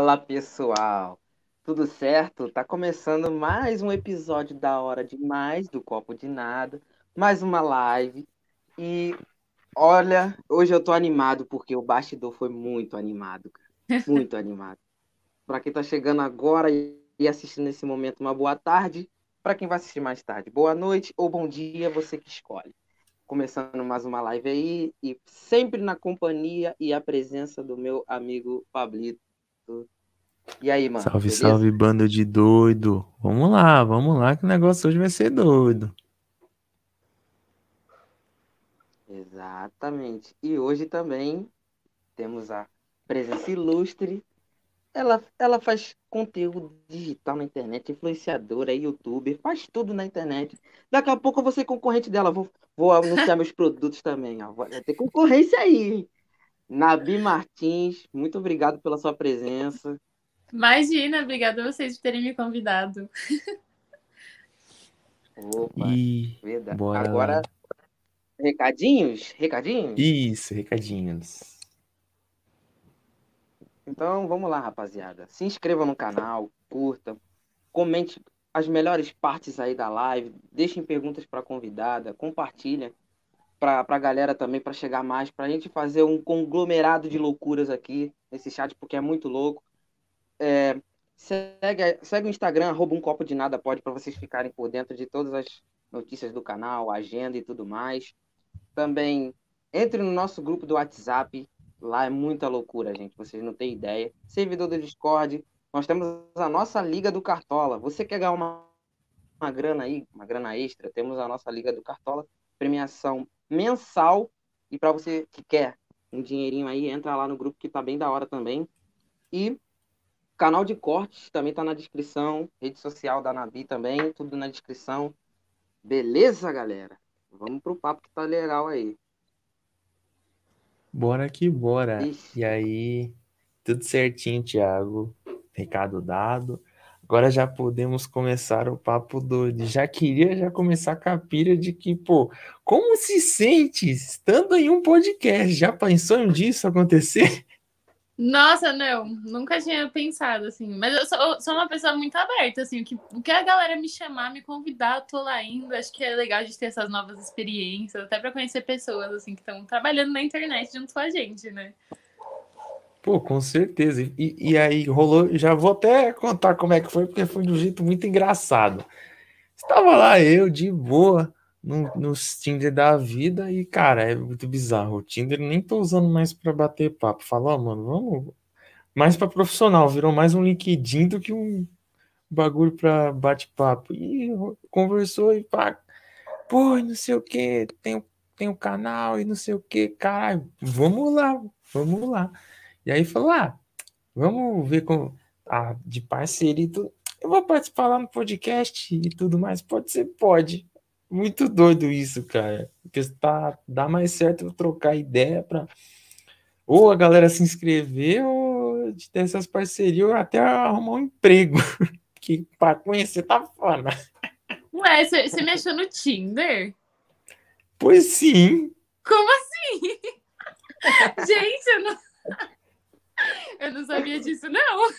Fala pessoal, tudo certo? Tá começando mais um episódio da Hora Demais do Copo de Nada, mais uma live. E olha, hoje eu tô animado porque o bastidor foi muito animado, cara. Muito animado. Para quem tá chegando agora e assistindo nesse momento, uma boa tarde. Para quem vai assistir mais tarde, boa noite ou bom dia, você que escolhe. Começando mais uma live aí e sempre na companhia e a presença do meu amigo Pablito. E aí, mano? Salve, beleza? salve, banda de doido. Vamos lá, vamos lá, que o negócio hoje vai ser doido. Exatamente. E hoje também temos a presença ilustre. Ela, ela faz conteúdo digital na internet, influenciadora, youtuber, faz tudo na internet. Daqui a pouco eu vou ser concorrente dela, vou, vou anunciar meus produtos também. Ó. Vai ter concorrência aí. Nabi Martins, muito obrigado pela sua presença. Imagina, obrigada a vocês por terem me convidado. Opa, e... verdade. Bora Agora, lá. recadinhos? Recadinhos? Isso, recadinhos. Então, vamos lá, rapaziada. Se inscreva no canal, curta, comente as melhores partes aí da live, deixem perguntas para a convidada, compartilha para a galera também, para chegar mais, para a gente fazer um conglomerado de loucuras aqui nesse chat, porque é muito louco. É, segue, segue o Instagram, arroba um copo de nada pode, para vocês ficarem por dentro de todas as notícias do canal, agenda e tudo mais. Também entre no nosso grupo do WhatsApp, lá é muita loucura, gente, vocês não têm ideia. Servidor do Discord, nós temos a nossa Liga do Cartola. Você quer ganhar uma, uma grana aí, uma grana extra, temos a nossa Liga do Cartola, premiação mensal. E para você que quer um dinheirinho aí, entra lá no grupo que tá bem da hora também. E canal de cortes também tá na descrição, rede social da Nabi também, tudo na descrição. Beleza, galera? Vamos pro papo que tá legal aí. Bora que bora. Ixi. E aí, tudo certinho, Thiago. Recado dado. Agora já podemos começar o papo doido. Já queria já começar com a pira de que, pô, como se sente estando em um podcast? Já pensou em disso acontecer? Nossa, não, nunca tinha pensado assim. Mas eu sou, sou uma pessoa muito aberta, assim. O que, o que a galera me chamar, me convidar, eu tô lá indo. Acho que é legal de ter essas novas experiências, até para conhecer pessoas assim que estão trabalhando na internet junto com a gente, né? Pô, com certeza. E, e aí rolou. Já vou até contar como é que foi, porque foi de um jeito muito engraçado. Estava lá eu, de boa, no, no Tinder da vida, e, cara, é muito bizarro. O Tinder nem tô usando mais para bater papo. Falou, oh, mano, vamos. Mais para profissional, virou mais um LinkedIn do que um bagulho para bate-papo. E conversou e pá, pô, não sei o que, tem, tem um canal e não sei o que, caralho, vamos lá, vamos lá. E aí falou: ah, vamos ver com ah, de parceria e tudo. Eu vou participar lá no podcast e tudo mais. Pode ser, pode. Muito doido isso, cara. Porque tá, dá mais certo trocar ideia para ou a galera se inscrever ou de ter essas parcerias ou até arrumar um emprego. que para conhecer tá foda. Ué, você me achou no Tinder? Pois sim. Como assim? Gente, eu não. Eu não sabia disso, não.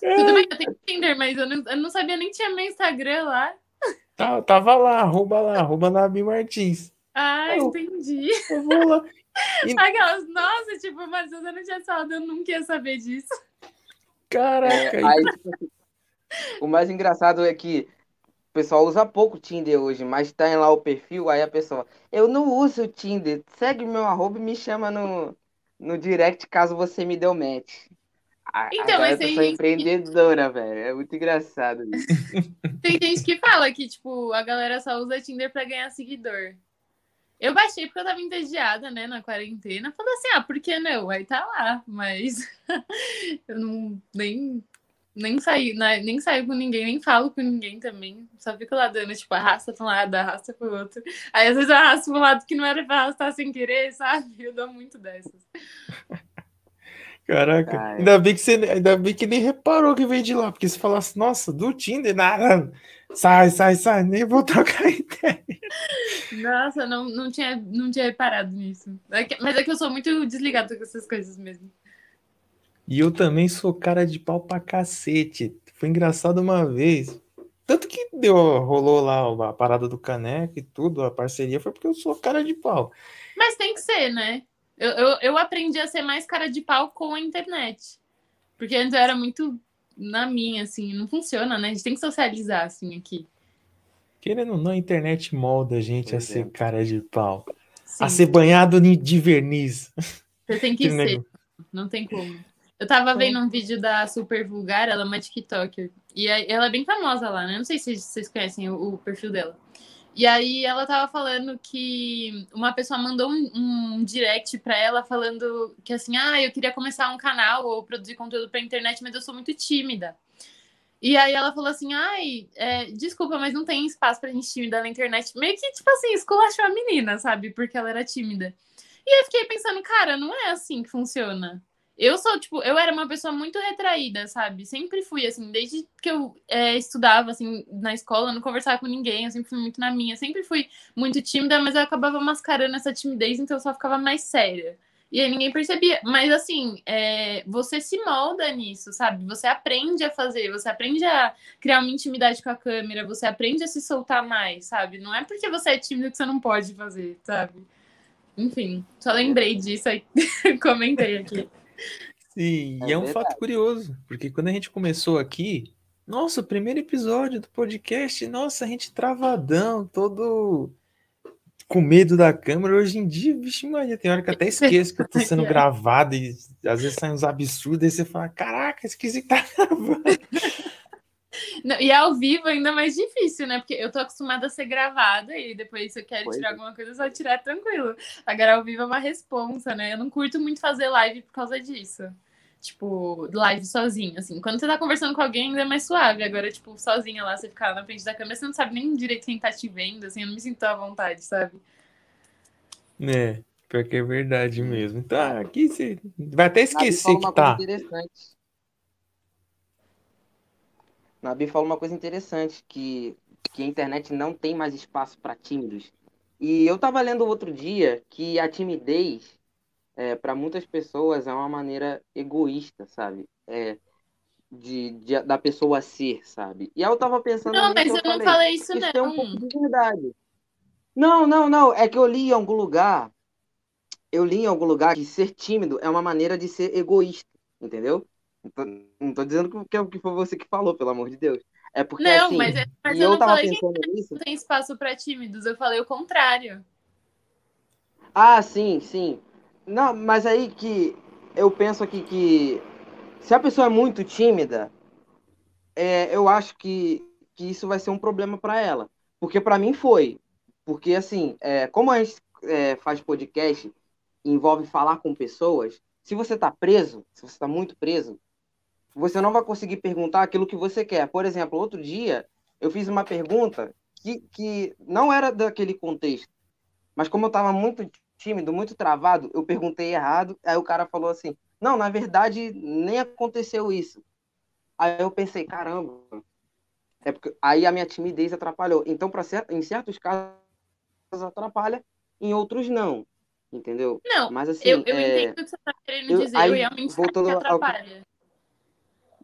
É. Tudo bem, eu tenho Tinder, mas eu não, eu não sabia nem tinha meu Instagram lá. Tá, tava lá, arroba lá, arroba Nabi Martins. Ah, eu, entendi. Eu vou lá. E... Aquelas, nossa, tipo, mas eu não tinha falado, eu não queria saber disso. Caraca. É, aí, o mais engraçado é que o pessoal usa pouco o Tinder hoje, mas tá lá o perfil, aí a pessoa, eu não uso o Tinder, segue meu arroba e me chama no, no direct caso você me deu match. Então, mas eu sou empreendedora, velho. É muito engraçado isso. Tem gente que fala que, tipo, a galera só usa Tinder pra ganhar seguidor. Eu baixei porque eu tava entediada, né, na quarentena. Falei assim, ah, por que não? Aí tá lá, mas eu não nem nem saí, né? nem saio com ninguém, nem falo com ninguém também. Só fico lá dando, tipo, arrasta pra um lado, arrasta pro outro. Aí às vezes eu arrasto pro lado que não era pra arrastar sem querer, sabe? Eu dou muito dessas. Caraca, ainda bem, que você, ainda bem que nem reparou que veio de lá, porque se falasse, nossa, do Tinder, nada, sai, sai, sai, nem vou trocar ideia. Nossa, não, não, tinha, não tinha reparado nisso. É que, mas é que eu sou muito desligado com essas coisas mesmo. E eu também sou cara de pau pra cacete. Foi engraçado uma vez. Tanto que deu, rolou lá a parada do caneco e tudo, a parceria, foi porque eu sou cara de pau. Mas tem que ser, né? Eu, eu, eu aprendi a ser mais cara de pau com a internet. Porque antes eu era muito na minha, assim, não funciona, né? A gente tem que socializar, assim, aqui. Querendo ou não, a internet molda a gente a ser é. cara de pau. Sim. A ser banhado de verniz. Você tem que Que ser, negócio. não tem como. Eu tava vendo um vídeo da Super Vulgar, ela é uma TikToker. E ela é bem famosa lá, né? Não sei se vocês conhecem o, o perfil dela. E aí ela tava falando que uma pessoa mandou um, um direct pra ela falando que assim, ah, eu queria começar um canal ou produzir conteúdo pra internet, mas eu sou muito tímida. E aí ela falou assim, ai, é, desculpa, mas não tem espaço pra gente tímida na internet. Meio que, tipo assim, esculachou a menina, sabe? Porque ela era tímida. E eu fiquei pensando, cara, não é assim que funciona. Eu sou, tipo, eu era uma pessoa muito retraída, sabe? Sempre fui, assim, desde que eu é, estudava, assim, na escola, não conversava com ninguém, eu sempre fui muito na minha. Sempre fui muito tímida, mas eu acabava mascarando essa timidez, então eu só ficava mais séria. E aí ninguém percebia. Mas, assim, é, você se molda nisso, sabe? Você aprende a fazer, você aprende a criar uma intimidade com a câmera, você aprende a se soltar mais, sabe? Não é porque você é tímido que você não pode fazer, sabe? Enfim, só lembrei disso aí, comentei aqui. Sim, É e é um verdade. fato curioso, porque quando a gente começou aqui, nossa, o primeiro episódio do podcast, nossa, a gente travadão, todo com medo da câmera. Hoje em dia, vixe, Maria, tem hora que eu até esqueço que eu tô sendo É. gravado e às vezes saem uns absurdos, aí você fala, caraca, esqueci que tá gravando. Não, e ao vivo é ainda mais difícil, né? Porque eu tô acostumada a ser gravada e depois se eu quero Pois tirar é. alguma coisa, é só tirar tranquilo. Agora ao vivo é uma responsa, né? Eu não curto muito fazer live por causa disso. Tipo, live sozinho, assim. Quando você tá conversando com alguém, ainda é mais suave. Agora, tipo, sozinha lá, você ficar na frente da câmera, você não sabe nem direito quem tá te vendo, assim, eu não me sinto à vontade, sabe? É, pior que é verdade mesmo. Então, aqui você vai até esquecer que tá. interessante. Nabi fala uma coisa interessante, que, que a internet não tem mais espaço para tímidos. E eu estava lendo outro dia que a timidez, é, para muitas pessoas, é uma maneira egoísta, sabe? É, de, de- da pessoa ser, sabe? E aí eu tava pensando Não, mas eu eu não falei, falei isso, isso tem um pouco não. de verdade. Não, não, não. É que eu li em algum lugar. Eu li em algum lugar que ser tímido é uma maneira de ser egoísta, entendeu? Não tô, não tô dizendo que é o que foi você que falou, pelo amor de Deus. É porque Não, assim. mas, é- mas e eu eu não tava falei que pensando nisso. não tem espaço pra tímidos, eu falei o contrário. Ah, sim, sim. Não, mas aí que eu penso aqui que se a pessoa é muito tímida, é, eu acho que, que isso vai ser um problema para ela. Porque para mim foi. Porque assim, é, como a gente é, faz podcast envolve falar com pessoas, se você tá preso, se você tá muito preso, você não vai conseguir perguntar aquilo que você quer. Por exemplo, outro dia eu fiz uma pergunta que, que não era daquele contexto. Mas como eu estava muito tímido, muito travado, eu perguntei errado. Aí o cara falou assim: Não, na verdade, nem aconteceu isso. Aí eu pensei: Caramba. É porque... Aí a minha timidez atrapalhou. Então, pra cer... em certos casos, atrapalha, em outros não. Entendeu? Não, Mas assim. eu, eu é... entendo o que você tá querendo eu- dizer, aí, eu realmente voltando que- atrapalha.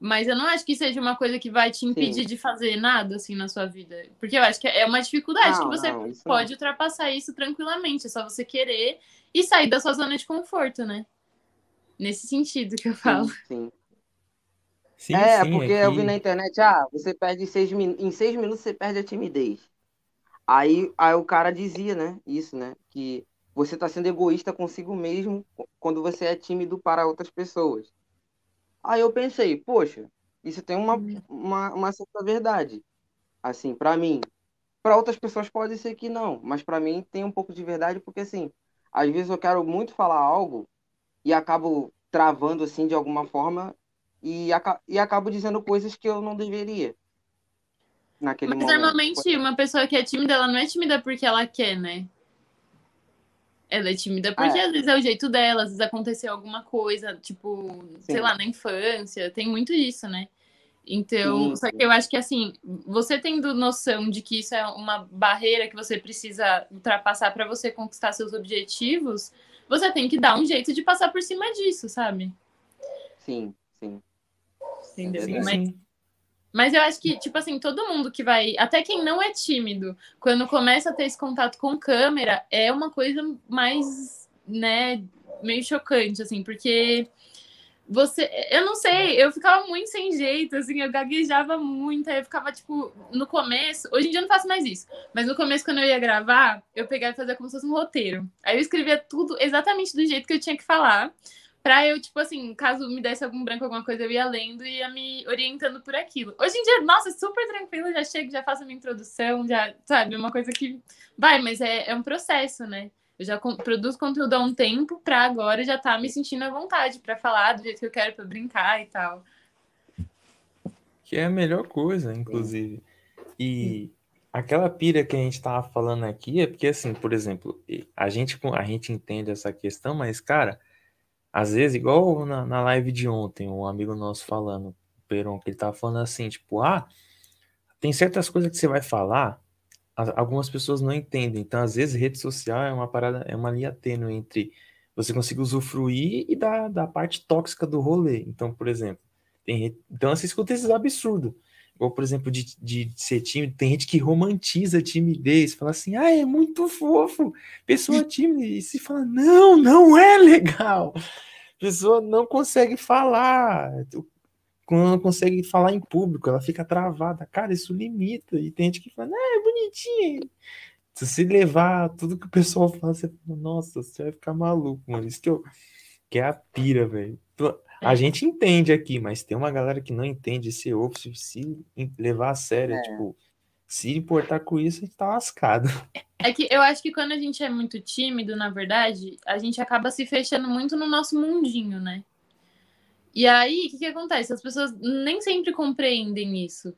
Mas eu não acho que seja uma coisa que vai te impedir de fazer nada assim na sua vida. Porque eu acho que é uma dificuldade Não, que você não, pode ultrapassar isso tranquilamente. É só você querer e sair da sua zona de conforto, né? Nesse sentido que eu falo. Sim, sim. Sim, é, sim, porque aqui- eu vi na internet, ah, você perde seis minutos, em seis minutos você perde a timidez. Aí, aí o cara dizia, né, isso, né, que você está sendo egoísta consigo mesmo quando você é tímido para outras pessoas. Aí eu pensei, poxa, isso tem uma, uma, uma certa verdade. Assim, para mim. Para outras pessoas pode ser que não, mas para mim tem um pouco de verdade, porque assim, às vezes eu quero muito falar algo e acabo travando assim de alguma forma e, aca e acabo dizendo coisas que eu não deveria naquele Mas momento. normalmente uma pessoa que é tímida, ela não é tímida porque ela quer, né? Ela é tímida porque É. às vezes é o jeito dela, às vezes aconteceu alguma coisa, tipo, sei Sim. lá, na infância, tem muito isso, né? Então, Sim, só que eu acho que assim, você tendo noção de que isso é uma barreira que você precisa ultrapassar para você conquistar seus objetivos, você tem que dar um jeito de passar por cima disso, sabe? Sim, sim. Entendeu? Sim, mas, sim. Mas eu acho que, tipo assim, todo mundo que vai. Até quem não é tímido, quando começa a ter esse contato com câmera, é uma coisa mais, né, meio chocante, assim, porque você. Eu não sei, eu ficava muito sem jeito, assim, eu gaguejava muito, aí eu ficava, tipo, no começo. Hoje em dia eu não faço mais isso, mas no começo, quando eu ia gravar, eu pegava e fazia como se fosse um roteiro. Aí eu escrevia tudo exatamente do jeito que eu tinha que falar. Pra eu, tipo assim, caso me desse algum branco, alguma coisa, eu ia lendo e ia me orientando por aquilo. Hoje em dia, nossa, super tranquilo, já chego, já faço a minha introdução, já, sabe, uma coisa que vai, mas é, é um processo, né? Eu já produzo conteúdo há um tempo pra agora já tá me sentindo à vontade pra falar do jeito que eu quero, pra brincar e tal. Que é a melhor coisa, inclusive. E aquela pira que a gente tava falando aqui é porque, assim, por exemplo, a gente, a gente entende essa questão, mas, cara, às vezes, igual na, na live de ontem, um amigo nosso falando, o Peron, que ele tava falando assim, tipo, ah, tem certas coisas que você vai falar, algumas pessoas não entendem. Então, às vezes, rede social é uma parada, é uma linha tênue entre você conseguir usufruir e da, da parte tóxica do rolê. Então, por exemplo, tem, então você escuta esses absurdos. Igual, por exemplo, de, de ser tímido, tem gente que romantiza a timidez, fala assim, ah, é muito fofo, pessoa tímida, e se fala, não, não é legal. A pessoa não consegue falar, quando não consegue falar em público, ela fica travada. Cara, isso limita. E tem gente que fala, ah, é bonitinho. Se você levar tudo que o pessoal fala, você fala, nossa, você vai ficar maluco, mano. Isso que, eu, que é a pira, velho. A gente entende aqui, mas tem uma galera que não entende esse ovo se, se levar a sério. É. Tipo, se importar com isso, a gente tá lascado. É que eu acho que quando a gente é muito tímido, na verdade, a gente acaba se fechando muito no nosso mundinho, né? E aí, o que, que acontece? As pessoas nem sempre compreendem isso.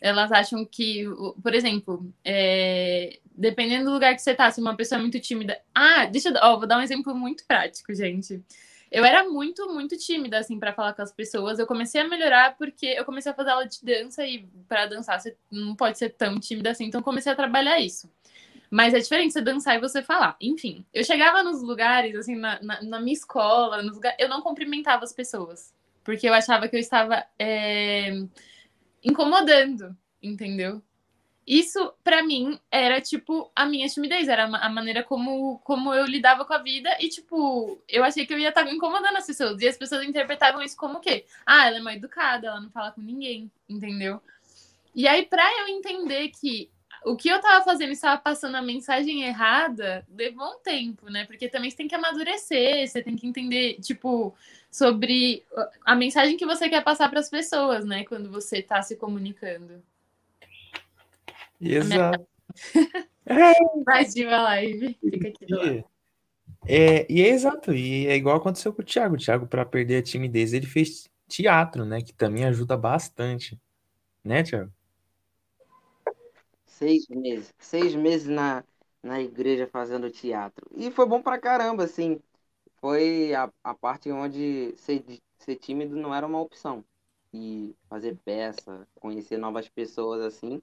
Elas acham que, por exemplo, é, dependendo do lugar que você tá, se uma pessoa é muito tímida. Ah, deixa eu. Ó, vou dar um exemplo muito prático, gente. Eu era muito, muito tímida, assim, pra falar com as pessoas. Eu comecei a melhorar porque eu comecei a fazer aula de dança e pra dançar você não pode ser tão tímida assim. Então, comecei a trabalhar isso. Mas é diferente você dançar e você falar. Enfim, eu chegava nos lugares, assim, na, na, na minha escola, eu não cumprimentava as pessoas. Porque eu achava que eu estava é, incomodando, entendeu? Isso, pra mim, era, tipo, a minha timidez. Era a maneira como, como eu lidava com a vida. E, tipo, eu achei que eu ia estar incomodando as pessoas. E as pessoas interpretavam isso como o quê? Ah, ela é mal educada, ela não fala com ninguém, entendeu? E aí, pra eu entender que o que eu tava fazendo estava passando a mensagem errada, levou um tempo, né? Porque também você tem que amadurecer, você tem que entender, tipo, sobre a mensagem que você quer passar para as pessoas, né? Quando você tá se comunicando. Exato. Mais de uma live. Fica aqui do lado. É, e é exato, e é igual aconteceu com o Thiago. O Thiago, para perder a timidez, ele fez teatro, né? Que também ajuda bastante. Né, Thiago? Seis meses. Seis meses na, na igreja fazendo teatro. E foi bom pra caramba, assim. Foi a, a parte onde ser, ser tímido não era uma opção. E fazer peça, conhecer novas pessoas, assim,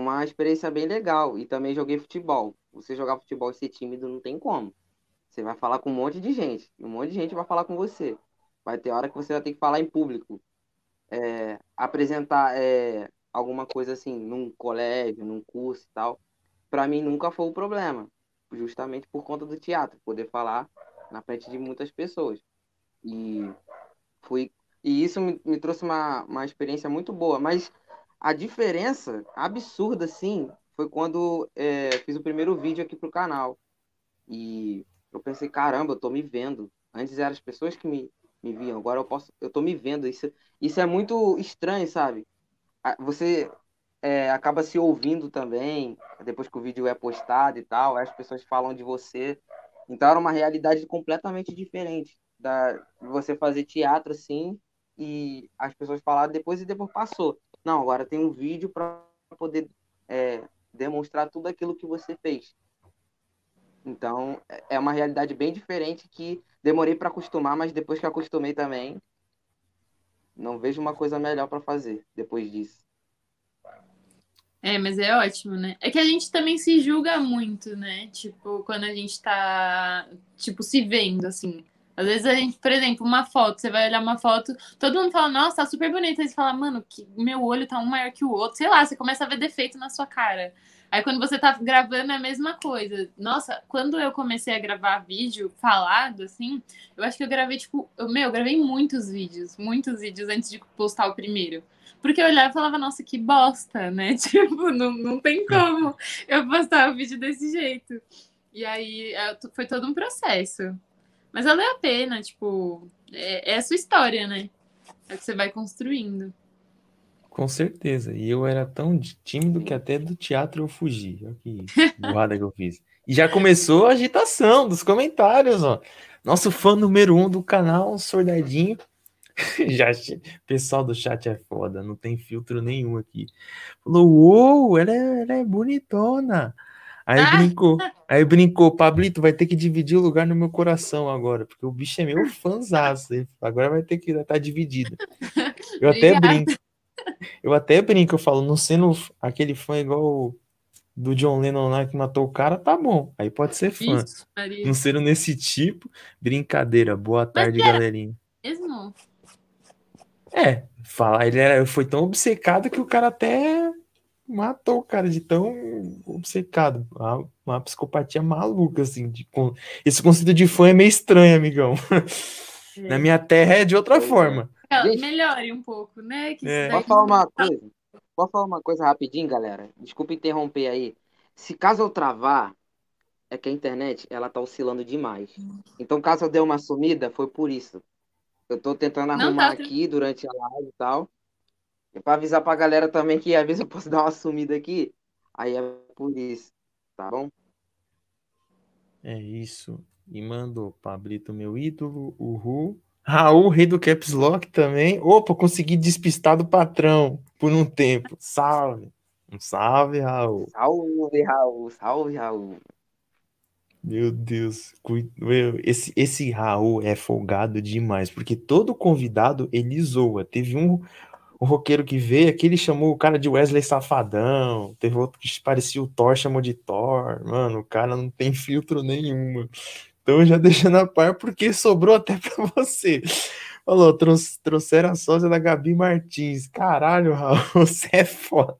uma experiência bem legal. E também joguei futebol. Você jogar futebol e ser tímido não tem como. Você vai falar com um monte de gente. E um monte de gente vai falar com você. Vai ter hora que você vai ter que falar em público. É, apresentar é, alguma coisa assim, num colégio, num curso e tal. Para mim nunca foi o problema. Justamente por conta do teatro. Poder falar na frente de muitas pessoas. E fui e isso me, me trouxe uma, uma experiência muito boa. Mas a diferença absurda, assim, foi quando é, fiz o primeiro vídeo aqui pro canal. E eu pensei, caramba, eu tô me vendo. Antes eram as pessoas que me, me viam, agora eu posso, eu tô me vendo. Isso, isso é muito estranho, sabe? Você é, acaba se ouvindo também, depois que o vídeo é postado e tal, as pessoas falam de você. Então era uma realidade completamente diferente da você fazer teatro assim e as pessoas falaram depois e depois passou. Não, agora tem um vídeo para poder é, demonstrar tudo aquilo que você fez. Então é uma realidade bem diferente que demorei para acostumar, mas depois que acostumei também, não vejo uma coisa melhor para fazer depois disso. É, mas é ótimo, né? É que a gente também se julga muito, né? Tipo, quando a gente tá, tipo, se vendo, assim. Às vezes a gente, por exemplo, uma foto, você vai olhar uma foto, todo mundo fala, nossa, tá super bonita. Aí você fala, mano, que meu olho tá um maior que o outro. Sei lá, você começa a ver defeito na sua cara. Aí quando você tá gravando é a mesma coisa. Nossa, quando eu comecei a gravar vídeo falado, assim, eu acho que eu gravei, tipo, eu, meu, eu gravei muitos vídeos, muitos vídeos antes de postar o primeiro. Porque eu olhava e falava, nossa, que bosta, né? Tipo, não, não tem como eu postar o vídeo desse jeito. E aí é, foi todo um processo. Mas valeu a pena, tipo, é, é a sua história, né? É que você vai construindo. Com certeza. E eu era tão tímido que até do teatro eu fugi. Olha que burrada que eu fiz. E já começou a agitação dos comentários, ó. Nosso fã número um do canal, Sordadinho. já, pessoal do chat é foda, não tem filtro nenhum aqui. Falou, uou, ela é, ela é bonitona. Aí ah. brincou, aí brincou, Pablito vai ter que dividir o lugar no meu coração agora, porque o bicho é meu fãzaço. Agora vai ter que estar tá dividido. Eu até brinco. Eu até brinco, eu falo, não sendo aquele fã igual do John Lennon lá que matou o cara, tá bom. Aí pode ser fã. Isso, não sendo nesse tipo, brincadeira. Boa tarde, galerinha. Mesmo? É, falar, ele era, foi tão obcecado que o cara até matou o cara de tão obcecado. Uma, uma psicopatia maluca, assim. De, com, esse conceito de fã é meio estranho, amigão. É. Na minha terra é de outra forma. Gente, melhore um pouco, né? Que é. Posso falar uma coisa? Posso falar uma coisa rapidinho, galera? Desculpa interromper aí. Se caso eu travar, é que a internet ela tá oscilando demais. Então, caso eu dê uma sumida, foi por isso. Eu tô tentando arrumar tá... aqui durante a live e tal. E pra avisar pra galera também que às vezes eu posso dar uma sumida aqui. Aí é por isso, tá bom? É isso. E mandou Pablito, meu ídolo, o Ru. Raul, rei do Caps Lock também. Opa, consegui despistar do patrão por um tempo. Salve. Um salve, Raul. Salve, Raul. Salve, Raul. Meu Deus, esse, esse Raul é folgado demais, porque todo convidado ele zoa. Teve um, um roqueiro que veio aqui, ele chamou o cara de Wesley Safadão. Teve outro que parecia o Thor, chamou de Thor. Mano, o cara não tem filtro nenhum. Então já deixando a par, porque sobrou até para você. Falou, trouxeram a sósia da Gabi Martins. Caralho, Raul, você é foda.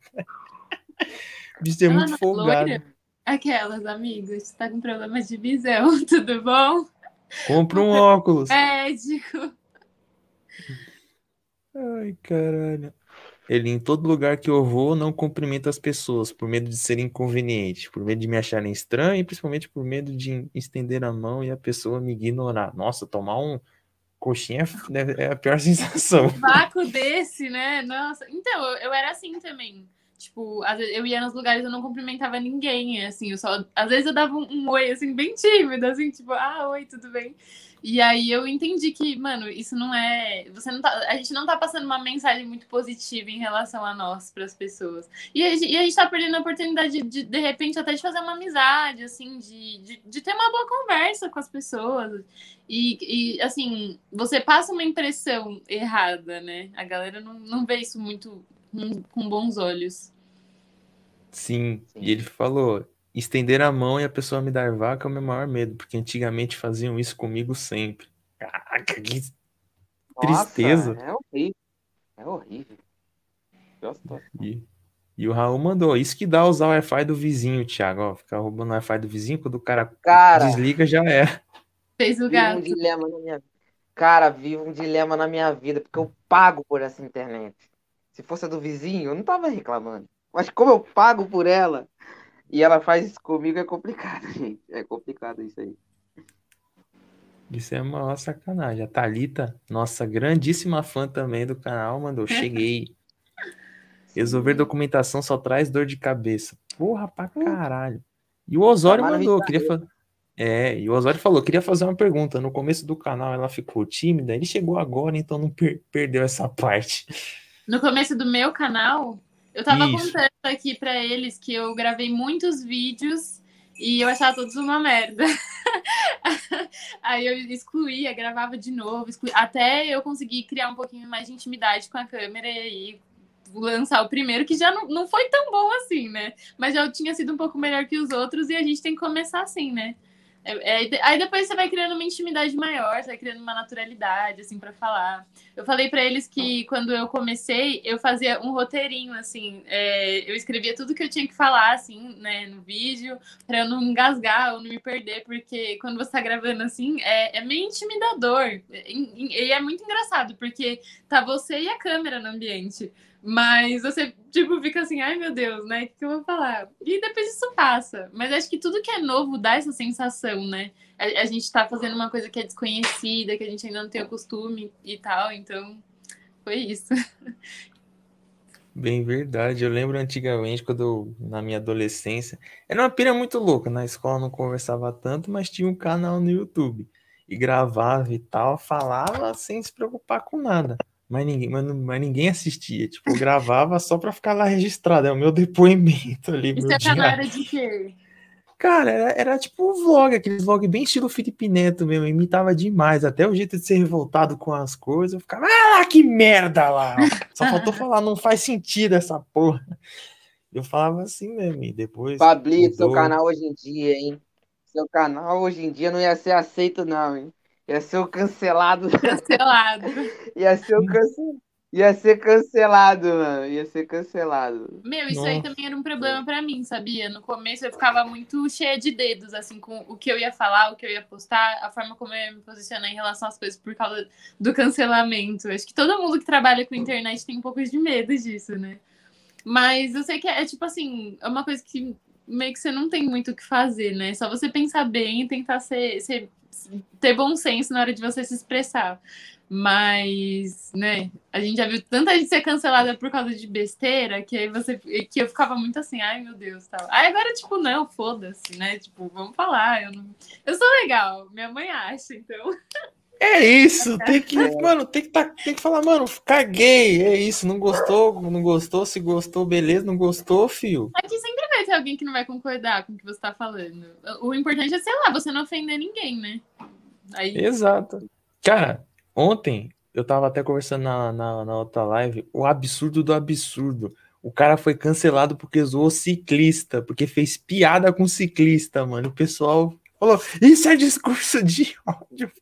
Bicho é muito folgado. Aquelas, amigos, tá com problema de visão, tudo bom? Compra um óculos. Médico. Ai, caralho. Ele, em todo lugar que eu vou, não cumprimenta as pessoas, por medo de ser inconveniente, por medo de me acharem estranho e principalmente por medo de estender a mão e a pessoa me ignorar. Nossa, tomar um coxinha é, é a pior sensação. Um vácuo desse, né? Nossa. Então, eu, eu era assim também. Tipo, eu ia nos lugares eu não cumprimentava ninguém, assim, eu só. Às vezes eu dava um, um oi, assim, bem tímido, assim, tipo, ah, oi, tudo bem? E aí eu entendi que, mano, isso não é. Você não tá, a gente não tá passando uma mensagem muito positiva em relação a nós, para as pessoas. E a, gente, e a gente tá perdendo a oportunidade de, de, de repente, até de fazer uma amizade, assim, de, de, de ter uma boa conversa com as pessoas. E, e, assim, você passa uma impressão errada, né? A galera não, não vê isso muito com bons olhos. Sim, Sim, e ele falou: estender a mão e a pessoa me dar vaca é o meu maior medo, porque antigamente faziam isso comigo sempre. Caraca, que tristeza. Nossa, é horrível. É horrível. E, e, o Raul mandou, isso que dá usar o Wi-Fi do vizinho, Thiago. Ó, ficar roubando o Wi-Fi do vizinho, quando o cara, cara desliga, já é. Fez o gato. Um dilema na minha... Cara, vivo um dilema na minha vida, porque eu pago por essa internet. Se fosse a do vizinho, eu não tava reclamando. Mas como eu pago por ela, e ela faz isso comigo é complicado, gente. É complicado isso aí. Isso é uma sacanagem. A Thalita, nossa grandíssima fã também do canal, mandou: Cheguei. Resolver documentação só traz dor de cabeça. Porra pra caralho. E o Osório mandou, queria fazer. É, e o Osório falou, queria fazer uma pergunta. No começo do canal ela ficou tímida, ele chegou agora, então não per perdeu essa parte. No começo do meu canal, eu tava Isso. contando aqui para eles que eu gravei muitos vídeos e eu achava todos uma merda. Aí eu excluía, gravava de novo, excluía, até eu conseguir criar um pouquinho mais de intimidade com a câmera e aí lançar o primeiro, que já não, não foi tão bom assim, né? Mas já tinha sido um pouco melhor que os outros e a gente tem que começar assim, né? É, é, aí depois você vai criando uma intimidade maior, você vai criando uma naturalidade, assim, para falar. Eu falei para eles que quando eu comecei, eu fazia um roteirinho, assim, é, eu escrevia tudo que eu tinha que falar, assim, né, no vídeo, para eu não engasgar ou não me perder, porque quando você tá gravando assim, é, é meio intimidador. E é muito engraçado, porque tá você e a câmera no ambiente. Mas você, tipo, fica assim, ai meu Deus, né? O que, eu vou falar? E depois isso passa. Mas acho que tudo que é novo dá essa sensação, né? A, a, gente tá fazendo uma coisa que é desconhecida, que a gente ainda não tem o costume e tal, então foi isso. Bem verdade. Eu lembro antigamente, quando eu, na minha adolescência, era uma pira muito louca. Na escola não conversava tanto, mas tinha um canal no YouTube. E gravava e tal, falava sem se preocupar com nada mas ninguém, mas, mas ninguém assistia. Tipo, eu gravava só pra ficar lá registrado. É o meu depoimento ali. E você canal era de quê? Cara, era, era tipo um vlog, aquele vlog bem estilo Felipe Neto mesmo, imitava demais, até o jeito de ser revoltado com as coisas, eu ficava, ah, que merda lá! Só faltou falar, não faz sentido essa porra. Eu falava assim mesmo, e depois. Pablito, seu canal hoje em dia, hein? Seu canal hoje em dia não ia ser aceito, não, hein? Ia ser o cancelado. Cancelado. ia ser o cancelado. Ia ser cancelado, mano. Ia ser cancelado. Meu, isso Nossa. aí também era um problema para mim, sabia? No começo eu ficava muito cheia de dedos, assim, com o que eu ia falar, o que eu ia postar, a forma como eu ia me posicionar em relação às coisas por causa do cancelamento. Acho que todo mundo que trabalha com internet tem um pouco de medo disso, né? Mas eu sei que é, é tipo assim, é uma coisa que meio que você não tem muito o que fazer, né? Só você pensar bem e tentar ser, ser ter bom senso na hora de você se expressar. Mas, né, a gente já viu tanta gente ser cancelada por causa de besteira que aí você que eu ficava muito assim, ai meu Deus, tal. Aí agora, tipo, não, foda-se, né? Tipo, vamos falar. Eu, não... eu sou legal, minha mãe acha, então. É isso, tem que, mano, tem que, tá, tem que falar, mano, caguei, é isso, não gostou, não gostou, se gostou, beleza, não gostou, fio. Aqui sempre vai ter alguém que não vai concordar com o que você tá falando. O importante é, sei lá, você não ofender ninguém, né? Aí... Exato. Cara, ontem eu tava até conversando na, na, na outra live, o absurdo do absurdo. O cara foi cancelado porque zoou ciclista, porque fez piada com ciclista, mano. O pessoal falou: Isso é discurso de ódio,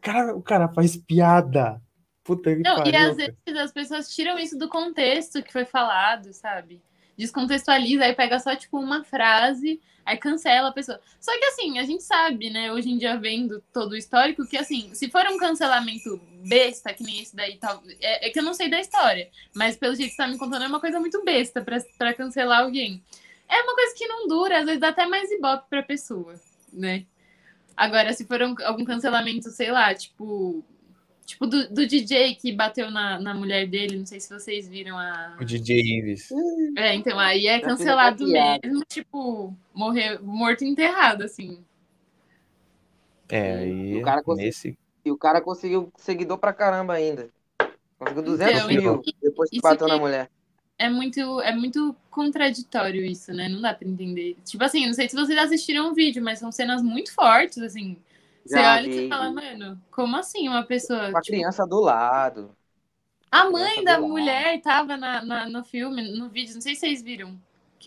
cara, o cara faz piada. Puta que Não, pariu, e às vezes as pessoas tiram isso do contexto que foi falado, sabe? Descontextualiza, aí pega só, tipo, uma frase, aí cancela a pessoa. Só que, assim, a gente sabe, né, hoje em dia, vendo todo o histórico, que, assim, se for um cancelamento besta, que nem esse daí, tal, é, é que eu não sei da história, mas pelo jeito que você tá me contando, é uma coisa muito besta pra cancelar alguém é uma coisa que não dura, às vezes dá até mais ibope pra pessoa, né? Agora, se for um, algum cancelamento, sei lá, tipo. Tipo do, do DJ que bateu na, na mulher dele, não sei se vocês viram a. O DJ Ives. É, então aí é cancelado mesmo, tipo, morrer, morto enterrado, assim. É, aí. O cara nesse... E o cara conseguiu seguidor pra caramba ainda. Conseguiu 200 então, mil depois que bateu que... na mulher é muito, é muito contraditório isso, né? Não dá pra entender. Tipo assim, não sei se vocês assistiram o vídeo, mas são cenas muito fortes, assim. Você Já olha vi. e você fala, mano, como assim uma pessoa. Com a tipo... criança do lado. A mãe da mulher tava na, na, no filme, no vídeo, não sei se vocês viram.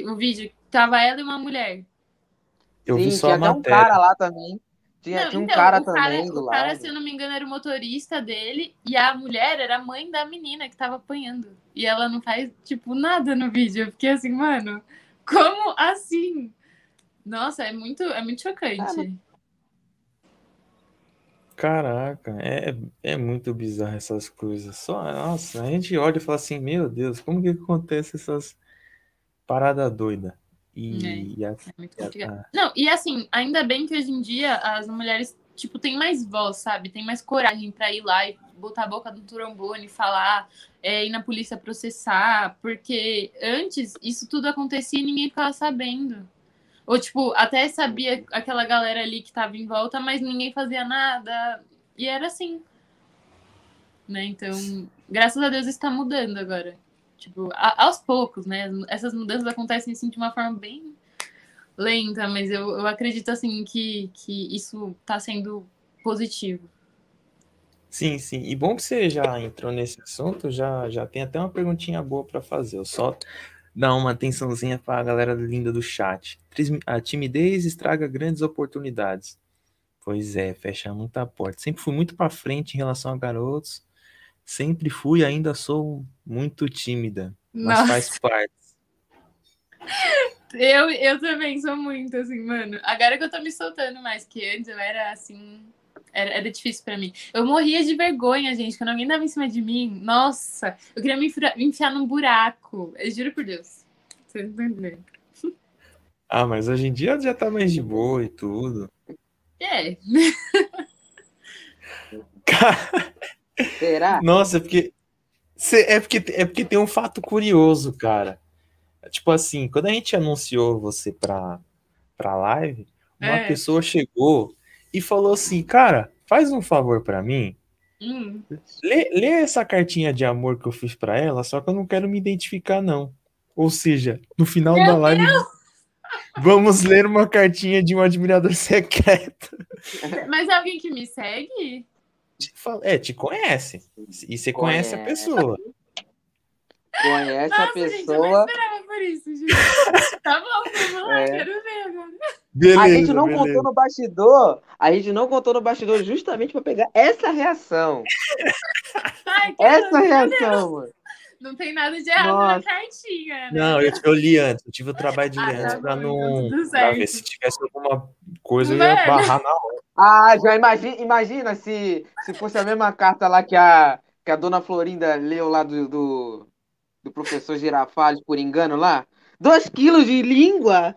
O vídeo, tava ela e uma mulher. Eu Sim, vi só tinha a matéria. um cara lá também. Tinha, não, tinha um então, cara também do o lado. cara, se eu não me engano, era o motorista dele e a mulher era a mãe da menina que tava apanhando. E ela não faz, tipo, nada no vídeo. Eu fiquei assim, mano, como assim? Nossa, é muito, é muito chocante. Caraca, é, é muito bizarro essas coisas. Só, nossa, a gente olha e fala assim, meu Deus, como que acontece essas paradas doidas? E, é, e a, é muito complicado. A... Não, e assim, ainda bem que hoje em dia as mulheres, tipo, têm mais voz, sabe? Tem mais coragem para ir lá e botar a boca no trombone, falar, é, ir na polícia processar, porque antes isso tudo acontecia e ninguém ficava sabendo. Ou, tipo, até sabia aquela galera ali que tava em volta, mas ninguém fazia nada. E era assim. Né? Então, graças a Deus está mudando agora. Tipo, a, aos poucos, né? Essas mudanças acontecem assim de uma forma bem lenta, mas eu, eu acredito assim que, que isso está sendo positivo. Sim, sim. E bom que você já entrou nesse assunto, já, já tem até uma perguntinha boa para fazer. Eu só Dá uma atençãozinha pra galera linda do chat. A timidez estraga grandes oportunidades. Pois é, fecha muita porta. Sempre fui muito pra frente em relação a garotos. Sempre fui e ainda sou muito tímida. Mas Nossa, faz parte. eu, eu também sou muito assim, mano. Agora que eu tô me soltando mais, que antes eu era assim. Era, era difícil pra mim. Eu morria de vergonha, gente, quando alguém dava em cima de mim. Nossa, eu queria me, enfra- me enfiar num buraco. Eu juro por Deus. Vocês entendendo. Ah, mas hoje em dia já tá mais de boa e tudo. É. Cara, Será? Nossa, é porque, cê- é porque é porque tem um fato curioso, cara. Tipo assim, quando a gente anunciou você pra, pra live, uma É. pessoa chegou e falou assim, cara, faz um favor pra mim. Hum. Lê, lê essa cartinha de amor que eu fiz pra ela, só que eu não quero me identificar, não. Ou seja, no final Meu da live, vamos ler uma cartinha de um admirador secreto. Mas é alguém que me segue? Te fala- É, te conhece. E você conhece a Conhece. pessoa. Conhece a Nossa, gente, eu não pessoa. esperava por isso, gente. Tá bom, vamos lá, É. quero ver agora. Beleza, A gente não beleza. contou no bastidor. A gente não contou no bastidor justamente pra pegar essa reação. Ai, Essa reação, mano. Não tem nada de errado na Nossa. cartinha, né? Não, eu, eu li antes, eu tive o trabalho de Ah, ler tá antes pra bom, não. então pra ver se tivesse alguma coisa, eu ia barrar na hora. Ah, já imagina, imagina se, se fosse a mesma carta lá que a, que a dona Florinda leu lá do, do, do professor Girafales por engano lá. Dois quilos de língua,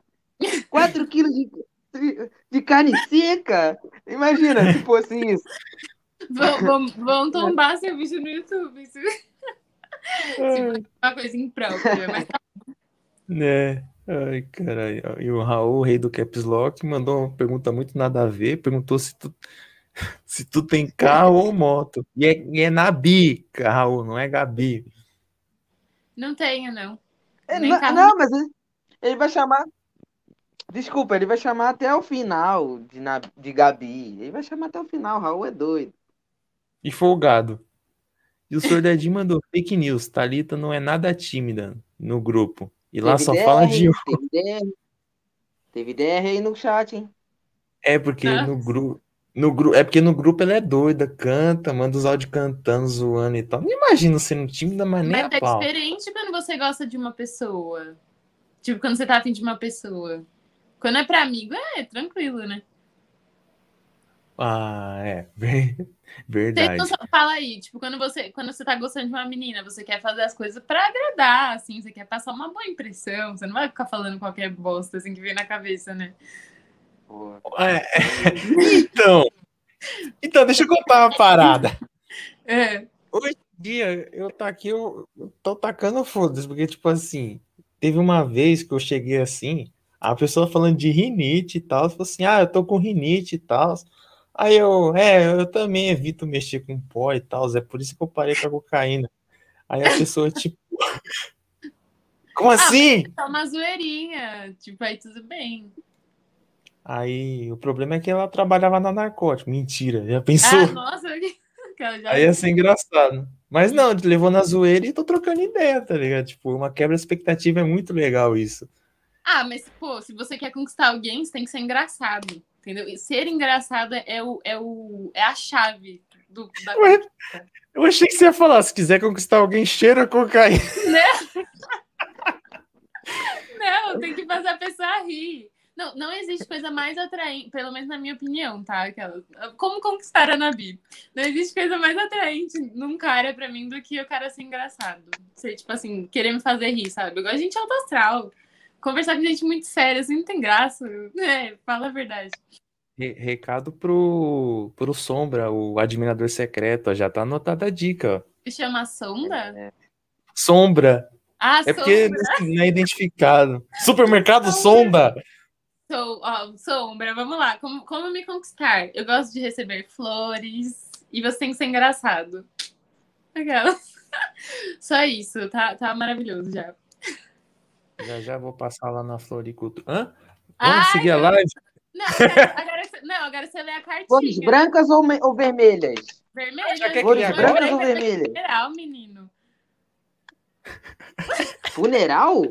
quatro quilos de, de, de carne seca. Imagina se fosse isso. Vão, vão, vão tombar seu vídeo no YouTube. Uma coisa imprópria. Mas tá Né? Ai, caralho. E o Raul, o rei do Caps Lock, mandou uma pergunta muito nada a ver. Perguntou se tu, se tu tem carro ou moto. E é, e é Nabi, Raul, não é Gabi. não tenho, não. É, não, mas ele, ele vai chamar. Desculpa, ele vai chamar até o final de, na, de Gabi. Ele vai chamar até o final. Raul é doido. E folgado. E o Sr. Dedinho mandou fake news. Thalita não é nada tímida no grupo. E lá Teve só DR, fala de. Teve DR. Teve DR aí no chat, hein? É porque Ah. no grupo. No gru... É porque no grupo ela é doida, canta, manda os áudios cantando, zoando e tal. Não imagino sendo tímida, mas nem Mas a é pau. diferente quando você gosta de uma pessoa. Tipo, quando você tá afim de uma pessoa. Quando é pra amigo, é tranquilo, né? Ah, é. Verdade. só- fala aí, tipo, quando você, quando você tá gostando de uma menina, você quer fazer as coisas pra agradar, assim, você quer passar uma boa impressão, você não vai ficar falando qualquer bosta, assim, que vem na cabeça, né? É. Então. Então, deixa eu contar uma parada. É. Hoje em dia, eu tá aqui, eu, eu tô tacando foda-se, porque, tipo assim, teve uma vez que eu cheguei assim, a pessoa falando de rinite e tal, falou assim, ah, eu tô com rinite e tal. Aí eu, é, eu também evito mexer com pó e tal, é por isso que eu parei com a cocaína. Aí a pessoa, tipo, como assim? Só uma zoeirinha, tipo, aí tudo bem. Aí o problema é que ela trabalhava na narcótico. Mentira, já pensou? Ah, nossa, já... Aí ia ser engraçado. Mas não, levou na zoeira e tô trocando ideia, tá ligado? Tipo, uma quebra expectativa é muito legal isso. Ah, mas, pô, se você quer conquistar alguém, você tem que ser engraçado, entendeu? E ser engraçado é, o, é, o, é a chave do, da Ué, eu achei que você ia falar, se quiser conquistar alguém, cheira cocaína. Não, tem que fazer a pessoa rir. Não, não existe coisa mais atraente, pelo menos na minha opinião, tá? Aquela, como conquistar a Nabi? Não existe coisa mais atraente num cara pra mim do que o cara ser engraçado. Ser, tipo assim, querer me fazer rir, sabe? Igual a gente alto astral. Conversar com gente muito séria, assim, não tem graça. É, fala a verdade. Re- Recado pro, pro Sombra, o admirador secreto, ó, já tá anotada a dica, ó. Chama Sonda? Sombra, Ah, é porque Sombra. assim, não é identificado. Supermercado Sonda. Sou, ó, sombra, vamos lá. Como, como me conquistar? Eu gosto de receber flores e você tem que ser engraçado. Aquela. Só isso, tá, tá maravilhoso já. Já já vou passar lá na Floricultura. Hã? Vamos Ai, seguir a live? Não, agora, não, agora você lê a Flores cartinha. brancas ou, ou vermelhas? Vermelha. Já quer Flores criar brancas ou vermelhas? Geral, menino. Funeral?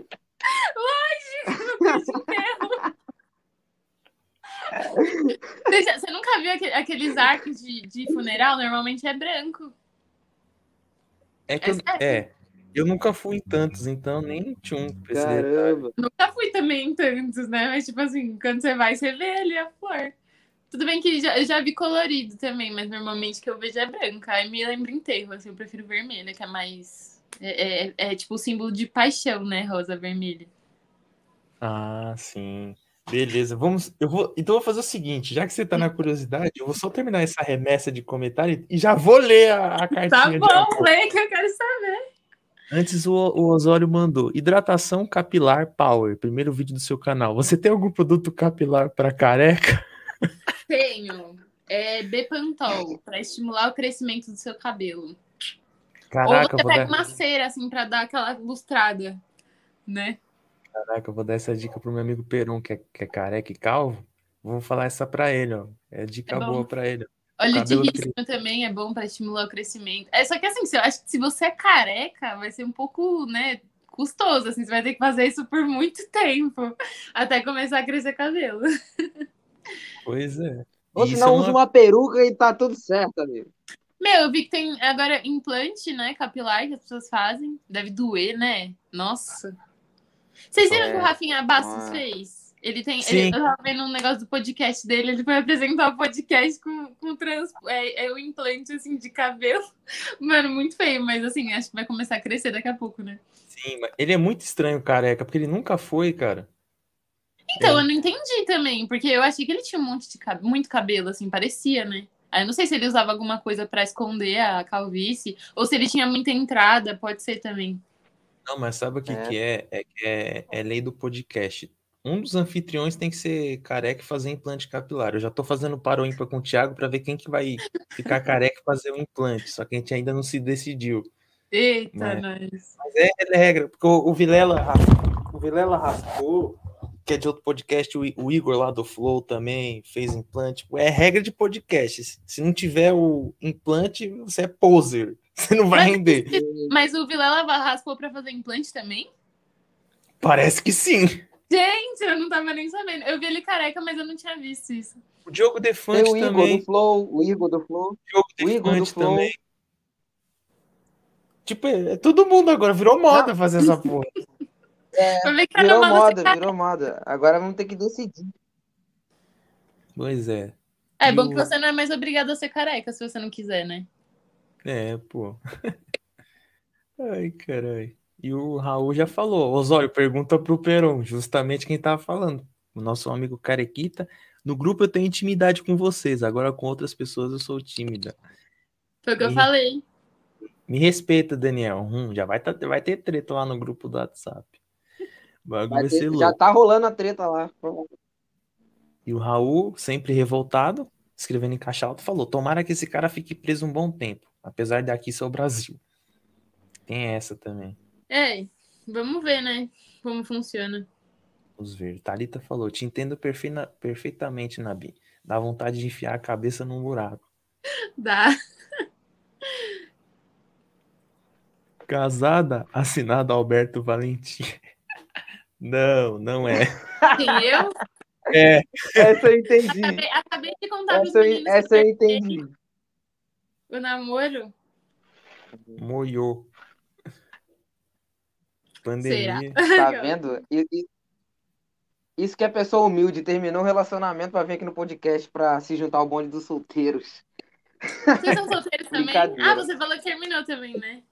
Você, já- você nunca viu aque- aqueles arcos de, de funeral? Normalmente é branco. É que eu, É é, eu nunca fui em tantos, então nem tinha um. Caramba. Nunca fui também em tantos, né? Mas, tipo assim, quando você vai, você vê ali a flor. Tudo bem que já, eu já vi colorido também, mas normalmente que eu vejo é branca. Aí me lembra enterro, assim, eu prefiro vermelha, que é mais. É, é, é tipo o símbolo de paixão, né? Rosa vermelha. Ah, sim. Beleza, vamos. Eu vou, então eu vou fazer o seguinte, já que você tá na curiosidade, eu vou só terminar essa remessa de comentário e já vou ler a, a cartinha Tá bom, lê que eu quero saber. Antes o, o Osório mandou hidratação capilar power, primeiro vídeo do seu canal. Você tem algum produto capilar para careca? Tenho. É Bepantol, pra estimular o crescimento do seu cabelo. Caraca, Ou você pega dar, uma cera, assim, pra dar aquela lustrada, né? caraca, eu vou dar essa dica pro meu amigo Peron, que é, que é careca e calvo. Vou falar essa pra ele, ó. É dica É boa pra ele. Óleo de risco também é bom pra estimular o crescimento. É só que assim, se- eu acho que se você é careca, vai ser um pouco, né, custoso, assim, você vai ter que fazer isso por muito tempo até começar a crescer cabelo. Pois é. Ou se não, é usa uma- uma peruca e tá tudo certo, amigo. Meu, eu vi que tem agora implante, né, capilar que as pessoas fazem. Deve doer, né? Nossa. Vocês viram É. que o Rafinha Bastos Ah. fez? Ele tem. Ele, eu tava vendo um negócio do podcast dele, ele foi apresentar o podcast com, com trans, é, é o implante assim de cabelo. Mano, muito feio, mas assim, acho que vai começar a crescer daqui a pouco, né? Sim, mas ele é muito estranho, careca, porque ele nunca foi, cara. Então, É. eu não entendi também, porque eu achei que ele tinha um monte de cabelo, muito cabelo, assim, parecia, né? Aí eu não sei se ele usava alguma coisa pra esconder a calvície, ou se ele tinha muita entrada, pode ser também. Não, mas sabe o que É. que é? É que é, é lei do podcast. Um dos anfitriões tem que ser careca e fazer implante capilar. Eu já tô fazendo paro ímpar com o Thiago pra ver quem que vai ficar careca e fazer o implante. Só que a gente ainda não se decidiu. Eita, Né? nós. Mas é, é regra, porque o, o Vilela o Vilela raspou, que é de outro podcast, o, o Igor lá do Flow também fez implante. É regra de podcast. Se- não tiver o implante, você é poser. Você não vai Mas- render. Mas o Vilela raspou pra fazer implante também? Parece que sim. Gente, eu não tava nem sabendo. Eu vi ele careca, mas eu não tinha visto isso. O Diogo Tem Defante o Igor também. do Flow, o Igor do Flow. O Diogo o Igor do Flow. também. Tipo, é, é todo mundo agora, virou moda fazer essa porra. Tá Virou moda virou moda. Agora vamos ter que decidir. Pois é. É E bom o- que você não é mais obrigado a ser careca se você não quiser, né? É, pô. Ai, caralho. E o Raul já falou. Osório, pergunta pro Peron, justamente quem tava falando. O nosso amigo Carequita. No grupo eu tenho intimidade com vocês, agora com outras pessoas eu sou tímida. Foi o que eu Ih. falei. Me respeita, Daniel. Hum, já vai, tá, vai ter treta lá no grupo do WhatsApp. O bagulho Vai ter- já tá rolando a treta lá. E o Raul, sempre revoltado, escrevendo em caixa alta, falou: Tomara que esse cara fique preso um bom tempo, apesar daqui ser o Brasil. Tem essa também. É, vamos ver, né? Como funciona. Vamos ver. Thalita falou: Te entendo perfeita- perfeitamente, Nabi. Dá vontade de enfiar a cabeça num buraco. Dá. Casada, assinado Alberto Valentim. Não, não é. Quem eu? É, Essa eu entendi. Acabei, acabei de contar Essa, eu- essa eu entendi. o namoro. moiô. Pandemia. Tá vendo? E- e- Isso que é pessoa humilde, terminou o relacionamento pra vir aqui no podcast pra se juntar ao bonde dos solteiros. Vocês são solteiros também? Ah, você falou que terminou também, né?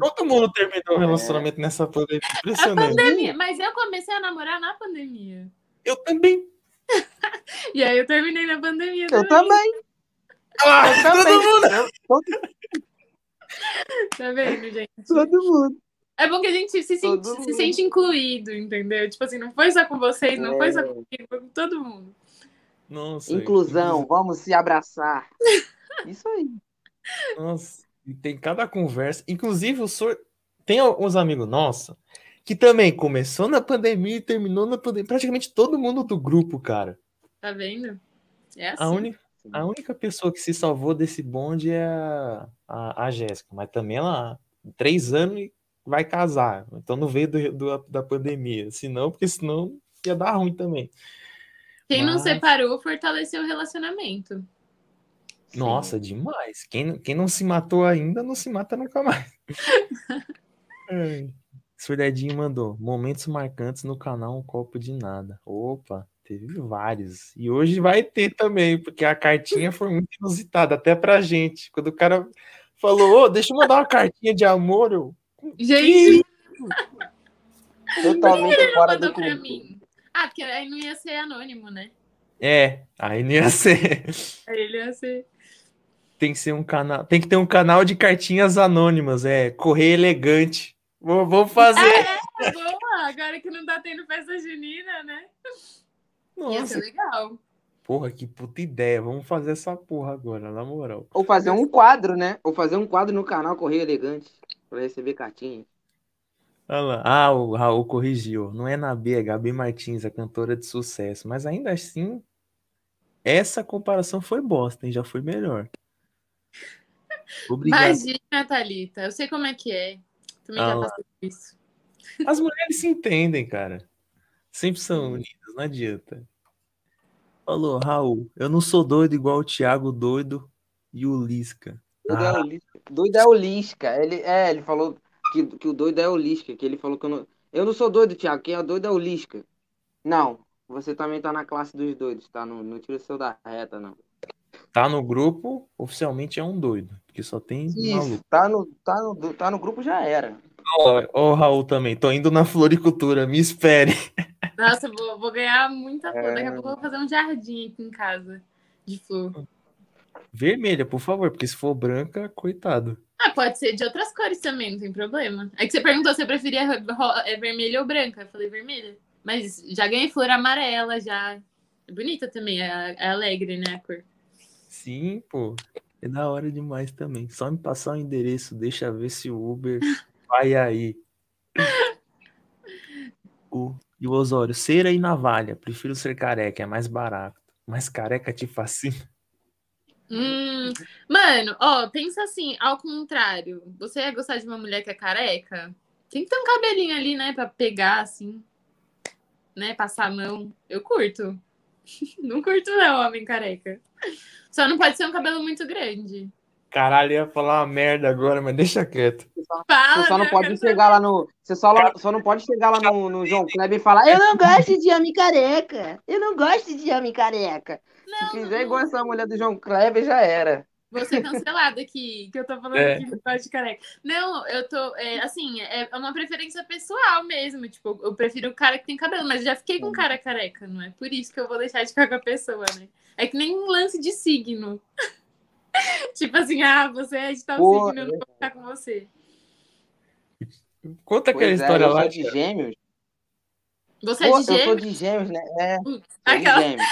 Todo mundo terminou o relacionamento nessa pandemia. A Impressionante. pandemia. Mas eu comecei a namorar na pandemia. Eu também. E aí eu terminei na pandemia Eu também. também. Ah, Eu todo também. mundo. Todo, Tá vendo, gente? todo mundo. É bom que a gente se, sente, se sente incluído, entendeu? Tipo assim, não foi só com vocês, não foi só É. comigo, foi com todo mundo. Nossa. Inclusão, vamos se abraçar. Isso aí. Nossa, e tem cada conversa. Inclusive, o senhor tem alguns amigos nossos que também começou na pandemia e terminou na pandemia. Praticamente todo mundo do grupo, cara. Tá vendo? É assim. A, uni- a única pessoa que se salvou desse bonde é a, a, a Jéssica, mas também ela, três anos e vai casar. Então não veio do, do, da pandemia. Senão, porque senão ia dar ruim também. Quem Mas... não separou fortaleceu o relacionamento. Nossa, Sim. demais. Quem, quem não se matou ainda, não se mata nunca mais. Surdadinho mandou momentos marcantes no canal Um Copo de Nada. Opa, teve vários. E hoje vai ter também, porque a cartinha foi muito inusitada, até pra gente. Quando o cara falou, oh, deixa eu mandar uma cartinha de amor, eu. Gente! Totalmente fora do pra mim? Ah, porque aí não ia ser anônimo, né? É, aí não ia ser. Aí ele ia ser. Tem que ser um canal. Tem que ter um canal de cartinhas anônimas, é. Correio elegante. Vou, vou fazer. É, é, boa! Agora que não tá tendo festa junina, né? Nossa. Ia ser legal. Porra, que puta ideia. Vamos fazer essa porra agora, na moral. Ou fazer um quadro, né? Ou fazer um quadro no canal Correio Elegante para receber cartinha. Ah, o Raul corrigiu. Não é na B, é Gabi Martins, a cantora de sucesso. Mas ainda assim, essa comparação foi bosta, hein? Já foi melhor. Obrigado. Imagina, Thalita. Eu sei como é que é. Também ah, já passei por isso. As mulheres se entendem, cara. Sempre são unidas, não adianta. Falou, Raul, eu não sou doido igual o Thiago doido e o Lisca. Doido, ah. é, o Lisca. doido é o Lisca. Ele, é, ele falou que, que o doido é o Lisca, que ele falou que eu não. Eu não sou doido, Thiago. Quem é doido é o Lisca. Não, você também tá na classe dos doidos, tá? Não, não tira o seu da reta, não. Tá no grupo, oficialmente é um doido. Porque só tem Isso, maluco. Tá no, tá, no, tá no grupo, já era. Ó, oh, oh, Raul também, tô indo na floricultura, me espere. Nossa, vou, vou ganhar muita flor. É... Daqui a pouco eu vou fazer um jardim aqui em casa de flor. Vermelha, por favor, porque se for branca, coitado. Ah, pode ser de outras cores também, não tem problema. É que você perguntou se eu preferia é vermelha ou branca. Eu falei vermelha. Mas já ganhei flor amarela, já. É bonita também, é, é alegre, né, a cor. Sim, pô. É da hora demais também. Só me passar o endereço, deixa ver se o Uber vai aí. O, e o Osório, cera e navalha. Prefiro ser careca, é mais barato. Mas careca te fascina. Hum, mano, ó, pensa assim, ao contrário. Você ia gostar de uma mulher que é careca? Tem que ter um cabelinho ali, né, pra pegar, assim. Né, passar a mão. Eu curto. não curto, não, homem careca. Só não pode ser um cabelo muito grande. Caralho, ia falar uma merda agora, mas deixa quieto. Você só, Fala, você só não pode chegar lá no. Você só, só não pode chegar lá no, no João Kleber e falar: Eu não gosto de homem careca. Eu não gosto de homem careca. Não, Se fizer não, igual essa mulher do João Kleber, já era. Vou ser cancelada aqui, que eu tô falando é. aqui de careca. Não, eu tô. É, assim, é uma preferência pessoal mesmo. Tipo, eu prefiro o cara que tem cabelo, mas já fiquei com um cara careca, não é? Por isso que eu vou deixar de ficar com a pessoa, né? É que nem um lance de signo. tipo assim, ah, você é de tal Pô, signo, eu não vou ficar com você. Conta aquela pois é, história é, lá. de gêmeos. Você Pô, é de gêmeos? Eu sou de gêmeos, né? É. Aquela... gêmeos.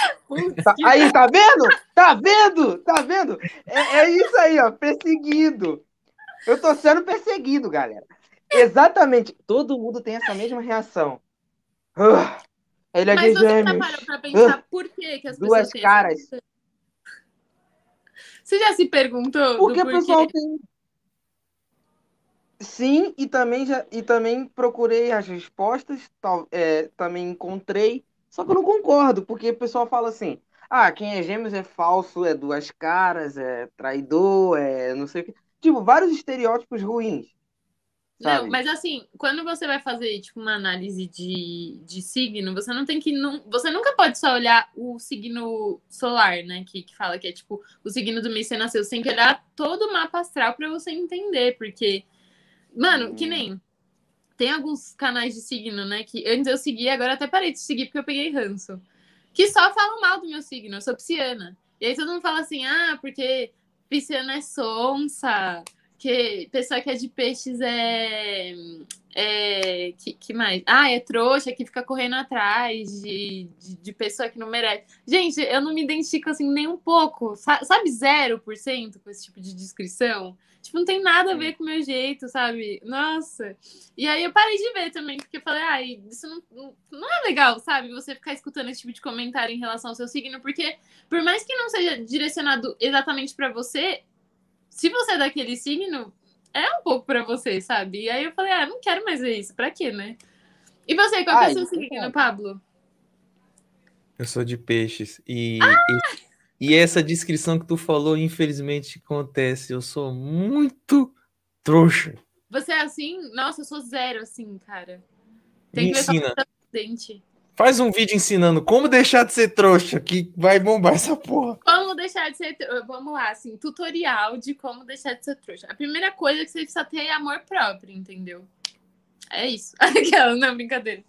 Tá, aí, tá vendo? Tá vendo? Tá vendo? É, é isso aí, ó. Perseguido. Eu tô sendo perseguido, galera. Exatamente. Todo mundo tem essa mesma reação. Uh, ele é Mas de gêmeos. Mas você pra pensar uh, por que, que as duas pessoas caras. Essa... Você já se perguntou? Porque o pessoal tem. Sim, e também, já, e também procurei as respostas, tal, é, também encontrei, só que eu não concordo, porque o pessoal fala assim: ah, quem é gêmeos é falso, é duas caras, é traidor, é não sei o quê. Tipo, vários estereótipos ruins. Sabe? Não, mas assim, quando você vai fazer tipo uma análise de, de signo, você não tem que. Não, você nunca pode só olhar o signo solar, né? Que, que fala que é tipo o signo do mês que você nasceu. Você tem que olhar todo o mapa astral para você entender, porque. Mano, que nem. Tem alguns canais de signo, né? Que antes eu seguia, agora até parei de seguir porque eu peguei ranço. Que só falam mal do meu signo, eu sou pisciana. E aí todo mundo fala assim, ah, porque pisciana é sonsa que pessoa que é de peixes é. é que, que mais? Ah, é trouxa que fica correndo atrás de, de, de, pessoa que não merece. Gente, eu não me identifico assim nem um pouco. Sabe, zero por cento com esse tipo de descrição? Tipo, não tem nada a ver com o meu jeito, sabe? Nossa. E aí eu parei de ver também, porque eu falei, ah, isso não, não é legal, sabe? Você ficar escutando esse tipo de comentário em relação ao seu signo, porque por mais que não seja direcionado exatamente para você, se você é daquele signo, é um pouco pra você, sabe? E aí eu falei, ah, não quero mais ver isso. Pra quê, né? E você, qual que é o seu signo, Pablo? Eu sou de peixes. E, ah! e, e, essa descrição que tu falou, infelizmente, acontece. Eu sou muito trouxa. Você é assim? Nossa, eu sou zero assim, cara. Tem Me que ensina. Dente. Faz um vídeo ensinando como deixar de ser trouxa, que vai bombar essa porra. Como deixar de ser trouxa. Vamos lá, assim, tutorial de como deixar de ser trouxa. A primeira coisa é que você precisa ter é amor próprio, entendeu? É isso. Aquela, não, brincadeira.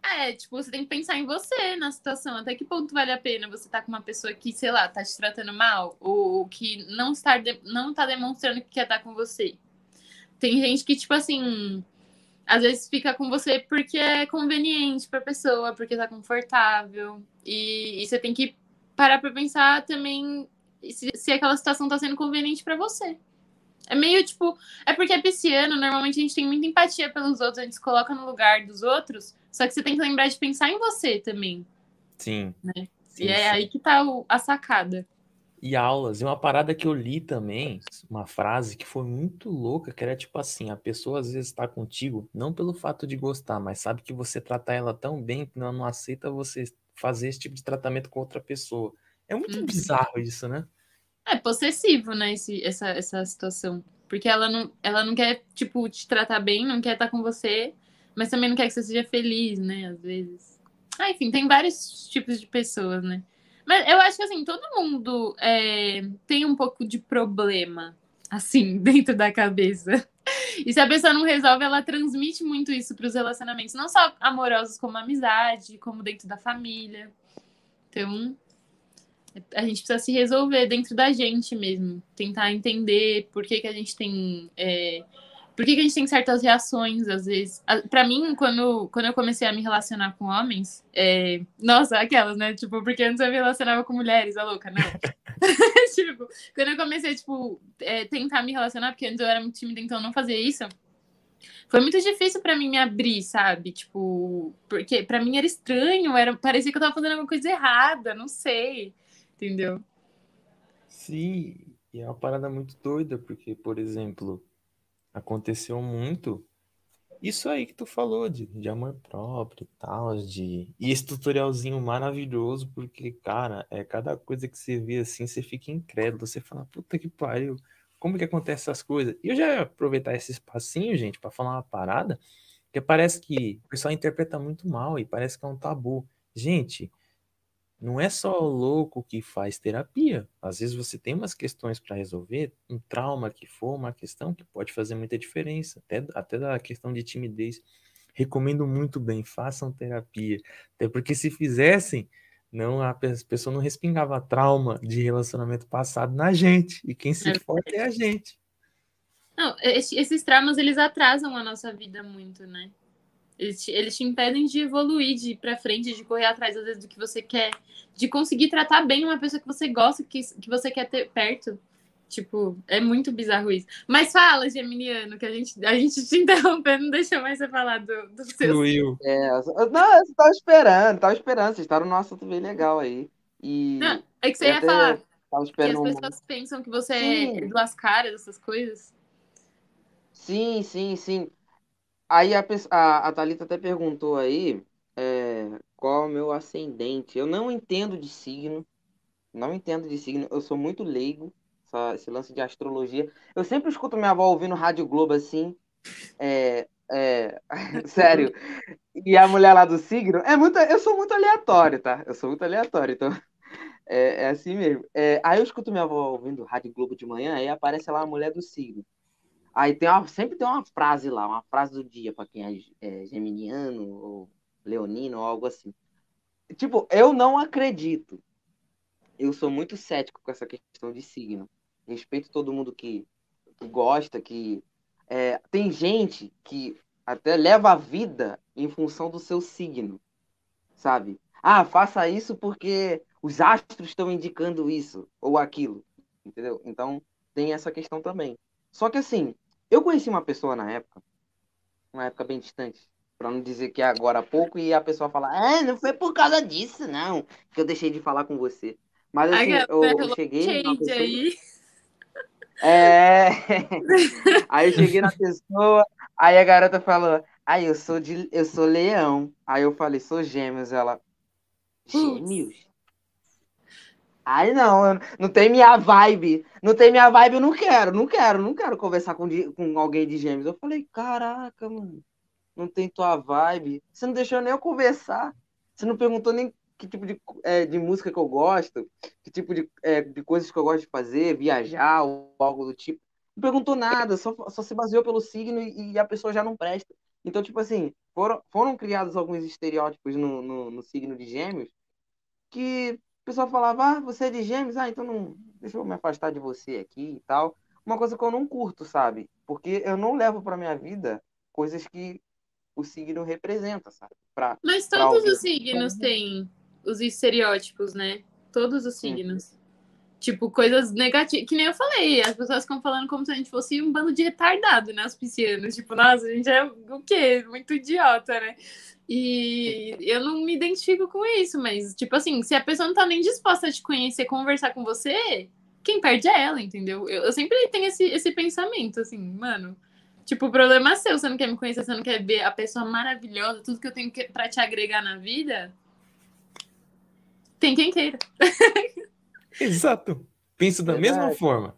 É, tipo, você tem que pensar em você na situação. Até que ponto vale a pena você estar tá com uma pessoa que, sei lá, tá te tratando mal ou que não está, de... não tá demonstrando que quer estar com você. Tem gente que, tipo assim, às vezes fica com você porque é conveniente para a pessoa, porque tá confortável. E, e, você tem que parar para pensar também se, se aquela situação tá sendo conveniente para você. É meio tipo. É porque é pisciano, normalmente a gente tem muita empatia pelos outros, a gente se coloca no lugar dos outros, só que você tem que lembrar de pensar em você também. Sim. Né? Sim, e é sim. aí que tá o, a sacada e aulas. E uma parada que eu li também, uma frase que foi muito louca, que era tipo assim, a pessoa às vezes está contigo, não pelo fato de gostar, mas sabe que você trata ela tão bem que ela não aceita você fazer esse tipo de tratamento com outra pessoa. É muito uhum. bizarro isso, né? É possessivo, né, esse, essa, essa situação. Porque ela não, ela não quer, tipo, te tratar bem, não quer estar com você, mas também não quer que você seja feliz, né, às vezes. Ah, enfim, tem vários tipos de pessoas, né? Mas eu acho que assim, todo mundo é, tem um pouco de problema, assim, dentro da cabeça. E se a pessoa não resolve, ela transmite muito isso para os relacionamentos, não só amorosos, como amizade, como dentro da família. Então, a gente precisa se resolver dentro da gente mesmo, tentar entender por que, que a gente tem. É, por que, que a gente tem certas reações, às vezes? Para mim, quando, quando eu comecei a me relacionar com homens, é... nossa, aquelas, né? Tipo, porque antes eu me relacionava com mulheres, a louca, não. tipo, quando eu comecei, tipo, é, tentar me relacionar, porque antes eu era muito tímida, então eu não fazia isso. Foi muito difícil para mim me abrir, sabe? Tipo, porque para mim era estranho, era, parecia que eu tava fazendo alguma coisa errada, não sei. Entendeu? Sim, e é uma parada muito doida, porque, por exemplo, aconteceu muito isso aí que tu falou de, de amor próprio e tal, de e esse tutorialzinho maravilhoso, porque, cara, é cada coisa que você vê assim, você fica incrédulo, você fala, puta que pariu, como que acontece essas coisas? E eu já ia aproveitar esse espacinho, gente, para falar uma parada, que parece que o pessoal interpreta muito mal e parece que é um tabu. Gente, não é só o louco que faz terapia. Às vezes você tem umas questões para resolver, um trauma que for, uma questão que pode fazer muita diferença, até, até da questão de timidez. Recomendo muito bem, façam terapia. Até porque se fizessem, não a pessoa não respingava trauma de relacionamento passado na gente. E quem se é forte é a gente. Não, esses traumas eles atrasam a nossa vida muito, né? Eles te, eles te impedem de evoluir, de ir pra frente, de correr atrás, às vezes, do que você quer, de conseguir tratar bem uma pessoa que você gosta, que, que você quer ter perto. Tipo, é muito bizarro isso. Mas fala, Geminiano, que a gente, a gente te interrompendo, não deixa mais você falar do, do seu. Fluiu. É, não, eu tava esperando, tava esperando. Vocês estavam num assunto bem legal aí. E não, é que você ia falar que as pessoas um... pensam que você é sim. é duas caras, essas coisas. Sim, sim, sim. Aí a, a, a Thalita até perguntou aí é, qual é o meu ascendente. Eu não entendo de signo. Não entendo de signo. Eu sou muito leigo. Essa, esse lance de astrologia. Eu sempre escuto minha avó ouvindo Rádio Globo assim. É, é, sério. E a mulher lá do signo é muito. Eu sou muito aleatório, tá? Eu sou muito aleatório, então. É, é assim mesmo. É, aí eu escuto minha avó ouvindo Rádio Globo de manhã, aí aparece lá a mulher do signo. Aí tem uma, sempre tem uma frase lá, uma frase do dia para quem é, é geminiano ou leonino ou algo assim. Tipo, eu não acredito. Eu sou muito cético com essa questão de signo. Respeito todo mundo que, que gosta, que é, tem gente que até leva a vida em função do seu signo, sabe? Ah, faça isso porque os astros estão indicando isso ou aquilo, entendeu? Então tem essa questão também. Só que assim, eu conheci uma pessoa na época, uma época bem distante, para não dizer que é agora há pouco, e a pessoa fala, ah, não foi por causa disso, não, que eu deixei de falar com você. Mas assim, Ai, eu, eu cheguei. Pessoa... Aí. É. Aí eu cheguei na pessoa, aí a garota falou: Aí eu sou de eu sou leão. Aí eu falei, sou gêmeos. Ela. Gêmeos? Aí não, não tem minha vibe. Não tem minha vibe, eu não quero, não quero, não quero conversar com, com alguém de gêmeos. Eu falei, caraca, mano, não tem tua vibe. Você não deixou nem eu conversar. Você não perguntou nem que tipo de, é, de música que eu gosto, que tipo de, é, de coisas que eu gosto de fazer, viajar ou algo do tipo. Não perguntou nada, só, só se baseou pelo signo e, e a pessoa já não presta. Então, tipo assim, foram, foram criados alguns estereótipos no, no, no signo de gêmeos que pessoal falava, ah, você é de gêmeos? Ah, então não, deixa eu me afastar de você aqui e tal. Uma coisa que eu não curto, sabe? Porque eu não levo pra minha vida coisas que o signo representa, sabe? Pra, Mas todos os signos têm os estereótipos, né? Todos os signos. Sim. Tipo, coisas negativas. Que nem eu falei, as pessoas ficam falando como se a gente fosse um bando de retardado, né? Os piscianos. Tipo, nossa, a gente é o quê? Muito idiota, né? E eu não me identifico com isso, mas, tipo assim, se a pessoa não tá nem disposta a te conhecer, conversar com você, quem perde é ela, entendeu? Eu, eu sempre tenho esse, esse pensamento, assim, mano. Tipo, o problema é seu, você não quer me conhecer, você não quer ver a pessoa maravilhosa, tudo que eu tenho que, pra te agregar na vida. Tem quem queira. Exato. Penso da Verdade. mesma forma.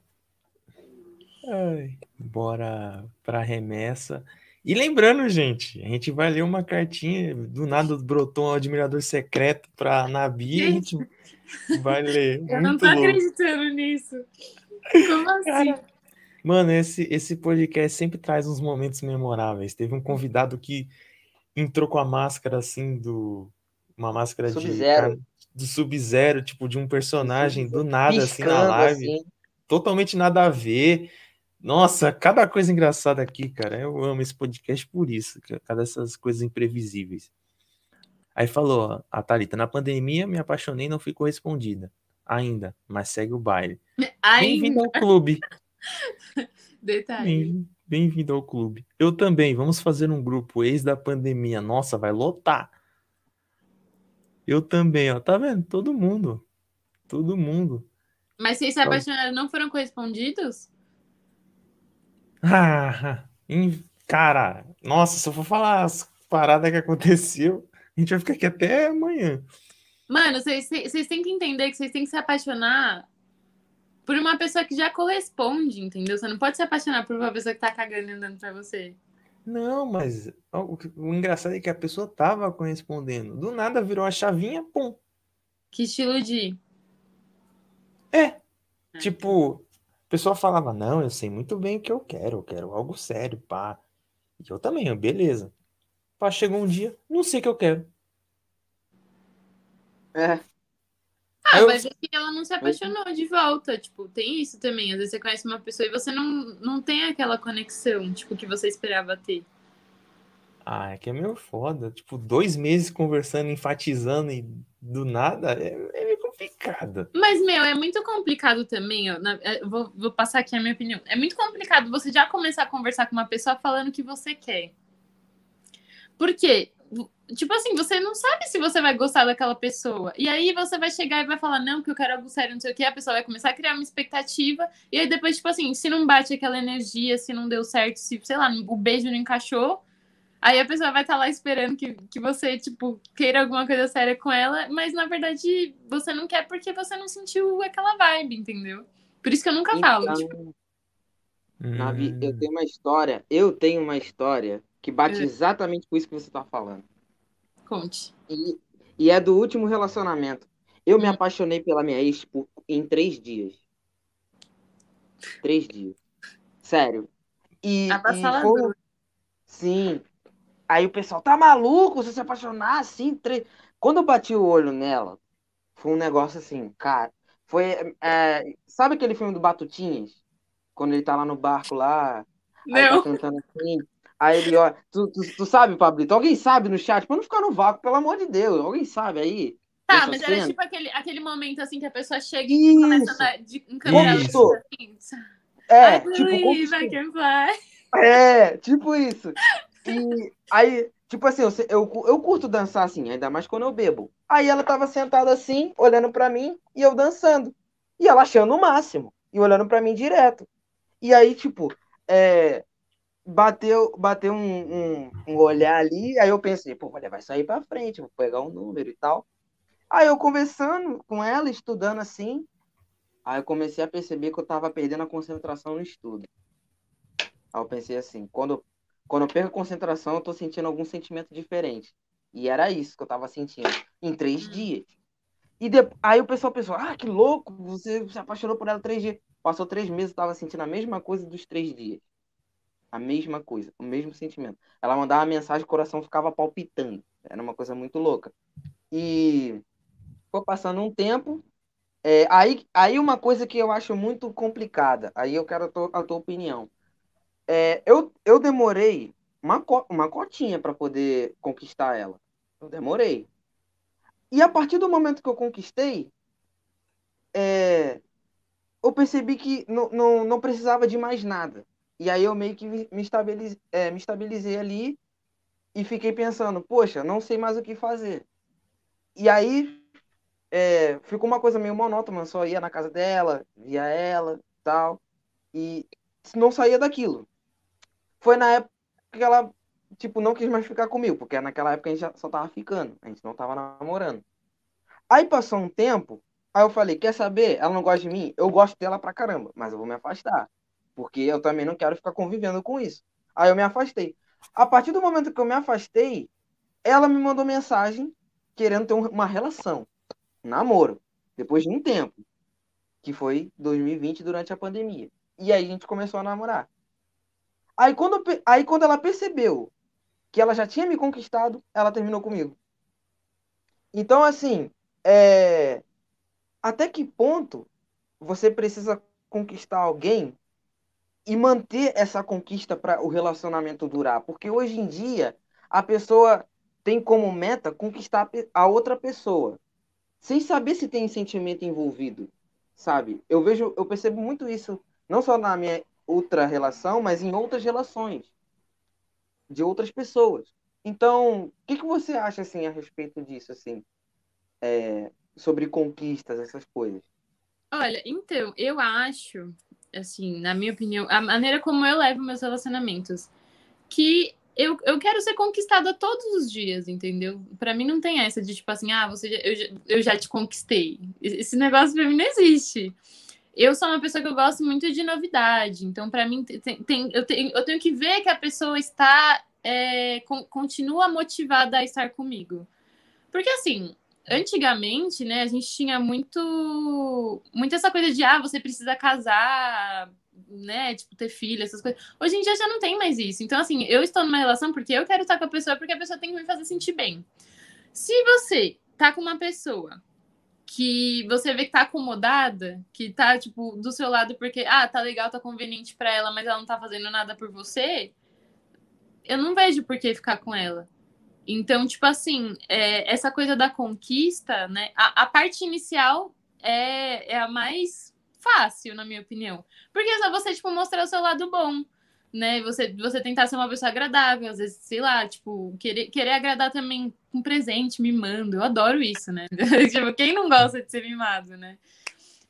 Ai, bora pra remessa. E lembrando, gente, a gente vai ler uma cartinha, do nada brotou um admirador secreto pra Nabi, a gente vai ler. Eu não tô louco. acreditando nisso. Como assim? Cara, mano, esse, esse podcast sempre traz uns momentos memoráveis. Teve um convidado que entrou com a máscara assim do. Uma máscara de do Sub-Zero, tipo, de um personagem do nada, assim, na live. Assim. Totalmente nada a ver. Nossa, cada coisa engraçada aqui, cara. Eu amo esse podcast por isso, cada essas coisas imprevisíveis. Aí falou, a Thalita, na pandemia me apaixonei e não fui correspondida. Ainda, mas segue o baile. Bem-vindo ao clube. Detalhe. Bem-vindo ao clube. Eu também, vamos fazer um grupo ex da pandemia. Nossa, vai lotar. Eu também, ó. Tá vendo? Todo mundo. Todo mundo. Mas vocês se apaixonaram não foram correspondidos? Ah, cara, nossa, se eu for falar as paradas que aconteceu, a gente vai ficar aqui até amanhã. Mano, vocês, vocês têm que entender que vocês têm que se apaixonar por uma pessoa que já corresponde, entendeu? Você não pode se apaixonar por uma pessoa que tá cagando e andando pra você. Não, mas o, o engraçado é que a pessoa tava correspondendo. Do nada virou a chavinha, pum. Que estilo de. É. é. Tipo, a pessoa falava, não, eu sei muito bem o que eu quero, eu quero algo sério, pá. E eu também, beleza. Pá, chegou um dia, não sei o que eu quero. É. Ah, eu... mas é que ela não se apaixonou de volta. Tipo, tem isso também. Às vezes você conhece uma pessoa e você não, não tem aquela conexão, tipo, que você esperava ter. Ah, é que é meio foda. Tipo, dois meses conversando, enfatizando e do nada é, é meio complicado. Mas, meu, é muito complicado também. Ó, na, é, vou, vou passar aqui a minha opinião. É muito complicado você já começar a conversar com uma pessoa falando o que você quer. Por quê? Tipo assim, você não sabe se você vai gostar daquela pessoa. E aí você vai chegar e vai falar, não, que eu quero algo sério, não sei o que, a pessoa vai começar a criar uma expectativa, e aí depois, tipo assim, se não bate aquela energia, se não deu certo, se, sei lá, o beijo não encaixou, aí a pessoa vai estar tá lá esperando que, que você, tipo, queira alguma coisa séria com ela, mas na verdade você não quer porque você não sentiu aquela vibe, entendeu? Por isso que eu nunca então, falo, tipo. Navi, eu hum. tenho uma história, eu tenho uma história que bate é. exatamente com isso que você tá falando. Conte. E, e é do último relacionamento. Eu me hum. apaixonei pela minha ex por, em três dias. Três dias. Sério. E, e foi... Sim. Aí o pessoal, tá maluco? Você se apaixonar assim? Três... Quando eu bati o olho nela, foi um negócio assim, cara. Foi. É... Sabe aquele filme do Batutinhas? Quando ele tá lá no barco lá. Aí tá cantando assim. Aí ele, ó, tu, tu, tu, sabe, Pablito? Alguém sabe no chat? Pra não ficar no vácuo, pelo amor de Deus. Alguém sabe aí? Tá, mas cena? era tipo aquele, aquele momento assim que a pessoa chega e Isso. começa a dar de, um conquistou. Assim, é, I tipo, É, tipo isso. E aí, tipo assim, eu, eu, eu curto dançar assim, ainda mais quando eu bebo. Aí ela tava sentada assim, olhando para mim, e eu dançando. E ela achando o máximo, e olhando para mim direto. E aí, tipo, é, bateu, bateu um, um, um, olhar ali, aí eu pensei, pô, olha, vai sair pra frente, vou pegar um número e tal. Aí eu conversando com ela, estudando assim, aí eu comecei a perceber que eu tava perdendo a concentração no estudo. Aí eu pensei assim, quando, quando eu perco a concentração, eu tô sentindo algum sentimento diferente. E era isso que eu tava sentindo, em três hum. dias. E de... aí o pessoal pensou, ah, que louco, você se apaixonou por ela três dias. Passou três meses, eu tava sentindo a mesma coisa dos três dias. A mesma coisa, o mesmo sentimento. Ela mandava uma mensagem, o coração ficava palpitando. Era uma coisa muito louca. E foi passando um tempo. É, aí, aí uma coisa que eu acho muito complicada, aí eu quero a tua, a tua opinião. É, eu, eu demorei uma, uma cotinha para poder conquistar ela. Eu demorei. E a partir do momento que eu conquistei, é, eu percebi que não, não, não precisava de mais nada. E aí eu meio que me, estabilizei, é, me estabilizei ali e fiquei pensando, poxa, não sei mais o que fazer. E aí é, ficou uma coisa meio monótona, só ia na casa dela, via ela tal, e não saía daquilo. Foi na época que ela, tipo, não quis mais ficar comigo, porque naquela época a gente só tava ficando, a gente não tava namorando. Aí passou um tempo, aí eu falei, quer saber? Ela não gosta de mim? Eu gosto dela pra caramba, mas eu vou me afastar porque eu também não quero ficar convivendo com isso. Aí eu me afastei. A partir do momento que eu me afastei, ela me mandou mensagem querendo ter uma relação, um namoro, depois de um tempo, que foi 2020 durante a pandemia. E aí a gente começou a namorar. Aí quando, aí quando ela percebeu que ela já tinha me conquistado, ela terminou comigo. Então, assim, é... até que ponto você precisa conquistar alguém e manter essa conquista para o relacionamento durar. Porque hoje em dia a pessoa tem como meta conquistar a outra pessoa, sem saber se tem sentimento envolvido, sabe? Eu vejo, eu percebo muito isso não só na minha outra relação, mas em outras relações de outras pessoas. Então, o que, que você acha assim a respeito disso, assim, é, sobre conquistas, essas coisas? Olha, então eu acho assim, na minha opinião, a maneira como eu levo meus relacionamentos. Que eu, eu quero ser conquistada todos os dias, entendeu? Para mim não tem essa de tipo assim, ah, você já, eu, eu já te conquistei. Esse negócio pra mim não existe. Eu sou uma pessoa que eu gosto muito de novidade, então para mim tem, tem, eu, tenho, eu tenho que ver que a pessoa está é, com, continua motivada a estar comigo. Porque assim, antigamente, né, a gente tinha muito, muito essa coisa de, ah, você precisa casar, né, tipo, ter filho, essas coisas. Hoje em dia já não tem mais isso. Então, assim, eu estou numa relação porque eu quero estar com a pessoa, porque a pessoa tem que me fazer sentir bem. Se você tá com uma pessoa que você vê que tá acomodada, que tá, tipo, do seu lado porque, ah, tá legal, tá conveniente para ela, mas ela não tá fazendo nada por você, eu não vejo por que ficar com ela. Então, tipo assim, é, essa coisa da conquista, né? A, a, parte inicial é, é a mais fácil, na minha opinião. Porque é só você, tipo, mostrar o seu lado bom, né? Você, você tentar ser uma pessoa agradável, às vezes, sei lá, tipo, querer, querer agradar também com presente, mimando. Eu adoro isso, né? tipo, quem não gosta de ser mimado, né?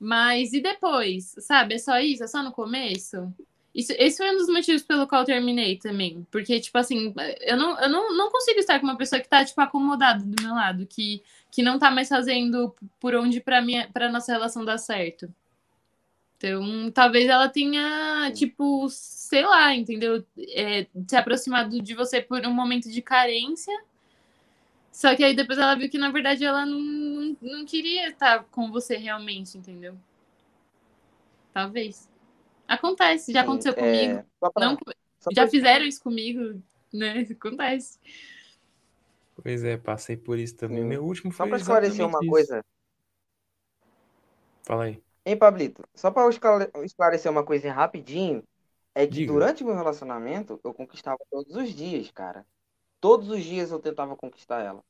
Mas e depois, sabe? É só isso? É só no começo? Isso, esse foi um dos motivos pelo qual eu terminei também. Porque, tipo assim, eu não, eu não, não consigo estar com uma pessoa que tá, tipo, acomodada do meu lado, que, que não tá mais fazendo por onde pra, minha, pra nossa relação dar certo. Então, talvez ela tenha, tipo, sei lá, entendeu? É, se aproximado de você por um momento de carência. Só que aí depois ela viu que, na verdade, ela não, não, não queria estar com você realmente, entendeu? Talvez. Acontece, já aconteceu é... comigo. Pra... Não, já pra... fizeram isso comigo, né? Acontece. Pois é, passei por isso também. Sim. Meu último foi. Só para esclarecer uma isso. coisa. Fala aí. Hein, Pablito? Só para esclarecer uma coisa rapidinho, é que Diga. durante o meu relacionamento eu conquistava todos os dias, cara. Todos os dias eu tentava conquistar ela.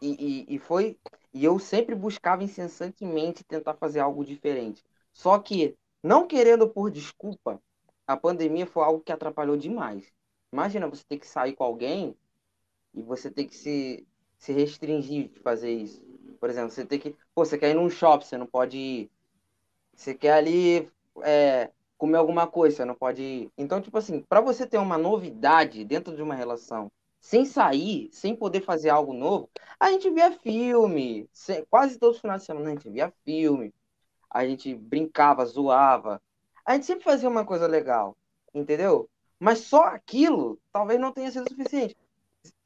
E, e, e foi. E eu sempre buscava incessantemente tentar fazer algo diferente. Só que não querendo por desculpa, a pandemia foi algo que atrapalhou demais. Imagina você ter que sair com alguém e você ter que se, se restringir de fazer isso. Por exemplo, você tem que. Pô, você quer ir num shopping, você não pode ir. Você quer ali é, comer alguma coisa, você não pode ir. Então, tipo assim, para você ter uma novidade dentro de uma relação, sem sair, sem poder fazer algo novo, a gente via filme, quase todos os finais de semana a gente via filme, a gente brincava, zoava, a gente sempre fazia uma coisa legal, entendeu? Mas só aquilo talvez não tenha sido suficiente,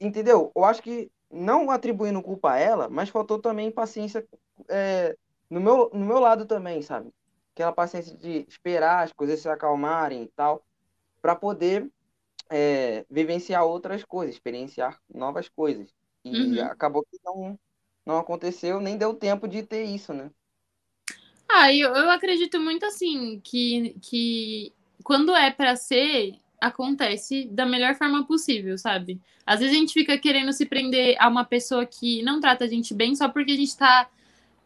entendeu? Eu acho que não atribuindo culpa a ela, mas faltou também paciência é, no, meu, no meu lado também, sabe? Aquela paciência de esperar as coisas se acalmarem e tal, para poder é, vivenciar outras coisas, experienciar novas coisas. E uhum. acabou que não, não aconteceu, nem deu tempo de ter isso, né? Ah, eu, eu acredito muito assim, que, que quando é para ser, acontece da melhor forma possível, sabe? Às vezes a gente fica querendo se prender a uma pessoa que não trata a gente bem só porque a gente tá,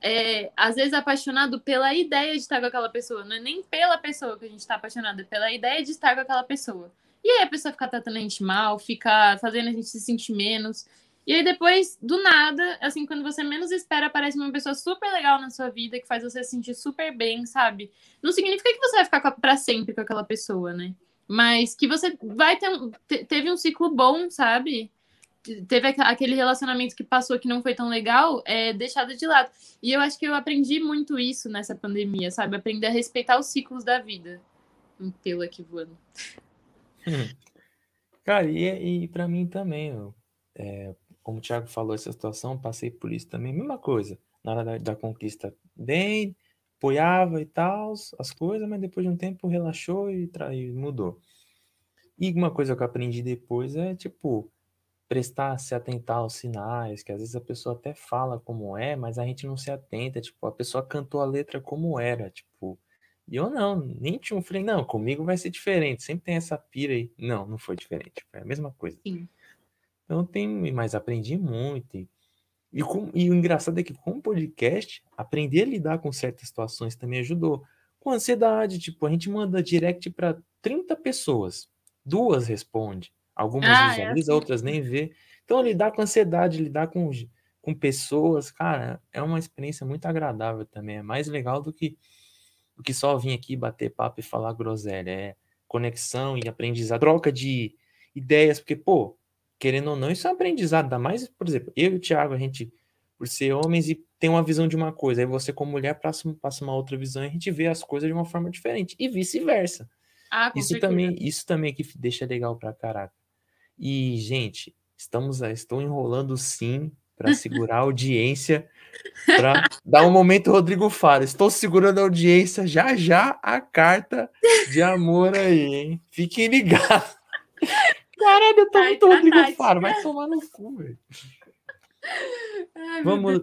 é, às vezes, apaixonado pela ideia de estar com aquela pessoa. Não é nem pela pessoa que a gente tá apaixonado, é pela ideia de estar com aquela pessoa. E aí a pessoa fica tratando a gente mal, fica fazendo a gente se sentir menos. E aí depois, do nada, assim, quando você menos espera, aparece uma pessoa super legal na sua vida, que faz você se sentir super bem, sabe? Não significa que você vai ficar para sempre com aquela pessoa, né? Mas que você vai ter um, teve um ciclo bom, sabe? Teve aquele relacionamento que passou que não foi tão legal, é deixado de lado. E eu acho que eu aprendi muito isso nessa pandemia, sabe? Aprender a respeitar os ciclos da vida. Um pelo aqui voando. Cara, e, e para mim também, é, como o Thiago falou, essa situação, passei por isso também, mesma coisa. Na hora da, da conquista, bem, apoiava e tal, as coisas, mas depois de um tempo relaxou e, e mudou. E uma coisa que eu aprendi depois é, tipo, prestar, se atentar aos sinais, que às vezes a pessoa até fala como é, mas a gente não se atenta, tipo, a pessoa cantou a letra como era, tipo, e eu não, nem tinha um, falei, não, comigo vai ser diferente, sempre tem essa pira aí. Não, não foi diferente, foi a mesma coisa. Sim. Então tem, mas aprendi muito, e e, com, e o engraçado é que com o podcast, aprender a lidar com certas situações também ajudou. Com ansiedade, tipo, a gente manda direct para 30 pessoas. Duas responde. Algumas ah, é visualiza, é assim. outras nem vê. Então, lidar com ansiedade, lidar com, com pessoas, cara, é uma experiência muito agradável também. É mais legal do que, do que só vir aqui bater papo e falar groselha. É conexão e aprendizado, troca de ideias, porque, pô, querendo ou não, isso é um aprendizado. Ainda mais, por exemplo, eu e o Thiago, a gente, por ser homens e tem uma visão de uma coisa, aí você, como mulher, passa, passa uma outra visão e a gente vê as coisas de uma forma diferente. E vice-versa. Ah, isso também Isso também é que deixa legal pra caraca. E, gente, estamos estou enrolando sim para segurar a audiência, para dar um momento Rodrigo Faro. Estou segurando a audiência, já já a carta de amor aí, hein? Fiquem ligados. Caralho, eu tô Ai, muito Rodrigo Tati. Faro, vai tomar no cu, velho. Vamos.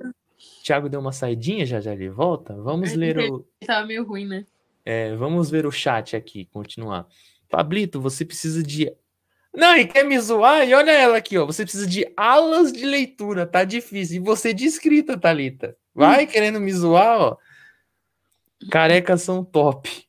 Thiago deu uma saidinha, já já ele volta. Vamos ler o. Tava meio ruim, né? É, vamos ver o chat aqui, continuar. Pablito, você precisa de. Não, e quer me zoar? E olha ela aqui, ó. Você precisa de alas de leitura, tá difícil. E você de escrita, Thalita. Vai hum. querendo me zoar, ó. Carecas são top.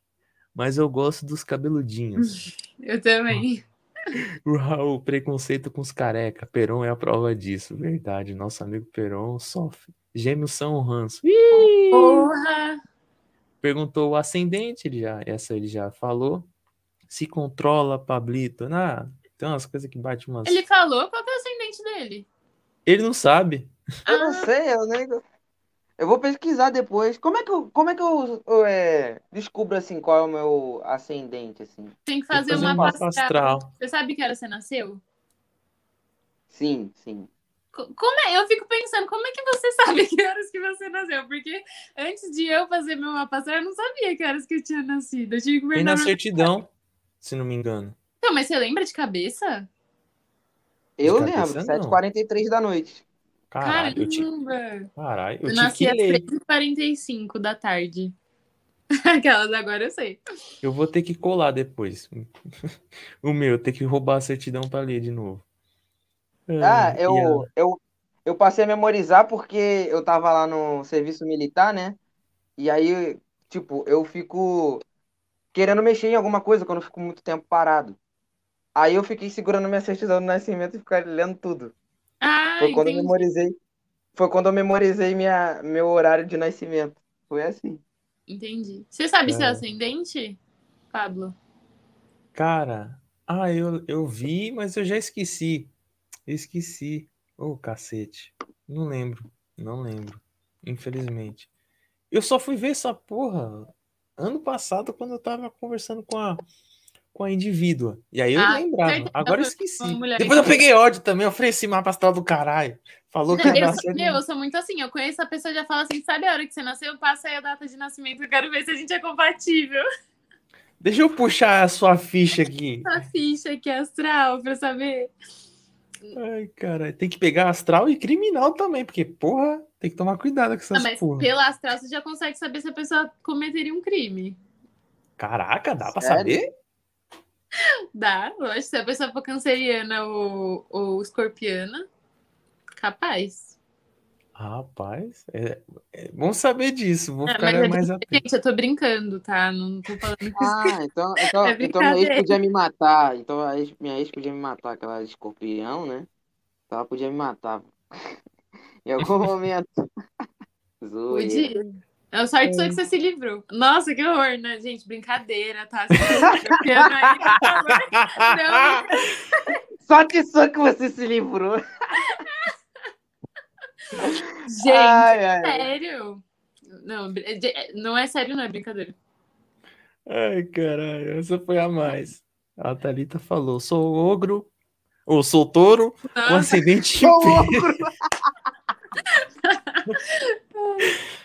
Mas eu gosto dos cabeludinhos. Eu também. O Raul, preconceito com os careca. Peron é a prova disso. Verdade, nosso amigo Peron sofre. Gêmeos são um ranço. Ih! Porra! Perguntou o ascendente, ele já, essa ele já falou. Se controla, Pablito. Ah, tem umas coisas que bate umas. Ele falou qual é o ascendente dele? Ele não sabe. Eu não ah. sei, eu nego. Eu vou pesquisar depois. Como é que eu, como é que eu, eu é, descubro assim qual é o meu ascendente assim? Tem que fazer, fazer uma mapa astral. Você sabe que hora você nasceu? Sim, sim. Como é? Eu fico pensando, como é que você sabe que horas que você nasceu? Porque antes de eu fazer meu mapa astral, eu não sabia que horas que eu tinha nascido. Eu tive que Tem na certidão, se não me engano. Não, mas você lembra de cabeça? Eu de cabeça, lembro, 7h43 da noite. Caralho, eu tinha... Caralho, eu, eu nasci às 3h45 da tarde. Aquelas agora eu sei. Eu vou ter que colar depois. o meu, ter que roubar a certidão para ler de novo. Ah, eu, eu, eu passei a memorizar porque eu tava lá no serviço militar, né? E aí, tipo, eu fico querendo mexer em alguma coisa quando eu fico muito tempo parado. Aí eu fiquei segurando minha certidão do nascimento e ficar lendo tudo. Ah, foi quando entendi. eu memorizei. Foi quando eu memorizei minha, meu horário de nascimento. Foi assim. Entendi. Você sabe é. seu ascendente? Pablo. Cara, ah, eu, eu vi, mas eu já esqueci. Esqueci. Ô, cacete. Não lembro. Não lembro. Infelizmente. Eu só fui ver essa porra ano passado quando eu tava conversando com a, com a indivídua. E aí eu Ah, lembrava. certeza, Agora eu esqueci. Depois eu peguei ódio também. Eu ofereci mapa astral do caralho. Falou que Eu, sou- meu, eu sou muito assim, eu conheço a pessoa e já fala assim, sabe a hora que você nasceu? Passa aí a data de nascimento, eu quero ver se a gente é compatível. Deixa eu puxar a sua ficha aqui. A ficha aqui astral pra saber. Ai, cara, tem que pegar astral e criminal também, porque, porra, tem que tomar cuidado com Ah, essas mas porra. pela astral você já consegue saber se a pessoa cometeria um crime. Caraca, dá pra Sério? saber? Dá, lógico. Se a pessoa for canceriana ou, ou escorpiana, capaz. Rapaz, é, é bom saber disso. Vou Ah, ficar é mais atento. Gente, eu tô brincando, tá? Não tô falando que Ah, então, então, É então minha ex podia me matar. Então a ex- minha ex podia me matar, aquela escorpião, né? Então ela podia me matar. Em algum momento. Podia. É o sorte sua que você se livrou. Nossa, que horror, né? Gente, brincadeira, tá? Aí, Sorte sua que você se livrou. Gente, Ai, ai. sério. Não, br- de- não é sério, não é brincadeira. Ai, caralho, essa foi a mais. A Thalita falou: sou ogro, ou sou touro Nossa, acidente de Sou peixe.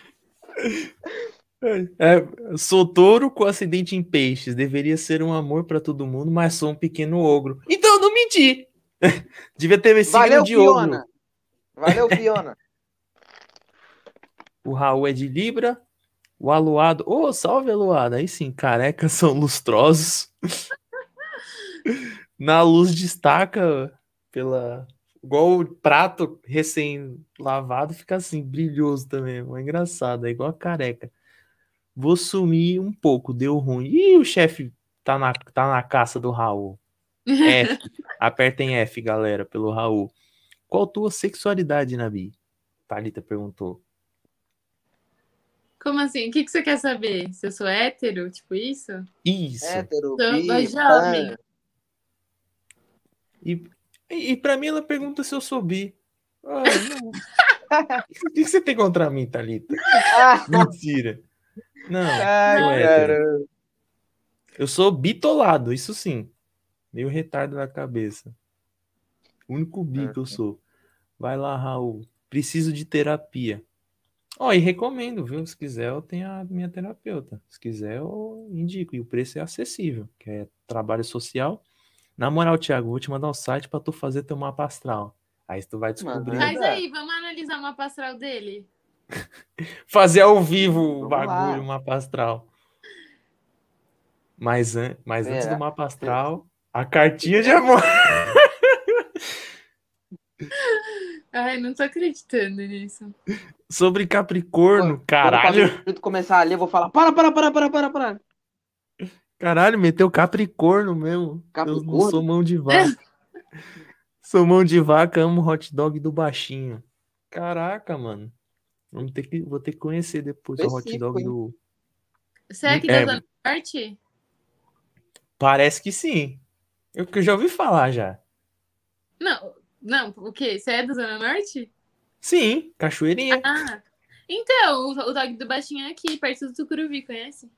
É, sou touro com acidente em peixes. Deveria ser um amor pra todo mundo, mas sou um pequeno ogro. Então eu não menti. Devia ter signo Valeu, de ogro. Fiona. Valeu, Fiona. O Raul é de Libra. O Aluado. Ô, salve, Aluado. Aí sim, carecas são lustrosos. Na luz destaca pela. Igual o prato recém-lavado, fica assim, brilhoso também. É engraçado, é igual a careca. Vou sumir um pouco, deu ruim. Ih, o chefe tá na, tá na caça do Raul. F. Apertem F, galera, pelo Raul. Qual tua sexualidade, Nabi? Thalita perguntou. Como assim? O que, que você quer saber? Se eu sou hétero? Tipo isso? Isso. Hétero, Sou bi, jovem. pan. E, e pra mim ela pergunta se eu sou bi. Ah, não. o que você tem contra mim, Thalita? Ah, Mentira. Não, ai, sou hétero. cara. Eu sou bitolado, isso sim. Meio retardo na cabeça. O único bi que eu sou. Vai lá, Raul. Preciso de terapia. Ó, e recomendo, viu? Se quiser, eu tenho a minha terapeuta. Se quiser, eu indico. E o preço é acessível, que é trabalho social. Na moral, Thiago, vou te mandar o site pra tu fazer teu mapa astral. Aí tu vai descobrir. Mas aí, vamos analisar o mapa astral dele? Fazer ao vivo o bagulho, lá. o mapa astral. Mas, an mas antes Será? do mapa astral, a cartinha de amor. Ai, não tô acreditando nisso. Sobre Capricorno, caralho. Quando tu começar a ler, eu vou falar: para, para, para, para, para, para. Caralho, meteu Capricorno mesmo. Eu não Capricorno? sou mão de vaca. sou mão de vaca, amo hot dog do baixinho. Caraca, mano. Vamos ter que, vou ter que conhecer depois o hot dog hein? do. Você é aqui É. da Zona Norte? Parece que sim. Eu, que eu já ouvi falar já. Não, não, o quê? Você é da Zona Norte? Sim, cachoeirinha. Ah, então, o, o dog do baixinho é aqui, perto do Tucuruvi, conhece?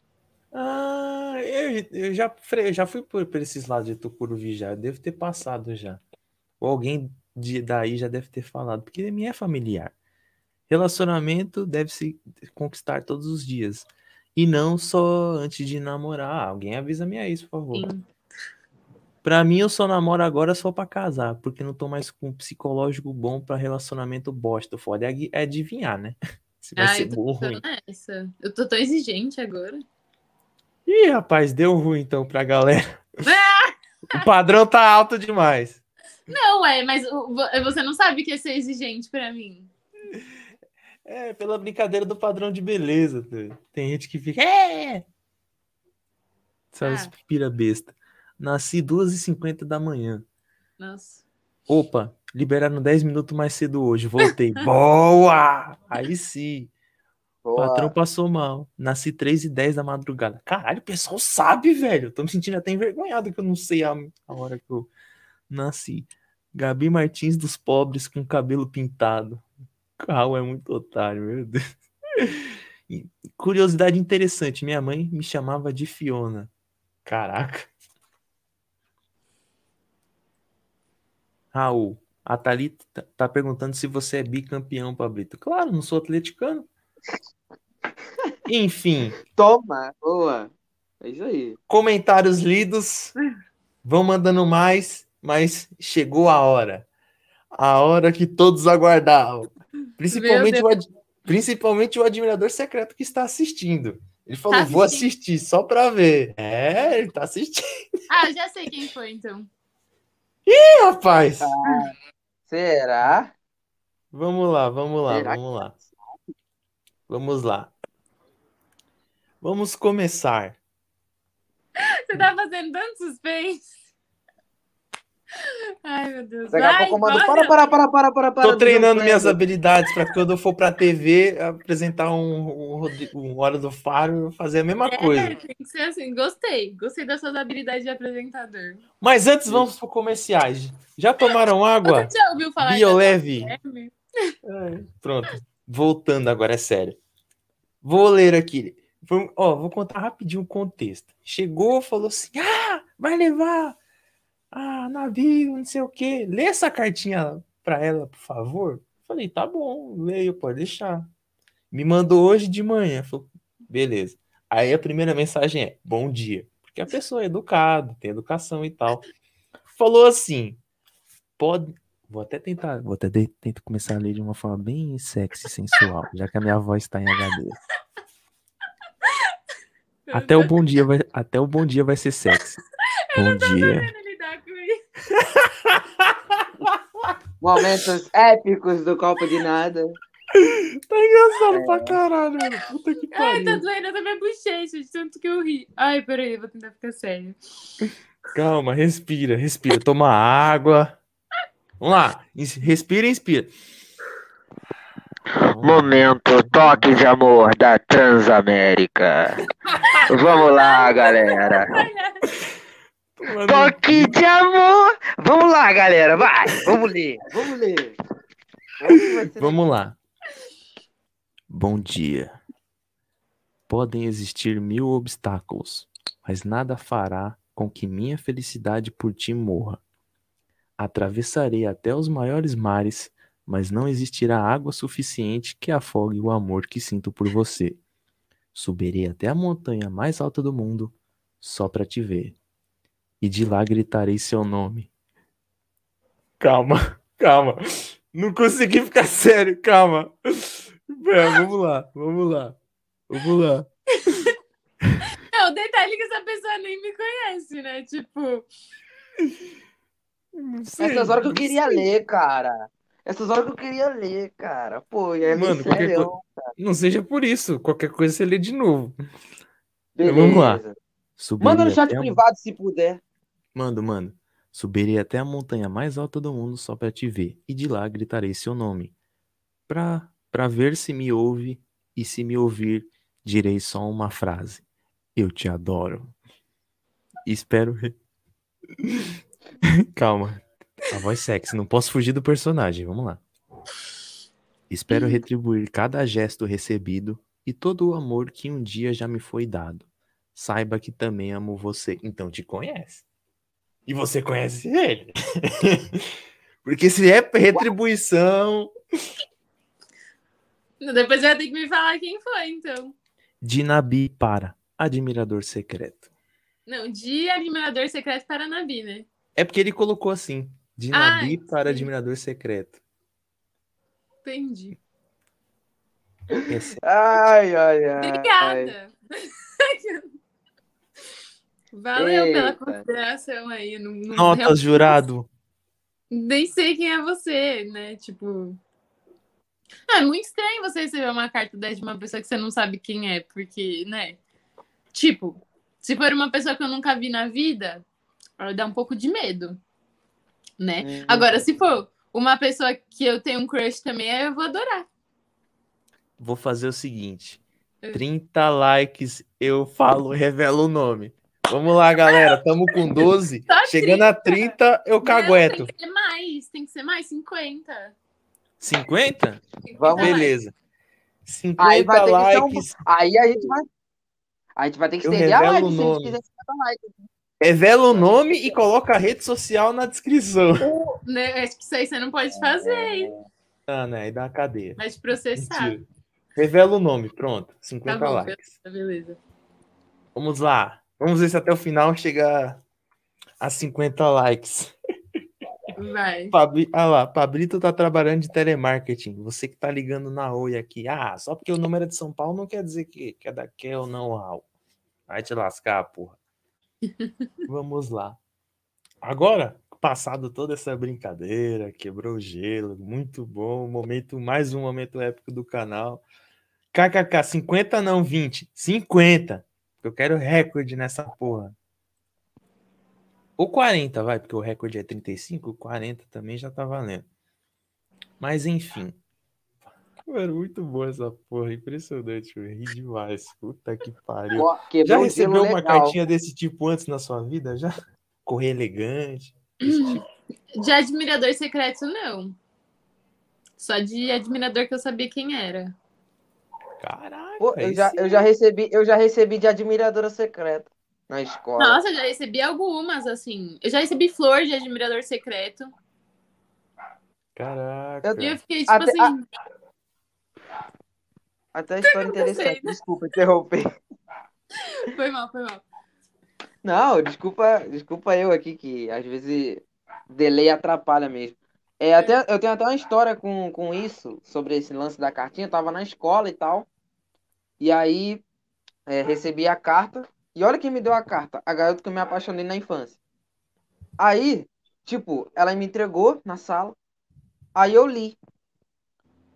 Ah, eu, eu já, eu já fui por, por esses lados de Tucuruvi já. Eu devo ter passado já. Ou alguém de, daí já deve ter falado, porque me é familiar. Relacionamento deve se conquistar todos os dias. E não só antes de namorar. Alguém avisa minha ex, por favor. Sim. Pra mim, eu só namoro agora só pra casar, porque não tô mais com um psicológico bom pra relacionamento bosta. Foda é é adivinhar, né? Se vai Ah, ser eu tô bom ou ruim. nessa. Eu tô tão exigente agora. Ih, rapaz, deu ruim então pra galera. O padrão tá alto demais. Não, é, mas você não sabe que é ser exigente pra mim. É, pela brincadeira do padrão de beleza. tá? Tem gente que fica. É! Sabe, Ah. pira besta. Nasci 2h50 da manhã. Nossa. Opa, liberaram 10 minutos mais cedo hoje. Voltei. Boa! Aí sim. Boa. Patrão passou mal. Nasci 3 e 10 da madrugada. Caralho, o pessoal sabe, velho. Tô me sentindo até envergonhado que eu não sei a, a hora que eu nasci. Gabi Martins dos pobres com cabelo pintado. Carro é muito otário, meu Deus. E, curiosidade interessante: minha mãe me chamava de Fiona. Caraca. Raul, a Thalita tá perguntando se você é bicampeão, Pablito. Claro, não sou atleticano. Enfim. Toma, boa. É isso aí. Comentários lidos. Vão mandando mais, mas chegou a hora. A hora que todos aguardavam. Principalmente, o, ad... Principalmente o admirador secreto que está assistindo. Ele falou: tá vou assistir só para ver. É, ele tá assistindo. Ah, já sei quem foi, então. Ih, rapaz! Ah, será? Vamos lá, vamos lá, será vamos lá. Vamos lá. Vamos começar. Você tá fazendo tanto suspense. Ai, meu Deus. Daqui a pouco eu mando. Para, para, para, para, para, para. Tô treinando minhas habilidades para quando eu for pra TV apresentar um, um, um Hora do Faro fazer a mesma é, coisa. Tem que ser assim. Gostei. Gostei das suas habilidades de apresentador. Mas antes vamos pro comerciais. Já tomaram água? Você já ouviu falar Bioleve? É, pronto. Voltando agora, é sério. Vou ler aqui. Ó, vou contar rapidinho o contexto. Chegou, falou assim: ah, vai levar ah, navio, não sei o quê. Lê essa cartinha para ela, por favor. Falei, tá bom, leio, pode deixar. Me mandou hoje de manhã. Falei, beleza. Aí a primeira mensagem é: bom dia. Porque a pessoa é educada, tem educação e tal. Falou assim: pode. Vou até tentar, vou até tentar começar a ler de uma forma bem sexy e sensual, já que a minha voz está em HD. Até o bom dia vai, até o bom dia vai ser sexy. Bom dia. Momentos épicos do copo de nada. Tá engraçado é. pra caralho, mano. Puta que pariu. Ai, tá doendo até minha bochecha de tanto que eu ri. Ai, peraí, vou tentar ficar sério. Calma, respira, respira. Toma água. Vamos lá. Respira e inspira. Momento toque de amor da Transamérica. Vamos lá, galera. Toque de amor! Vamos lá, galera, vai! Vamos ler, vamos ler. Vamos lá. Bom dia. Podem existir mil obstáculos, mas nada fará com que minha felicidade por ti morra. Atravessarei até os maiores mares, mas não existirá água suficiente que afogue o amor que sinto por você. Subirei até a montanha mais alta do mundo só para te ver e de lá gritarei seu nome. Calma, calma. Não consegui ficar sério, calma. É, vamos lá, vamos lá. Vamos lá. É, o detalhe que essa pessoa nem me conhece, né? Tipo. Sei, Essas horas que eu queria sei. ler, cara. Essas horas que eu queria ler, cara. Pô, é Mano, qualquer co... Não seja por isso. Qualquer coisa você lê de novo. Beleza. Vamos lá. Manda no chat privado se puder. Mando, mando. Subirei até a montanha mais alta do mundo só para te ver, e de lá gritarei seu nome. Pra, pra ver se me ouve, e se me ouvir, direi só uma frase. Eu te adoro. Espero. Calma. A voz sexy, não posso fugir do personagem. Vamos lá. Espero retribuir cada gesto recebido e todo o amor que um dia já me foi dado. Saiba que também amo você. Então te conhece e você conhece ele. Porque se é retribuição. Depois vai ter que me falar quem foi, então. De Nabi para Admirador Secreto. Não, de Admirador Secreto para Nabi, né? É porque ele colocou assim: de Nabi ah, para sim. Admirador Secreto. Entendi. Esse... Ai, ai, ai. Obrigada. Ai. Valeu Eita. pela consideração aí. Não, não Notas, jurado. Nem sei quem é você, né? Tipo. Ah, é muito estranho você receber uma carta dessa de uma pessoa que você não sabe quem é, porque, né? Tipo, se for uma pessoa que eu nunca vi na vida, dá um pouco de medo, né? Uhum. Agora, se for uma pessoa que eu tenho um crush também, eu vou adorar. vou fazer o seguinte: Hum. 30 likes, eu falo, revelo o nome. Vamos lá, galera. Tamo com 12. Só Chegando a 30, eu Não, cagueto. tem que ser mais, tem que ser mais, 50. 50? Tem que Vamos. ser mais. Beleza. Aí 50 vai ter que ser um- likes. Aí a gente vai. A gente vai ter que estender a live se a gente quiser 50 likes. Revela o nome e coloca a rede social na descrição. Né, Acho que isso aí você não pode fazer, hein? Ah, né? Aí dá uma cadeia. Vai te processar. Mentira. Revela o nome, pronto. Tá 50 bom, likes. beleza. Vamos lá. Vamos ver se até o final chega a 50 likes. Vai. Pabri... Ah lá, Pablito tá trabalhando de telemarketing. Você que tá ligando na Oi aqui. Ah, só porque o número é de São Paulo não quer dizer que, que é daqui ou não. Au. Vai te lascar, porra. Vamos lá. Agora, passado toda essa brincadeira, quebrou o gelo, muito bom. Momento, mais um momento épico do canal. KKK, 50 não, 20. 50. Eu quero recorde nessa porra. Ou 40, vai, porque o recorde é 35, 40 também já tá valendo. Mas enfim. Mano, muito boa essa porra, impressionante, eu ri demais. Puta que pariu. Ó, Já recebeu uma legal. cartinha desse tipo antes na sua vida? Já? Correr elegante? tipo? De admirador secreto, não. Só de admirador que eu sabia quem era. Caraca, Pô, eu, já, eu, já recebi, eu já recebi de admiradora secreta na escola. Nossa, eu já recebi algumas, assim. Eu já recebi flor de admirador secreto. Caraca. E eu fiquei tipo Até- assim. Até a história interessante. acontecendo? Desculpa interromper. Foi mal, foi mal. Não, desculpa, desculpa eu aqui, que às vezes delay atrapalha mesmo. É, até, eu tenho até uma história com, com isso, sobre esse lance da cartinha. Eu tava na escola e tal. E aí é, recebi a carta. E olha quem me deu a carta, a garota que eu me apaixonei na infância. Aí, tipo, ela me entregou na sala. Aí eu li.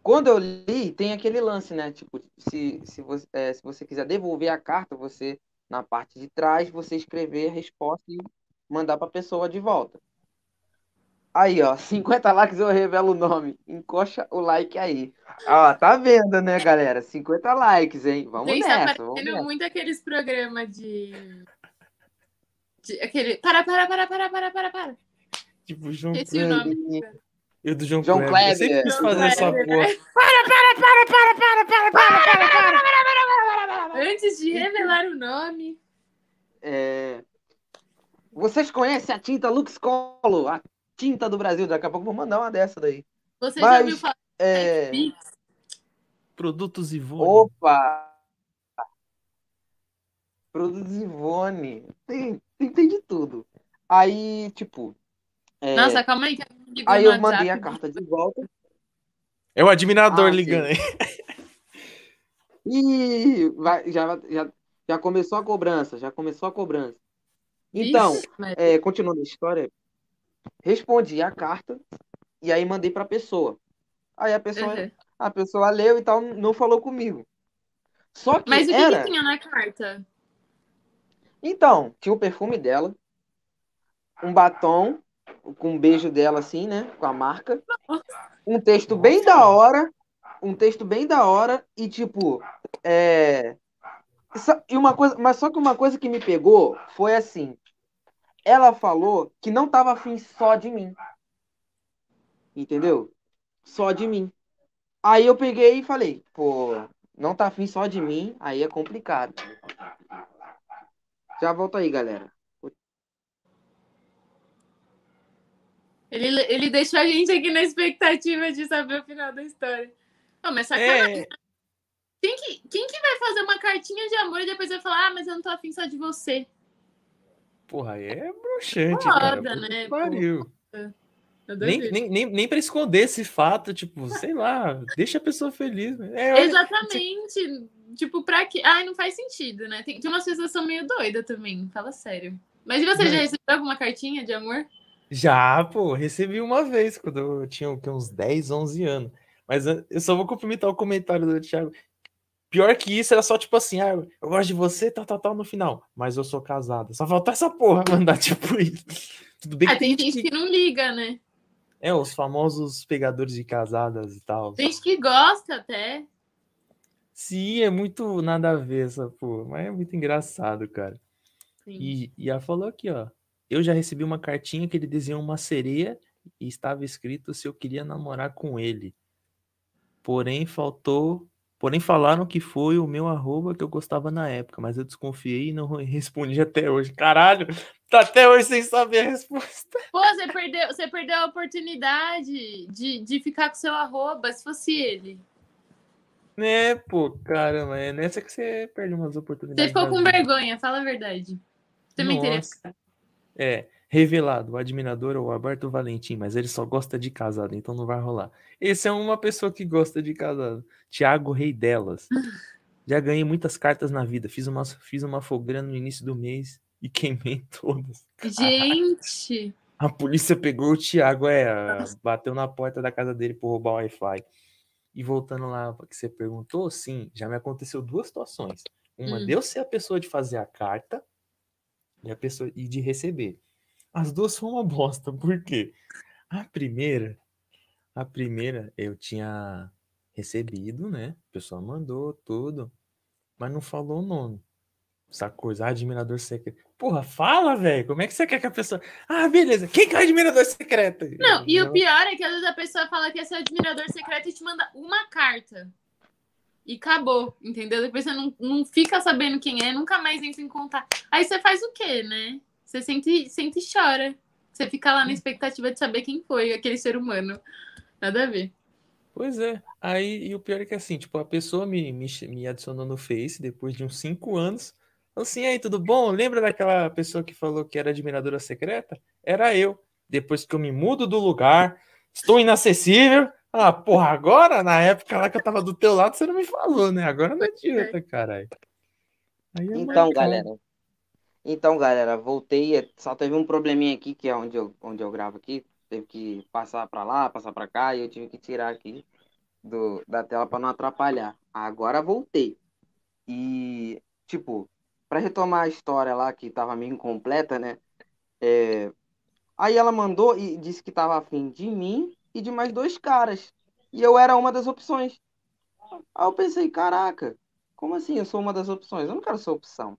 Quando eu li, tem aquele lance, né? Tipo, se, se, você, é, se você quiser devolver a carta, você, na parte de trás, você escrever a resposta e mandar pra pessoa de volta. Aí, ó, 50 likes eu revelo o nome. Encoxa o like aí. Ó, tá vendo, né, galera? 50 likes, hein? Vamos Gente, tá nessa, vamos parecendo nessa. muito aqueles programas de. de aquele. Para, para, para, para, para, para, para. Tipo, Esse é o nome. E o do João, João Kleber. Eu sempre Kleber. quis fazer essa Kleber, porra. Antes de revelar o nome. É, Vocês conhecem a tinta Lux Colo, a tinta do Brasil? Daqui a pouco eu vou mandar uma dessa daí. Você já Mas- ouviu falar É... Produtos Ivone. Opa! Produtos Ivone. Tem, tem, tem de tudo. Aí, tipo. é, Nossa, calma aí que ligou aí eu mandei a carta de volta. É o admirador Ah, ligando aí. E vai, já, já, já começou a cobrança, já começou a cobrança. Então, Vixe, mas- é, continuando a história, respondi a carta e aí mandei pra pessoa. Aí a pessoa, Uhum. a pessoa leu e tal, não falou comigo. Só que Mas o que, era. que tinha na carta? Então, tinha o perfume dela, um batom com um beijo dela assim, né, com a marca. Um texto bem da hora, um texto bem da hora e tipo, é só- e uma coisa, mas só que uma coisa que me pegou foi assim, ela falou que não tava afim só de mim. Entendeu? Só de mim. Aí eu peguei e falei, pô, não tá afim só de mim, aí é complicado. Já volto aí, galera. Ele, ele deixou a gente aqui na expectativa de saber o final da história. Não, mas sacanagem. É, Quem, que, quem que vai fazer uma cartinha de amor e depois vai falar, ah, mas eu não tô afim só de você? porra, aí é broxante, Foda, cara. Né? Pariu. Eu Nem, nem, nem, nem pra esconder esse fato, tipo, sei lá, deixa a pessoa feliz. né? É, olha- Exatamente. Tipo, pra quê? Ai, não faz sentido, né? Tem, tem umas pessoas que são meio doidas também, fala sério. Mas e você já recebeu alguma cartinha de amor? Já, pô, recebi uma vez quando eu tinha uns 10, 11 anos. Mas eu só vou cumprimentar o comentário do Thiago. Pior que isso, era só tipo assim, ah, eu gosto de você, tal, tal, tal, no final. Mas eu sou casado. Só faltou essa porra mandar tipo isso. Tudo bem Ah, que tem gente que não liga, né? É, os famosos pegadores de casadas e tal. Tem gente que gosta até. Sim, é muito nada a ver essa porra, mas é muito engraçado, cara. Sim. E, e ela falou aqui, ó. Eu já recebi uma cartinha que ele desenhou uma sereia e estava escrito se eu queria namorar com ele. Porém, faltou. Porém, falaram que foi o meu arroba que eu gostava na época, mas eu desconfiei e não respondi até hoje. Caralho, tá até hoje sem saber a resposta. Pô, você perdeu, você perdeu a oportunidade de, de ficar com seu arroba, se fosse ele. Né, pô, caramba, é nessa que você perde umas Você oportunidades. ficou da com vida. vergonha, fala a verdade. Você me Nossa. É, revelado, o admirador é o Alberto Valentim, mas ele só gosta de casado, então não vai rolar. Esse é uma pessoa que gosta de casado. Tiago Rei delas. Já ganhei muitas cartas na vida. Fiz uma, fiz uma fogueira no início do mês e queimei todas. Gente, A polícia pegou o Thiago, é, bateu na porta da casa dele por roubar o Wi-Fi. E voltando lá que você perguntou, sim, já me aconteceu duas situações. Uma Hum. de eu ser a pessoa de fazer a carta e a pessoa e de receber. As duas foram uma bosta, por quê? A primeira, a primeira eu tinha recebido, né? A pessoa mandou tudo, mas não falou o nome. Essa coisa, ah, admirador secreto. Porra, fala, velho. Como é que você quer que a pessoa. Ah, beleza. Quem que é o admirador secreto? não, e o pior é que às vezes a pessoa fala que é seu admirador secreto e te manda uma carta. E acabou, entendeu? Depois você não, não fica sabendo quem é, nunca mais entra em contato. Aí você faz o quê, né? Você sente, sente e chora. Você fica lá na expectativa de saber quem foi aquele ser humano. Nada a ver. Pois é. Aí, e o pior é que assim, tipo, a pessoa me, me, me adicionou no Face depois de uns cinco anos. Assim, "E aí, tudo bom? Lembra daquela pessoa que falou que era admiradora secreta? Era eu. Depois que eu me mudo do lugar, estou inacessível. Ah, porra, agora, na época lá que eu tava do teu lado, você não me falou, né? Agora não adianta, caralho. É Então, marcado. galera. Então, galera, voltei. é, Só teve um probleminha aqui, que é onde eu, onde eu gravo aqui. Teve que passar pra lá, passar pra cá, e eu tive que tirar aqui do, da tela pra não atrapalhar. Agora voltei. E, tipo, pra retomar a história lá, que tava meio incompleta, né? É, Aí ela mandou e disse que tava afim de mim e de mais dois caras. E eu era uma das opções. Aí eu pensei, caraca, como assim eu sou uma das opções? Eu não quero ser opção.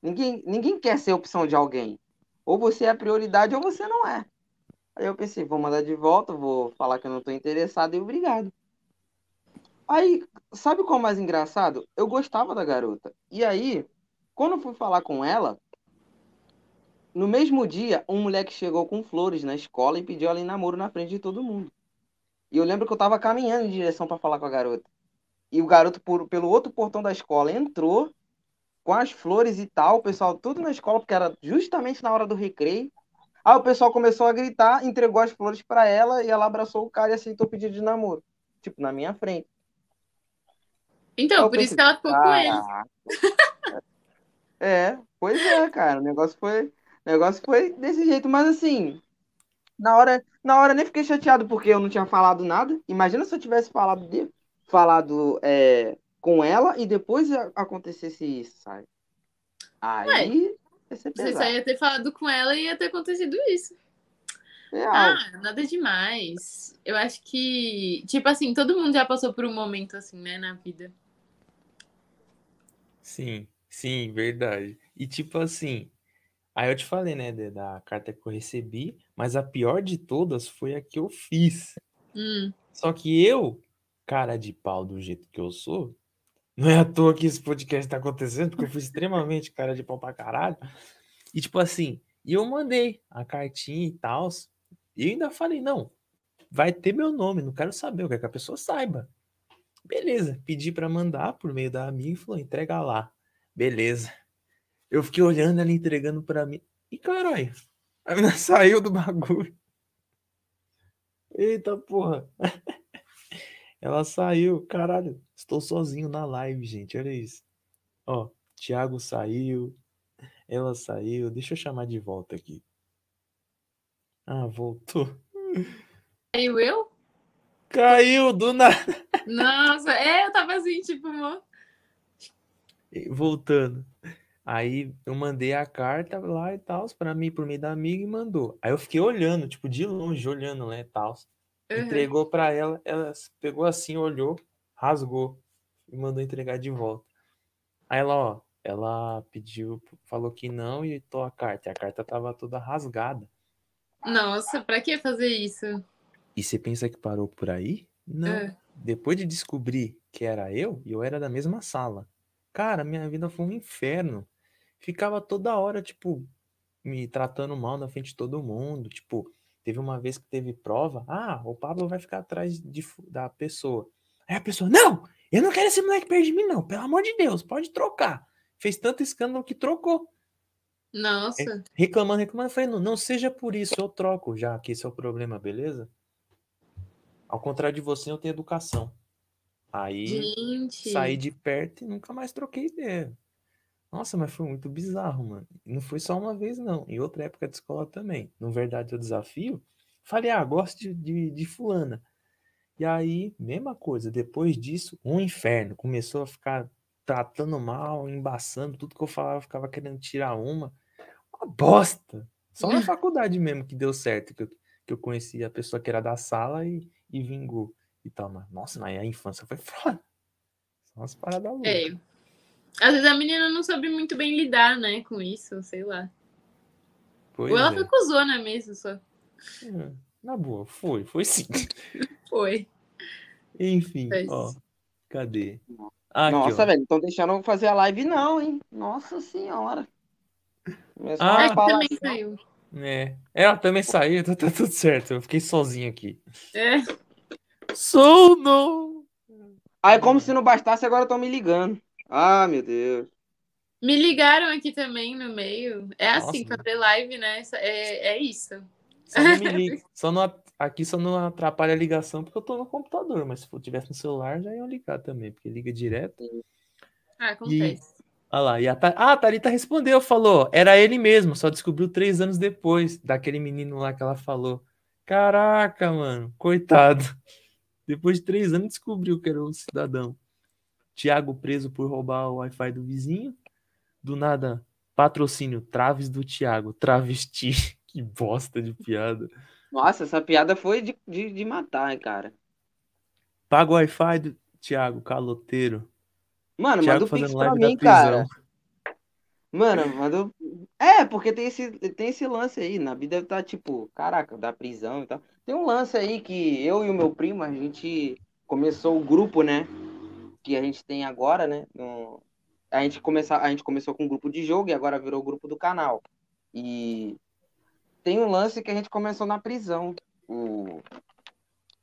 Ninguém, ninguém quer ser opção de alguém. Ou você é a prioridade ou você não é. Aí eu pensei, vou mandar de volta, vou falar que eu não tô interessado e obrigado. Aí, sabe qual é mais engraçado? Eu gostava da garota. E aí, quando eu fui falar com ela, no mesmo dia, um moleque chegou com flores na escola e pediu ela em namoro na frente de todo mundo. E eu lembro que eu tava caminhando em direção para falar com a garota. E o garoto, por, pelo outro portão da escola, entrou com as flores e tal, o pessoal tudo na escola, porque era justamente na hora do recreio. Aí o pessoal começou a gritar, entregou as flores para ela e ela abraçou o cara e aceitou o pedido de namoro. Tipo, na minha frente. Então, Eu por isso pensei, que ela ficou com ele. É, pois é, cara. O negócio foi, o negócio foi desse jeito, mas assim, na hora, na hora nem fiquei chateado porque eu não tinha falado nada. Imagina se eu tivesse falado de, falado é, com ela e depois acontecesse isso, sabe? Aí ser Você pesado. só ia ter falado com ela e ia ter acontecido isso. Real. Ah, nada demais. Eu acho que, tipo assim, todo mundo já passou por um momento assim, né, na vida. Sim, sim, verdade. E tipo assim, aí eu te falei, né, da carta que eu recebi, mas a pior de todas foi a que eu fiz. Hum, Só que eu, cara de pau do jeito que eu sou, não é à toa que esse podcast tá acontecendo, porque eu fui extremamente cara de pau pra caralho. E tipo assim, e eu mandei a cartinha e tal, e eu ainda falei, não, vai ter meu nome, não quero saber, eu quero que a pessoa saiba. Beleza, pedi pra mandar por meio da amiga e falou, entrega lá. Beleza. Eu fiquei olhando ela entregando pra mim. E caralho, a menina saiu do bagulho. Eita porra. Ela saiu, caralho. Estou sozinho na live, gente. Olha isso. Ó, Thiago saiu. Ela saiu. Deixa eu chamar de volta aqui. Ah, voltou. Caiu eu? Caiu do nada. Nossa, é, eu tava assim, tipo, mo- Voltando. Aí eu mandei a carta lá e tal, pra mim, por meio da amiga, e mandou. Aí eu fiquei olhando, tipo, de longe, olhando, né, e tal. Uhum. Entregou pra ela, ela pegou assim, olhou, rasgou. e mandou entregar de volta. Aí ela, ó, ela pediu, falou que não e tô a carta. E a carta tava toda rasgada. Nossa, pra que fazer isso? E você pensa que parou por aí? Não. É. Depois de descobrir que era eu, e eu era da mesma sala. Cara, minha vida foi um inferno. Ficava toda hora, tipo, me tratando mal na frente de todo mundo. Tipo, teve uma vez que teve prova. Ah, o Pablo vai ficar atrás de, da pessoa. Aí a pessoa, não! Eu não quero esse moleque perto de mim, não. Pelo amor de Deus, pode trocar. Fez tanto escândalo que trocou. Nossa. Reclamando, reclamando. Eu falei, não, não seja por isso, eu troco já, que esse é o problema, beleza? Ao contrário de você, eu tenho educação. Aí Gente. saí de perto e nunca mais troquei ideia. Nossa, mas foi muito bizarro, mano. E Não foi só uma vez, não. Em outra época de escola também. No Verdade o Desafio, falei, ah, gosto de, de, de fulana. E aí, mesma coisa. Depois disso, um inferno. Começou a ficar tratando mal, embaçando. Tudo que eu falava, eu ficava querendo tirar uma. Uma bosta. Só na faculdade mesmo que deu certo. Que eu, que eu conheci a pessoa que era da sala e, e vingou. E tal, mas, nossa, mas a infância foi foda. São umas paradas loucas. É. Às vezes a menina não soube muito bem lidar, né, com isso, sei lá. Pois Ou ela é. foi cuzona mesmo, só. É, Na boa, foi, foi sim. Foi. Enfim, ó. Cadê? Ah, aqui, Nossa, ó. velho, não estão deixando eu fazer a live, não, hein? Nossa senhora. Ah. a que falar também assim, saiu. É. Ela também saiu, tá, tá tudo certo. Eu fiquei sozinho aqui. É. Sou no. Aí, como se não bastasse, agora estão me ligando. Ah, meu Deus. Me ligaram aqui também no meio. É assim, Nossa. fazer live, né? É, é isso. Só não me liga. Só não, aqui só não atrapalha a ligação porque eu tô no computador, mas se eu tivesse no celular já iam ligar também, porque liga direto. Ah, acontece. Olha lá, e a, Tha- ah, a Thalita respondeu, falou, era ele mesmo, só descobriu três anos depois daquele menino lá que ela falou. Caraca, mano, coitado. Depois de três anos descobriu que era o cidadão. Tiago preso por roubar o Wi-Fi do vizinho. Do nada, patrocínio, traves do Tiago, travesti. Que bosta de piada. Nossa, essa piada foi de, de, de matar, cara. Paga o Wi-Fi do Tiago, caloteiro. Mano, Thiago manda o Pix pra mim, cara. Mano, manda. É, porque tem esse, tem esse lance aí. Na vida tá tipo, caraca, da prisão e tal. Tem um lance aí que eu e o meu primo, a gente começou o grupo, né? Que a gente tem agora, né? no- A, gente começa... a gente começou com um grupo de jogo e agora virou o grupo do canal. E tem um lance que a gente começou na prisão. O...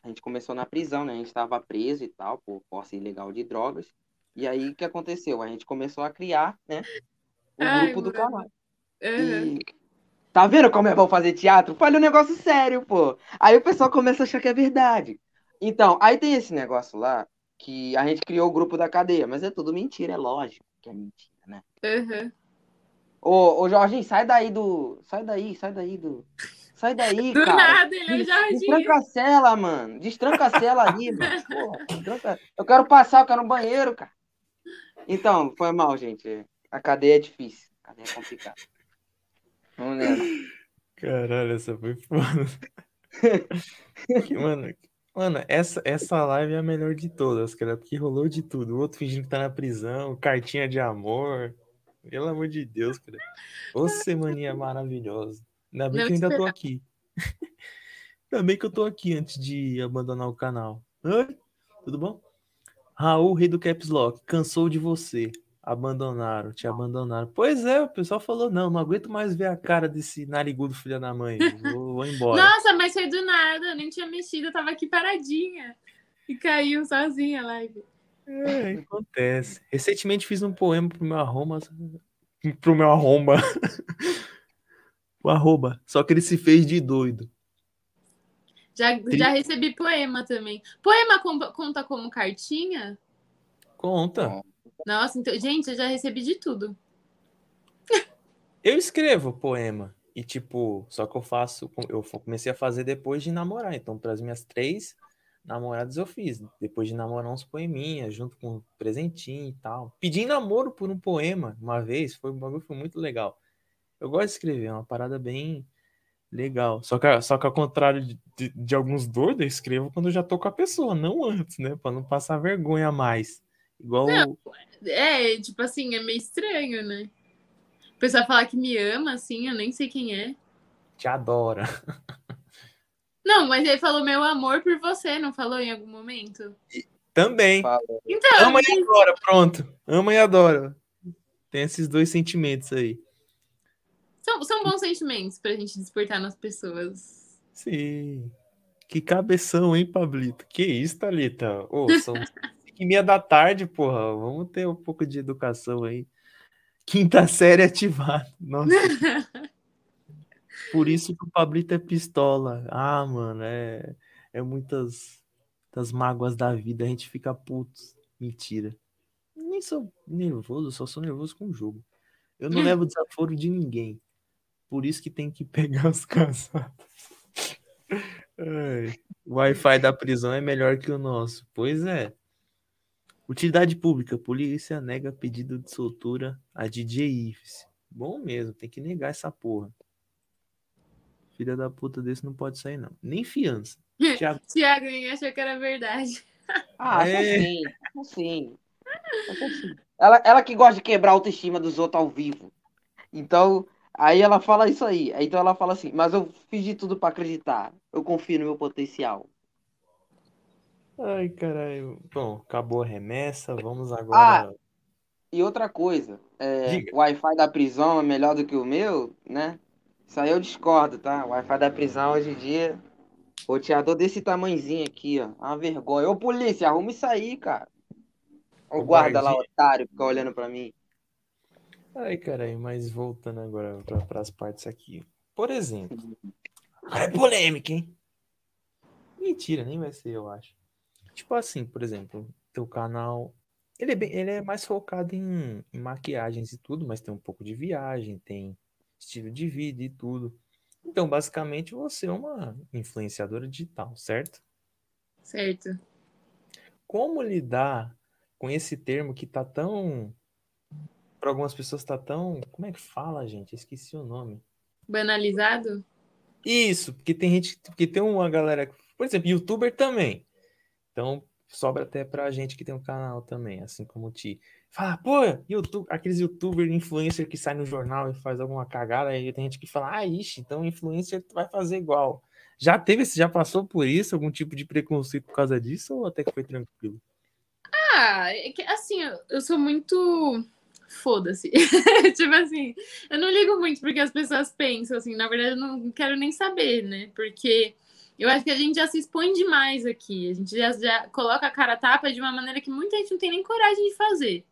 A gente começou na prisão, né? A gente estava preso e tal, por posse ilegal de drogas. E aí, o que aconteceu? A gente começou a criar, né? O Ai, grupo do mano. canal. Uhum. E... Tá vendo como é bom fazer teatro? Falei um negócio sério, pô. Aí o pessoal começa a achar que é verdade. Então, aí tem esse negócio lá, que a gente criou o grupo da cadeia, mas é tudo mentira, é lógico que é mentira, né? Uhum. Ô, ô Jorginho, sai daí do. Sai daí, sai daí do. Sai daí, Do cara. nada, ele é o Jorginho. Destranca a cela, mano. Destranca a cela ali, mano. Porra, destranca- Eu quero passar, eu quero no banheiro, cara. Então, foi mal, gente. A cadeia é difícil. A cadeia é complicada. Vamos nessa. Caralho, essa foi foda. Que, mano, mano, essa, essa live é a melhor de todas, cara, porque rolou de tudo. O outro fingindo que tá na prisão, cartinha de amor. Pelo amor de Deus, cara. Ô semaninha maravilhosa. Ainda bem Não que eu ainda tô aqui. Ainda bem que eu tô aqui antes de abandonar o canal. Oi, tudo bom? Raul, rei do Caps Lock, cansou de você. Abandonaram, te abandonaram. Pois é, o pessoal falou: não, não aguento mais ver a cara desse narigudo filho da mãe. Vou, vou embora. Nossa, mas foi do nada, eu nem tinha mexido, eu tava aqui paradinha. E caiu sozinha a live. É, acontece. Recentemente fiz um poema pro meu arroba. Pro meu arromba. o arroba. Só que ele se fez de doido. Já, já recebi poema também. Poema conta, conta como cartinha? Conta. Nossa, então, gente, eu já recebi de tudo. Eu escrevo poema. E, tipo, só que eu faço. Eu comecei a fazer depois de namorar. Então, para as minhas três namoradas eu fiz. Depois de namorar uns poeminhas, junto com um presentinho e tal. Pedi namoro por um poema uma vez. Foi um bagulho foi muito legal. Eu gosto de escrever, é uma parada bem legal. Só que, só que ao contrário de, de, de alguns doidos, eu escrevo quando já tô com a pessoa, não antes, né? Pra não passar vergonha mais. Igual. Não. É, tipo assim, é meio estranho, né? O pessoal falar que me ama, assim, eu nem sei quem é. Te adora. Não, mas ele falou meu amor por você, não falou em algum momento? Também. Então, Ama e adora, pronto. Ama e adora. Tem esses dois sentimentos aí. são, são bons sentimentos pra gente despertar nas pessoas. Sim. Que cabeção, hein, Pablito? Que isso, Thalita? Ô, são meia da tarde, porra. Vamos ter um pouco de educação aí. Quinta série ativada. Nossa. Por isso que o Pablito é pistola. Ah, mano, é, é muitas das mágoas da vida. A gente fica putos. Mentira. Nem sou nervoso, só sou nervoso com o jogo. Eu não levo desaforo de ninguém. Por isso que tem que pegar os casados. Ai, O Wi-Fi da prisão é melhor que o nosso. Pois é. Utilidade pública. Polícia nega pedido de soltura a DJ Ives. Bom mesmo, tem que negar essa porra. Filha da puta desse não pode sair, não. Nem fiança. Thiago, Tiago nem achou que era verdade. Ah, É. assim, assim. Assim. Ela, ela que gosta de quebrar a autoestima dos outros ao vivo. Então, aí ela fala isso aí. Aí, Então ela fala assim, mas eu fiz de tudo pra acreditar. Eu confio no meu potencial. Ai, caralho. Bom, acabou a remessa. Vamos agora. E outra coisa, é, o Wi-Fi da prisão é melhor do que o meu, né? Isso aí eu discordo, tá? O Wi-Fi da prisão hoje em dia, roteador desse tamanhozinho aqui, ó. Uma vergonha. Ô, polícia, arruma isso aí, cara. O Ô, guarda lá, otário, fica olhando pra mim. Ai, caralho, mas voltando agora para as partes aqui. Por exemplo, é polêmica, hein? Mentira, nem vai ser, eu acho. Tipo assim, por exemplo, teu canal. Ele é, bem, ele é mais focado em, em maquiagens e tudo, mas tem um pouco de viagem, tem estilo de vida e tudo. Então, basicamente, você é uma influenciadora digital, certo? Certo. Como lidar com esse termo que tá tão. Para algumas pessoas tá tão. Como é que fala, gente? Esqueci o nome. Banalizado? Isso, porque tem gente, porque tem uma galera, por exemplo, youtuber também. Então, sobra até pra gente que tem um canal também, assim como o Ti. Fala, pô, YouTube, aqueles youtuber influencer que sai no jornal e faz alguma cagada, aí tem gente que fala, ah, ixi, então influencer vai fazer igual. Já teve, já passou por isso, algum tipo de preconceito por causa disso, ou até que foi tranquilo? Ah, é assim, eu sou muito. Foda-se. tipo assim, eu não ligo muito porque as pessoas pensam, assim, na verdade eu não quero nem saber, né? Porque eu acho que a gente já se expõe demais aqui. A gente já, já coloca a cara tapa de uma maneira que muita gente não tem nem coragem de fazer.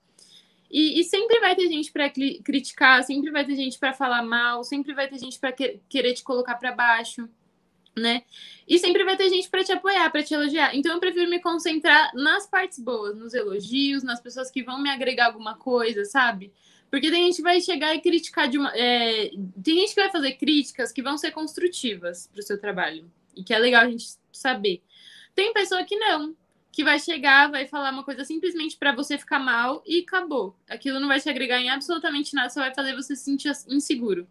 E, e sempre vai ter gente para criticar, sempre vai ter gente para falar mal, sempre vai ter gente para que, querer te colocar para baixo, né? E sempre vai ter gente para te apoiar, para te elogiar. Então eu prefiro me concentrar nas partes boas, nos elogios, nas pessoas que vão me agregar alguma coisa, sabe? Porque tem gente que vai chegar e criticar de uma. é, Tem gente que vai fazer críticas que vão ser construtivas para o seu trabalho. E que é legal a gente saber. Tem pessoa que não, que vai chegar, vai falar uma coisa simplesmente para você ficar mal e acabou. Aquilo não vai te agregar em absolutamente nada, só vai fazer você se sentir inseguro.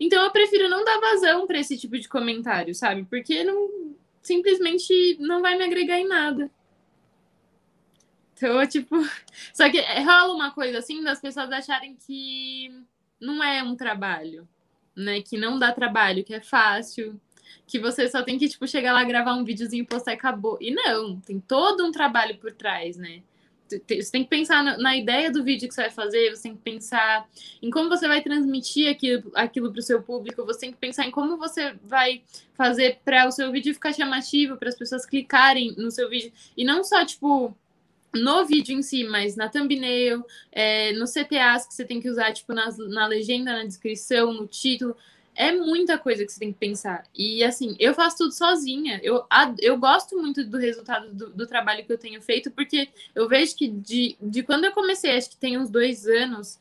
Então eu prefiro não dar vazão para esse tipo de comentário, sabe? Porque não simplesmente não vai me agregar em nada. Então, tipo, só que rola uma coisa assim das pessoas acharem que não é um trabalho, né? Que não dá trabalho, que é fácil, que você só tem que tipo chegar lá gravar um videozinho, postar e acabou. E não, tem todo um trabalho por trás, né? Você tem que pensar na, ideia do vídeo que você vai fazer, você tem que pensar em como você vai transmitir aquilo, aquilo para o seu público, você tem que pensar em como você vai fazer para o seu vídeo ficar chamativo, para as pessoas clicarem no seu vídeo. E não só, tipo, no vídeo em si, mas na thumbnail, é, nos CTAs que você tem que usar, tipo, nas, na legenda, na descrição, no título é muita coisa que você tem que pensar. E assim, eu faço tudo sozinha. Eu, eu gosto muito do resultado do, do trabalho que eu tenho feito, porque eu vejo que de, de quando eu comecei, acho que tem uns dois anos,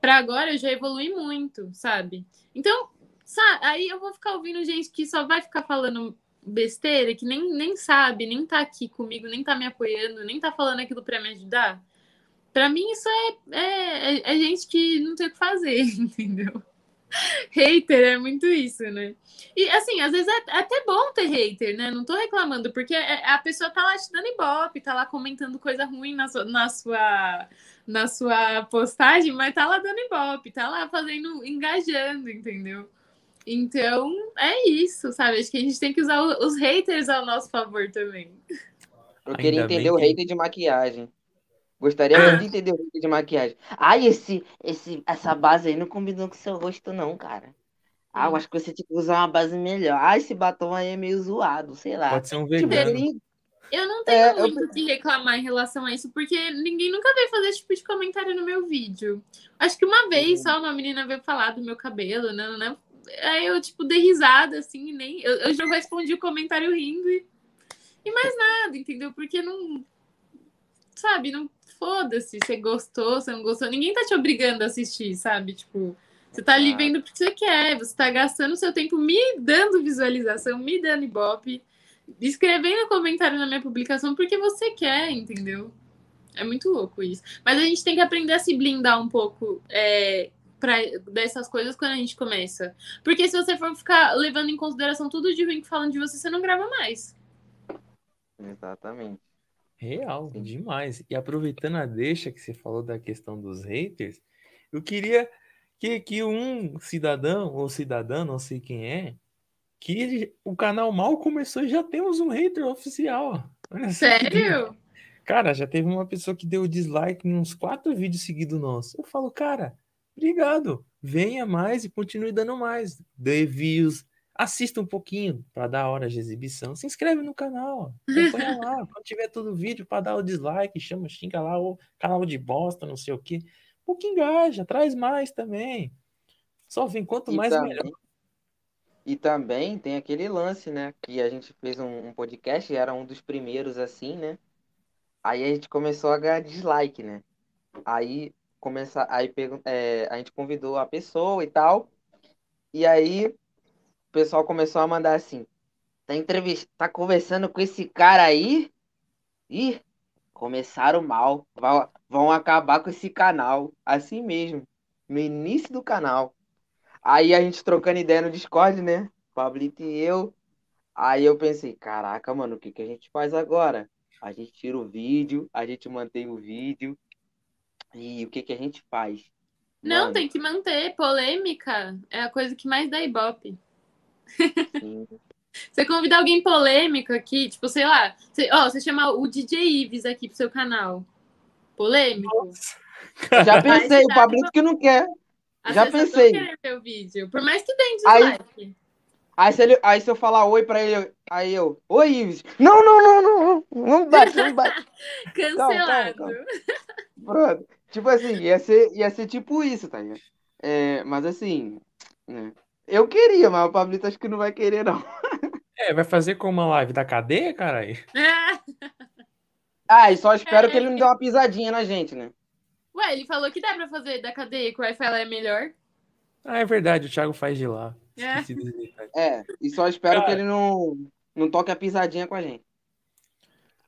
para agora eu já evolui muito, sabe? Então, sabe, aí eu vou ficar ouvindo gente que só vai ficar falando besteira, que nem, nem sabe, nem tá aqui comigo, nem tá me apoiando, nem tá falando aquilo para me ajudar. Para mim, isso é, é, é gente que não tem o que fazer, entendeu? Hater é muito isso, né? E assim, às vezes é até bom ter hater, né? Não tô reclamando, porque é, a pessoa tá lá te dando ibope, tá lá comentando coisa ruim na sua, na sua, na sua postagem, mas tá lá dando ibope, tá lá fazendo, engajando, entendeu? Então, é isso, sabe? Acho que a gente tem que usar os haters ao nosso favor também. Eu queria Ainda entender o que... hater de maquiagem. Gostaria muito de entender o hater de maquiagem. Ai, esse, esse, essa base aí não combinou com seu rosto, não, cara. Ah, eu acho que você tinha que usar uma base melhor. Ah, esse batom aí é meio zoado, sei lá. Pode ser um tipo, vegano. Tipo, eu não tenho é, muito o eu... que reclamar em relação a isso, porque ninguém nunca veio fazer esse tipo de comentário no meu vídeo. Acho que uma vez só uma menina veio falar do meu cabelo, né? né? Aí eu, tipo, dei risada, assim, nem. Eu, eu já respondi o comentário rindo e. E mais nada, entendeu? Porque não. Sabe, não. Foda-se, você gostou, você não gostou. Ninguém tá te obrigando a assistir, sabe? Tipo, você tá ali vendo porque você quer, você tá gastando seu tempo me dando visualização, me dando ibope, escrevendo comentário na minha publicação porque você quer, entendeu? É muito louco isso. Mas a gente tem que aprender a se blindar um pouco é, pra, dessas coisas quando a gente começa. Porque se você for ficar levando em consideração tudo de ruim que falam de você, você não grava mais. Exatamente. Real, Sim. demais. E aproveitando a deixa que você falou da questão dos haters, eu queria que, que um cidadão ou cidadã, não sei quem é, que o canal mal começou e já temos um hater oficial. Sério? Cara, já teve uma pessoa que deu dislike em uns quatro vídeos seguidos nossos. Eu falo, cara, Obrigado. Venha mais e continue dando mais. Dê views. Assista um pouquinho para dar horas de exibição. Se inscreve no canal. Acompanha lá. Quando tiver todo vídeo para dar o dislike, chama, xinga lá o canal de bosta, não sei o que. Pouco engaja, traz mais também. Só vem quanto e mais também, melhor. E também tem aquele lance, né? Que a gente fez um, um podcast, era um dos primeiros assim, né? Aí a gente começou a ganhar dislike, né? Aí começar aí é, a gente convidou a pessoa e tal. E aí o pessoal começou a mandar assim: tá entrevista, tá conversando com esse cara aí? Ih, começaram mal. Vão, vão acabar com esse canal. Assim mesmo. No início do canal. Aí a gente trocando ideia no Discord, né? Pablito e eu. Aí eu pensei, caraca, mano, o que, que a gente faz agora? A gente tira o vídeo, a gente mantém o vídeo, e o que, que a gente faz? Não, Mano. tem que manter. Polêmica é a coisa que mais dá ibope. Você convidar alguém polêmico aqui, tipo, sei lá, você, ó, você chama o DJ Ives aqui pro seu canal. Polêmico. Já pensei, o Pablito que não quer. Às Já pensei. Não ver o vídeo, por mais que dislike. Aí, aí, se ele, aí se eu falar oi pra ele, aí eu, oi Ives. Não, não, não, não, não bate, não bate. Cancelado. Calma, calma, calma. Pronto. Tipo assim, ia ser, ia ser tipo isso, tá ligado? É, mas assim, né? Eu queria, mas o Pablito acho que não vai querer, não. É, vai fazer com uma live da cadeia, caralho? ah, e só espero é, que ele não dê uma pisadinha na gente, né? Ué, ele falou que dá pra fazer da cadeia, que o Wi-Fi lá é melhor. Ah, é verdade, o Thiago faz de lá. É, é e só espero Cara... que ele não, não toque a pisadinha com a gente.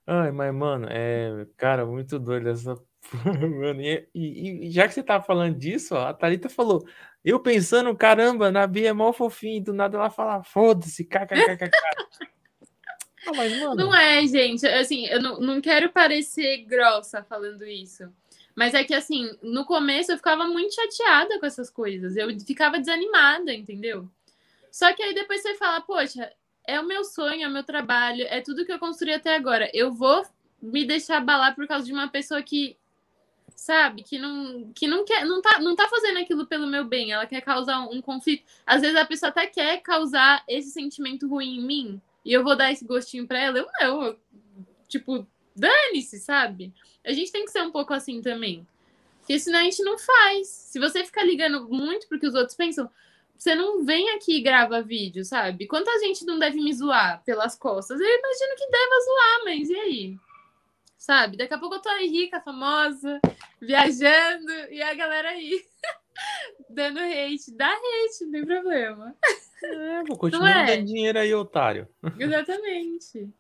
Ai, mas, mano, é, cara, muito doido essa Mano, e, e, e, já que você tá falando disso, ó, a Thalita falou, eu pensando, caramba, na Bia é mó fofinho, do nada ela fala, foda-se, kkkk. ah, mas, mano... Não é, gente, assim, eu não, não quero parecer grossa falando isso, mas é que, assim, no começo eu ficava muito chateada com essas coisas, eu ficava desanimada, entendeu? Só que aí depois você fala, poxa, é o meu sonho, é o meu trabalho, é tudo que eu construí até agora, eu vou me deixar abalar por causa de uma pessoa que sabe? Que não, que não quer, não tá, não tá fazendo aquilo pelo meu bem, ela quer causar um, um conflito. Às vezes a pessoa até quer causar esse sentimento ruim em mim, e eu vou dar esse gostinho pra ela. Eu não, eu, tipo, dane-se, sabe? A gente tem que ser um pouco assim também. Porque senão a gente não faz. Se você ficar ligando muito porque os outros pensam, você não vem aqui e grava vídeo, sabe? Quanta gente não deve me zoar pelas costas? Eu imagino que deva zoar, mas e aí? Sabe? Daqui a pouco eu tô aí rica, famosa, viajando, e a galera aí dando hate. Dá hate, não tem problema. É, vou continuar é? dando dinheiro aí, otário. Exatamente.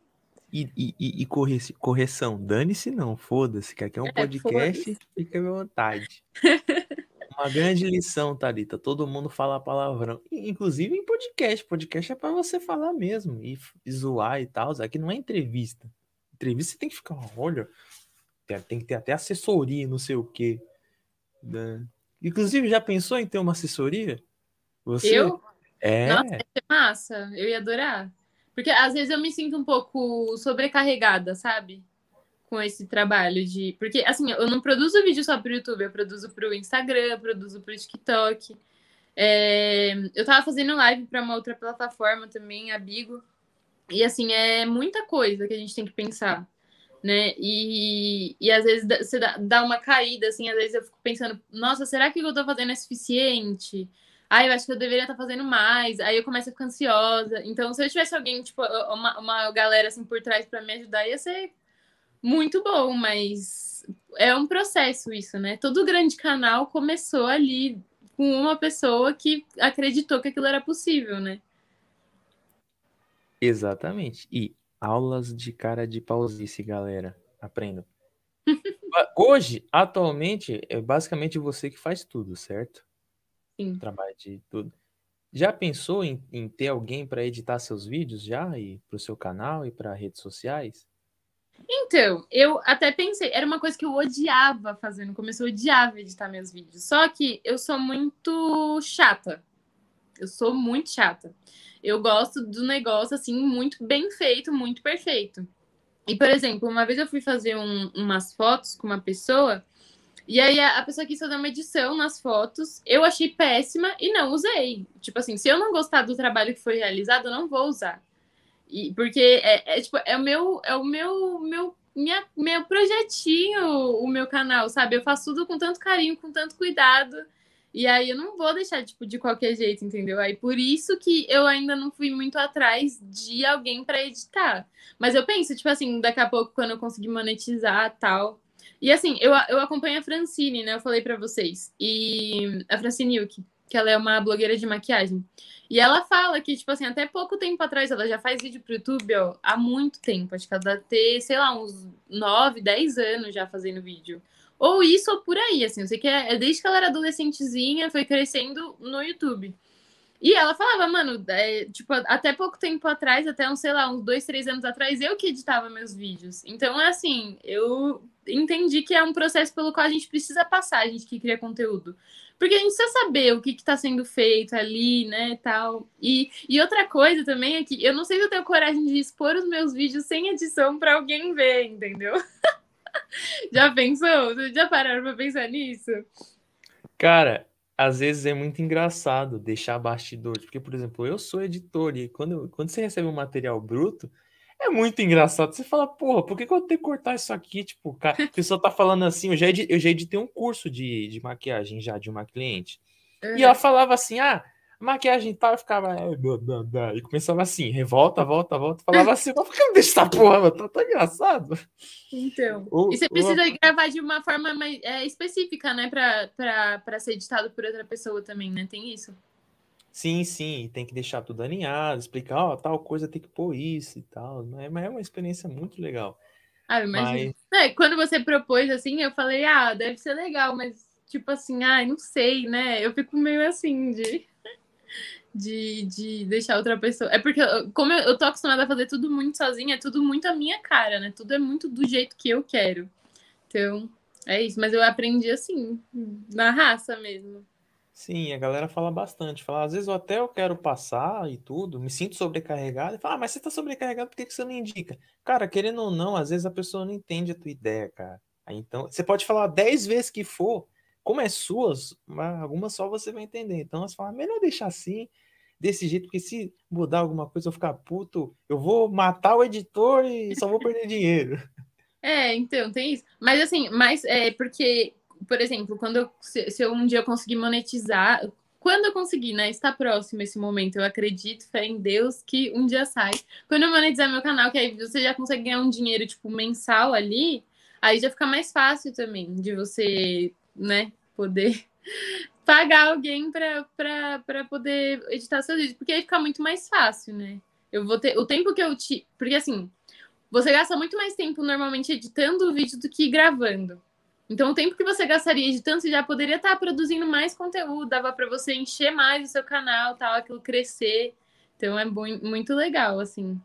E, e, e correção, dane-se não, foda-se, que aqui é um é, podcast, fica à vontade. Uma grande lição, Thalita. Todo mundo fala palavrão. Inclusive em podcast. Podcast é para você falar mesmo. E, e zoar e tal. Aqui não é entrevista. Entrevista você tem que ficar, olha, tem que ter até assessoria, não sei o quê. Né? Inclusive, já pensou em ter uma assessoria? Você? Eu? É. Nossa, ser massa. Eu ia adorar. Porque às vezes eu me sinto um pouco sobrecarregada, sabe? Com esse trabalho de. Porque, assim, eu não produzo vídeo só pro YouTube, eu produzo pro Instagram, produzo pro TikTok. É... Eu tava fazendo live para uma outra plataforma também, a Bigo. E, assim, é muita coisa que a gente tem que pensar né? E, e às vezes você dá uma caída, assim, às vezes eu fico pensando, nossa, será que o que eu tô fazendo é suficiente? Ah, eu acho que eu deveria estar tá fazendo mais. Aí eu começo a ficar ansiosa. Então, se eu tivesse alguém, tipo, uma, uma galera assim por trás para me ajudar, ia ser muito bom, mas é um processo isso, né? Todo grande canal começou ali com uma pessoa que acreditou que aquilo era possível, né? Exatamente. E Aulas de cara de pausice, galera. Aprendam. Hoje, atualmente, é basicamente você que faz tudo, certo? Sim. Trabalho de tudo. Já pensou em, em ter alguém para editar seus vídeos já e para o seu canal e para redes sociais? Então, eu até pensei, era uma coisa que eu odiava fazer no começo, eu odiava editar meus vídeos. Só que eu sou muito chata. Eu sou muito chata. Eu gosto do negócio assim, muito bem feito, muito perfeito. E, por exemplo, uma vez eu fui fazer um, umas fotos com uma pessoa, e aí a, a pessoa quis fazer uma edição nas fotos, eu achei péssima e não usei. Tipo assim, se eu não gostar do trabalho que foi realizado, eu não vou usar. E, porque é, é tipo, é o meu, é o meu, meu, minha, meu projetinho, o meu canal, sabe? Eu faço tudo com tanto carinho, com tanto cuidado. E aí eu não vou deixar, tipo, de qualquer jeito, entendeu? Aí por isso que eu ainda não fui muito atrás de alguém para editar. Mas eu penso, tipo assim, daqui a pouco, quando eu conseguir monetizar tal. E assim, eu, eu acompanho a Francine, né? Eu falei para vocês. E a Francine Yuki, que ela é uma blogueira de maquiagem. E ela fala que, tipo assim, até pouco tempo atrás, ela já faz vídeo pro YouTube, ó, há muito tempo. Acho que ela deve ter, sei lá, uns 9, 10 anos já fazendo vídeo. Ou isso ou por aí, assim. Eu sei que é, é desde que ela era adolescentezinha, foi crescendo no YouTube. E ela falava, mano, é, tipo, até pouco tempo atrás, até uns, sei lá, uns dois, três anos atrás, eu que editava meus vídeos. Então, é assim, eu entendi que é um processo pelo qual a gente precisa passar, a gente que cria conteúdo. Porque a gente precisa saber o que está sendo feito ali, né, tal. E, e outra coisa também é que eu não sei se eu tenho coragem de expor os meus vídeos sem edição para alguém ver, entendeu? Já pensou? Vocês já pararam pra pensar nisso? Cara, às vezes é muito engraçado deixar bastidores, porque, por exemplo, eu sou editor e quando, quando você recebe um material bruto, é muito engraçado. Você fala, porra, por que, que eu tenho que cortar isso aqui? Tipo, cara, a pessoa tá falando assim, eu já, editei, eu já editei um curso de, de maquiagem já de uma cliente. Uhum. E ela falava assim, ah, maquiagem tal, eu ficava. E começava assim, revolta, volta, volta. Falava assim, por que não deixa essa porra, mano? Tá, tá engraçado. Então. O, e você precisa o... gravar de uma forma mais, é, específica, né? Pra, pra, pra ser editado por outra pessoa também, né? Tem isso. Sim, sim, tem que deixar tudo alinhado, explicar, ó, tal coisa tem que pôr isso e tal. Mas é uma experiência muito legal. Ah, imagina. Mas... É, quando você propôs assim, eu falei, ah, deve ser legal, mas tipo assim, ah, não sei, né? Eu fico meio assim de de, de deixar outra pessoa. É porque, como eu, eu tô acostumada a fazer tudo muito sozinha, é tudo muito a minha cara, né? Tudo é muito do jeito que eu quero. Então, é isso. Mas eu aprendi assim, na raça mesmo. Sim, a galera fala bastante. Fala, às vezes eu até eu quero passar e tudo, me sinto sobrecarregado. E fala, ah, mas você tá sobrecarregado, por que, que você não indica? Cara, querendo ou não, às vezes a pessoa não entende a tua ideia, cara. Então, você pode falar dez vezes que for, como é suas, algumas só você vai entender. Então, você fala, melhor deixar assim, desse jeito, porque se mudar alguma coisa, eu ficar puto, eu vou matar o editor e só vou perder dinheiro. É, então, tem isso. Mas assim, mas é porque, por exemplo, quando eu, se, se eu um dia eu conseguir monetizar, quando eu conseguir, né? Está próximo esse momento, eu acredito, fé em Deus, que um dia sai. Quando eu monetizar meu canal, que aí você já consegue ganhar um dinheiro, tipo, mensal ali, aí já fica mais fácil também de você, né, poder pagar alguém para poder editar seus vídeos, porque aí fica muito mais fácil, né? Eu vou ter o tempo que eu te. Porque assim, você gasta muito mais tempo normalmente editando o vídeo do que gravando. Então, o tempo que você gastaria editando, você já poderia estar produzindo mais conteúdo, dava para você encher mais o seu canal, tal, aquilo crescer. Então, é muito legal, assim.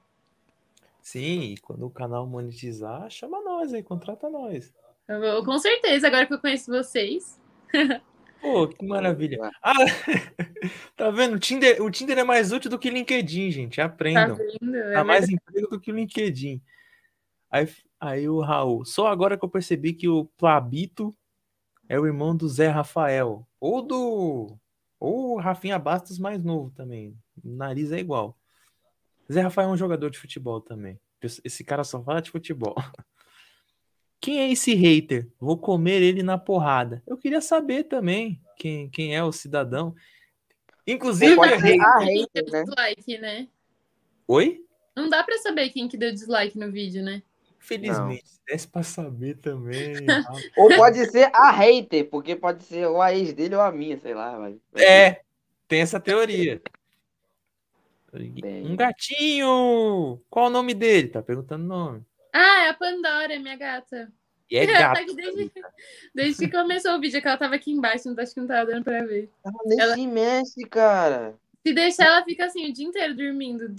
Sim, quando o canal monetizar, chama nós aí, contrata nós. Vou, com certeza, agora que eu conheço vocês. Pô, que maravilha. Ah, tá vendo? O Tinder, o Tinder é mais útil do que o LinkedIn, gente. Aprendam. Tá vendo? É mais emprego do que o LinkedIn. Aí, aí o Raul, só agora que eu percebi que o Plabito é o irmão do Zé Rafael. Ou do. Ou o Rafinha Bastos mais novo também. O nariz é igual. Zé Rafael é um jogador de futebol também. Esse cara só fala de futebol. Quem é esse hater? Vou comer ele na porrada. Eu queria saber também quem, quem é o cidadão. Inclusive, pode ser a hater, né? Dislike, né? Oi? Não dá para saber quem que deu dislike no vídeo, né? Felizmente, desse para saber também. ou pode ser a hater, porque pode ser ou a ex dele ou a minha, sei lá. Mas... É, tem essa teoria. Bem... Um gatinho! Qual o nome dele? Tá perguntando o nome. Ah, é a Pandora, minha gata. E é gata. desde, desde que começou o vídeo, que ela tava aqui embaixo, não acho que não tava dando pra ver. Ela nem ela... se mexe, cara. Se deixar, ela fica assim o dia inteiro dormindo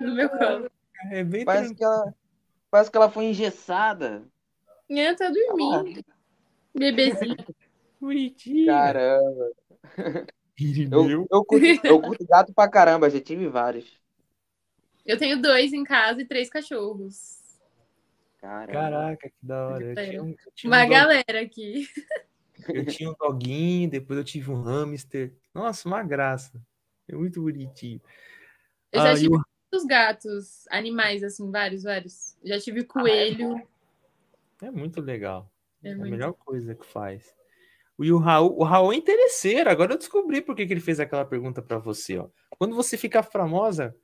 no meu colo. É bem parece, que ela, parece que ela foi engessada. É, tá dormindo. Ah. Bebezinho. Bonitinho. Caramba. Eu, eu, curto, eu curto gato pra caramba, já tive vários. Eu tenho dois em casa e três cachorros. Caramba. Caraca, que da hora. Eu tinha, eu tinha Uma um galera aqui. Eu tinha um doguinho, depois eu tive um hamster. Nossa, uma graça. É muito bonitinho. Eu já ah, tive eu... muitos gatos, animais, assim, vários, vários. Já tive coelho. é muito legal. É, é muito... a melhor coisa que faz. E o Raul, o Raul é interesseiro. Agora eu descobri por que, que ele fez aquela pergunta para você. Ó. Quando você fica famosa,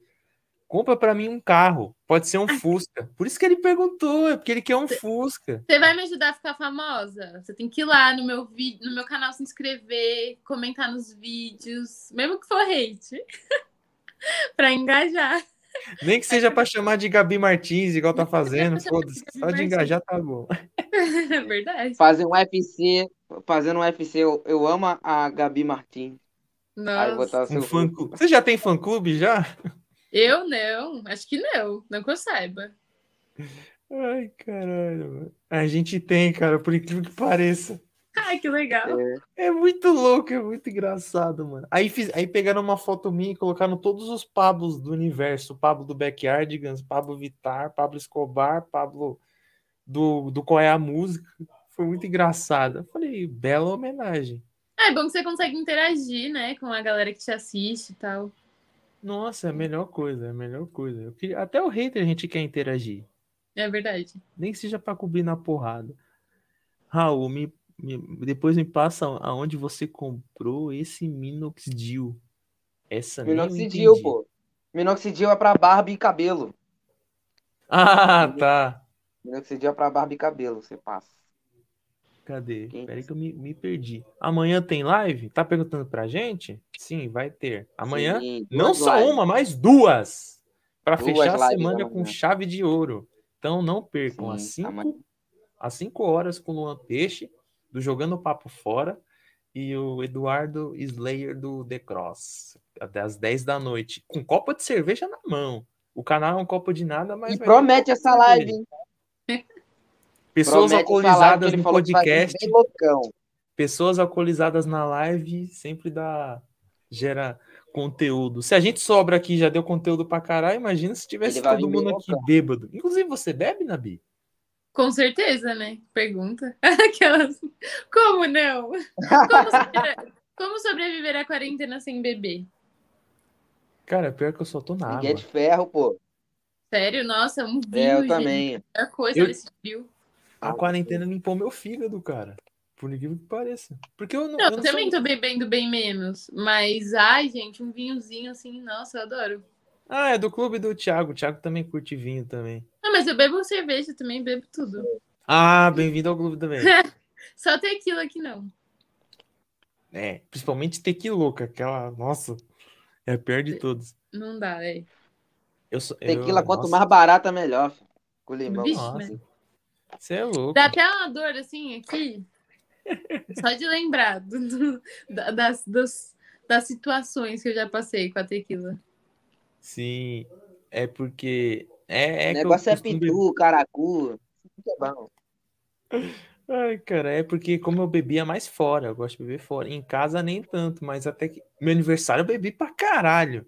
compra para mim um carro. Pode ser um Fusca. Por isso que ele perguntou, é porque ele quer um Fusca. Você vai me ajudar a ficar famosa? Você tem que ir lá no meu vídeo, no meu canal se inscrever, comentar nos vídeos, mesmo que for hate, para engajar. Nem que seja para chamar de Gabi Martins, igual tá fazendo, foda-se. Só de engajar tá bom. Verdade. Fazer um UFC, fazendo um UFC, eu, eu amo a Gabi Martins. Nossa. Um fã Você já tem fã clube já? Eu não, acho que não, não que eu saiba. Ai, caralho. A gente tem, cara, por incrível que pareça. Ai, que legal. É, é muito louco, é muito engraçado, mano. Aí, fiz, aí pegaram uma foto minha e colocaram todos os Pablos do universo. Pablo do Backyardigans, Pablo Vitar, Pablo Escobar, Pablo do, do Qual é a Música. Foi muito engraçado. Eu falei, bela homenagem. É bom que você consegue interagir, né, com a galera que te assiste e tal. Nossa, é a melhor coisa, é a melhor coisa. Eu queria... Até o hater a gente quer interagir. É verdade. Nem que seja para cobrir na porrada. Raul, me, me, depois me passa aonde você comprou esse Minoxidil. Essa Minoxidil, pô. Minoxidil é para barba e cabelo. Ah, tá. Minoxidil é para barba e cabelo, você passa. Cadê? Peraí que eu me, me, perdi. Amanhã tem live? Tá perguntando pra gente? Sim, vai ter. Amanhã, Sim, não só lives. uma, mas duas. Para fechar a semana com chave de ouro. Então não percam. às 5 às cinco horas com o Luan Peixe, do Jogando Papo Fora, e o Eduardo Slayer do The Cross. Até às 10 da noite. Com copa de cerveja na mão. O canal é um copo de nada, mas. E promete essa live, hein? Pessoas Promete alcoolizadas no podcast. Pessoas alcoolizadas na live sempre dá gera conteúdo. Se a gente sobra aqui já deu conteúdo pra caralho, imagina se tivesse todo mundo aqui bêbado. Inclusive, você bebe, Nabi? Com certeza, né? Pergunta. Aquelas... Como não? Como, sobre... Como sobreviver à quarentena sem beber? Cara, pior que eu só tô na Ninguém água. é de ferro, pô. Sério? Nossa, um vinho, é, eu gente. também. É coisa eu... desse frio. A quarentena limpou meu fígado, cara. Por incrível que pareça. Porque eu não. Não, eu não também sou... tô bebendo bem menos. Mas, ai, gente, um vinhozinho assim, nossa, eu adoro. Ah, é do clube do Thiago. O Thiago também curte vinho também. Não, mas eu bebo cerveja também, bebo tudo. Ah, bem-vindo ao clube também. Só tequila que não. É, principalmente tequiloca, aquela. Nossa, é a pior de todos. Não dá, é. Eu, tequila, eu, quanto nossa. mais barata, melhor. Com limão. Vixe, nossa. Você é louco. Dá até uma dor assim aqui. Só de lembrar do, do, das, das, das situações que eu já passei com a tequila. Sim, é porque. É, é o negócio é pitu, caracu. Isso é bom. Ai, cara, é porque como eu bebia mais fora, eu gosto de beber fora. Em casa nem tanto, mas até que meu aniversário eu bebi pra caralho.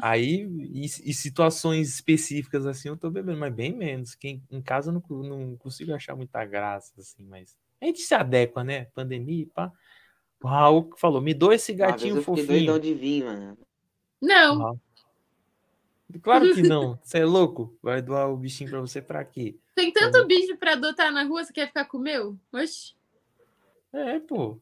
Aí, e, e situações específicas assim, eu tô bebendo, mas bem menos. Que em casa eu não, não consigo achar muita graça, assim, mas a gente se adequa, né? Pandemia, pá. O Raul falou: me dou esse gatinho eu fofinho. doidão de vinho, mano. Não. Claro que não. Você é louco? Vai doar o bichinho pra você pra quê? Tem tanto bicho pra adotar na rua, você quer ficar com o meu? Oxi. É, pô.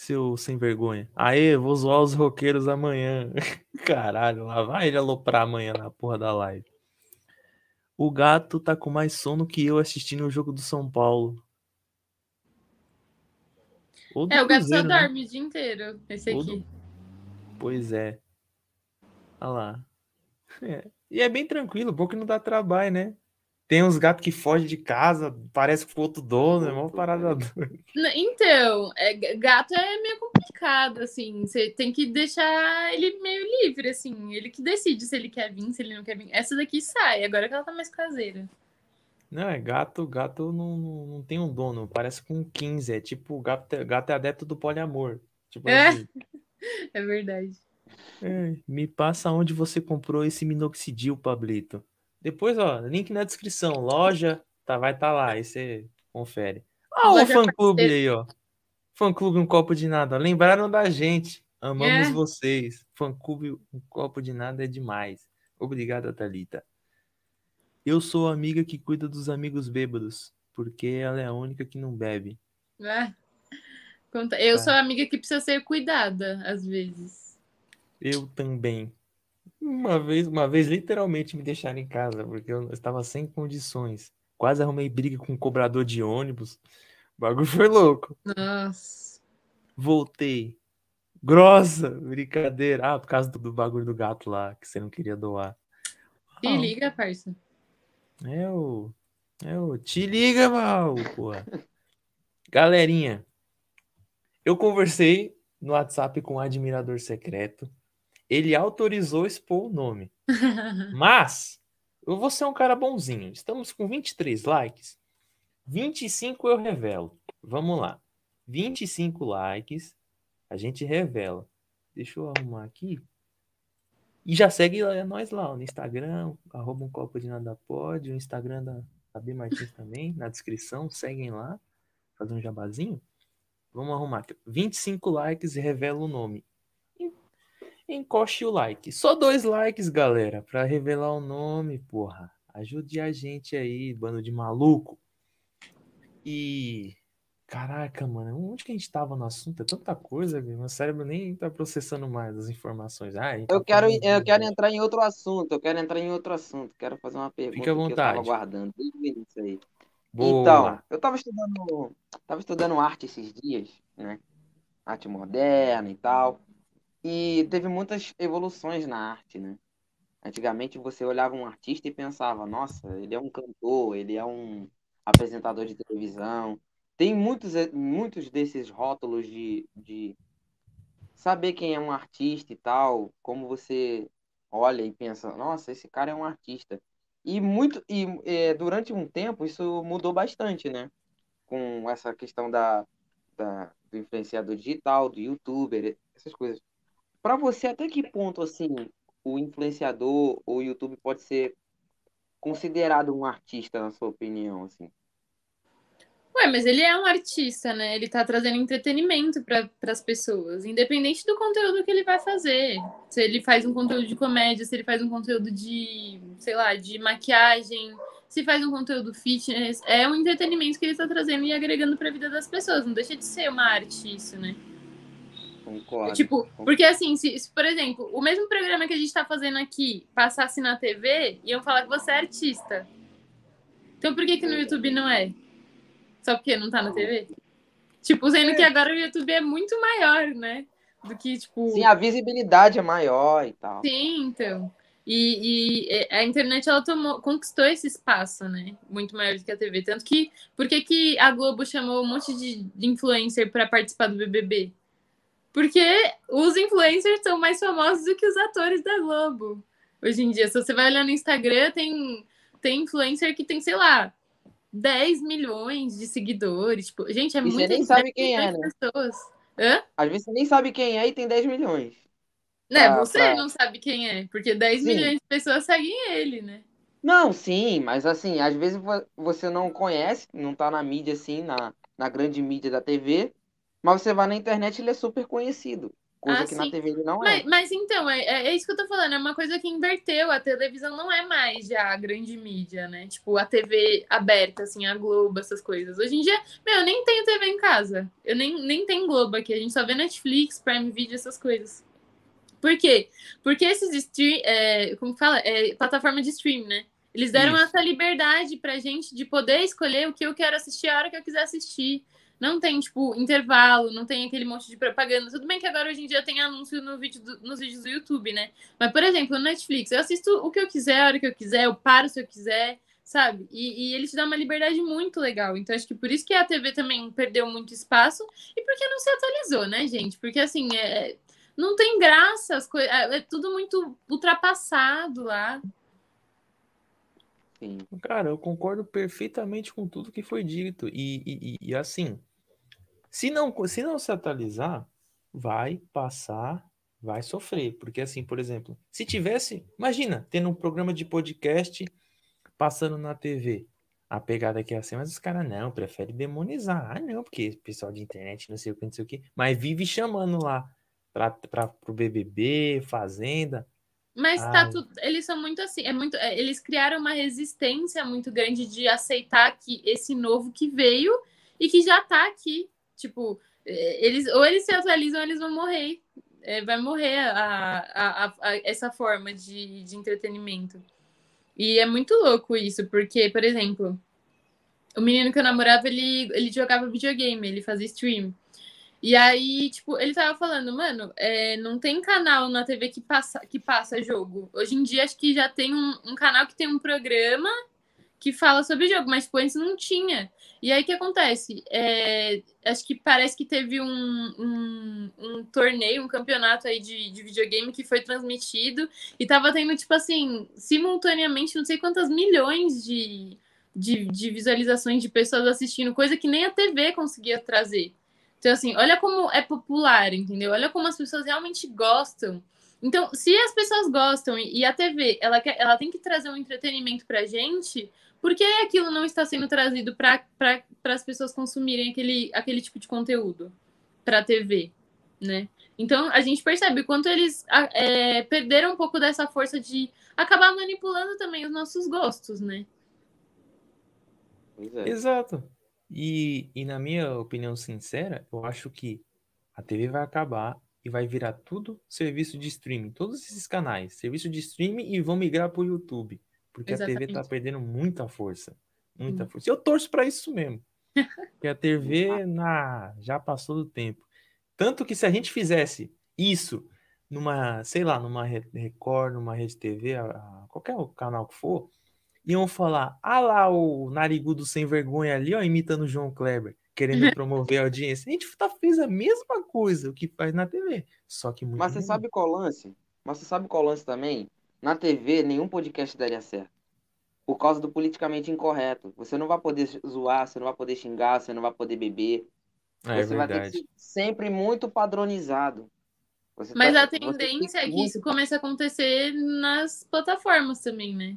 Seu sem vergonha. Aê, vou zoar os roqueiros amanhã. Caralho, lá vai ele aloprar amanhã na porra da live. O gato tá com mais sono que eu assistindo o jogo do São Paulo. é, o gato só né? dorme o dia inteiro. Esse aqui. Do... Pois é. Olha lá. É. E é bem tranquilo, pouco não dá trabalho, né? Tem uns gatos que fogem de casa, parece que foi outro dono, é uma parada doida. Então, é, gato é meio complicado, assim. Você tem que deixar ele meio livre, assim. Ele que decide se ele quer vir, se ele não quer vir. Essa daqui sai, agora que ela tá mais caseira. Não, é gato, gato não, não tem um dono, parece com 15. É tipo, gato, gato é adepto do poliamor. Tipo é. Assim. é verdade. É, me passa onde você comprou esse minoxidil, Pablito. Depois, ó, link na descrição. Loja, tá, vai estar tá lá, aí você confere. Ah, o fã-clube aí, ó. Fã-clube Um Copo de Nada. Lembraram da gente. Amamos é. vocês. Fã-clube Um Copo de Nada é demais. Obrigada, Thalita. Eu sou a amiga que cuida dos amigos bêbados, porque ela é a única que não bebe. É. Eu é. sou a amiga que precisa ser cuidada, às vezes. Eu também. Uma vez, uma vez, literalmente me deixaram em casa, porque eu estava sem condições. Quase arrumei briga com um cobrador de ônibus. O bagulho foi louco. Nossa. Voltei. Grossa, brincadeira. Ah, por causa do, do bagulho do gato lá, que você não queria doar. Te ah, liga, parça. É o. É o. Te liga, mal, porra. Galerinha, eu conversei no WhatsApp com um admirador secreto ele autorizou expor o nome. Mas eu vou ser um cara bonzinho. Estamos com 23 likes. 25 eu revelo. Vamos lá. 25 likes, a gente revela. Deixa eu arrumar aqui. E já segue nós lá no Instagram, arroba um copo de nada pode, o Instagram da Fabi Martins também, na descrição, seguem lá, fazer um jabazinho. Vamos arrumar aqui. 25 likes e revela o nome encoste o like. Só dois likes, galera, para revelar o nome, porra. Ajude a gente aí, bando de maluco. E. Caraca, mano, onde que a gente tava no assunto? É tanta coisa, meu cérebro nem tá processando mais as informações. Ah, eu tá quero, eu quero entrar em outro assunto, eu quero entrar em outro assunto. Quero fazer uma pergunta Fica à vontade. que eu tava guardando desde isso aí. Boa. Então, eu tava estudando, tava estudando arte esses dias, né? Arte moderna e tal. E teve muitas evoluções na arte, né? Antigamente você olhava um artista e pensava, nossa, ele é um cantor, ele é um apresentador de televisão. Tem muitos, eh, muitos desses rótulos de, de saber quem é um artista e tal, como você olha e pensa, nossa, esse cara é um artista. E muito e é, durante um tempo isso mudou bastante, né? Com essa questão da, da do influenciador digital, do youtuber, essas coisas. Para você, até que ponto assim o influenciador ou o YouTube pode ser considerado um artista, na sua opinião, assim? Ué, mas ele é um artista, né? Ele tá trazendo entretenimento para as pessoas, independente do conteúdo que ele vai fazer. Se ele faz um conteúdo de comédia, se ele faz um conteúdo de, sei lá, de maquiagem, se faz um conteúdo fitness, é um entretenimento que ele tá trazendo e agregando para a vida das pessoas. Não deixa de ser uma arte isso, né? Concordo. Tipo, porque assim, se, se, por exemplo, o mesmo programa que a gente tá fazendo aqui passasse na TV, iam falar que você é artista. Então por que que no YouTube não é? Só porque não tá na TV? Tipo, sendo que é. agora o YouTube é muito maior, né? Do que, tipo. Sim, a visibilidade é maior e tal. Sim, então. E, e, a internet ela tomou, conquistou esse espaço, né? Muito maior do que a TV. Tanto que, por que, que a Globo chamou um monte de, de influencer para participar do BBB? Porque os influencers são mais famosos do que os atores da Globo. Hoje em dia, se você vai olhar no Instagram, tem, tem influencer que tem, sei lá, 10 milhões de seguidores. Tipo, gente, é E muito você nem sabe quem é, né? pessoas. Hã? Às vezes você nem sabe quem é e tem 10 milhões. Né, Pra- você pra- não sabe quem é, porque 10 Sim. milhões de pessoas seguem ele, né? Não, sim, mas assim, às vezes vo- você não conhece, não tá na mídia assim, na, na grande mídia da TV, mas você vai na internet e ele é super conhecido. Coisa Ah, que sim. na TV ele não Mas, é. mas então, é, é é isso que eu tô falando, é uma coisa que inverteu. A televisão não é mais já a grande mídia, né? Tipo, a TV aberta, assim, a Globo, essas coisas. Hoje em dia, meu, eu nem tenho TV em casa. Eu nem, nem tenho Globo aqui. A gente só vê Netflix, Prime Video, essas coisas. Por quê? Porque esses stream, é, como fala? É, plataforma de stream, né? Eles deram Isso. essa liberdade pra gente de poder escolher o que eu quero assistir a hora que eu quiser assistir. Não tem, tipo, intervalo, não tem aquele monte de propaganda. Tudo bem que agora hoje em dia tem anúncio no vídeo do- nos vídeos do YouTube, né? Mas, por exemplo, no Netflix, eu assisto o que eu quiser, a hora que eu quiser, eu paro se eu quiser, sabe? E, e ele te dá uma liberdade muito legal. Então, acho que por isso que a TV também perdeu muito espaço e porque não se atualizou, né, gente? Porque, assim, é, não tem graça, as coisas, é, é tudo muito ultrapassado lá. Sim. Cara, eu concordo perfeitamente com tudo que foi dito. E- e- e, assim, se não, se não se atualizar, vai passar, vai sofrer. Porque, assim, por exemplo, se tivesse, imagina, tendo um programa de podcast passando na TV. A pegada que é assim, mas os caras não, preferem demonizar. Ah, não, porque pessoal de internet, não sei o que, não sei o que. Mas vive chamando lá para pro BBB, Fazenda. Mas Ah. tá tudo, eles são muito assim, é muito, é, eles criaram uma resistência muito grande de aceitar que esse novo que veio e que já tá aqui, tipo, é, eles ou eles se atualizam ou eles vão morrer, É, vai morrer a, a, a- a- essa forma de, de entretenimento. E é muito louco isso, porque, por exemplo, o menino que eu namorava, ele, ele jogava videogame, ele fazia stream. E aí, tipo, ele tava falando, mano, é, não tem canal na TV que passa, que passa jogo. Hoje em dia, acho que já tem um, um canal que tem um programa que fala sobre jogo, mas tipo, antes não tinha. E aí, o que acontece? É, acho que parece que teve um, um, um torneio, um campeonato aí de, de videogame que foi transmitido e tava tendo, tipo assim, simultaneamente, não sei quantas milhões de, de, de visualizações de pessoas assistindo, coisa que nem a TV conseguia trazer. Então, assim, olha como é popular, entendeu? Olha como as pessoas realmente gostam. Então, se as pessoas gostam e e a TV, ela, quer, ela tem que trazer um entretenimento pra gente, por que aquilo não está sendo trazido para as pessoas consumirem aquele, aquele tipo de conteúdo para a TV, né? Então, a gente percebe o quanto eles é, perderam um pouco dessa força de acabar manipulando também os nossos gostos, né? É. Exato. E, e na minha opinião sincera, eu acho que a TV vai acabar e vai virar tudo serviço de streaming. Todos esses canais, serviço de streaming e vão migrar para o YouTube. Porque a TV tá Exatamente. perdendo muita força. Muita Hum. força. E eu torço para isso mesmo. Porque a TV na, já passou do tempo. Tanto que se a gente fizesse isso numa, sei lá, numa Re- Record, numa Rede TV, qualquer canal que for, iam falar, ah lá o narigudo sem vergonha ali, ó, imitando o João Kleber, querendo promover a audiência. A gente tá, fez a mesma coisa o que faz na TV, só que muito Mas você sabe qual lance? Mas você sabe qual lance também? Na TV, nenhum podcast daria certo. Por causa do politicamente incorreto. Você não vai poder zoar, você não vai poder xingar, você não vai poder beber. É Você vai ter que ser sempre muito padronizado. Você Mas tá- a tendência é que muito- isso comece a acontecer nas plataformas também, né?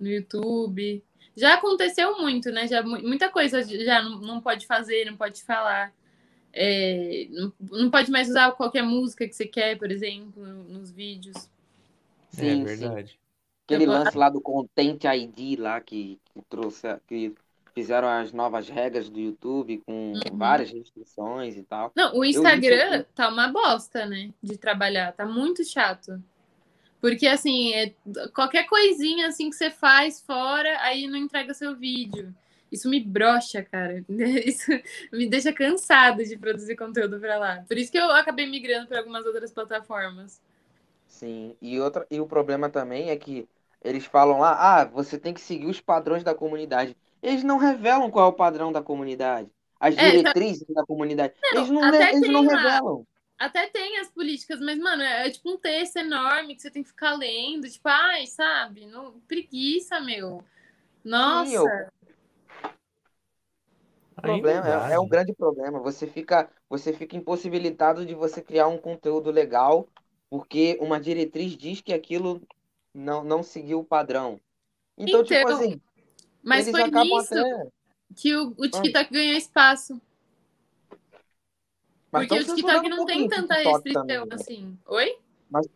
No YouTube. Já aconteceu muito, né? Já, mu- muita coisa já não, não pode fazer, não pode falar. É, não, não pode mais usar qualquer música que você quer, por exemplo, nos vídeos. É Sim, sim. verdade. Aquele Eu vou- lance lá do Content ID lá que, que trouxe, que fizeram as novas regras do YouTube com Uhum. várias restrições e tal. Não, o Instagram aqui. tá uma bosta, né? De trabalhar. Tá muito chato. Porque, assim, é, qualquer coisinha assim que você faz fora, aí não entrega seu vídeo. Isso me brocha, cara. Isso me deixa cansada de produzir conteúdo pra lá. Por isso que eu acabei migrando para algumas outras plataformas. Sim, e, outra, e o problema também é que eles falam lá, ah, você tem que seguir os padrões da comunidade. Eles não revelam qual é o padrão da comunidade, as É, diretrizes da comunidade. Não, Eles não, eles não lá. revelam. Até tem as políticas, mas, mano, é, é tipo um texto enorme que você tem que ficar lendo. Tipo, ai, sabe? Não, preguiça, meu. Nossa. Sim, eu- O problema é, é um grande problema. Você fica, você fica impossibilitado de você criar um conteúdo legal porque uma diretriz diz que aquilo não, não seguiu o padrão. Então, tipo Então, assim, Mas foi nisso até. que o, o TikTok ganhou espaço. Mas Porque o TikTok não tem pouquinho o tanta TikTok restrição também, né? assim. Oi?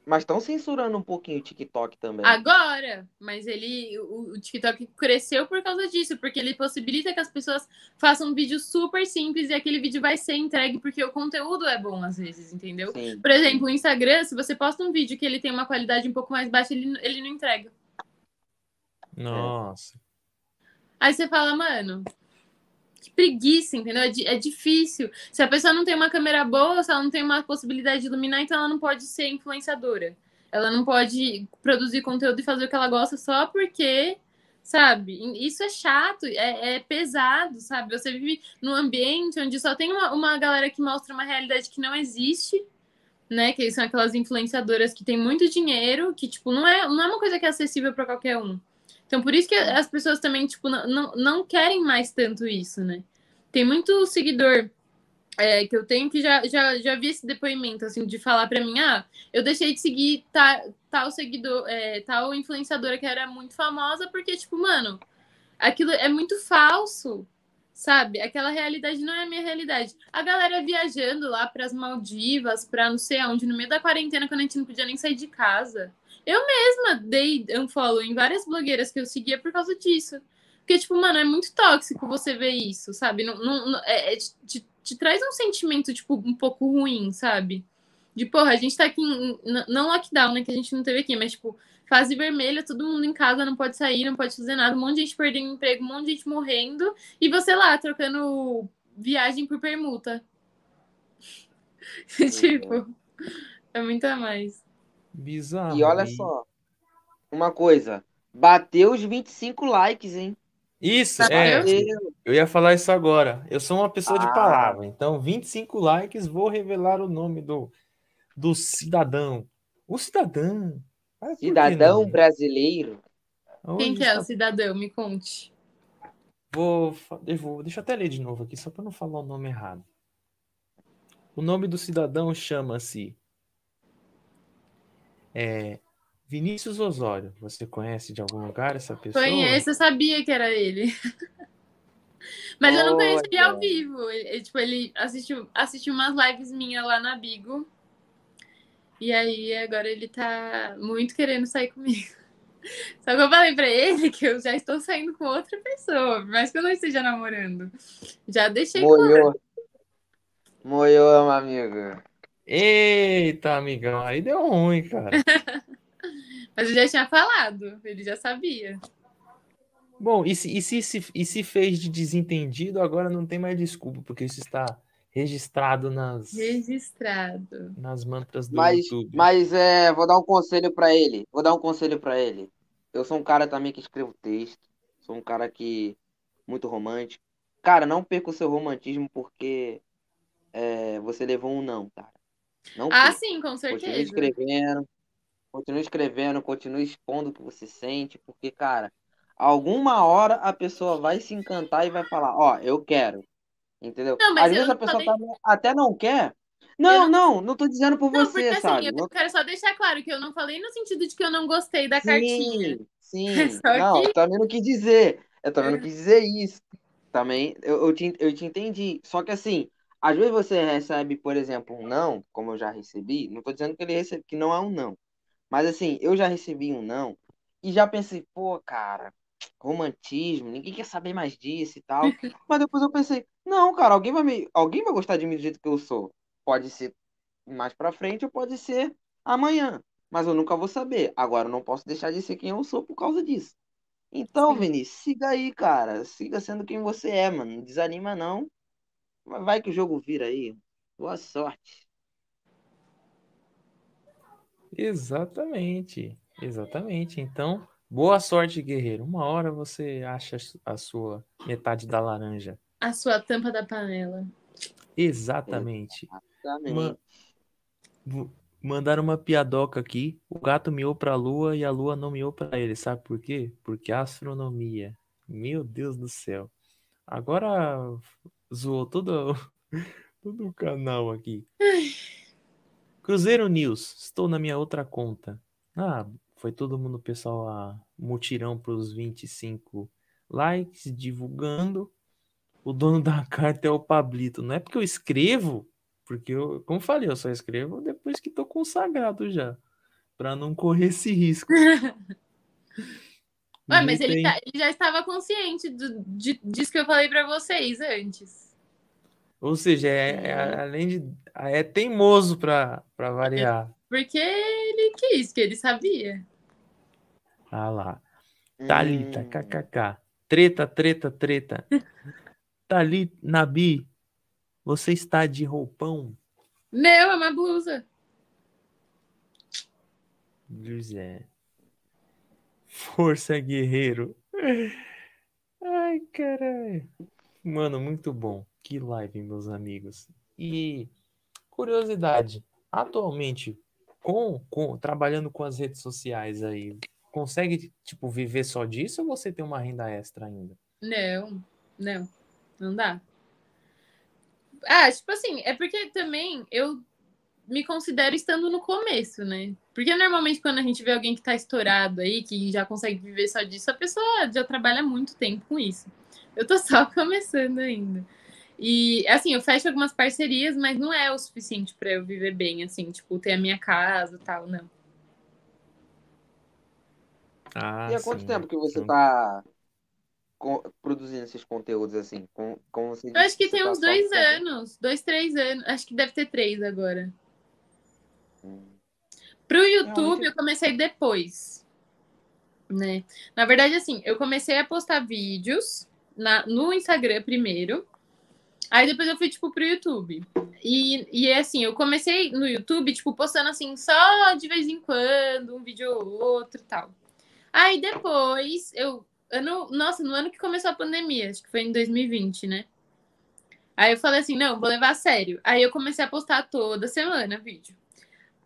Mas estão censurando um pouquinho o TikTok também. Agora, mas ele, o, o TikTok cresceu por causa disso, porque ele possibilita que as pessoas façam um vídeo super simples e aquele vídeo vai ser entregue porque o conteúdo é bom às vezes, entendeu? Sim. Por exemplo, o Instagram, se você posta um vídeo que ele tem uma qualidade um pouco mais baixa, ele, ele não entrega. Nossa. Aí você fala, mano, que preguiça, entendeu? É, é difícil. Se a pessoa não tem uma câmera boa, se ela não tem uma possibilidade de iluminar, então ela não pode ser influenciadora. Ela não pode produzir conteúdo e fazer o que ela gosta só porque, sabe? Isso é chato, é, é pesado, sabe? Você vive num ambiente onde só tem uma, uma galera que mostra uma realidade que não existe. Né, que são aquelas influenciadoras que têm muito dinheiro, que, tipo, não é, não é uma coisa que é acessível para qualquer um. Então, por isso que as pessoas também, tipo, não, não, não querem mais tanto isso, né? Tem muito seguidor é, que eu tenho que já, já, já vi esse depoimento, assim, de falar pra mim, ah, eu deixei de seguir ta, tal seguidor, é, tal influenciadora que era muito famosa, porque, tipo, mano, aquilo é muito falso, sabe? Aquela realidade não é a minha realidade. A galera viajando lá pras Maldivas, pra não sei aonde, no meio da quarentena, quando a gente não podia nem sair de casa. Eu mesma dei unfollow em várias blogueiras que eu seguia por causa disso. Porque, tipo, mano, é muito tóxico você ver isso, sabe? Não, não, é, é- te, te traz um sentimento, tipo, um pouco ruim, sabe? De, porra, a gente tá aqui, em, não lockdown, né, que a gente não teve aqui, mas, tipo, fase vermelha, todo mundo em casa, não pode sair, não pode fazer nada, um monte de gente perdendo emprego, um monte de gente morrendo, e você lá, trocando viagem por permuta. tipo, é muito a mais. Bizarro. E olha só, uma coisa, bateu os 25 likes, hein? Isso, é. eu? Ia falar isso agora. Eu sou uma pessoa de Ah. palavra, então 25 likes, vou revelar o nome do, do cidadão. O cidadão. Cidadão não? brasileiro. Quem Hoje que é o cidadão? Me conte. Vou, eu vou, deixa eu até ler de novo aqui, só para não falar o nome errado. O nome do cidadão chama-se é, Vinícius Osório. Você conhece de algum lugar essa pessoa? Conheço, eu sabia que era ele. Mas eu não conheço ele ao vivo. Ele, tipo, ele assistiu, assistiu umas lives minhas lá na Bigo. E aí agora ele tá muito querendo sair comigo. Só que eu falei pra ele que eu já estou saindo com outra pessoa, por mais que eu não esteja namorando. Já deixei claro. Moiou. Moiou, meu amigo. Eita, amigão, aí deu ruim, cara. Mas eu já tinha falado, ele já sabia. Bom, e se, e, se, se- e se fez de desentendido, agora não tem mais desculpa, porque isso está registrado nas, Registrado. nas mantras do Mas, YouTube. mas é, vou dar um conselho pra ele. Vou dar um conselho pra ele. Eu sou um cara também que escrevo texto. Sou um cara que muito romântico. Cara, não perca o seu romantismo porque é, você levou um não, cara. Não Ah, sim, com Continue certeza. escrevendo, continue escrevendo, continue expondo o que você sente, porque, cara, alguma hora a pessoa vai se encantar e vai falar, ó, eu quero. Entendeu? Não, Às vezes a não pessoa falei- tá- até não quer. Não, Eu não, não tô dizendo por Não, você, porque assim, sabe? eu Não- quero só deixar claro que eu não falei no sentido de que eu não gostei da cartinha. Sim, sim. Só Não, que- eu também não quis dizer. Eu também não É. quis dizer isso. Também, eu, eu, te, eu te entendi. Só que assim, às vezes você recebe, por exemplo, um não, como eu já recebi, não tô dizendo que ele recebe, que não é um não. Mas assim, eu já recebi um não e já pensei, pô, cara, romantismo, ninguém quer saber mais disso e tal. Mas depois eu pensei, não, cara, alguém vai me, alguém vai gostar de mim do jeito que eu sou. Pode ser mais pra frente ou pode ser amanhã. Mas eu nunca vou saber. Agora eu não posso deixar de ser quem eu sou por causa disso. Então, Sim. Vinícius, siga aí, cara. Siga sendo quem você é, mano. Não desanima, não. Vai- Vai que o jogo vira aí. Boa sorte. Exatamente, exatamente. Então, boa sorte, guerreiro. Uma hora você acha a sua metade da laranja. A sua tampa da panela. Exatamente. Exatamente. Ma- Mandaram uma piadoca aqui. O gato miou pra lua e a lua não miou pra ele. Sabe por quê? Porque astronomia. Meu Deus do céu. Agora zoou todo, todo o canal aqui. Cruzeiro News. Estou na minha outra conta. Ah, foi todo mundo, pessoal, a mutirão pros 25 likes, divulgando. O dono da carta é o Pablito. Não é porque eu escrevo, porque eu, como falei, eu só escrevo depois que tô consagrado já, Pra não correr esse risco. Ué, mas E ele, tem- tá- ele já estava consciente do, de- disso que eu falei pra vocês antes. Ou seja, é, é- além de é teimoso pra pra variar. Porque ele quis, que ele sabia. Ah lá. Thalita, Hum, kkk. Treta, treta, treta. Thalita, Nabi, você está de roupão? Não, é uma blusa. José. Força, guerreiro. Ai, caralho. Mano, muito bom. Que live, meus amigos. E curiosidade, atualmente, com, com trabalhando com as redes sociais aí, consegue, tipo, viver só disso ou você tem uma renda extra ainda? Não, não, não dá. Ah, tipo assim, é porque também eu me considero estando no começo, né? Porque normalmente quando a gente vê alguém que tá estourado aí, que já consegue viver só disso, a pessoa já trabalha muito tempo com isso. Eu tô só começando ainda. E assim, eu fecho algumas parcerias, mas não é o suficiente pra eu viver bem, assim, tipo, ter a minha casa e tal, não. Ah, E há quanto sim. tempo que você Então, tá produzindo esses conteúdos assim? Com, como você Eu acho que tem tá uns dois anos, dois, três anos. Acho que deve ter três agora. Pro YouTube Realmente- eu comecei depois, né? Na verdade, assim, eu comecei a postar vídeos na, no Instagram primeiro, aí depois eu fui, tipo, pro YouTube. E, e é assim, eu comecei no YouTube, tipo, postando assim, só de vez em quando, um vídeo ou outro e tal. Aí depois, eu. Ano, nossa, no ano que começou a pandemia, acho que foi em 2020, né? Aí eu falei assim, não, vou levar a sério. Aí eu comecei a postar toda semana vídeo.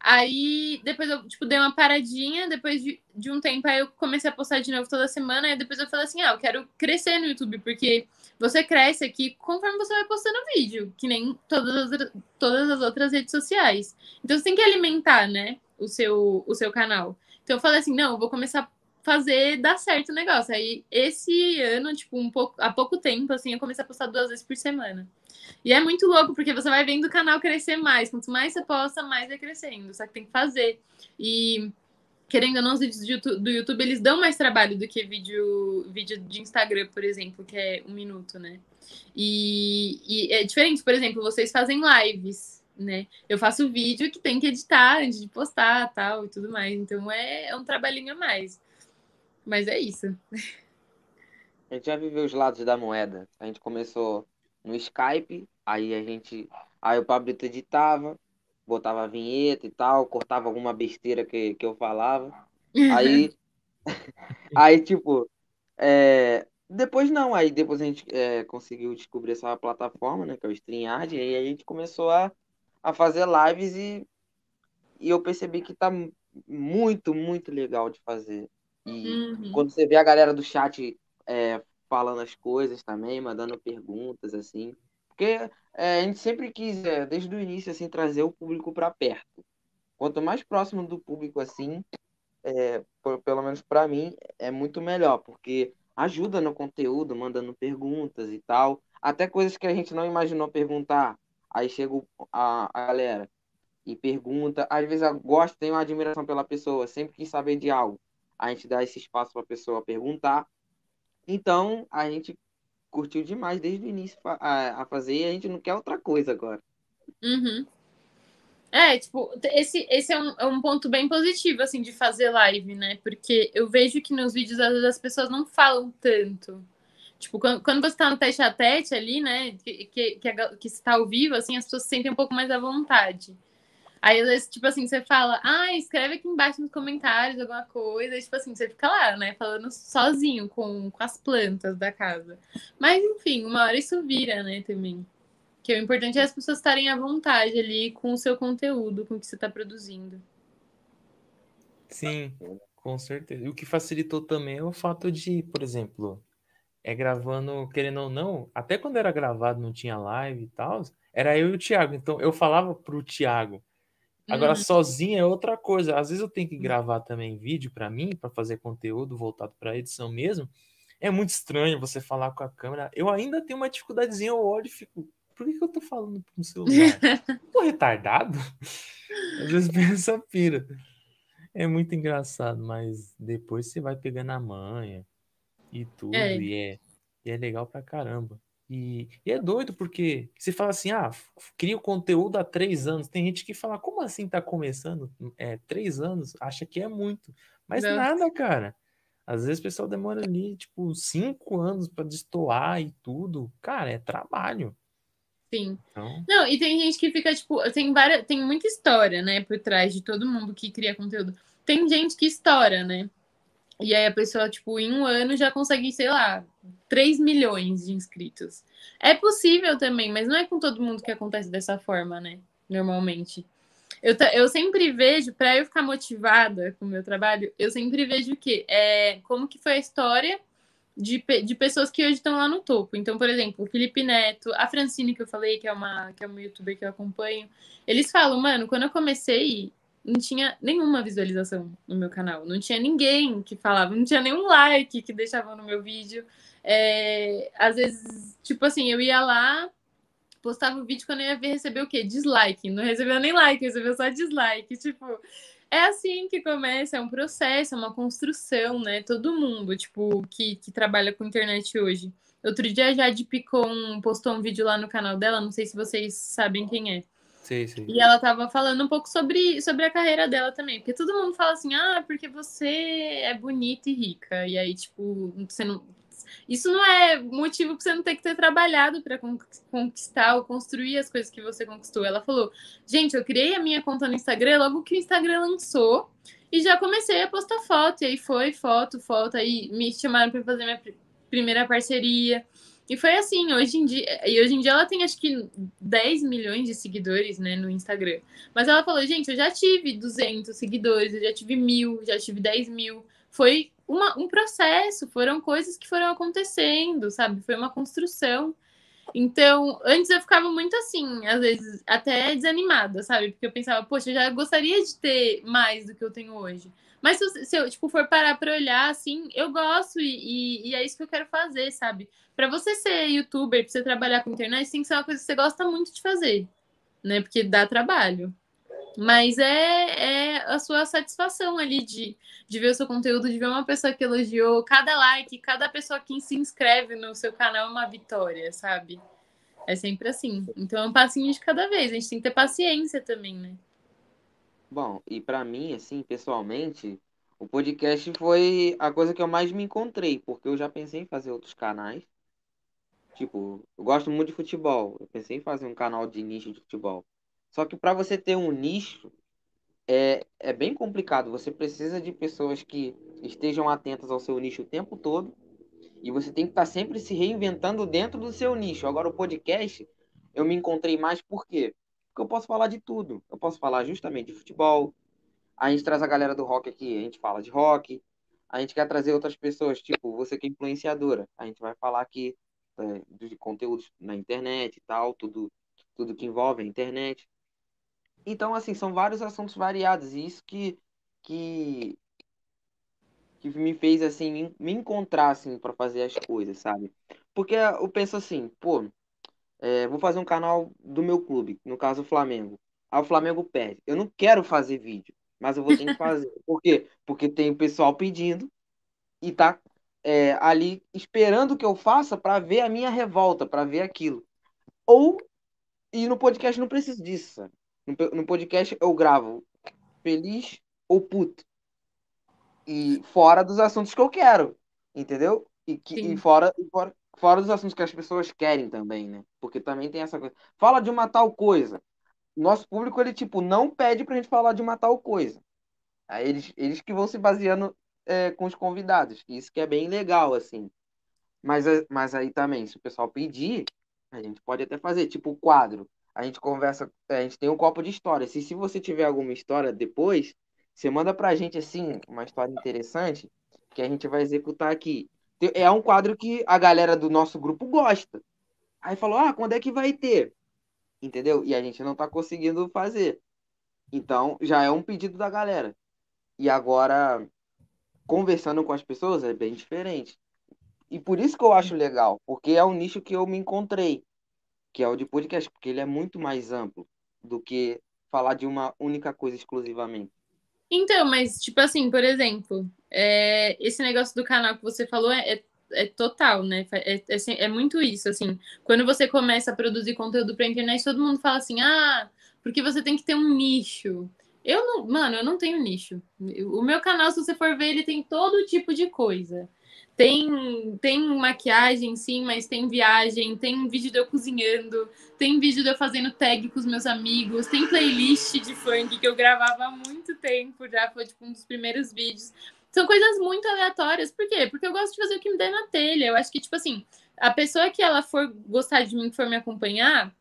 Aí depois eu, tipo, dei uma paradinha, depois de, de um tempo aí eu comecei a postar de novo toda semana, aí depois eu falei assim, ah, eu quero crescer no YouTube, porque você cresce aqui conforme você vai postando vídeo, que nem todas as, todas as outras redes sociais. Então você tem que alimentar, né, o seu, o seu canal. Então eu falei assim, não, eu vou começar fazer dar certo o negócio. Aí esse ano, tipo, um pouco, há pouco tempo, assim, eu comecei a postar duas vezes por semana. E é muito louco, porque você vai vendo o canal crescer mais. Quanto mais você posta, mais vai crescendo. Só que tem que fazer. E, querendo ou não, os vídeos do YouTube, eles dão mais trabalho do que vídeo, vídeo de Instagram, por exemplo, que é um minuto, né? E, e é diferente, por exemplo, vocês fazem lives, né? Eu faço vídeo que tem que editar antes de postar tal e tudo mais. Então é, é um trabalhinho a mais. Mas é isso. A gente já viveu os lados da moeda. A gente começou no Skype, aí a gente. Aí o Pablito editava, botava a vinheta e tal, cortava alguma besteira que, que eu falava. Aí. aí, tipo. é, Depois não, aí depois a gente é, conseguiu descobrir essa plataforma, né? Que é o StreamYard, e aí a gente começou a, a fazer lives e, e eu percebi que tá muito, muito legal de fazer. E Uhum. quando você vê a galera do chat é, falando as coisas também, mandando perguntas, assim. Porque é, a gente sempre quis, é, desde o início, assim, trazer o público para perto. Quanto mais próximo do público, assim, é, por- pelo menos para mim, é muito melhor, porque ajuda no conteúdo, mandando perguntas e tal. Até coisas que a gente não imaginou perguntar. Aí chega a, a galera e pergunta. Às vezes eu gosto, tenho uma admiração pela pessoa, sempre quis saber de algo. A gente dá esse espaço para a pessoa perguntar. Então, a gente curtiu demais desde o início a, a fazer e a gente não quer outra coisa agora. Uhum. É, tipo, esse, esse é, um, é um ponto bem positivo, assim, de fazer live, né? Porque eu vejo que nos vídeos, às vezes, as pessoas não falam tanto. Tipo, quando, quando você tá no tete a tete ali, né? Que, que, que, que está ao vivo, assim, as pessoas se sentem um pouco mais à vontade. Aí, às vezes, tipo assim, você fala, ah, escreve aqui embaixo nos comentários alguma coisa. E, tipo assim, você fica lá, né? Falando sozinho com, com as plantas da casa. Mas, enfim, uma hora isso vira, né, também. Que o importante é as pessoas estarem à vontade ali com o seu conteúdo, com o que você está produzindo. Sim, com certeza. E o que facilitou também é o fato de, por exemplo, é gravando, querendo ou não, até quando era gravado não tinha live e tal, era eu e o Thiago. Então eu falava pro Thiago, Agora, uhum. sozinha é outra coisa. Às vezes eu tenho que hum. gravar também vídeo para mim, para fazer conteúdo voltado para edição mesmo. É muito estranho você falar com a câmera. Eu ainda tenho uma dificuldadezinha, eu olho e fico, por que, que eu tô falando no celular? tô retardado? Às vezes pensa pira. É muito engraçado, mas depois você vai pegando a manha e tudo, é. E, é, e é legal pra caramba. E, e, é doido, porque você fala assim, ah, cria o conteúdo há três anos. Tem gente que fala, como assim tá começando? É, três anos, acha que é muito. Mas Não. nada, cara. Às vezes o pessoal demora ali, tipo, cinco anos para destoar e tudo. Cara, é trabalho. Sim. Então... Não, e tem gente que fica, tipo, tem várias. Tem muita história, né, por trás de todo mundo que cria conteúdo. Tem gente que estoura, né? E aí a pessoa, tipo, em um ano já consegue, sei lá, 3 milhões de inscritos. É possível também, mas não é com todo mundo que acontece dessa forma, né? Normalmente. Eu, eu sempre vejo, para eu ficar motivada com o meu trabalho, eu sempre vejo que é como que foi a história de, de pessoas que hoje estão lá no topo. Então, por exemplo, o Felipe Neto, a Francine, que eu falei, que é uma, que é uma youtuber que eu acompanho, eles falam, mano, quando eu comecei, não tinha nenhuma visualização no meu canal. Não tinha ninguém que falava, não tinha nenhum like que deixava no meu vídeo. É, às vezes, tipo assim, eu ia lá, postava o um vídeo quando eu ia ver receber o quê? Dislike. Não recebeu nem like, recebeu só dislike. Tipo, é assim que começa, é um processo, é uma construção, né? Todo mundo, tipo, que, que trabalha com internet hoje. Outro dia a Jade Picon postou um vídeo lá no canal dela, não sei se vocês sabem quem é. Sim, sim. E ela tava falando um pouco sobre, sobre a carreira dela também. Porque todo mundo fala assim, ah, porque você é bonita e rica. E aí, tipo, você não. Isso não é motivo para você não ter que ter trabalhado para conquistar ou construir as coisas que você conquistou. Ela falou: gente, eu criei a minha conta no Instagram logo que o Instagram lançou e já comecei a postar foto. E aí foi foto, foto. Aí me chamaram para fazer minha primeira parceria. E foi assim, hoje em dia, e hoje em dia ela tem acho que 10 milhões de seguidores, né, no Instagram. Mas ela falou, gente, eu já tive 200 seguidores, eu já tive mil, já tive 10 mil. Foi uma, um processo, foram coisas que foram acontecendo, sabe? Foi uma construção. Então, antes eu ficava muito assim, às vezes até desanimada, sabe? Porque eu pensava, poxa, eu já gostaria de ter mais do que eu tenho hoje. Mas se, se eu tipo, for parar para olhar, assim, eu gosto e, e, e, é isso que eu quero fazer, sabe? Para você ser youtuber, para você trabalhar com internet, tem que ser uma coisa que você gosta muito de fazer, né? Porque dá trabalho. Mas é, é a sua satisfação ali de, de ver o seu conteúdo, de ver uma pessoa que elogiou. Cada like, cada pessoa que se inscreve no seu canal é uma vitória, sabe? É sempre assim. Então é um passinho de cada vez. A gente tem que ter paciência também, né? Bom, e para mim, assim, pessoalmente, o podcast foi a coisa que eu mais me encontrei, porque eu já pensei em fazer outros canais. Tipo, eu gosto muito de futebol. Eu pensei em fazer um canal de nicho de futebol. Só que para você ter um nicho, é, é bem complicado. Você precisa de pessoas que estejam atentas ao seu nicho o tempo todo. E você tem que estar tá sempre se reinventando dentro do seu nicho. Agora, o podcast, eu me encontrei mais por quê? Porque eu posso falar de tudo. Eu posso falar justamente de futebol. A gente traz a galera do rock aqui, a gente fala de rock. A gente quer trazer outras pessoas, tipo você que é influenciadora. A gente vai falar aqui é, de conteúdos na internet e tal, tudo, tudo que envolve a internet. Então, assim, são vários assuntos variados. E isso que, que, que me fez, assim, me, encontrar, assim, para fazer as coisas, sabe? Porque eu penso assim, pô, é, vou fazer um canal do meu clube, no caso o Flamengo. Aí o Flamengo pede. Eu não quero fazer vídeo, mas eu vou ter que fazer. Por quê? Porque tem o pessoal pedindo e tá é, ali esperando que eu faça para ver a minha revolta, para ver aquilo. Ou, e no podcast não preciso disso, sabe? No, podcast eu gravo feliz ou puto. E fora dos assuntos que eu quero, entendeu? E, que, e fora, e fora, Fora dos assuntos que as pessoas querem também, né? Porque também tem essa coisa. Fala de uma tal coisa. nosso público, ele, tipo, não pede pra gente falar de uma tal coisa. Aí eles, eles que vão se baseando é, com os convidados. Isso que é bem legal, assim. Mas, mas aí também, se o pessoal pedir, a gente pode até fazer, tipo, quadro. A gente conversa, a gente tem um copo de histórias. E se você tiver alguma história depois, você manda pra gente, assim, uma história interessante, que a gente vai executar aqui. É um quadro que a galera do nosso grupo gosta. Aí falou, ah, quando é que vai ter? Entendeu? E a gente não tá conseguindo fazer. Então, já é um pedido da galera. E agora, conversando com as pessoas é bem diferente. E por isso que eu acho legal, porque é um nicho que eu me encontrei, que é o de podcast, porque ele é muito mais amplo do que falar de uma única coisa exclusivamente. Então, mas, tipo assim, por exemplo, é, esse negócio do canal que você falou é, é, é total, né? É, é, é, muito isso, assim. Quando você começa a produzir conteúdo pra internet, todo mundo fala assim, ah, porque você tem que ter um nicho. Eu não, mano, eu não tenho nicho. O meu canal, se você for ver, ele tem todo tipo de coisa. Tem, tem maquiagem, sim, mas tem viagem, tem vídeo de eu cozinhando, tem vídeo de eu fazendo tag com os meus amigos, tem playlist de funk que eu gravava há muito tempo, já foi tipo um dos primeiros vídeos. São coisas muito aleatórias. Por quê? Porque eu gosto de fazer o que me der na telha. Eu acho que, tipo assim, a pessoa que ela for gostar de mim, for me acompanhar,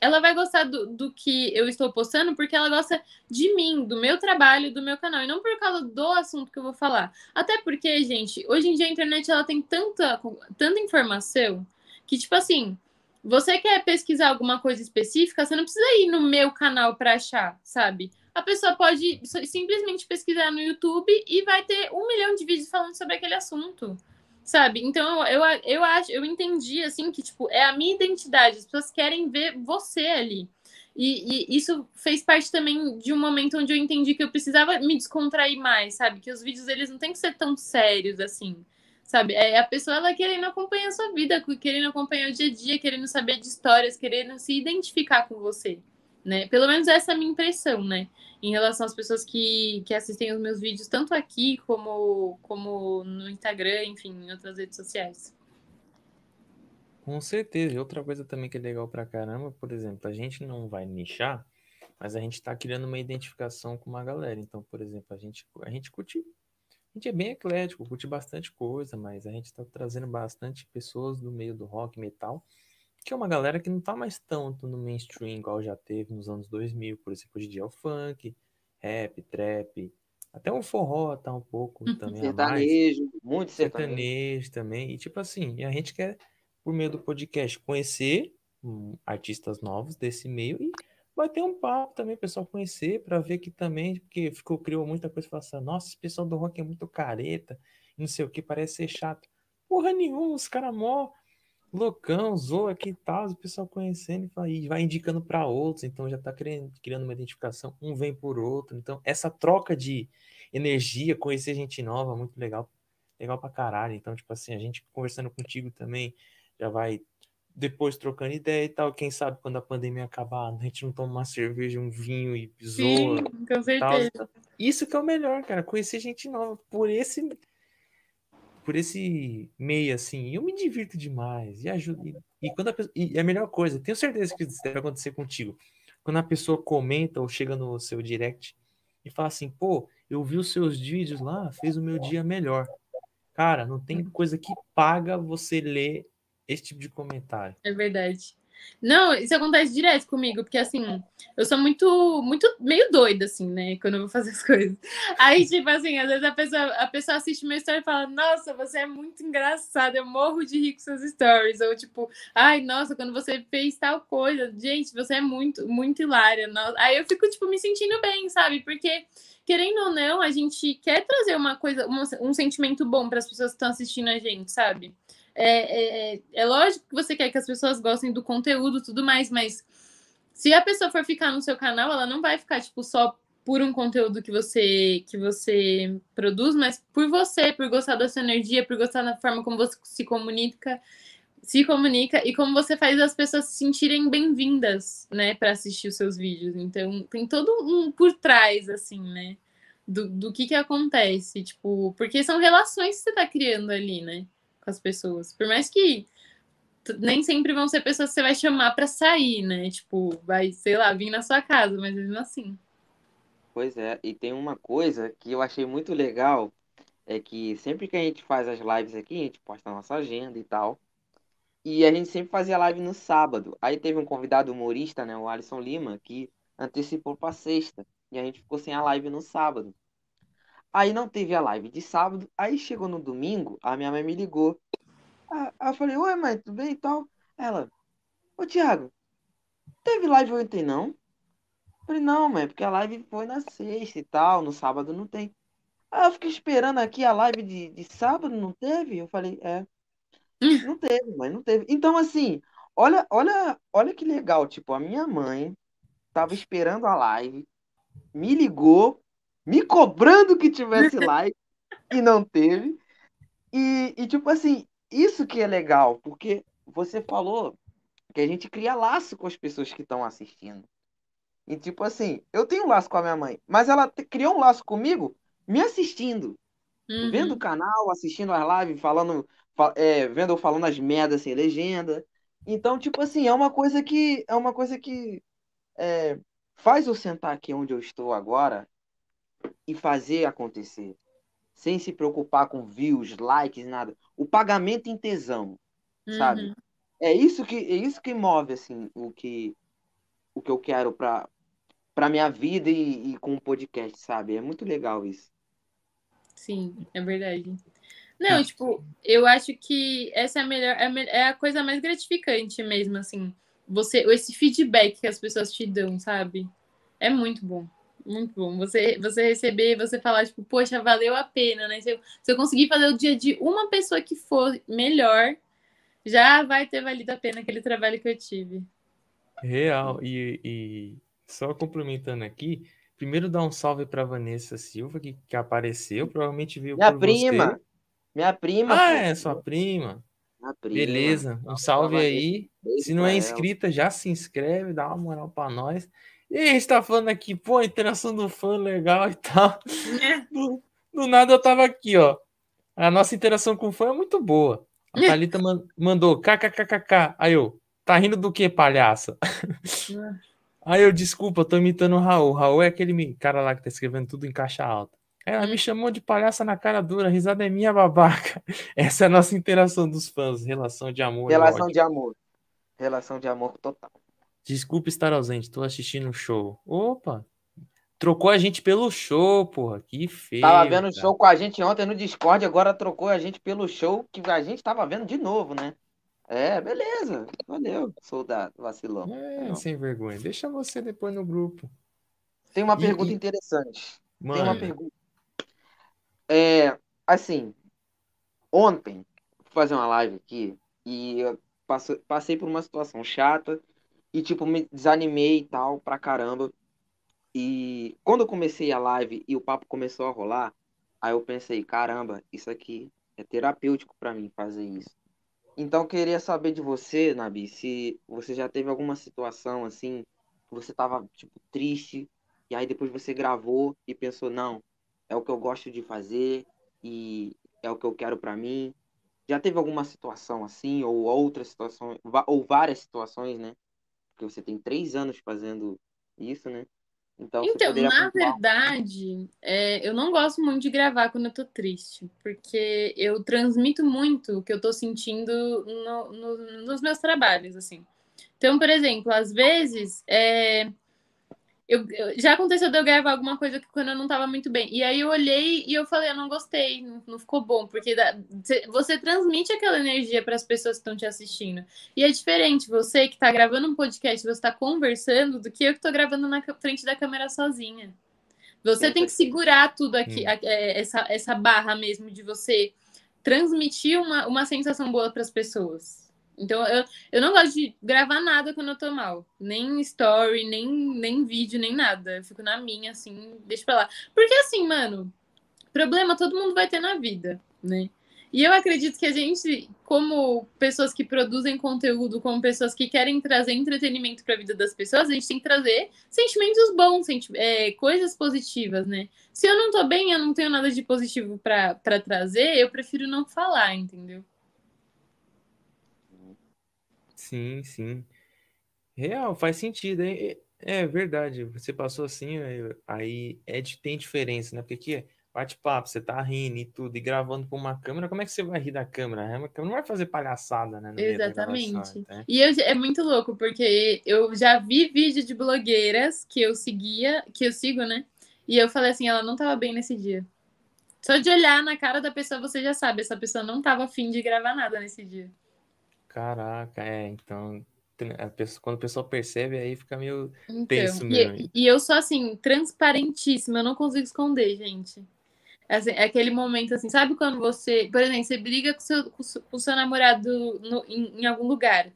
ela vai gostar do, do que eu estou postando porque ela gosta de mim, do meu trabalho, do meu canal, e não por causa do assunto que eu vou falar. Até porque, gente, hoje em dia a internet ela tem tanta, tanta informação que, tipo assim, você quer pesquisar alguma coisa específica, você não precisa ir no meu canal para achar, sabe? A pessoa pode simplesmente pesquisar no YouTube e vai ter um milhão de vídeos falando sobre aquele assunto sabe? Então eu, eu acho, eu entendi assim que tipo é a minha identidade, as pessoas querem ver você ali. E, e, isso fez parte também de um momento onde eu entendi que eu precisava me descontrair mais, sabe? Que os vídeos eles não têm que ser tão sérios assim, sabe? É a pessoa ela querendo acompanhar a sua vida, querendo acompanhar o dia a dia, querendo saber de histórias, querendo se identificar com você, né? Pelo menos essa é a minha impressão, né? em relação às pessoas que, que assistem os meus vídeos, tanto aqui como, como no Instagram, enfim, em outras redes sociais. Com certeza. Outra coisa também que é legal pra caramba, por exemplo, a gente não vai nichar, mas a gente tá criando uma identificação com uma galera. Então, por exemplo, a gente, a gente curte. A gente é bem eclético, curte bastante coisa, mas a gente tá trazendo bastante pessoas do meio do rock metal, que é uma galera que não tá mais tanto no mainstream igual já teve nos anos 2000, por exemplo, hoje em dia é o funk, rap, trap, até o forró tá um pouco uhum. também sertanejo, muito sertanejo. sertanejo também, e tipo assim, a gente quer, por meio do podcast, conhecer um, artistas novos desse meio e bater um papo também, o pessoal conhecer, para ver que também, porque ficou, criou muita coisa, falando assim, nossa, esse pessoal do rock é muito careta, não sei o que, parece ser chato. Porra nenhuma, os caras mó loucão, zoa aqui e tal, o pessoal conhecendo e vai indicando para outros, então já está criando, criando uma identificação, um vem por outro. Então, essa troca de energia, conhecer gente nova, muito legal, legal pra caralho. Então, tipo assim, a gente conversando contigo também já vai depois trocando ideia e tal. Quem sabe quando a pandemia acabar, a gente não toma uma cerveja, um vinho e zoa. Sim, com certeza. Tal. Isso que é o melhor, cara, conhecer gente nova por esse por esse meio assim, eu me divirto demais e ajudo. E, e quando a pessoa, e é a melhor coisa, tenho certeza que isso deve acontecer contigo. Quando a pessoa comenta ou chega no seu direct e fala assim, pô, eu vi os seus vídeos lá, fez o meu dia melhor. Cara, não tem coisa que paga você ler esse tipo de comentário. É verdade. Não, isso acontece direto comigo, porque assim, eu sou muito, muito meio doida, assim, né? Quando eu vou fazer as coisas. Aí, tipo assim, às vezes a pessoa, a pessoa assiste meu story e fala, nossa, você é muito engraçado, eu morro de rir com seus stories. Ou tipo, ai, nossa, quando você fez tal coisa, gente, você é muito, muito hilária. Aí eu fico, tipo, me sentindo bem, sabe? Porque querendo ou não, a gente quer trazer uma coisa, um, um sentimento bom para as pessoas que estão assistindo a gente, sabe? É, é, é, lógico que você quer que as pessoas gostem do conteúdo tudo mais, mas se a pessoa for ficar no seu canal, ela não vai ficar, tipo, só por um conteúdo que você que você produz, mas por você, por gostar da sua energia, por gostar da forma como você se comunica, se comunica e como você faz as pessoas se sentirem bem-vindas, né, para assistir os seus vídeos. Então, tem todo um por trás assim, né, do, do que que acontece, tipo, porque são relações que você está criando ali, né? Com as pessoas. Por mais que nem sempre vão ser pessoas que você vai chamar para sair, né? Tipo, vai, sei lá, vir na sua casa, mas mesmo assim. Pois é, e tem uma coisa que eu achei muito legal, é que sempre que a gente faz as lives aqui, a gente posta a nossa agenda e tal. E a gente sempre fazia live no sábado. Aí teve um convidado humorista, né, o Alisson Lima, que antecipou para sexta. E a gente ficou sem a live no sábado. Aí não teve a live de sábado. Aí chegou no domingo, a minha mãe me ligou. Aí eu falei, oi mãe, tudo bem e tal? Ela, ô Thiago, teve live ontem não? Eu falei, não, mãe, porque a live foi na sexta e tal, no sábado não tem. Aí eu fiquei esperando aqui a live de, de sábado, não teve? Eu falei, é. Não teve, mãe, não teve. Então, assim, olha, olha, olha que legal. Tipo, a minha mãe tava esperando a live, me ligou, me cobrando que tivesse live e não teve. E, e, tipo assim, isso que é legal, porque você falou que a gente cria laço com as pessoas que estão assistindo. E tipo assim, eu tenho um laço com a minha mãe, mas ela criou um laço comigo me assistindo. Uhum. Vendo o canal, assistindo as lives, falando, é, vendo eu falando as merdas sem legenda. Então, tipo assim, é uma coisa que é uma coisa que é, faz eu sentar aqui onde eu estou agora e fazer acontecer, sem se preocupar com views, likes, nada. O pagamento em tesão, uhum. sabe? É isso que é isso que move assim o que o que eu quero para para minha vida e, e com o podcast, sabe? É muito legal isso. Sim, é verdade. Não, tipo, eu acho que essa é a melhor, é, é a coisa mais gratificante mesmo, assim. Você, esse feedback que as pessoas te dão, sabe? É muito bom. Muito bom. Você, você receber, você falar, tipo, poxa, valeu a pena, né? Se eu, se eu conseguir fazer o dia de uma pessoa que for melhor, já vai ter valido a pena aquele trabalho que eu tive. Real. E, e só complementando aqui, primeiro dar um salve para Vanessa Silva, que, que apareceu, provavelmente viu Minha prima. Você. Minha prima. Ah, é, sua prima. prima. Beleza, um salve aí. Se não é inscrita, já se inscreve, dá uma moral para nós. E a gente tá falando aqui, pô, interação do fã legal e tal. É. Do, do, nada eu tava aqui, ó. A nossa interação com o fã é muito boa. A Thalita man, mandou kkkk. Aí eu, tá rindo do que, palhaça? É. Aí eu, desculpa, eu tô imitando o Raul. Raul é aquele cara lá que tá escrevendo tudo em caixa alta. Ela me chamou de palhaça na cara dura, a risada é minha babaca. Essa é a nossa interação dos fãs, relação de amor. Relação de amor. Relação de amor total. Desculpa estar ausente, tô assistindo o show. Opa! Trocou a gente pelo show, porra. Que feio. Tava vendo o show com a gente ontem no Discord, agora trocou a gente pelo show que a gente tava vendo de novo, né? É, beleza. Valeu, soldado, vacilão. É, sem vergonha. Deixa você depois no grupo. Tem uma e, pergunta e... interessante. Mano. Tem uma pergunta. É, assim, ontem, fui fazer uma live aqui e passei por uma situação chata e, tipo, me desanimei e tal, pra caramba. E quando eu comecei a live e o papo começou a rolar, aí eu pensei, caramba, isso aqui é terapêutico para mim fazer isso. Então, queria saber de você, Nabi, se você já teve alguma situação assim, que você tava, tipo, triste, e aí depois você gravou e pensou, não, é o que eu gosto de fazer e é o que eu quero para mim. Já teve alguma situação assim, ou outras situações, ou várias situações, né? Porque você tem três anos fazendo isso, né? Então, então na verdade, é, eu não gosto muito de gravar quando eu tô triste, porque eu transmito muito o que eu tô sentindo no, no, nos meus trabalhos, assim. Então, por exemplo, às vezes, é, eu, eu, já aconteceu de eu gravar alguma coisa que quando eu não tava muito bem. E aí eu olhei e eu falei, eu não gostei, não, não ficou bom, porque dá, você transmite aquela energia para as pessoas que estão te assistindo. E é diferente você que tá gravando um podcast, você tá conversando, do que eu que tô gravando na frente da câmera sozinha. Você tem que segurar tudo aqui, hum. É, essa, essa barra mesmo de você transmitir uma, uma sensação boa para as pessoas. Então, eu, eu não gosto de gravar nada quando eu tô mal. Nem story, nem, nem vídeo, nem nada. Eu fico na minha, assim, deixa pra lá. Porque, assim, mano, problema todo mundo vai ter na vida, né? E eu acredito que a gente, como pessoas que produzem conteúdo, como pessoas que querem trazer entretenimento para a vida das pessoas, a gente tem que trazer sentimentos bons, senti é, coisas positivas, né? Se eu não tô bem, eu não tenho nada de positivo para trazer, eu prefiro não falar, entendeu? Sim, sim. Real, faz sentido. É, é verdade. Você passou assim, aí é, tem diferença, né? Porque aqui bate-papo, você tá rindo e tudo, e gravando com uma câmera, como é que você vai rir da câmera? A câmera não vai fazer palhaçada, né? Exatamente. Né? E eu, é muito louco, porque eu já vi vídeo de blogueiras que eu seguia, que eu sigo, né? E eu falei assim, ela não tava bem nesse dia. Só de olhar na cara da pessoa, você já sabe, essa pessoa não tava afim de gravar nada nesse dia. Caraca, é, então pessoa, quando a pessoa percebe, aí fica meio então, tenso mesmo. E, e, eu sou assim, transparentíssima, eu não consigo esconder, gente. Assim, é aquele momento assim, sabe quando você, por exemplo, você briga com seu, com o seu namorado no, em, em, algum lugar.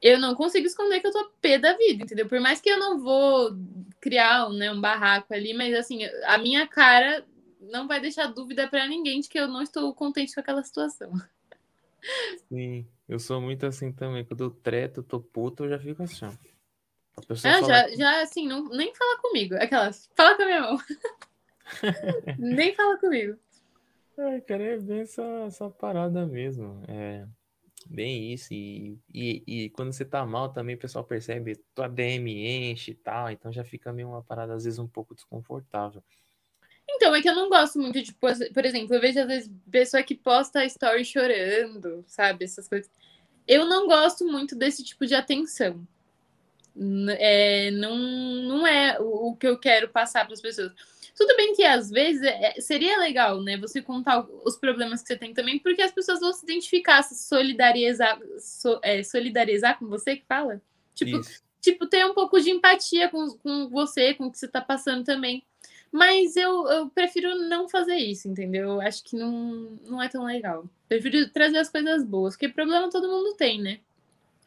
Eu não consigo esconder que eu tô pé da vida, entendeu? Por mais que eu não vou criar né, um barraco ali, mas assim, a minha cara não vai deixar dúvida para ninguém de que eu não estou contente com aquela situação. Sim, eu sou muito assim também. Quando eu treto, tô puto, eu já fico assim. A pessoa ah, já, já assim, não, nem fala comigo. Aquelas, fala com a minha mão. Nem fala comigo. Ai, cara, é bem essa, essa parada mesmo. É bem isso. E, e, e quando você tá mal também, o pessoal percebe, tua DM enche e tal, então já fica meio uma parada, às vezes, um pouco desconfortável. Então, é que eu não gosto muito de, por exemplo, eu vejo às vezes pessoa que posta story chorando, sabe? Essas coisas. Eu não gosto muito desse tipo de atenção. É, não, não é o que eu quero passar para as pessoas. Tudo bem que às vezes é, seria legal, né? Você contar os problemas que você tem também, porque as pessoas vão se identificar, se solidarizar, so, é, solidarizar com você que fala. Tipo, tipo, ter um pouco de empatia com, com você, com o que você está passando também. Mas eu, eu prefiro não fazer isso, entendeu? Eu acho que não, não é tão legal. Prefiro trazer as coisas boas, porque problema todo mundo tem, né?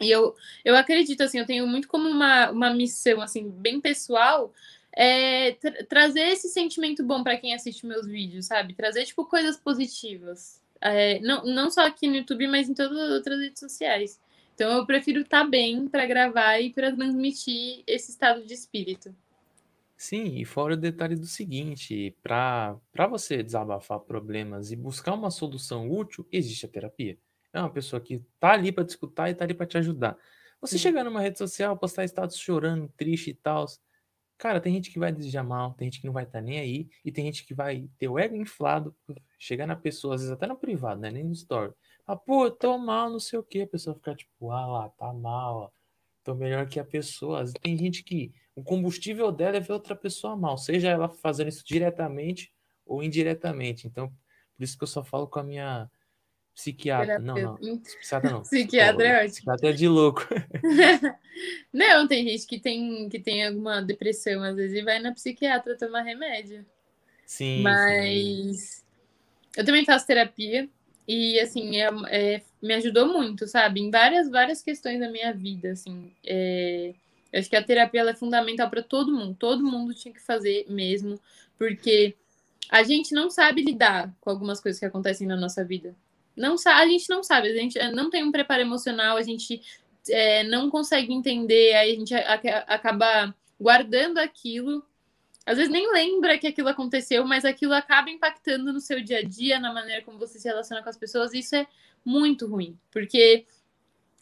E eu, eu acredito, assim, eu tenho muito como uma, uma missão, assim, bem pessoal, é, tra trazer esse sentimento bom para quem assiste meus vídeos, sabe? Trazer, tipo, coisas positivas. É, não, não só aqui no YouTube, mas em todas as outras redes sociais. Então eu prefiro estar tá bem para gravar e para transmitir esse estado de espírito. Sim, e fora o detalhe do seguinte, para você desabafar problemas e buscar uma solução útil, existe a terapia. É uma pessoa que tá ali para te escutar e tá ali para te ajudar. Você chegar numa rede social, postar status chorando, triste e tal, Cara, tem gente que vai desejar mal, tem gente que não vai estar tá nem aí, e tem gente que vai ter o ego inflado, chegar na pessoa, às vezes até no privado, né? Nem no story. Ah, pô, eu tô mal, não sei o que. A pessoa fica tipo, ah lá, tá mal, ó. Tô melhor que a pessoa. Tem gente que o combustível dela é ver outra pessoa mal, seja ela fazendo isso diretamente ou indiretamente. Então, por isso que eu só falo com a minha Psiquiatra, não, não. Psiquiatra não. Psiquiatra é ótimo. Psiquiatra é de louco. não, tem gente que tem, que tem alguma depressão, às vezes, e vai na psiquiatra tomar remédio. Sim. Mas sim. eu também faço terapia e, assim, é, é, me ajudou muito, sabe? Em várias, várias questões da minha vida, assim. É, eu acho que a terapia é fundamental para todo mundo. Todo mundo tinha que fazer mesmo, porque a gente não sabe lidar com algumas coisas que acontecem na nossa vida. Não a gente não sabe, a gente eh, não tem um preparo emocional, a gente é, não consegue entender, aí a gente acaba guardando aquilo. Às vezes nem lembra que aquilo aconteceu, mas aquilo acaba impactando no seu dia a dia, na maneira como você se relaciona com as pessoas. E isso é muito ruim, porque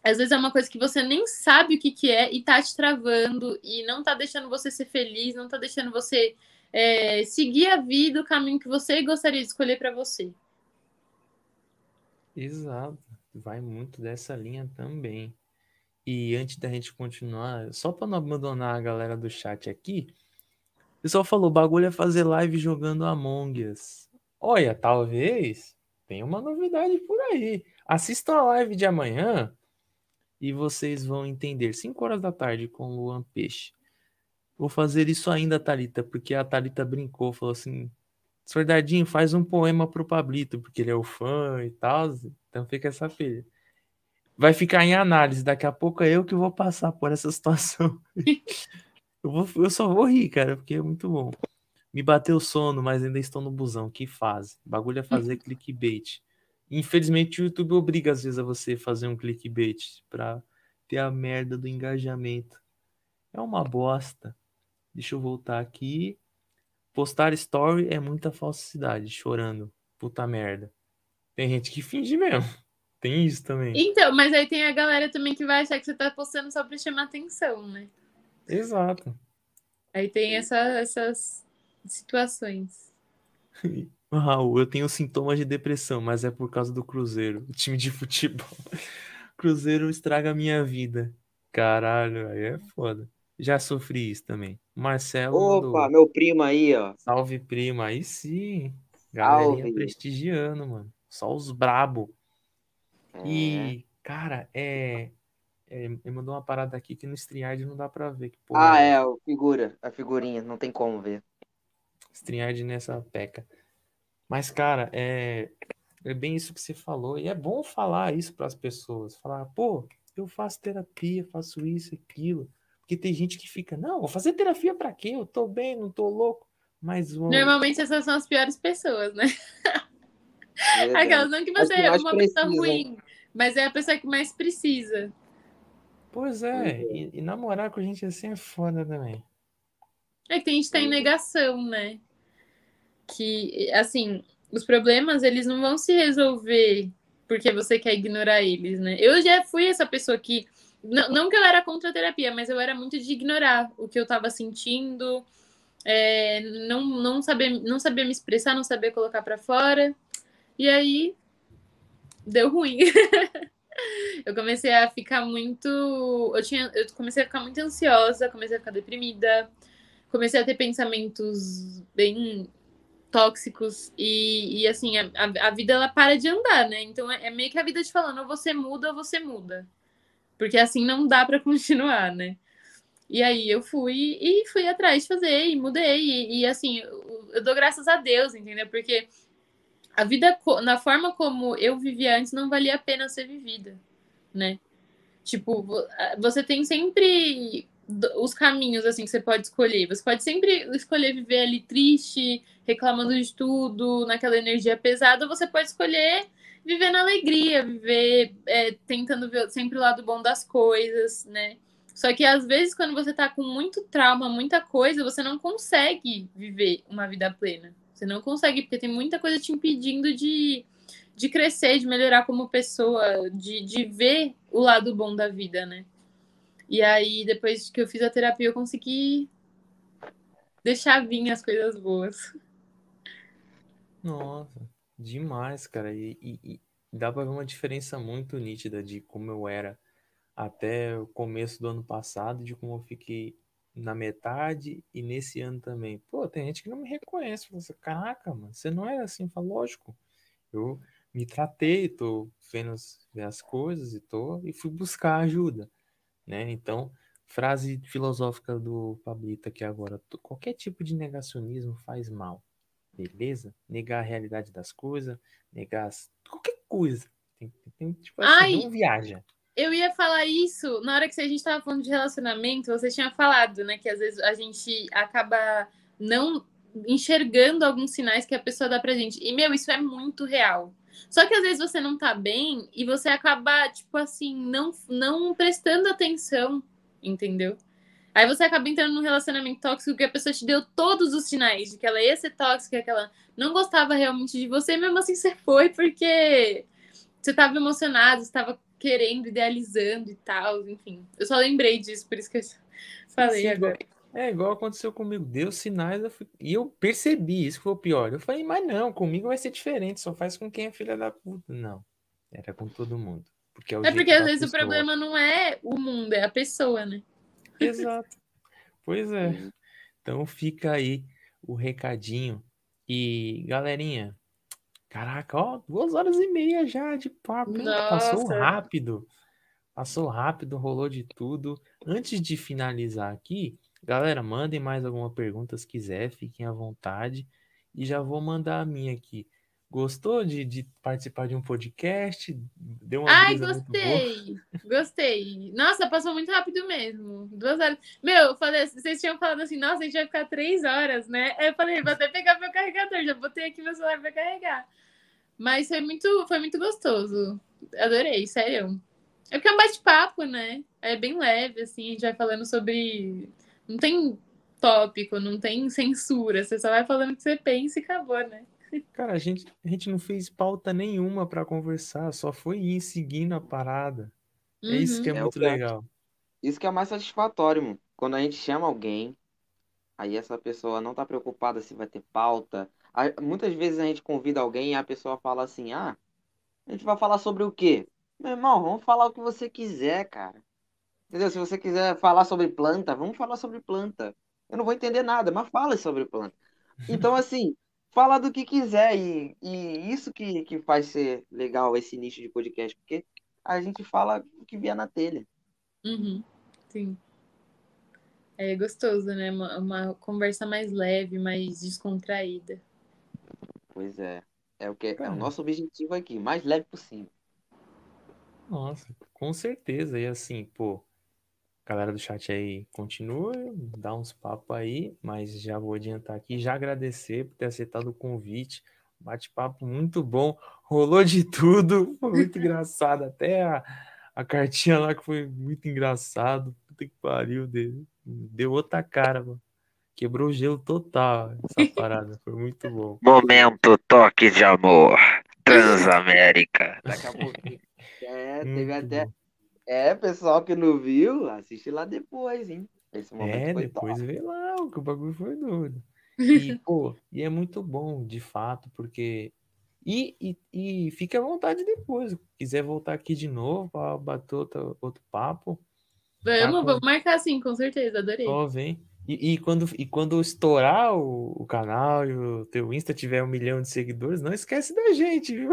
às vezes é uma coisa que você nem sabe o que, que é e tá te travando e não tá deixando você ser feliz, não tá deixando você é, seguir a vida, o caminho que você gostaria de escolher para você. Exato, vai muito dessa linha também. E antes da gente continuar, só para não abandonar a galera do chat aqui, o pessoal falou: bagulho é fazer live jogando Among Us. Olha, talvez tenha uma novidade por aí. Assistam a live de amanhã e vocês vão entender. 5 horas da tarde com Luan Peixe. Vou fazer isso ainda, Talita, porque a Talita brincou, falou assim: Soldadinho, faz um poema pro Pablito, porque ele é o fã e tal. Então fica essa pilha. Vai ficar em análise. Daqui a pouco é eu que vou passar por essa situação. eu, vou, eu só vou rir, cara, porque é muito bom. Me bateu sono, mas ainda estou no busão. Que fase? O bagulho é fazer clickbait. Infelizmente, o YouTube obriga às vezes a você fazer um clickbait pra ter a merda do engajamento. É uma bosta. Deixa eu voltar aqui. Postar story é muita falsidade, chorando. Puta merda. Tem gente que finge mesmo. Tem isso também. Então, mas aí tem a galera também que vai achar que você tá postando só pra chamar atenção, né? Exato. Aí tem essa, essas situações. Raul, eu tenho sintomas de depressão, mas é por causa do Cruzeiro, o time de futebol. Cruzeiro estraga a minha vida. Caralho, aí é foda. Já sofri isso também. Marcelo. Opa, mandou. meu primo aí, ó. Salve, prima. Aí sim. Galerinha Salve. prestigiando, mano. Só os brabo. É. E, cara, é. é ele mandou uma parada aqui que no StreamYard não dá pra ver. Que porra Ah, é é, o figura, a figurinha, não tem como ver. StreamYard nessa peca. Mas, cara, é, é bem isso que você falou. E é bom falar isso para as pessoas. Falar, pô, eu faço terapia, faço isso, aquilo. Porque tem gente que fica, não, vou fazer terapia para quê? Eu tô bem, não tô louco. Mas o. Normalmente essas são as piores pessoas, né? Verdade. Aquelas não que você que é uma pessoa precisam. ruim, mas é a pessoa que mais precisa. Pois é, e, e namorar com gente assim é foda também. É que a gente tá em negação, né? Que, assim, os problemas, eles não vão se resolver porque você quer ignorar eles, né? Eu já fui essa pessoa que. Não, não que eu era contra a terapia, mas eu era muito de ignorar o que eu tava sentindo, é, não, não, saber, não saber me expressar, não saber colocar pra fora. E aí deu ruim. eu comecei a ficar muito. Eu, tinha, eu comecei a ficar muito ansiosa, comecei a ficar deprimida, comecei a ter pensamentos bem tóxicos e, e assim, a, a, vida ela para de andar, né? Então é, é meio que a vida te falando, ou você muda ou você muda. Porque assim não dá para continuar, né? E aí eu fui e fui atrás de fazer e mudei. E, e, assim, eu, eu dou graças a Deus, entendeu? Porque a vida, na forma como eu vivia antes, não valia a pena ser vivida, né? Tipo, você tem sempre os caminhos, assim, que você pode escolher. Você pode sempre escolher viver ali triste, reclamando de tudo, naquela energia pesada, ou você pode escolher viver na alegria, viver é, tentando ver sempre o lado bom das coisas, né? Só que às vezes, quando você tá com muito trauma, muita coisa, você não consegue viver uma vida plena. Você não consegue, porque tem muita coisa te impedindo de, de crescer, de melhorar como pessoa, de, de ver o lado bom da vida, né? E aí, depois que eu fiz a terapia, eu consegui deixar vir as coisas boas. Nossa, demais, cara. E, e- e dá pra ver uma diferença muito nítida de como eu era até o começo do ano passado, de como eu fiquei na metade e nesse ano também. Pô, tem gente que não me reconhece. Fala assim, caraca, mano, você não era assim. Fala, lógico, eu me tratei, tô vendo as, as coisas e tô e fui buscar ajuda, né? Então, frase filosófica do Pablito aqui agora, qualquer tipo de negacionismo faz mal. Beleza? Negar a realidade das coisas, negar as- qualquer coisa. Tem, tem- tipo assim, Ai! não viaja. Eu ia falar isso na hora que a gente tava falando de relacionamento, você tinha falado, né? Que às vezes a gente acaba não enxergando alguns sinais que a pessoa dá pra gente. E, meu, isso é muito real. Só que às vezes você não tá bem e você acaba, tipo assim, não, não prestando atenção, entendeu? Aí você acaba entrando num relacionamento tóxico que a pessoa te deu todos os sinais de que ela ia ser tóxica, que ela não gostava realmente de você, mesmo assim você foi porque você tava emocionado, você tava querendo, idealizando e tal, enfim. Eu só lembrei disso, por isso que eu falei Sim, agora. É igual aconteceu comigo. Deu sinais eu fui- e eu percebi, isso que foi o pior. Eu falei, mas não, comigo vai ser diferente, só faz com quem é filha da puta. Não, era com todo mundo. Porque é, o É porque às vezes o pessoa. problema não é o mundo, é a pessoa, né? Exato. Pois é. Então fica aí o recadinho. E galerinha, caraca, ó, duas horas e meia já de papo? Passou rápido. Passou rápido, rolou de tudo. Antes de finalizar aqui, galera, mandem mais alguma pergunta se quiser, fiquem à vontade. E já vou mandar a minha aqui. Gostou de, de participar de um podcast? Deu uma Ai, gostei! Gostei. Nossa, passou muito rápido mesmo. Duas horas. Meu, eu falei, vocês tinham falado assim, nossa, a gente vai ficar três horas, né? Aí Eu falei, vou até pegar meu carregador, já botei aqui meu celular pra carregar. Mas foi muito, foi muito gostoso. Adorei, sério. É porque é um bate-papo, né? É bem leve, assim, a gente vai falando sobre. Não tem tópico, não tem censura, você só vai falando o que você pensa e acabou, né? Cara, a gente, a gente não fez pauta nenhuma para conversar, só foi ir seguindo a parada. É isso que é, Uhum. É muito é. legal. Isso que é mais satisfatório, mano. Quando a gente chama alguém, aí essa pessoa não tá preocupada se vai ter pauta. Aí, muitas vezes a gente convida alguém e a pessoa fala assim: ah, a gente vai falar sobre o quê? Meu irmão, vamos falar o que você quiser, cara. Entendeu? Se você quiser falar sobre planta, vamos falar sobre planta. Eu não vou entender nada, mas fala sobre planta. Então, assim, fala do que quiser. E, e isso que, que faz ser legal esse nicho de podcast, porque a gente fala o que vier na telha. Uhum. Sim. É gostoso, né? Uma, uma conversa mais leve, mais descontraída. Pois é. É o que é Cara. o nosso objetivo aqui, mais leve possível. Nossa, com certeza. E assim, pô, galera do chat aí, continua, dá uns papos aí, mas já vou adiantar aqui, já agradecer por ter aceitado o convite. Bate-papo muito bom, rolou de tudo, foi muito engraçado. Até a, a cartinha lá que foi muito engraçado. Puta que pariu, deu, deu outra cara, mano. Quebrou o gelo total essa parada, foi muito bom. Momento toque de amor. Transamérica. Daqui a pouquinho. É, teve Muito até. bom. É, pessoal que não viu, assiste lá depois, hein? Esse momento É, foi depois top. vê lá, o que o bagulho foi doido. E, pô, e é muito bom, de fato, porque. E, e, e fique à vontade depois. Se quiser voltar aqui de novo para bater outro, outro papo, Vamos, com- vamos marcar sim, com certeza, adorei. só vem. E, e, quando, e quando estourar o, o canal e o teu Insta tiver um milhão de seguidores, não esquece da gente, viu?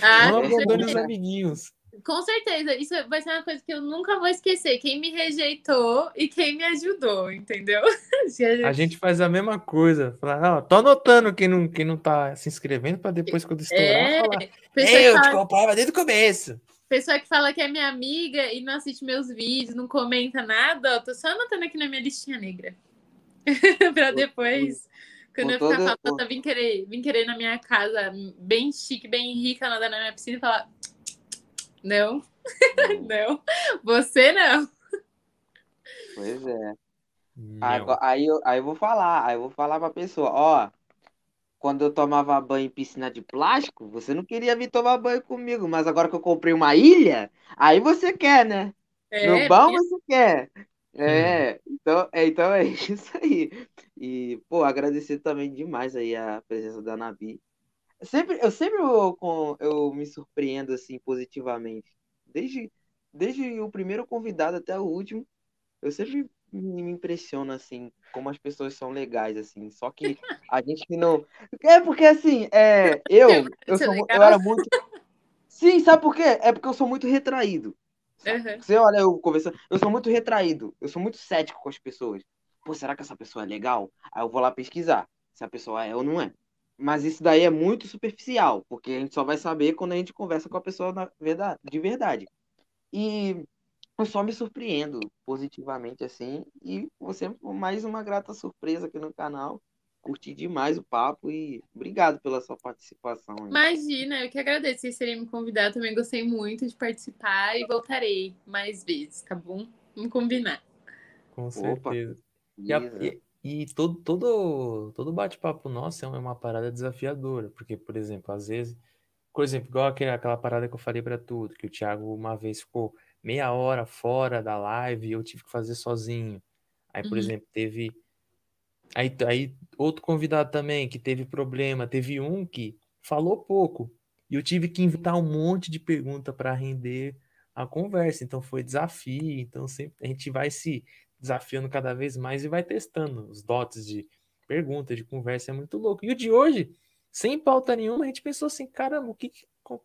Ah, não com abandone os amiguinhos. Com certeza, isso vai ser uma coisa que eu nunca vou esquecer. Quem me rejeitou e quem me ajudou, entendeu? A gente faz a mesma coisa. Falar, ó, tô anotando quem não, quem não tá se inscrevendo para depois, quando estourar, É, falar. pessoa, Eu que te fala, comprava desde o começo. pessoa que fala que é minha amiga e não assiste meus vídeos, não comenta nada, ó, tô só anotando aqui na minha listinha negra. pra depois, quando com eu ficar falando, vim querer, vim querer na minha casa, bem chique, bem rica, nadar na minha piscina e falar: Não, não, você não. Pois é. Agora- aí, eu, aí eu vou falar, aí eu vou falar pra pessoa, ó, quando eu tomava banho em piscina de plástico, você não queria vir tomar banho comigo, mas agora que eu comprei uma ilha, aí você quer, né? É, no bom você quer. É, então, é, então é isso aí. E, pô, agradecer também demais aí a presença da Nabi. Sempre, eu sempre eu, eu me surpreendo assim positivamente. Desde, desde o primeiro convidado até o último, eu sempre me, impressiono assim, como as pessoas são legais assim. Só que a gente que não, é porque assim, é, eu, eu, é sou, mu- eu era muito, sim, sabe por quê? É porque eu sou muito retraído. Uhum. Você olha eu conversando, eu sou muito retraído, eu sou muito cético com as pessoas. Pô, será que essa pessoa é legal? Aí eu vou lá pesquisar se a pessoa é ou não é. Mas isso daí é muito superficial, porque a gente só vai saber quando a gente conversa com a pessoa na verdade, de verdade. E eu só me surpreendo positivamente assim, e você mais uma grata surpresa aqui no canal. Curti demais o papo e obrigado pela sua participação. Imagina, eu que agradeço vocês terem me convidado. Também gostei muito de participar e voltarei mais vezes, tá bom? Vamos combinar. Com Opa. certeza. E, a- e- e todo, todo, todo bate-papo nosso é uma parada desafiadora, porque, por exemplo, às vezes, por exemplo, igual aquele, aquela parada que eu falei pra tudo, que o Thiago uma vez ficou meia hora fora da live e eu tive que fazer sozinho. Aí, por Uhum. exemplo, teve. Aí, aí outro convidado também que teve problema, teve um que falou pouco e eu tive que inventar um monte de pergunta para render a conversa. Então foi desafio. Então sempre a gente vai se desafiando cada vez mais e vai testando os dotes de pergunta, de conversa. É muito louco. E o de hoje, sem pauta nenhuma, a gente pensou assim: caramba, o que,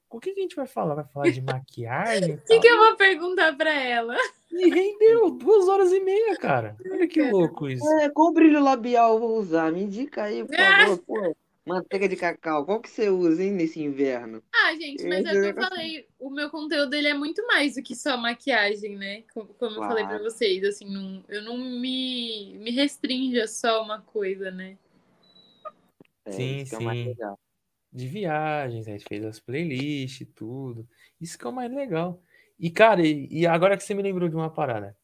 o que, que a gente vai falar? Vai falar de maquiagem? e O que, que eu vou perguntar pra ela? E rendeu duas horas e meia, cara. Olha que louco isso. É, qual brilho labial eu vou usar? Me indica aí, por favor. Manteiga de cacau, qual que você usa, hein, nesse inverno? Ah, gente, mas é o que eu falei. O meu conteúdo ele é muito mais do que só maquiagem, né? Como, como eu falei pra vocês, assim, não, eu não me, me restringe a só uma coisa, né? É, Sim, isso que é o mais sim. legal. de viagens, a gente fez as playlists e tudo. Isso que é o mais legal. E, cara, e, e agora que você me lembrou de uma parada,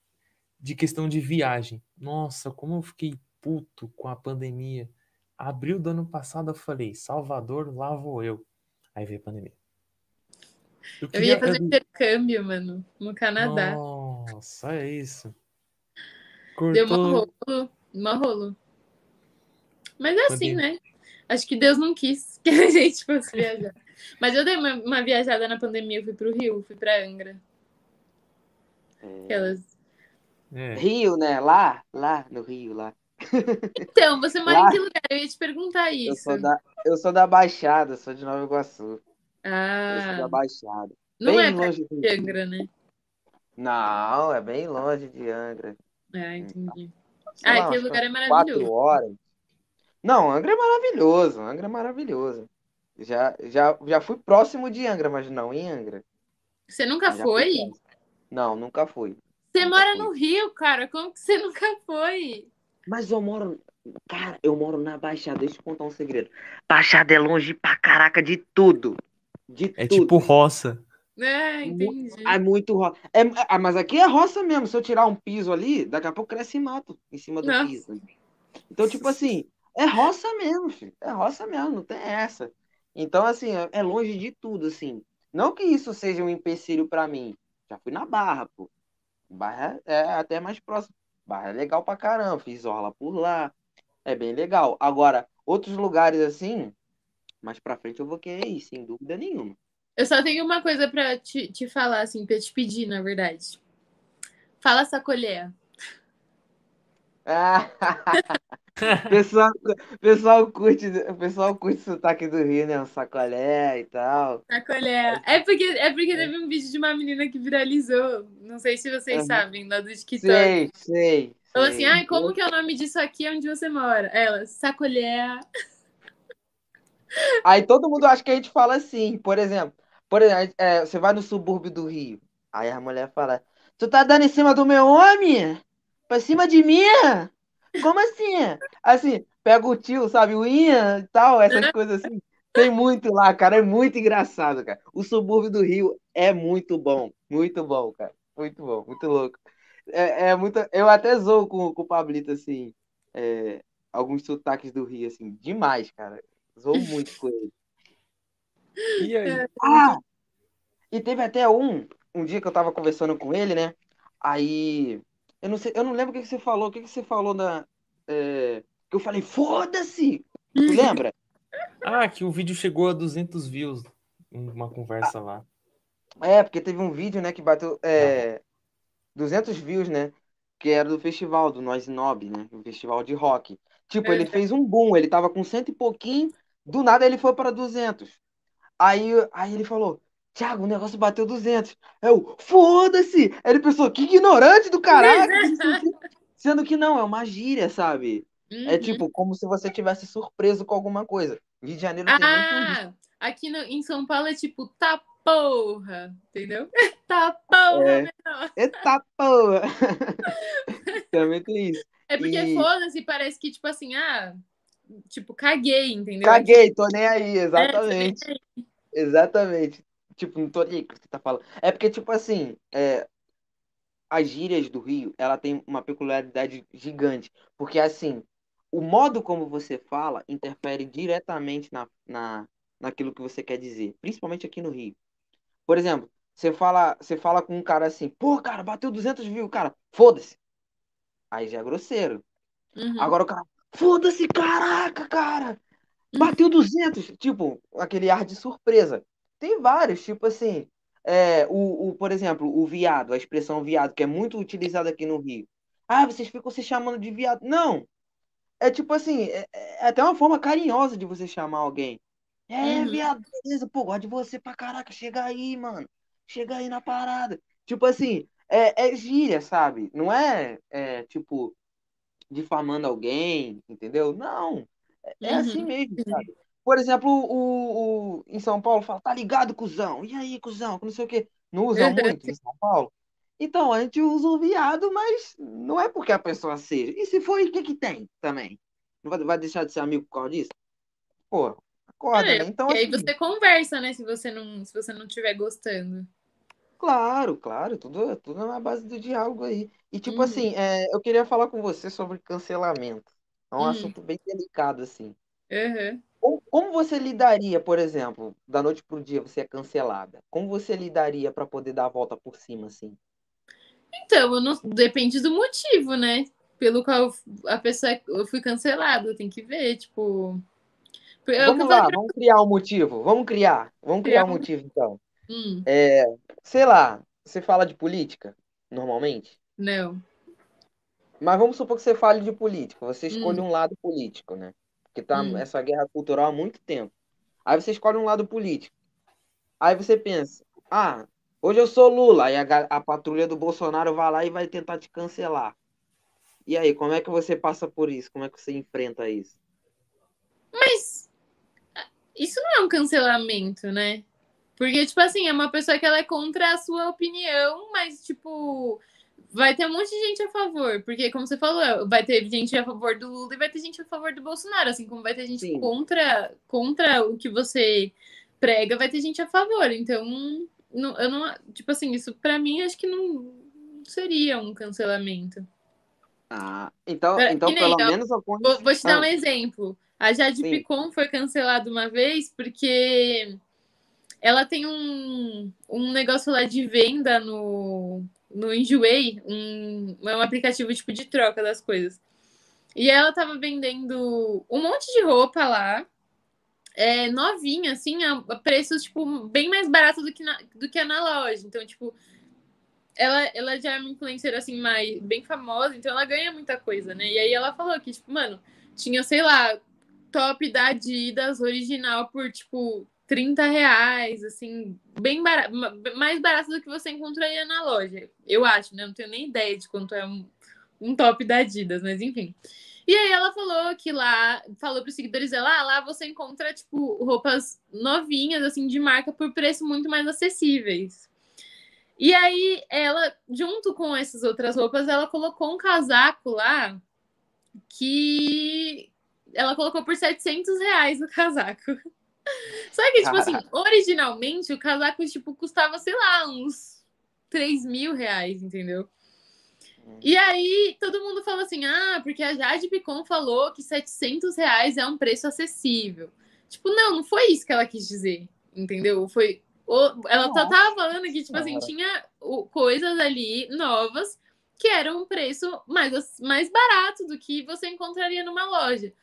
de questão de viagem. Nossa, como eu fiquei puto com a pandemia. Abril do ano passado eu falei, Salvador, lá vou eu. Aí veio a pandemia. Eu queria- ia fazer intercâmbio, mano, no Canadá. Nossa, é isso. Deu Cortou. mó rolo, mó rolo. Mas é assim, Pandemia. né? Acho que Deus não quis que a gente fosse viajar. Mas eu dei uma, uma viajada na pandemia, eu fui pro Rio, fui pra Angra. É, Aquelas... É. Rio, né? Lá, lá no Rio, lá. Então, você mora Lá- em que lugar? Eu ia te perguntar Eu isso. sou da, eu sou da Baixada, sou de Nova Iguaçu. Eu sou da Ah, Baixada. não bem é longe de. Angra, né? Não, é bem longe de Angra. Ah, entendi. Sei Ah, lá, aquele lugar é Quatro maravilhoso. horas. Não, Angra é maravilhoso. Angra é maravilhoso. Já, já, já fui próximo de Angra, mas não em Angra. Você nunca Já foi? Não, nunca fui. Você Nunca mora fui. no Rio, cara. Como que você nunca foi? Mas eu moro. Cara, eu moro na Baixada. Deixa eu contar um segredo. Baixada é longe pra caraca de tudo. De É tudo. tipo roça. É, entendi. É muito roça. É, ah, mas aqui é roça mesmo. Se eu tirar um piso ali, daqui a pouco cresce mato em cima do Nossa. piso. Então, tipo assim, é roça mesmo, filho. É roça mesmo, não tem essa. Então, assim, é- é longe de tudo, assim. Não que isso seja um empecilho pra mim. Já fui na Barra, pô. Barra é até mais próximo. Barra é legal pra caramba. Fiz orla por lá. É bem legal. Agora, outros lugares assim, mais pra frente eu vou querer ir, sem dúvida nenhuma. Eu só tenho uma coisa pra te, te falar, assim, pra te pedir, na verdade. Fala sacolé. Ah, pessoal, pessoal curte, pessoal curte o sotaque do Rio, né? Um sacolé e tal. Sacolé. É porque, é porque teve um vídeo de uma menina que viralizou. Não sei se vocês Uhum. sabem, lá do TikTok. Sei, sei. Falou sei. assim, ai, como que é o nome disso aqui onde você mora? Ela, sacolé. Aí todo mundo acha que a gente fala assim, por exemplo, por exemplo, é, você vai no subúrbio do Rio, aí a mulher fala, tu tá dando em cima do meu homem? Pra cima de mim? Como assim? Assim, pega o tio, sabe, o Ian e tal, essas coisas assim. Tem muito lá, cara, é muito engraçado, cara. O subúrbio do Rio é muito bom, muito bom, cara. Muito bom, muito louco. É, é muito, eu até zoo com, com o Pablito, assim, é, alguns sotaques do Rio, assim, demais, cara. Zoo muito com ele. E aí? Ah! E teve até um, um dia que eu tava conversando com ele, né? Aí, eu não sei, eu não lembro o que que você falou, o que que você falou na, é, que eu falei, foda-se! Tu lembra? Ah, que o vídeo chegou a 200 views. Uma conversa lá. É, porque teve um vídeo, né, que bateu é, 200 views, né? Que era do festival, do Noise Nob, né? O festival de rock. Tipo, ele Uhum. fez um boom, ele tava com cento e pouquinho, do nada ele foi para 200. Aí, aí ele falou, Thiago, o negócio bateu 200. Eu, foda-se! Aí ele pensou, que ignorante do caralho! quê. Sendo que não, é uma gíria, sabe? É Uhum. tipo, como se você tivesse surpreso com alguma coisa. Rio de Janeiro tem muito isso. Ah, aqui no, em São Paulo é tipo, tá porra, entendeu? Tá porra, É. menor. Eita porra! Também tem isso. É porque E- foda-se, parece que, tipo assim, ah, tipo, caguei, entendeu? Caguei, tô nem aí, É, exatamente. Exatamente. Tipo, não tô o que você tá falando. É porque, tipo assim, é, as gírias do Rio, ela tem uma peculiaridade gigante. Porque, assim, o modo como você fala interfere diretamente na, na, naquilo que você quer dizer. Principalmente aqui no Rio. Por exemplo, você fala, você fala com um cara assim, pô, cara, bateu 200 views, cara, foda-se. Aí já é grosseiro. Uhum. Agora o cara, foda-se, caraca, cara! Bateu 200! Tipo, aquele ar de surpresa. Tem vários, tipo assim, é, o, o, por exemplo, o viado, a expressão viado, que é muito utilizada aqui no Rio. Ah, vocês ficam se chamando de viado. Não! É tipo assim, é, é até uma forma carinhosa de você chamar alguém. É, Uhum. viado, beleza, pô, gosto de você pra caraca, chega aí, mano. Chega aí na parada. Tipo assim, é, é gíria, sabe? Não é, é tipo difamando alguém, entendeu? Não. É, é Uhum. assim mesmo, sabe? Por exemplo, o, o, em São Paulo fala, tá ligado, cuzão? E aí, cuzão? Não sei o quê. Não usa Uhum. muito em São Paulo? Então, a gente usa o viado, mas não é porque a pessoa seja. E se for, o que que tem também? Não vai, vai deixar de ser amigo por causa disso? Pô, acorda, É, né? Então, e aí assim, você conversa, né? Se você não, se você não estiver gostando. Claro, claro, tudo, tudo na base do diálogo aí. E tipo Uhum. assim, é, eu queria falar com você sobre cancelamento. É um Hum. assunto bem delicado, assim. Uhum. Como, você lidaria, por exemplo, da noite pro dia você é cancelada? Como você lidaria pra poder dar a volta por cima, assim? Então, eu não- depende do motivo, né? Pelo qual a pessoa eu fui cancelada, tem que ver, tipo. É que Vamos eu lá, pra- vamos criar um motivo. Vamos criar. Vamos criar Criar um motivo, então. Hum, Sei lá, você fala de política, normalmente. não. Mas vamos supor que você fale de política. Você escolhe Hum. um lado político, né? Porque tá Hum. essa guerra cultural há muito tempo. Aí você escolhe um lado político. Aí você pensa, ah, hoje eu sou Lula. Aí a, a patrulha do Bolsonaro vai lá e vai tentar te cancelar. E aí, como é que você passa por isso? Como é que você enfrenta isso? Mas isso não é um cancelamento, né? Porque, tipo assim, é uma pessoa que ela é contra a sua opinião, mas, tipo, vai ter um monte de gente a favor. Porque, como você falou, vai ter gente a favor do Lula e vai ter gente a favor do Bolsonaro. Assim como vai ter gente Sim. contra, contra o que você prega, vai ter gente a favor. Então, não, eu não. Tipo assim, isso pra mim acho que não seria um cancelamento. Ah, então, Pera- então nem, pelo menos a condição- Vou, vou te dar Ah. um exemplo. A Jade Sim. Picon foi cancelada uma vez porque ela tem um, um negócio lá de venda no, no Enjoei, um, é um aplicativo tipo de troca das coisas. E ela tava vendendo um monte de roupa lá, é, novinha, assim, a, preços, tipo, bem mais barato do que, na, do que na loja. Então, tipo, ela, ela já é uma influencer, assim, mais, bem famosa, então ela ganha muita coisa, né? E aí ela falou que, tipo, mano, tinha, sei lá, top da Adidas original por, tipo, 30 reais, assim, bem barato, mais barato do que você encontraria na loja. Eu acho, né? Não tenho nem ideia de quanto é um, um top da Adidas, mas enfim. E aí ela falou que lá, falou para os seguidores dela, ah, lá você encontra, tipo, roupas novinhas, assim, de marca por preço muito mais acessíveis. E aí ela, junto com essas outras roupas, ela colocou um casaco lá que ela colocou por 700 reais o casaco. Só que, tipo assim, originalmente o casaco, tipo, custava, sei lá, uns 3 mil reais, entendeu? E aí, todo mundo falou assim, ah, porque a Jade Picon falou que 700 reais é um preço acessível. Tipo, não, não foi isso que ela quis dizer, entendeu? Foi... Ela só tava falando que, tipo assim, tinha coisas ali novas que eram um preço mais, mais barato do que você encontraria numa loja.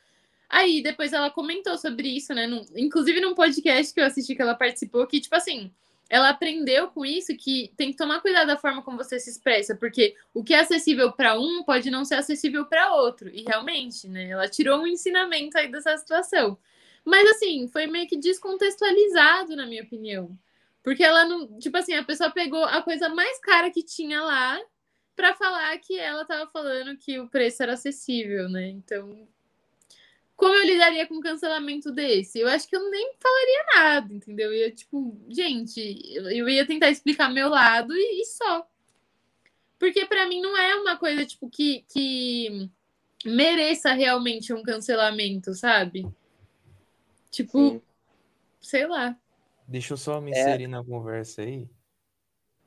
Aí, depois ela comentou sobre isso, né? Num, inclusive num podcast que eu assisti que ela participou, que, tipo assim, ela aprendeu com isso que tem que tomar cuidado da forma como você se expressa, porque o que é acessível para um pode não ser acessível para outro. E realmente, né? Ela tirou um ensinamento aí dessa situação. Mas assim, foi meio que descontextualizado, na minha opinião. Porque ela não. Tipo assim, a pessoa pegou a coisa mais cara que tinha lá para falar que ela tava falando que o preço era acessível, né? Então. Como eu lidaria com um cancelamento desse? Eu acho que eu nem falaria nada, entendeu? Eu ia, tipo, gente, eu ia tentar explicar meu lado e, e só. Porque para mim não é uma coisa, tipo, que, que mereça realmente um cancelamento, sabe? Tipo, Sim. sei lá. Deixa eu só me inserir é. na conversa aí.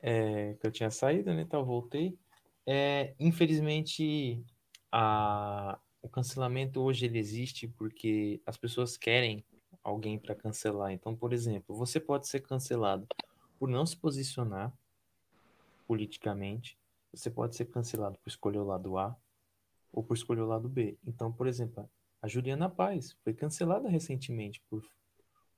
É, que eu tinha saído, né? Então, voltei. É, infelizmente, a, o cancelamento hoje ele existe porque as pessoas querem alguém para cancelar. Então, por exemplo, você pode ser cancelado por não se posicionar politicamente. Você pode ser cancelado por escolher o lado A ou por escolher o lado B. Então, por exemplo, a Juliana Paz foi cancelada recentemente por,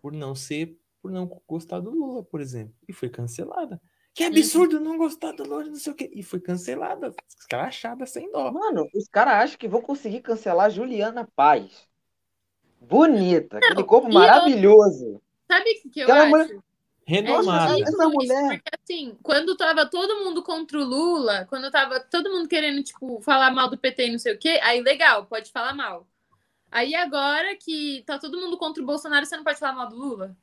por não ser, por não gostar do Lula, por exemplo, e foi cancelada. Que absurdo não gostar do Lula, não sei o quê. E foi cancelada, escrachada sem dó. Mano, os caras acham que vão conseguir cancelar a Juliana Paz. Bonita, não, aquele corpo maravilhoso. Eu... Sabe o que eu Aquela acho? Mulher... Renomada. É essa mulher. Porque assim, quando tava todo mundo contra o Lula, quando tava todo mundo querendo, tipo, falar mal do PT e não sei o quê, aí legal, pode falar mal. Aí agora que tá todo mundo contra o Bolsonaro, você não pode falar mal do Lula?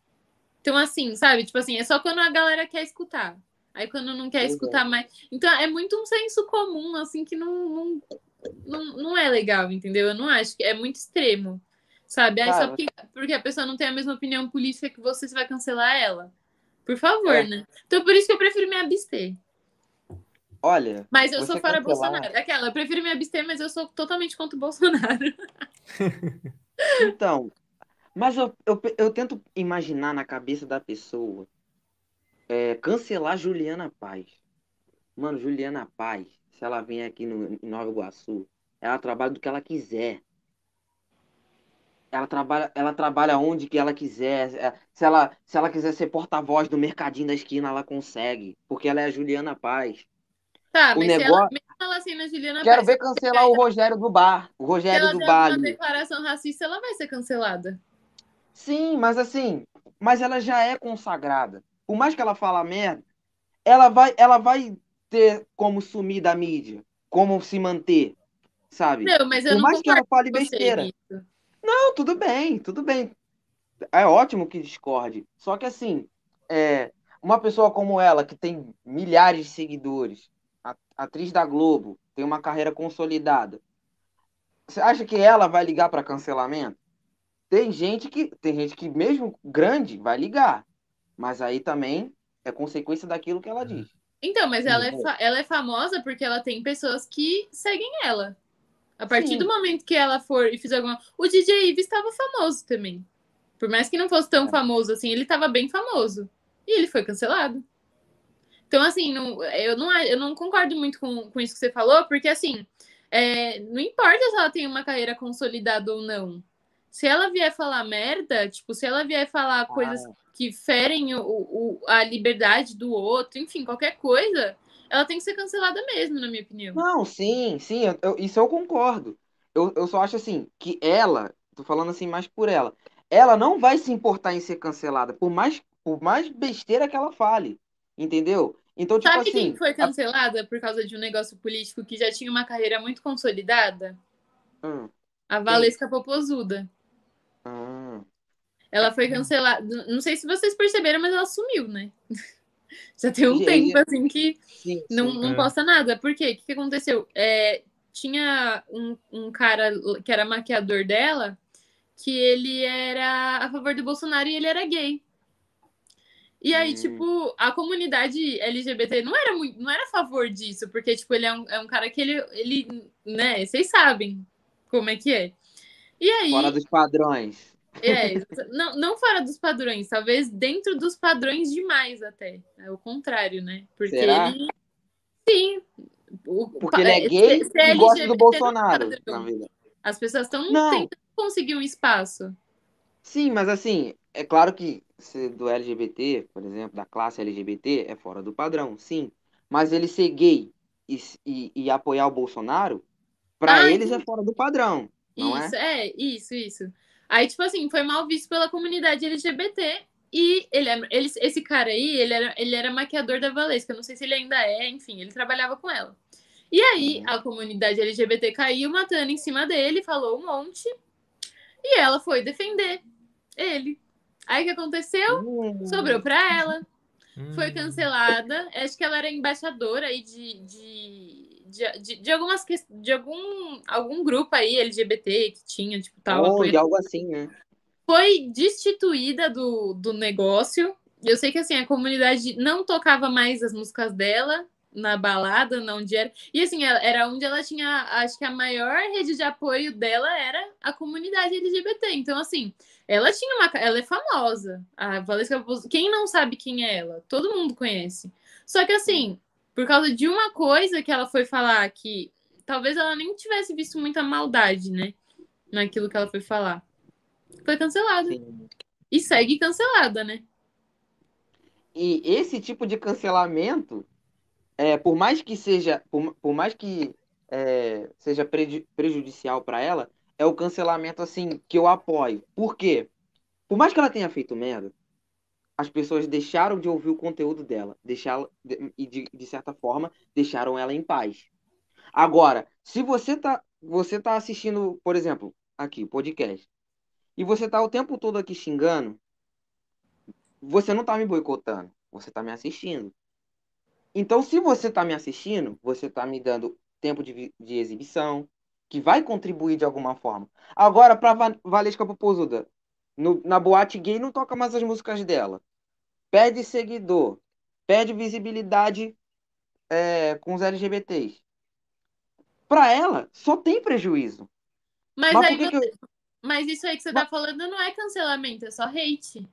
Então, assim, sabe? Tipo assim, é só quando a galera quer escutar. Aí quando não quer escutar mais. Então, é muito um senso comum, assim, que não, não, não, não é legal, entendeu? Eu não acho que é muito extremo. Sabe? Aí só porque, porque a pessoa não tem a mesma opinião política que você, você vai cancelar ela. Por favor, é. né? Então, por isso que eu prefiro me abster. Olha. Mas eu sou fora cancelar... Bolsonaro. Aquela, eu prefiro me abster, mas eu sou totalmente contra o Bolsonaro. Então, Mas eu, eu, eu tento imaginar na cabeça da pessoa é, cancelar Juliana Paz. Mano, Juliana Paz, se ela vem aqui no, em Nova Iguaçu, ela trabalha do que ela quiser. Ela trabalha, ela trabalha onde que ela quiser. É, Se ela, se ela quiser ser porta-voz do mercadinho da esquina, ela consegue. Porque ela é a Juliana Paz. Tá, O mas se ela, negócio- mesmo ela Juliana Quero Paz, ver cancelar o Rogério do Bar. O se Rogério ela do Bar. uma declaração racista, ela vai ser cancelada. Sim, mas assim, mas ela já é consagrada. Por mais que ela fala merda, ela vai, ela vai ter como sumir da mídia, como se manter, sabe? Não, mas eu Por mais que ela fale besteira. nisso. Não, tudo bem, tudo bem. É ótimo que discorde. Só que assim, é, uma pessoa como ela, que tem milhares de seguidores, atriz da Globo, tem uma carreira consolidada. Você acha que ela vai ligar para cancelamento? Tem gente que, tem gente que mesmo grande vai ligar, mas aí também é consequência daquilo que ela diz. Então, mas ela é, Uhum. fa- ela é famosa porque ela tem pessoas que seguem ela. A partir Sim. do momento que ela for e fizer alguma. O DJ Ives estava famoso também. Por mais que não fosse tão É. famoso assim, ele estava bem famoso. E ele foi cancelado. Então, assim, não- eu, não, eu não concordo muito com, com isso que você falou, porque, assim, é, não importa se ela tem uma carreira consolidada ou não. Se ela vier falar merda, tipo, se ela vier falar coisas que ferem o, o- a liberdade do outro, enfim, qualquer coisa, ela tem que ser cancelada mesmo, na minha opinião. Não, sim, sim, eu- eu- isso eu concordo. Eu, eu só acho assim, que ela, tô falando assim mais por ela, ela não vai se importar em ser cancelada, por mais, por mais besteira que ela fale, entendeu? Então, tipo Sabe quem assim, foi cancelada por causa de um negócio político que já tinha uma carreira muito consolidada? hum, A Valesca Popozuda. Ela foi cancelada. Não sei se vocês perceberam, mas ela sumiu, né? Já tem um tempo, assim, que sim, não, não É. posta nada. Por quê? O que, que aconteceu? É, tinha um, um cara que era maquiador dela, que ele era a favor do Bolsonaro e ele era gay. E aí, Hum. tipo, a comunidade LGBT não era muito, não era a favor disso, porque, tipo, ele é um, é um cara que ele, ele, né, vocês sabem como é que é. E aí, Fora dos padrões. É, não, não fora dos padrões, talvez dentro dos padrões demais até. É o contrário, né? Porque Será? ele. Sim. O- Porque ele é gay se- se é e gosta do é Bolsonaro. As pessoas estão tentando conseguir um espaço. Sim, mas assim, é claro que ser do LGBT, por exemplo, da classe LGBT, é fora do padrão, sim. Mas ele ser gay e, e, e apoiar o Bolsonaro, pra Ah, eles é fora do padrão, não isso, é? é? isso, isso. Aí, tipo assim, foi mal visto pela comunidade LGBT. E ele, é- ele, esse cara aí, ele era, ele era maquiador da Valesca. Eu não sei se ele ainda é, enfim, ele trabalhava com ela. E aí, Uhum. a comunidade LGBT caiu matando em cima dele, falou um monte. E ela foi defender ele. Aí o que aconteceu? Hum, Sobrou pra ela. Foi Hum. cancelada. Acho que ela era embaixadora aí de, de, de, de, de algumas que- de algum, algum grupo aí LGBT que tinha, tipo, tal. apoio- de algo assim, né? Foi destituída do, do negócio. Eu sei que assim, a comunidade não tocava mais as músicas dela na balada, não onde era. E assim, era onde ela tinha, acho que a maior rede de apoio dela era a comunidade LGBT. Então, assim, ela tinha uma. Ela é famosa. A Valesca Popozuda- Quem não sabe quem é ela? Todo mundo conhece. Só que assim, por causa de uma coisa que ela foi falar que talvez ela nem tivesse visto muita maldade, né? Naquilo que ela foi falar. Foi cancelada. Sim. E segue cancelada, né? E esse tipo de cancelamento, é, por mais que seja, por, por mais que é, seja preju- prejudicial para ela, é o cancelamento assim que eu apoio. Por quê? Por mais que ela tenha feito merda, as pessoas deixaram de ouvir o conteúdo dela, deixaram de- e de, de certa forma deixaram ela em paz. Agora, se você tá, você tá assistindo, por exemplo, aqui, podcast, e você tá o tempo todo aqui xingando, você não tá me boicotando, você tá me assistindo. Então, se você tá me assistindo, você tá me dando tempo de, de exibição, que vai contribuir de alguma forma. Agora, pra Va- Valesca Popozuda, no- na boate gay não toca mais as músicas dela. Perde seguidor, perde visibilidade é, com os LGBTs. Pra ela, só tem prejuízo. Mas, Mas aí eu... Mas isso aí que você tá falando não é cancelamento, é só hate.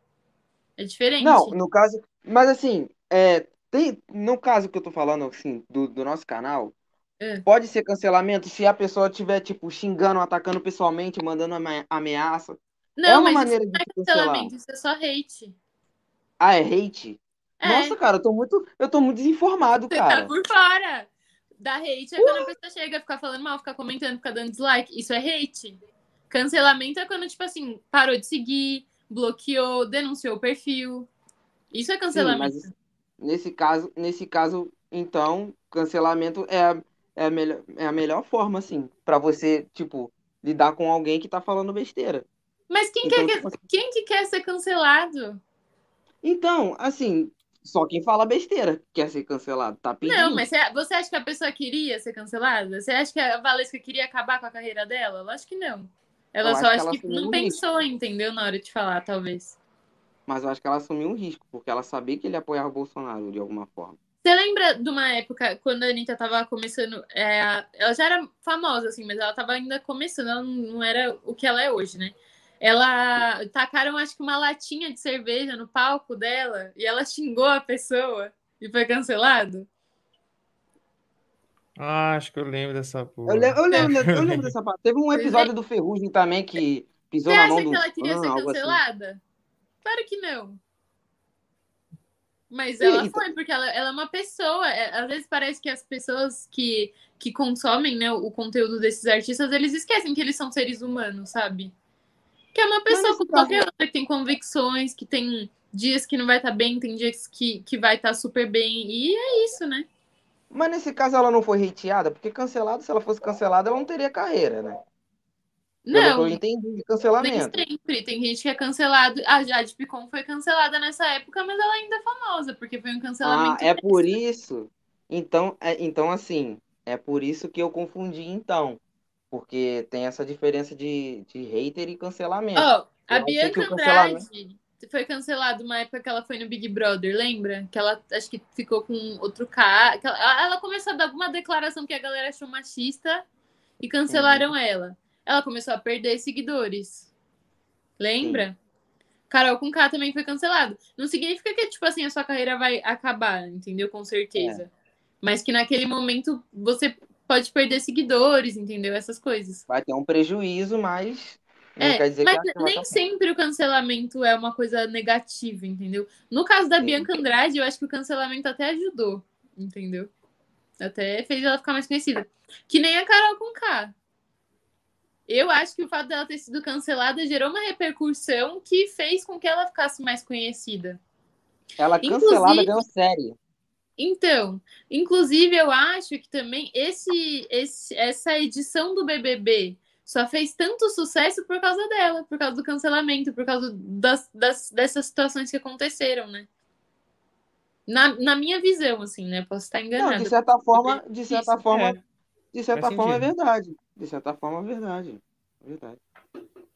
É diferente. Não, no caso. Mas assim, é, tem, no caso que eu tô falando, assim, do, do nosso canal, É. pode ser cancelamento se a pessoa estiver, tipo, xingando, atacando pessoalmente, mandando ame- ameaça. Não, é uma mas maneira isso não é cancelar. cancelamento, isso é só hate. Ah, é hate? É, Nossa, cara, eu tô muito, eu tô muito desinformado, você tá cara. por fora. Da hate é quando a pessoa chega, ficar falando mal, ficar comentando, ficar dando dislike. Isso é hate. Cancelamento é quando, tipo assim, parou de seguir, bloqueou, denunciou o perfil. Isso é Sim, cancelamento. mas nesse caso, nesse caso, então, cancelamento é a, é a melhor, é a melhor forma, assim, pra você, tipo, lidar com alguém que tá falando besteira. Mas quem, Então, quer, tipo assim, quem que quer ser cancelado? Então, assim, só quem fala besteira quer ser cancelado, tá pedindo. Não, mas você, você acha que a pessoa queria ser cancelada? Você acha que a Valesca queria acabar com a carreira dela? Lógico que não. Ela Eu só acho que acho que não um pensou, entendeu? Na hora de falar, talvez. Mas eu acho que ela assumiu um risco, porque ela sabia que ele apoiava o Bolsonaro de alguma forma. Você lembra de uma época quando a Anitta tava começando. é, ela já era famosa, assim, mas ela tava ainda começando, ela não era o que ela é hoje, né? Ela tacaram, acho que, uma latinha de cerveja no palco dela e ela xingou a pessoa e foi cancelado. Ah, acho que eu lembro dessa porra. Eu, le- eu lembro, eu lembro dessa parte. Teve um episódio do Ferrugem também que pisou Você na acha mão que do ela queria fã, ser assim. cancelada? Claro que não. Mas Sim, ela então- foi, porque ela, ela é uma pessoa. é, às vezes parece que as pessoas que, que consomem né, o conteúdo desses artistas, eles esquecem que eles são seres humanos, sabe? Que é uma pessoa como qualquer outra, que tem convicções, que tem dias que não vai estar bem, tem dias que, que vai estar super bem. E é isso, né? Mas nesse caso ela não foi hateada, porque cancelada, se ela fosse cancelada, ela não teria carreira, né? Que eu Não, entendi de nem cancelamento. sempre. Tem gente que é cancelado. A Jade Picon foi cancelada nessa época, mas ela ainda é famosa, porque foi um Ah, cancelamento. é por isso. Então, é, então assim, é por isso que eu confundi então. Porque tem essa diferença de, de hater e cancelamento. Ó, a Bianca cancelamento- Andrade foi cancelada uma época que ela foi no Big Brother, lembra? Que ela acho que ficou com outro cara. Ela, ela começou a dar alguma declaração que a galera achou machista e cancelaram Uhum. ela. Ela começou a perder seguidores. Lembra? Carol com K também foi cancelado. Não significa que, tipo assim, a sua carreira vai acabar, entendeu? Com certeza. É. Mas que naquele momento você pode perder seguidores, entendeu? Essas coisas. Vai ter um prejuízo, mas não É, quer dizer mas que nem sempre o cancelamento é uma coisa negativa, entendeu? No caso da Sim. Bianca Andrade, eu acho que o cancelamento até ajudou, entendeu? Até fez ela ficar mais conhecida. Que nem a Carol com K. Eu acho que o fato dela ter sido cancelada gerou uma repercussão que fez com que ela ficasse mais conhecida. Ela Inclusive- cancelada ganhou série. Então, inclusive, eu acho que também esse, esse, essa edição do BBB só fez tanto sucesso por causa dela, por causa do cancelamento, por causa das, das, dessas situações que aconteceram, né? Na, na minha visão, assim, né? Posso estar Não, enganada. de certa forma, de certa Isso, forma, É, de certa faz forma é verdade. De certa forma é verdade. É verdade.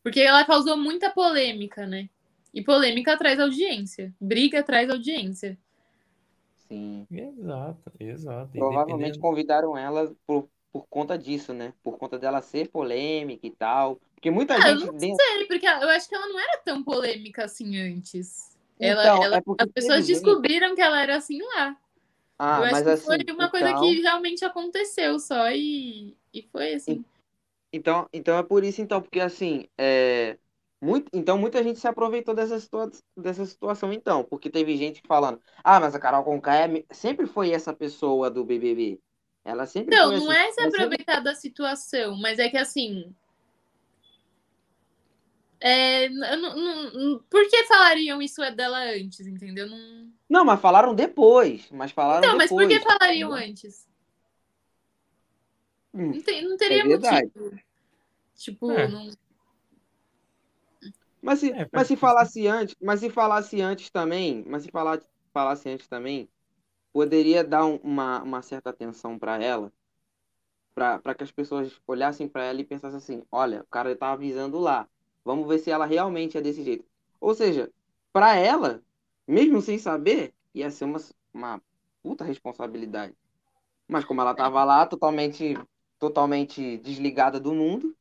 Porque ela causou muita polêmica, né? E polêmica traz audiência. Briga traz audiência. Sim. Exato, exato. Provavelmente Independente- convidaram ela por, por conta disso, né? Por conta dela ser polêmica e tal. Porque muita Ah, eu gente não dentro. sei, porque eu acho que ela não era tão polêmica assim antes. Ela, Então, ela- é porque as pessoas gente- descobriram que ela era assim lá. Ah, eu acho mas que assim, foi uma coisa então- que realmente aconteceu só e, e foi assim. Então, então é por isso, então, porque assim, é, muito, então muita gente se aproveitou dessa, situa dessa situação, então, porque teve gente falando, ah, mas a Carol Conká é, sempre foi essa pessoa do BBB. Ela sempre foi não assim. é se aproveitar da situação, mas é que assim. É, não- não- não- por que falariam isso é dela antes, entendeu? Não... Não, mas falaram depois, mas falaram Então, mas por que depois. falariam antes? Hum, Não, tem- não teria É motivo. Tipo, É. não... Mas se, É, mas se falasse antes, mas se falasse antes também, mas se falar, falasse antes também, poderia dar um- uma, uma certa atenção para ela, para que as pessoas olhassem para ela e pensassem assim, olha, o cara tá avisando lá, vamos ver se ela realmente é desse jeito. Ou seja, para ela, mesmo sem saber, ia ser uma, uma puta responsabilidade. Mas como ela tava lá totalmente, totalmente desligada do mundo,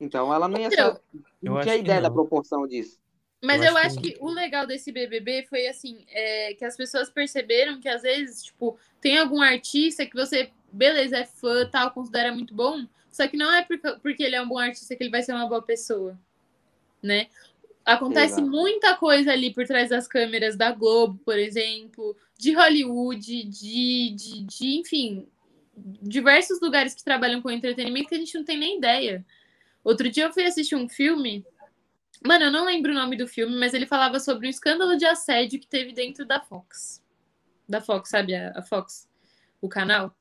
Então ela não ia Então, ser. eu Não tinha ideia da proporção disso. Mas Eu eu, acho acho que- que o legal desse BBB foi assim, é, que as pessoas perceberam que às vezes, tipo, tem algum artista que você, beleza, é fã, tal, considera muito bom, só que não é porque, porque ele é um bom artista que ele vai ser uma boa pessoa, né? Acontece Exato. muita coisa ali por trás das câmeras da Globo, por exemplo, de Hollywood, de, de, de enfim, diversos lugares que trabalham com entretenimento que a gente não tem nem ideia. Outro dia eu fui assistir um filme Mano, eu não lembro o nome do filme, mas ele falava sobre um escândalo de assédio que teve dentro da Fox. Da Fox, sabe? A, Fox, o canal.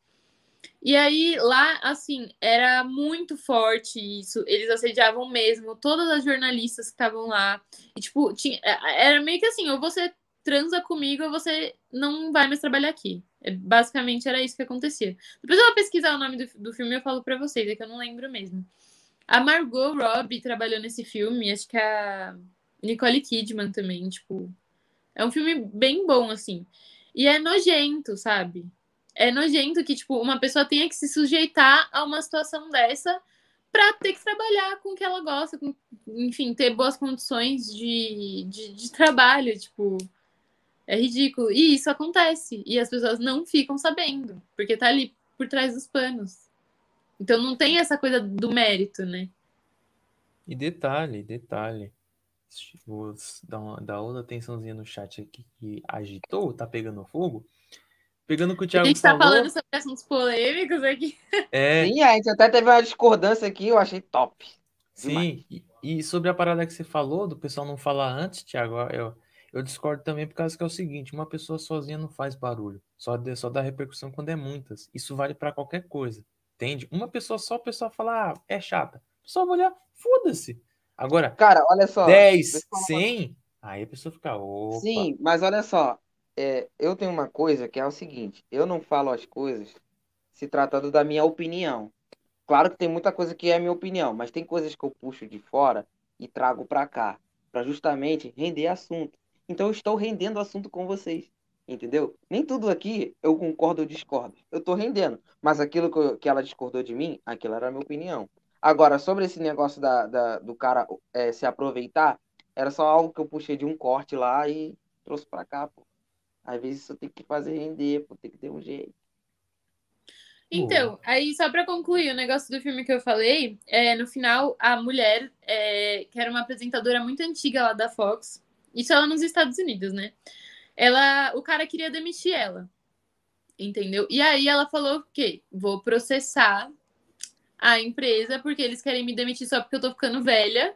E aí, lá, assim, era muito forte isso. Eles assediavam mesmo todas as jornalistas que estavam lá. E, tipo, tinha, era meio que assim: ou você transa comigo ou você não vai mais trabalhar aqui. É, basicamente era isso que acontecia. Depois eu vou pesquisar o nome do, do filme e eu falo pra vocês, é que eu não lembro mesmo. A Margot Robbie trabalhou nesse filme, acho que a Nicole Kidman também, tipo. É um filme bem bom, assim. E é nojento, sabe? É nojento que, tipo, uma pessoa tenha que se sujeitar a uma situação dessa pra ter que trabalhar com o que ela gosta, com, enfim, ter boas condições de, de, de trabalho, tipo. É ridículo. E isso acontece. E as pessoas não ficam sabendo, porque tá ali por trás dos panos. Então não tem essa coisa do mérito, né? E detalhe, detalhe. Vou dar, uma, dar outra atençãozinha no chat aqui que agitou, tá pegando fogo. Pegando o que o A Thiago gente tá falou. falando sobre assuntos polêmicos aqui. É, Sim, a gente até teve uma discordância aqui, eu achei top. sim. E, e sobre a parada que você falou, do pessoal não falar antes, Thiago, eu, eu discordo também por causa que é o seguinte: uma pessoa sozinha não faz barulho. Só, dê- só dá repercussão quando é muitas. Isso vale pra qualquer coisa. Entende? Uma pessoa só, o pessoal fala, ah, é chata. O pessoal vai olhar, foda-se. Agora, Cara, olha só. 10, deixa eu falar uma 100, aí a pessoa fica, opa. Sim, mas olha só, é, eu tenho uma coisa que é o seguinte, eu não falo as coisas se tratando da minha opinião. Claro que tem muita coisa que é minha opinião, mas tem coisas que eu puxo de fora e trago pra cá, pra justamente render assunto. Então eu estou rendendo assunto com vocês, entendeu? Nem tudo aqui eu concordo ou discordo. Eu tô rendendo, mas aquilo que, que ela discordou de mim, aquilo era a minha opinião. Agora, sobre esse negócio da, da- do cara é, se aproveitar, era só algo que eu puxei de um corte lá e trouxe pra cá, pô. Às vezes isso tem que fazer render, pô, tem que ter um jeito. Então, aí só pra concluir o negócio do filme que eu falei, é, no final a mulher, é, que era uma apresentadora muito antiga lá da Fox, isso ela nos Estados Unidos, né? Ela, o cara queria demitir ela, entendeu? E aí ela falou o quê? Vou processar a empresa porque eles querem me demitir só porque eu tô ficando velha.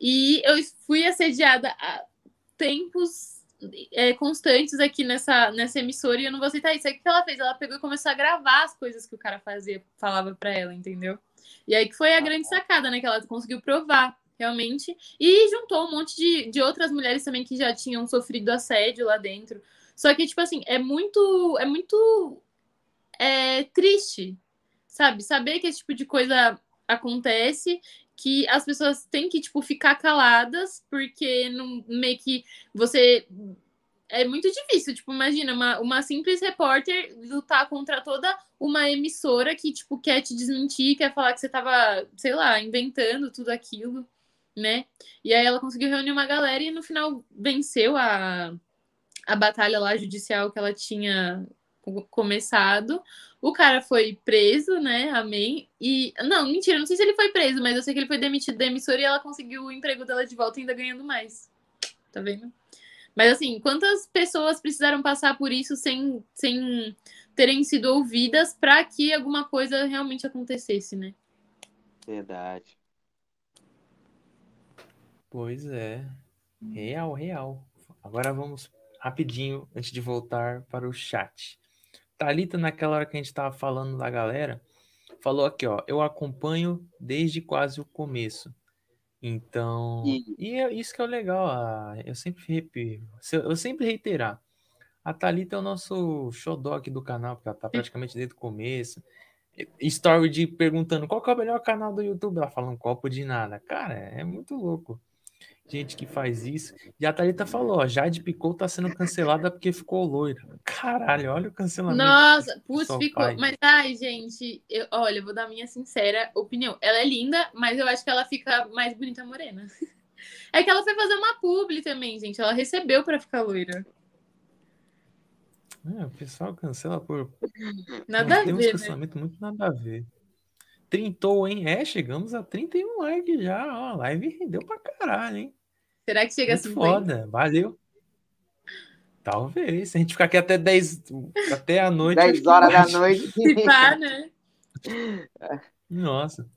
E eu fui assediada há tempos é, constantes aqui nessa, nessa emissora e eu não vou aceitar isso. Aí o que ela fez? Ela pegou e começou a gravar as coisas que o cara fazia, falava pra ela, entendeu? E aí que foi a grande sacada, né? Que ela conseguiu provar, realmente. E juntou um monte de, de outras mulheres também que já tinham sofrido assédio lá dentro. Só que, tipo assim, é muito. É muito é, triste, sabe? Saber que esse tipo de coisa acontece, que as pessoas têm que, tipo, ficar caladas, porque não, meio que você. É muito difícil, tipo, imagina, uma, uma simples repórter lutar contra toda uma emissora que, tipo, quer te desmentir, quer falar que você tava, sei lá, inventando tudo aquilo, né? E aí ela conseguiu reunir uma galera e no final venceu a, a batalha lá judicial que ela tinha começado. O cara foi preso, né? Amém. E. Não, mentira, não sei se ele foi preso, mas eu sei que ele foi demitido da emissora e ela conseguiu o emprego dela de volta ainda ganhando mais. Tá vendo? Mas assim, quantas pessoas precisaram passar por isso sem, sem terem sido ouvidas para que alguma coisa realmente acontecesse, né? Verdade. Pois é. Real, real. Agora vamos rapidinho, antes de voltar para o chat. Thalita, naquela hora que a gente estava falando da galera, falou aqui, ó. Eu acompanho desde quase o começo. Então. E- é isso que é o legal. ah, Eu sempre repito. Eu sempre reiterar. A Thalita é o nosso xodó aqui do canal, porque ela tá praticamente desde o começo. Story de perguntando qual é o melhor canal do YouTube. Ela fala um copo de nada. Cara, é muito louco. Gente que faz isso. E a Thalita falou, ó, Jade Picou tá sendo cancelada porque ficou loira. Caralho, olha o cancelamento. Nossa, putz, ficou. faz. Mas, ai, gente, eu, olha, eu vou dar a minha sincera opinião. Ela é linda, mas eu acho que ela fica mais bonita morena. É que ela foi fazer uma publi também, gente. Ela recebeu pra ficar loira. É, o pessoal cancela por. Nada a Tem uns ver, né? cancelamentos muito nada a ver. Trintou, hein? É, chegamos a 31 likes já. Ó, a live rendeu pra caralho, hein? Será que chega a Muito 50? foda, valeu. Talvez. Se a gente ficar aqui até 10, até a noite. 10 acho que horas da noite. Se pá, né? Nossa.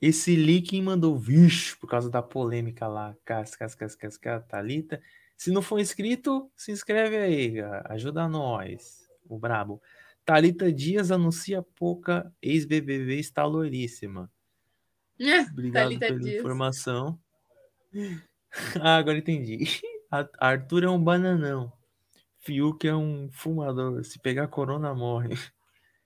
Esse leak mandou, vixe, por causa da polêmica lá. Cas, cas, cas, cas, cas, Thalita. Se não for inscrito, se inscreve aí. Ajuda nós. O brabo. Thalita Dias anuncia pouca ex-BBB está loiríssima. Obrigado Thalita pela Dias. informação. Ah, agora entendi. A- Arthur é um bananão. Fiuk é um fumador. Se pegar corona, morre.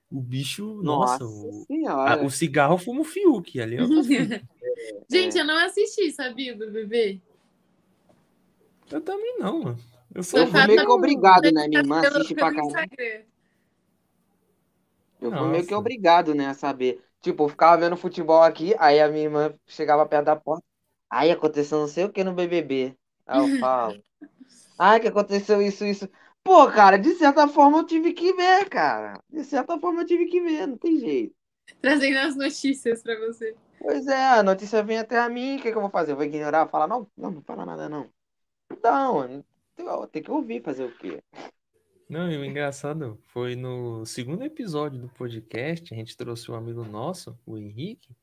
O bicho, nossa, Nossa o, ah, o cigarro fuma o Fiuk. Ali é fita. Gente, eu não assisti, sabia, do bebê? Eu também não, mano. Eu só Eu Eu fui meio que obrigado, né? Minha irmã Pelo- assiste pra. Instagram. Eu fui meio que obrigado, né, a saber. Tipo, eu ficava vendo futebol aqui, aí a minha irmã chegava perto da porta. Aí aconteceu não sei o que no BBB. Aí eu falo. Ai, que aconteceu isso, isso. Pô, cara, de certa forma eu tive que ver, cara. De certa forma eu tive que ver, não tem jeito. Trazendo as notícias pra você. Pois é, a notícia vem até a mim, o que que eu vou fazer? Eu vou ignorar, falar, não, não, não fala nada, não. Não, tem que ouvir fazer o quê? Não, e o engraçado foi no segundo episódio do podcast, a gente trouxe um amigo nosso, o Henrique,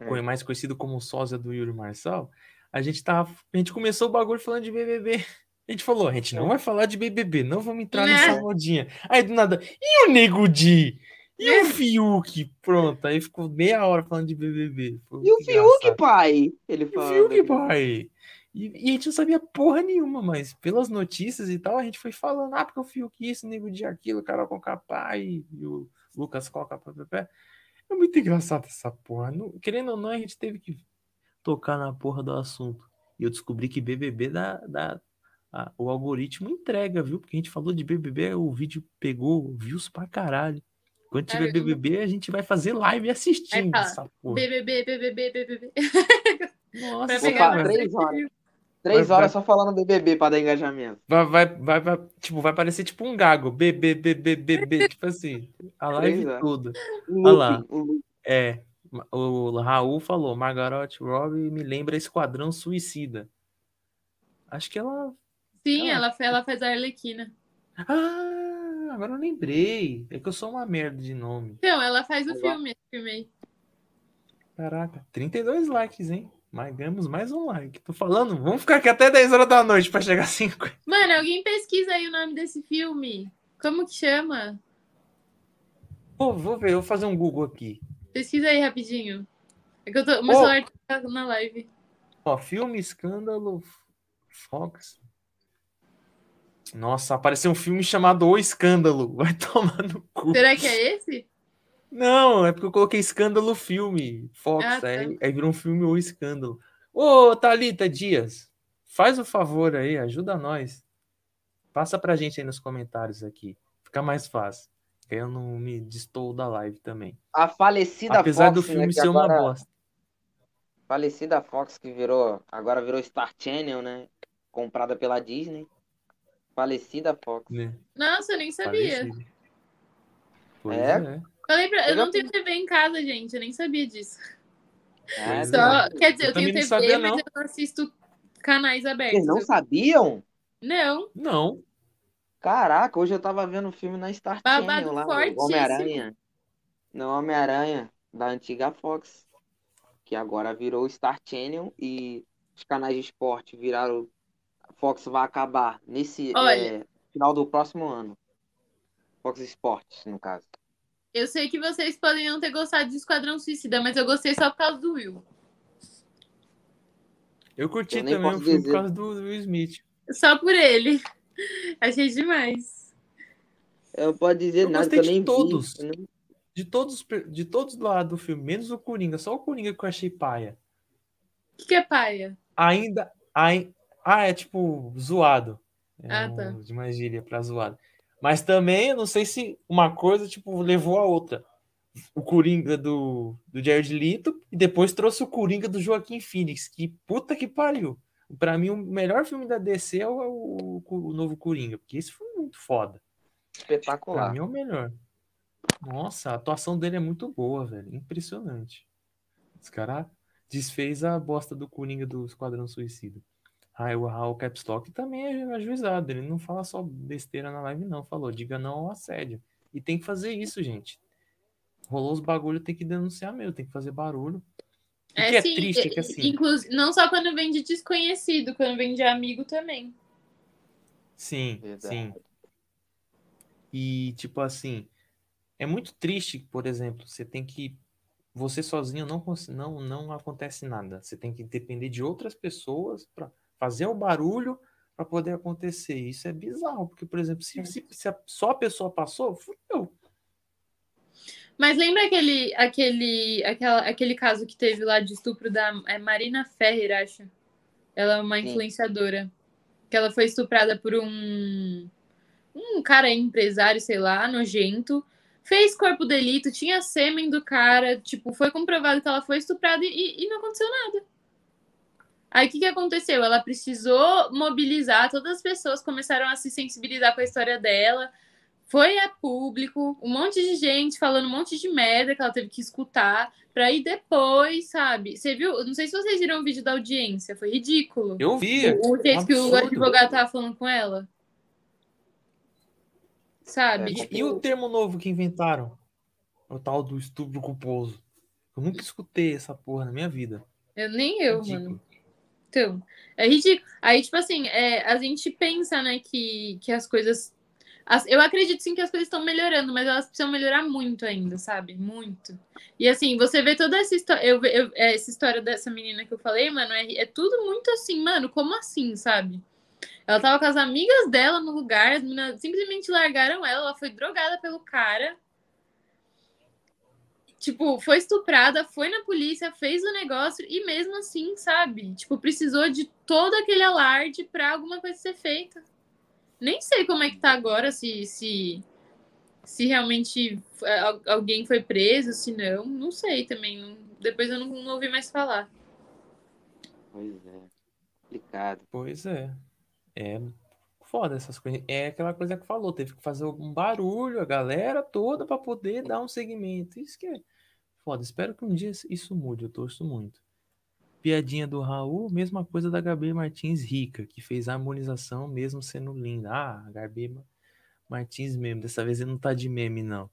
É. co- mais conhecido como sósia do Yuri Marçal. A gente tava, a gente começou o bagulho falando de BBB. A gente falou, a gente não vai falar de BBB, não vamos entrar Né? nessa modinha. Aí do nada, e o Nego Di? E o Fiuk? Pronto, aí ficou meia hora falando de BBB. Foi E o Fiuk, pai? Ele E o. Fiuk, pai? E, e a gente não sabia porra nenhuma, mas pelas notícias e tal, a gente foi falando, ah, porque o Fiuk isso, nego de aquilo, Carol com pai e o Lucas Coca, pé. É muito engraçado essa porra. Não- querendo ou não, a gente teve que tocar na porra do assunto. E eu descobri que BBB dá, dá a- o algoritmo entrega, viu? Porque a gente falou de BBB, o vídeo pegou views pra caralho. Quando tiver Caramba. BBB, a gente vai fazer live assistindo essa porra. BBB, BBB, BBB. Nossa, pegar cara. três horas. Três Vai- horas só falando BBB pra dar engajamento. Vai, vai, vai, vai, tipo, vai parecer tipo um gago. B, B, B, B, B, B, tipo assim. A live toda. Olha lá. É. O Raul falou: Margaret Robbie me lembra Esquadrão Suicida. Acho que ela. Sim, Ela- ela, ela faz a Arlequina. Ah, agora eu lembrei. É que eu sou uma merda de nome. Então, ela faz o Agora- filme, esse filme aí. Caraca, 32 likes, hein? Mas ganhamos mais um like. Tô falando, vamos ficar aqui até 10 horas da noite pra chegar a 50. Mano, alguém pesquisa aí o nome desse filme. Como que chama? Pô, vou ver, vou fazer um Google aqui. Pesquisa aí rapidinho. É que eu tô. Meu Ô. celular tá na live. Ó, filme Escândalo Fox. Nossa, apareceu um filme chamado O Escândalo. Vai tomar no cu. Será que é esse? Não, é porque eu coloquei Escândalo Filme. Fox, Ah, tá. aí, aí virou um filme O Escândalo. Ô, Thalita Dias, faz o favor aí, ajuda nós. Passa pra gente aí nos comentários aqui. Fica mais fácil. Eu não me distou da live também. A falecida Apesar do Fox, né, filme que ser uma agora- bosta. Falecida Fox que virou, agora virou Star Channel, né? Comprada pela Disney. Falecida Fox. Né? Nossa, eu nem sabia. Pois É? é. Falei pra... Eu Eu já não tenho TV em casa, gente. Eu nem sabia disso. É, Só... Quer dizer, Eu eu, tenho não TV, sabia, mas não. eu não assisto canais abertos. Vocês não Eu- sabiam? Não. Não. Caraca, hoje eu tava vendo um filme na Star Babado Channel lá, Homem-Aranha. No Homem-Aranha, da antiga Fox. Que agora virou Star Channel e os canais de esporte viraram. A Fox vai acabar nesse Olha. é, final do próximo ano. Fox Sports, no caso. Eu sei que vocês podem não ter gostado de Esquadrão Suicida, mas eu gostei só por causa do Will. Eu curti Eu também o filme por causa do Will Smith. Só por ele. Achei demais. Eu não posso dizer Eu nada, gostei eu de nem todos. vi. nem- De todos, de todos lá do filme, menos o Coringa. Só o Coringa que eu achei paia. O que, que é paia? Ainda, Ai, ah, é tipo zoado. É Ah, tá. um- de uma gíria pra zoado. Mas também, eu não sei se uma coisa, tipo, levou a outra. O Coringa do, do Jared Leto e depois trouxe o Coringa do Joaquim Phoenix. Que puta que pariu. Pra mim, o melhor filme da DC é o, o- o novo Coringa, porque esse foi muito foda. Pra Espetacular. mim é o melhor. Nossa, a atuação dele é muito boa, velho. Impressionante. Esse cara desfez a bosta do Coringa do Esquadrão Suicida. Ah, o Raul Capstock também é ajuizado. Ele não fala só besteira na live, não. Falou, diga não ao assédio. E tem que fazer isso, gente. Rolou os bagulho, tem que denunciar mesmo, tem que fazer barulho. O que é sim, triste é que assim. inclusive, não só quando vem de desconhecido, quando vem de amigo também. Sim, Verdade. sim. E, tipo assim, é muito triste, por exemplo, você tem que. Você sozinho não, não, não acontece nada. Você tem que depender de outras pessoas para fazer o barulho para poder acontecer. Isso é bizarro, porque, por exemplo, se, se, se a- só a pessoa passou, fudeu. Mas lembra aquele, aquele, aquela, aquele caso que teve lá de estupro da é Marina Ferrer, acho. Ela é uma Sim. influenciadora. Que ela foi estuprada por um, um cara empresário, sei lá, nojento. Fez corpo delito, tinha sêmen do cara. Tipo, foi comprovado que ela foi estuprada e, e não aconteceu nada. Aí o que, que aconteceu? Ela precisou mobilizar, todas as pessoas começaram a se sensibilizar com a história dela. Foi a público, um monte de gente falando um monte de merda que ela teve que escutar, pra aí depois, sabe? Você viu? Não sei se vocês viram o vídeo da audiência, foi ridículo. Eu vi. O, o jeito que o advogado tava falando com ela. Sabe? É, E, e o termo novo que inventaram? O tal do estupro culposo. Eu nunca escutei essa porra na minha vida. Eu, nem eu, Ridículo. mano. Então, é ridículo. Aí, tipo assim, é, a gente pensa, né, que, que as coisas. as- eu acredito sim que as coisas estão melhorando, mas elas precisam melhorar muito ainda, sabe? Muito. E assim, você vê toda essa história. Eu, eu- é, essa história dessa menina que eu falei, mano, é, é tudo muito assim, mano, como assim, sabe? Ela tava com as amigas dela no lugar, as meninas simplesmente largaram ela, ela foi drogada pelo cara. Tipo, foi estuprada, foi na polícia, fez o negócio e mesmo assim, sabe? Tipo, precisou de todo aquele alarde pra alguma coisa ser feita. Nem sei como é que tá agora, se se, se realmente é, al- alguém foi preso, se não. Não sei também. depois eu não, não ouvi mais falar. Pois é. Complicado. Pois é. É foda essas coisas. É aquela coisa que falou, teve que fazer um barulho, a galera toda pra poder dar um segmento. Isso que é foda. Espero que um dia isso mude, eu torço muito. Piadinha do Raul, mesma coisa da Gabi Martins rica, que fez a harmonização mesmo sendo linda. Ah, a Gabi Ma- Martins mesmo, dessa vez ele não tá de meme, não.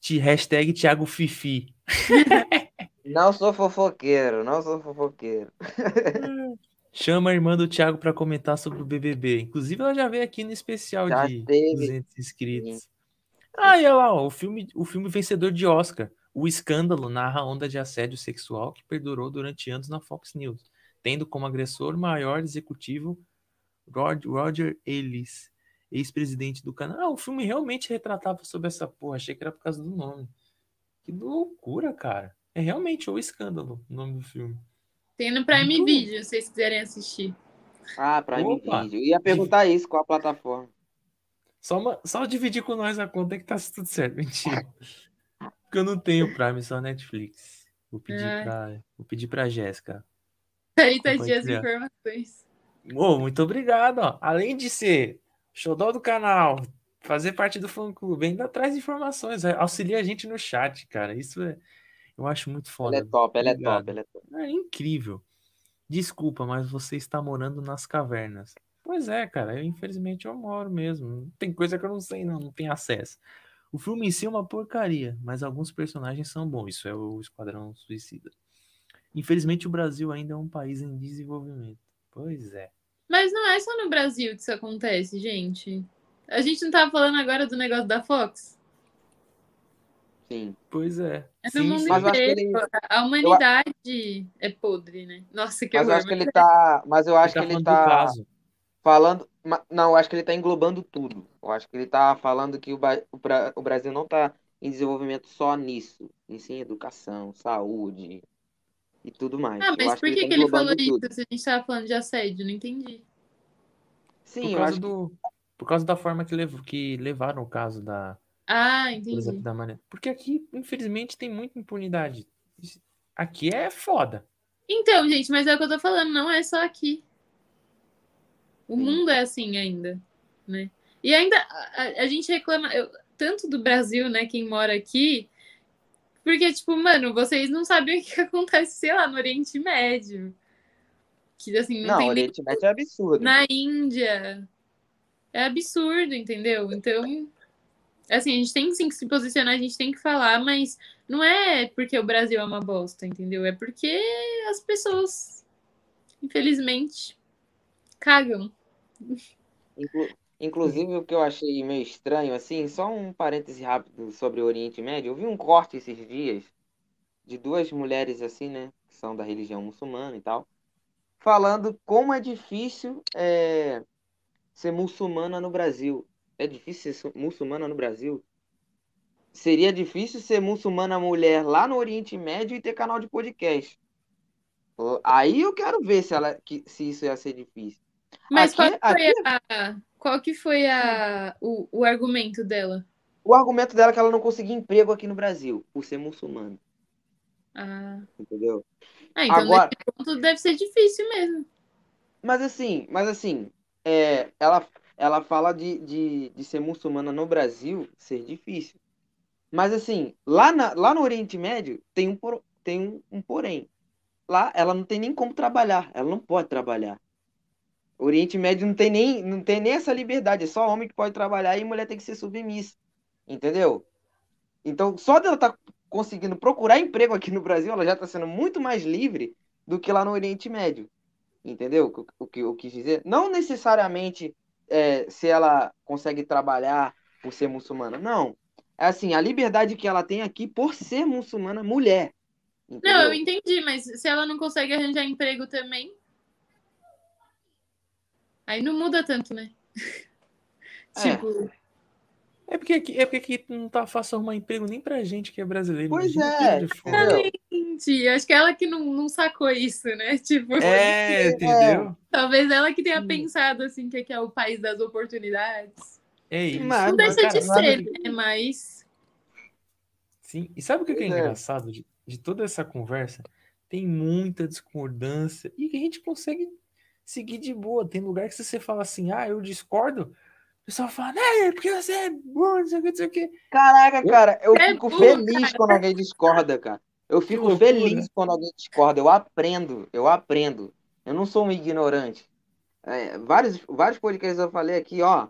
Ti- Hashtag Thiago Fifi. Não sou fofoqueiro, não sou fofoqueiro. Chama a irmã do Thiago pra comentar sobre o BBB. Inclusive, ela já veio aqui no especial Já de teve. 200 inscritos. Ah, e olha lá, ó, o filme, o filme vencedor de Oscar, O Escândalo, narra a onda de assédio sexual que perdurou durante anos na Fox News, tendo como agressor o maior executivo Rod- Roger Ailes, ex-presidente do canal. Ah, o filme realmente retratava sobre essa porra, achei que era por causa do nome. Que loucura, cara. É realmente O Escândalo, o nome do filme. Tem no Prime Muito. Video, se vocês quiserem assistir. Ah, Prime Opa. Video. Eu ia perguntar isso, qual a plataforma? Só, uma- só dividir com nós a conta que tá tudo certo. Mentira. Porque eu não tenho Prime, só Netflix. Vou pedir Ai. pra, vou pedir pra Jéssica. Aí tá aqui as Compartilhar. informações. Ô, muito obrigado, ó. Além de ser xodó do canal, fazer parte do fã clube, ainda traz informações, é, auxilia a gente no chat, cara. Isso é, eu acho muito Ela foda. é top, ela é top, ela é top. É incrível. Desculpa, mas você está morando nas cavernas. Pois é, cara, eu infelizmente eu moro mesmo. Tem coisa que eu não sei, não, não tenho acesso. O filme em si é uma porcaria, mas alguns personagens são bons. Isso é o Esquadrão Suicida. Infelizmente o Brasil ainda é um país em desenvolvimento. Pois é. Mas não é só no Brasil que isso acontece, gente. A gente não tava falando agora do negócio da Fox? Sim. Pois é. É no mundo sim. Eu inteiro. ele- A humanidade é podre, né? Nossa, que Mas eu horror. acho que ele tá. Mas eu acho tá que ele tá caso. Falando. Não, eu acho que ele tá englobando tudo. Eu acho que ele tá falando que o, Ba- o Bra- o Brasil não tá em desenvolvimento só nisso. Em sim, educação, saúde, e tudo mais. Ah, Eu mas acho por que, tá que ele englobando falou tudo. isso se a gente tava falando de assédio? Não entendi. Sim, Por eu causa acho que do. Por causa da forma que, lev que levaram o caso da, Ah, por entendi. exemplo, da Maria. Porque aqui, infelizmente, tem muita impunidade. Aqui é foda. Então, gente, mas é o que eu tô falando, não é só aqui. O Sim. mundo é assim ainda, né? E ainda a, a- gente reclama eu- tanto do Brasil, né, quem mora aqui, porque, tipo, mano, vocês não sabem o que acontece, sei lá, no Oriente Médio. Que, assim, não, Não, tem Oriente Médio é absurdo. na Índia. É absurdo, entendeu? Então, assim, a gente tem sim que se posicionar, a gente tem que falar, mas não é porque o Brasil é uma bosta, entendeu? É porque as pessoas, infelizmente, cagam. Inclu- Inclusive, o que eu achei meio estranho, assim, só um parêntese rápido sobre o Oriente Médio. Eu vi um corte esses dias de duas mulheres, assim, né, que são da religião muçulmana e tal, falando como é difícil é, ser muçulmana no Brasil. É difícil ser muçulmana no Brasil? Seria difícil ser muçulmana mulher lá no Oriente Médio e ter canal de podcast. Aí eu quero ver se, ela, se isso ia ser difícil. Mas Aqui- qual que foi, a, qual que foi a, o, o argumento dela? O argumento dela é que ela não conseguia emprego aqui no Brasil, por ser muçulmana, Ah, entendeu? ah então Agora- ponto deve ser difícil mesmo. Mas assim, mas assim, é, ela, ela fala de, de, de ser muçulmana no Brasil ser difícil. Mas assim, lá, na, lá no Oriente Médio tem um, por- tem um, um porém. Lá ela não tem nem como trabalhar, ela não pode trabalhar. O Oriente Médio não tem nem, não tem nem essa liberdade, é só homem que pode trabalhar e mulher tem que ser submissa. Entendeu? Então, só dela estar conseguindo procurar emprego aqui no Brasil, ela já está sendo muito mais livre do que lá no Oriente Médio. Entendeu o que- o que eu quis dizer? Não necessariamente é, se ela consegue trabalhar por ser muçulmana. Não. É assim, a liberdade que ela tem aqui por ser muçulmana mulher. Não, Entendeu? eu entendi, mas se ela não consegue arranjar emprego também, aí não muda tanto, né? É. Tipo, É porque aqui, é porque aqui não tá fácil arrumar emprego nem pra gente que é brasileiro. Pois imagina é, eu acho que ela que não, não sacou isso, né? Tipo, É, entendeu? talvez ela que tenha Sim. pensado assim que aqui é o país das oportunidades. É isso. Mas- Não deixa cara, de ser, né? Mas. Sim. E sabe o que, que é é. engraçado de, de toda essa conversa? Tem muita discordância e que a gente consegue seguir de boa. Tem lugar que se você fala assim, ah, eu discordo, o pessoal fala, né, porque você é burro, não sei o que, não sei o que. Caraca, cara, eu É fico burro, feliz quando alguém discorda, cara. Eu fico feliz quando alguém discorda. Eu aprendo, eu aprendo. Eu não sou um ignorante. É, vários, vários podcasts eu falei aqui, ó.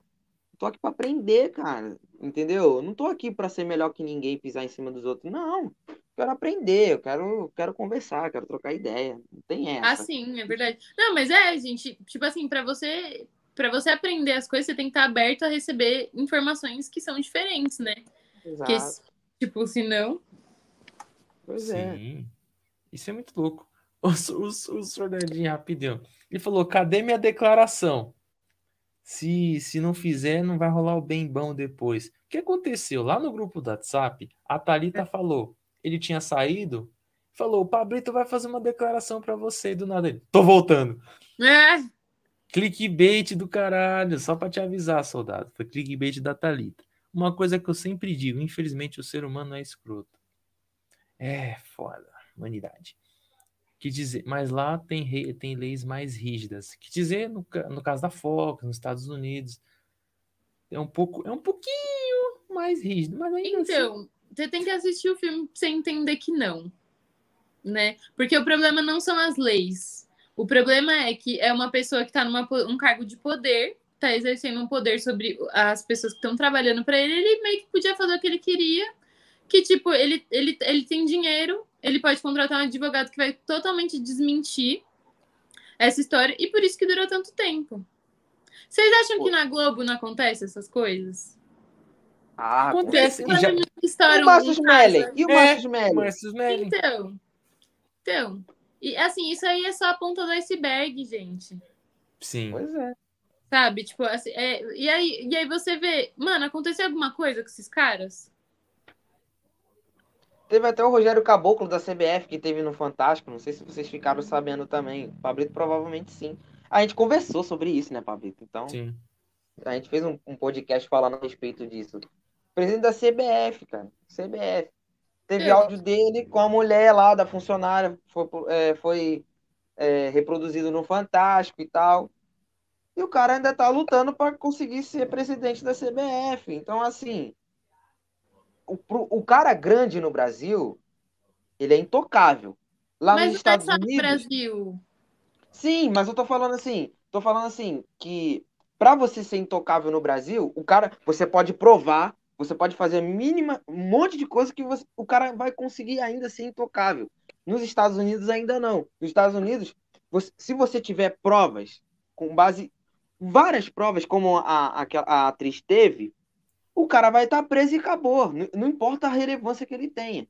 Tô aqui pra aprender, cara. Entendeu? Eu não tô aqui pra ser melhor que ninguém, pisar em cima dos outros. Não. Quero aprender, eu quero, quero conversar, quero trocar ideia. Não tem essa. Ah, sim, é verdade. Não, mas é, gente, tipo assim, pra você. Para você aprender as coisas, você tem que estar aberto a receber informações que são diferentes, né? Exato. tipo, senão. Pois é. Sim. Isso é muito louco. O, o, o Sordadinho, rapidão. Ele falou: cadê minha declaração? Se, se não fizer, não vai rolar o bem bom depois. O que aconteceu? Lá no grupo do WhatsApp, a Thalita falou. Ele tinha saído, falou: o Pablito vai fazer uma declaração pra você. Do nada ele: tô voltando. É, Clickbait do caralho, só pra te avisar, soldado. Foi clickbait da Thalita. Uma coisa que eu sempre digo: infelizmente o ser humano é escroto. É foda, humanidade. Que dizer, mas lá tem, rei- tem leis mais rígidas. Que dizer, no, no caso da Fox, nos Estados Unidos, é um pouco, é um pouquinho mais rígido, mas ainda assim. então, você tem que assistir o filme você entender que não. Né? Porque o problema não são as leis. O problema é que é uma pessoa que está num um cargo de poder, está exercendo um poder sobre as pessoas que estão trabalhando para ele, ele meio que podia fazer o que ele queria. Que, tipo, ele, ele, ele tem dinheiro, ele pode contratar um advogado que vai totalmente desmentir essa história, e por isso que durou tanto tempo. Vocês acham que na Globo não acontece essas coisas? Ah, Acontece. E já- estouram E o Márcio Smelling? E o É, Márcio? Márcio Smelling. Então, então, e assim, isso aí é só a ponta do iceberg, gente. Sim. Pois é. Sabe? Tipo, assim, é, e, aí, e aí você vê, mano, aconteceu alguma coisa com esses caras? Teve até o Rogério Caboclo da CBF que teve no Fantástico. Não sei se vocês ficaram sabendo também. Pablito provavelmente sim. A gente conversou sobre isso, né, Pablito? Então, Sim. a gente fez um, um podcast falando a respeito disso. Presidente da CBF, cara. CBF. Teve Eu- áudio dele com a mulher lá, da funcionária. Foi, é, foi é, reproduzido no Fantástico e tal. E o cara ainda tá lutando para conseguir ser presidente da CBF. Então, assim, o, pro- o cara grande no Brasil, ele é intocável. Lá Mas nos é Estados só no Unidos. Brasil. Sim, mas eu tô falando assim, tô falando assim, que pra você ser intocável no Brasil, o cara, você pode provar, você pode fazer mínima, um monte de coisa que você- o cara vai conseguir ainda ser intocável. Nos Estados Unidos ainda não. Nos Estados Unidos, você- se você tiver provas com base várias provas como a, a, a atriz teve, o cara vai estar preso e acabou. Não, não importa a relevância que ele tenha.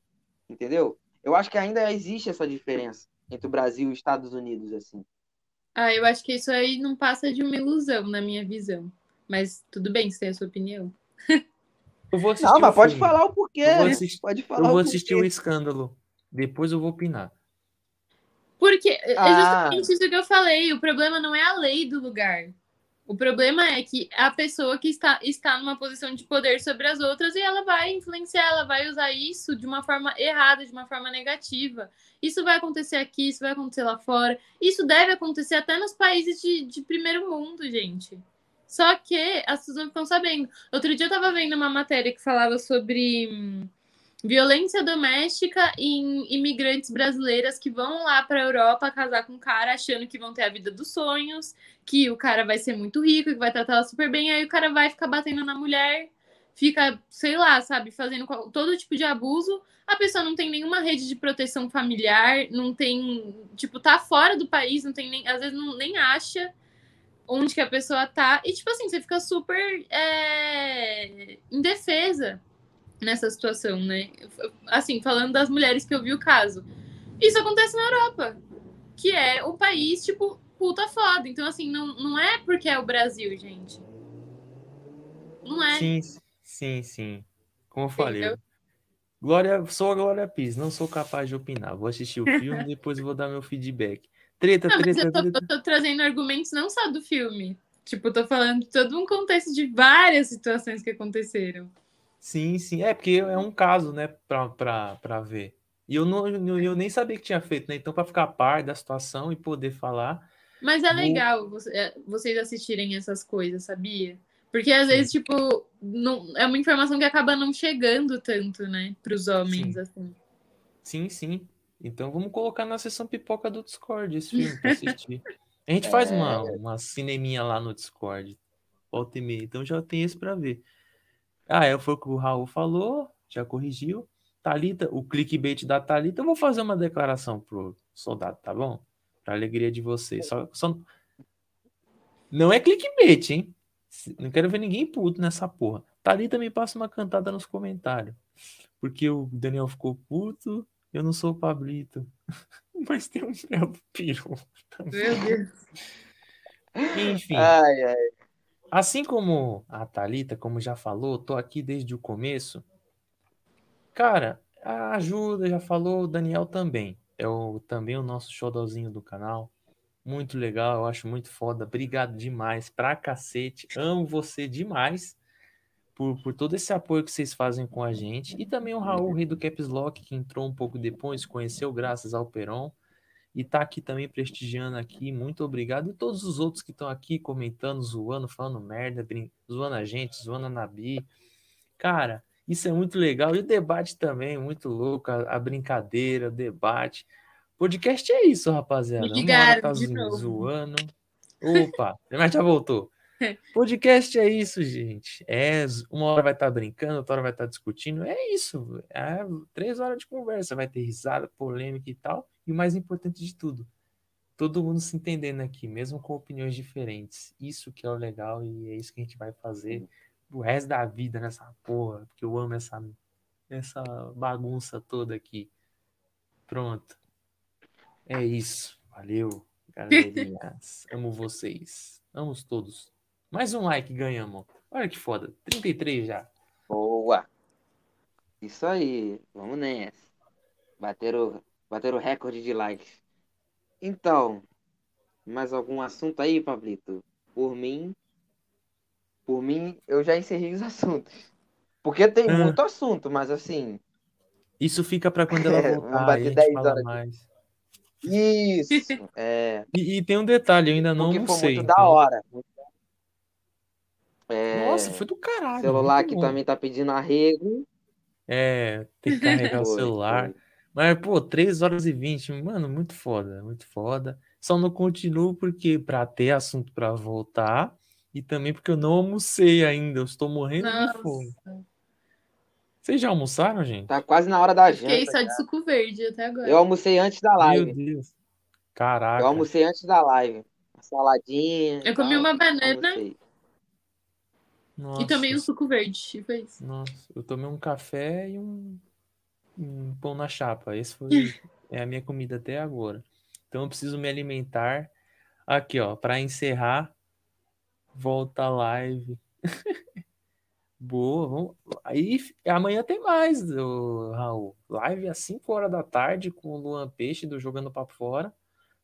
Entendeu? Eu acho que ainda existe essa diferença entre o Brasil e os Estados Unidos assim. Ah, eu acho que isso aí não passa de uma ilusão, na minha visão. Mas tudo bem, você tem a sua opinião. Eu vou assistir Não, mas o pode filme. falar o porquê. Eu vou né? assistir- Pode Eu falar vou o assistir porquê. o escândalo. Depois eu vou opinar. Porque é Ah. justamente isso que eu falei. O problema não é a lei do lugar. O problema é que a pessoa que está, está numa posição de poder sobre as outras e ela vai influenciar, ela vai usar isso de uma forma errada, de uma forma negativa. Isso vai acontecer aqui, isso vai acontecer lá fora. Isso deve acontecer até nos países de, de primeiro mundo, gente. Só que as pessoas não estão sabendo. Outro dia eu estava vendo uma matéria que falava sobre hum, violência doméstica em imigrantes brasileiras que vão lá para a Europa casar com um cara achando que vão ter a vida dos sonhos, que o cara vai ser muito rico, que vai tratar ela super bem, aí o cara vai ficar batendo na mulher, fica, sei lá, sabe, fazendo todo tipo de abuso. A pessoa não tem nenhuma rede de proteção familiar, não tem, tipo, tá fora do país, não tem nem, às vezes não, nem acha onde que a pessoa tá, e tipo assim, você fica super é, indefesa nessa situação, né? Assim, falando das mulheres que eu vi o caso. Isso acontece na Europa, que é o país, tipo, puta foda. Então, assim, não, não é porque é o Brasil, gente. Não é. Sim, sim, sim. Como eu falei. Entendeu? Glória, sou a Glória Pires, não sou capaz de opinar. Vou assistir o filme depois vou dar meu feedback. Treta, Não, mas treta, eu tô, treta. eu tô trazendo argumentos não só do filme. Tipo, eu tô falando de todo um contexto de várias situações que aconteceram. Sim, sim. É porque é um caso, né, pra ver. E eu, não, eu nem sabia que tinha feito, né? Então, pra ficar a par da situação e poder falar. Mas é Vou- legal é, vocês assistirem essas coisas, sabia? Porque às vezes, tipo, não, é uma informação que acaba não chegando tanto, né, pros homens, Sim. assim. Sim, sim. Então vamos colocar na sessão pipoca do Discord esse filme pra assistir. A gente faz uma, uma cineminha lá no Discord. Volta e meia. Então já tem esse pra ver. Ah, é, foi o que o Raul falou, já corrigiu. Thalita, o clickbait da Thalita, eu vou fazer uma declaração pro soldado, tá bom? Pra alegria de vocês. Só, só... Não é clickbait, hein? Não quero ver ninguém puto nessa porra. Thalita me passa uma cantada nos comentários. Porque o Daniel ficou puto, eu não sou o Pablito. Mas tem um belo peru. Meu Deus. Enfim. Ai, ai. Assim como a Thalita, como já falou, tô aqui desde o começo. Cara, a ajuda já falou, o Daniel também. É o, também o nosso showzinho do canal. Muito legal, eu acho muito foda. Obrigado demais, pra cacete. Amo você demais por, por todo esse apoio que vocês fazem com a gente. E também o Raul, rei do Caps Lock, que entrou um pouco depois, conheceu graças ao Peron. E tá aqui também prestigiando aqui. Muito obrigado. E todos os outros que estão aqui comentando, zoando, falando merda, brin... zoando a gente, zoando a Nabi. Cara, isso é muito legal. E o debate também, muito louco. A, a brincadeira, o debate. Podcast é isso, rapaziada. Ligaram tá zo- zoando. Opa, mas já voltou. Podcast é isso, gente. É, uma hora vai estar brincando, outra hora vai estar discutindo. É isso. É três horas de conversa. Vai ter risada, polêmica e tal. E o mais importante de tudo, todo mundo se entendendo aqui, mesmo com opiniões diferentes. Isso que é o legal e é isso que a gente vai fazer o resto da vida nessa porra, porque eu amo essa, essa bagunça toda aqui. Pronto. É isso. Valeu, galerinhas. amo vocês. Amo todos. Mais um like ganhamos. Olha que foda. 33 já. Boa. Isso aí. Vamos nessa. Bateram, bateram o recorde de likes. Então, mais algum assunto aí, Pablito? Por mim, por mim, eu já encerrei os assuntos. Porque tem Ah. muito assunto, mas assim, Isso fica pra quando ela voltar. vamos bater a gente 10 fala horas mais. isso, é, E, e tem um detalhe, eu ainda não porque foi almocei. muito da então- hora. É, Nossa, foi do caralho. celular muito aqui bom. também tá pedindo arrego. É, tem que carregar o celular. foi. Mas, pô, 3 horas e 20, mano, muito foda, muito foda. Só não continuo porque pra ter assunto pra voltar e também porque eu não almocei ainda, eu estou morrendo de fome. Nossa. Vocês já almoçaram, gente? Tá quase na hora da Fiquei janta. só de suco verde até agora. Eu almocei antes da Meu live. Deus. Caraca. Eu almocei antes da live. Uma saladinha. Eu comi tal, uma banana. Nossa, e também um suco verde. Foi isso. Nossa, eu tomei um café e um, um pão na chapa. Esse foi é a minha comida até agora. Então eu preciso me alimentar. Aqui, ó, para encerrar, volta a live. Boa, vamos. Aí amanhã tem mais, ô, Raul. Live às 5 horas da tarde com o Luan Peixe do Jogando Papo Fora.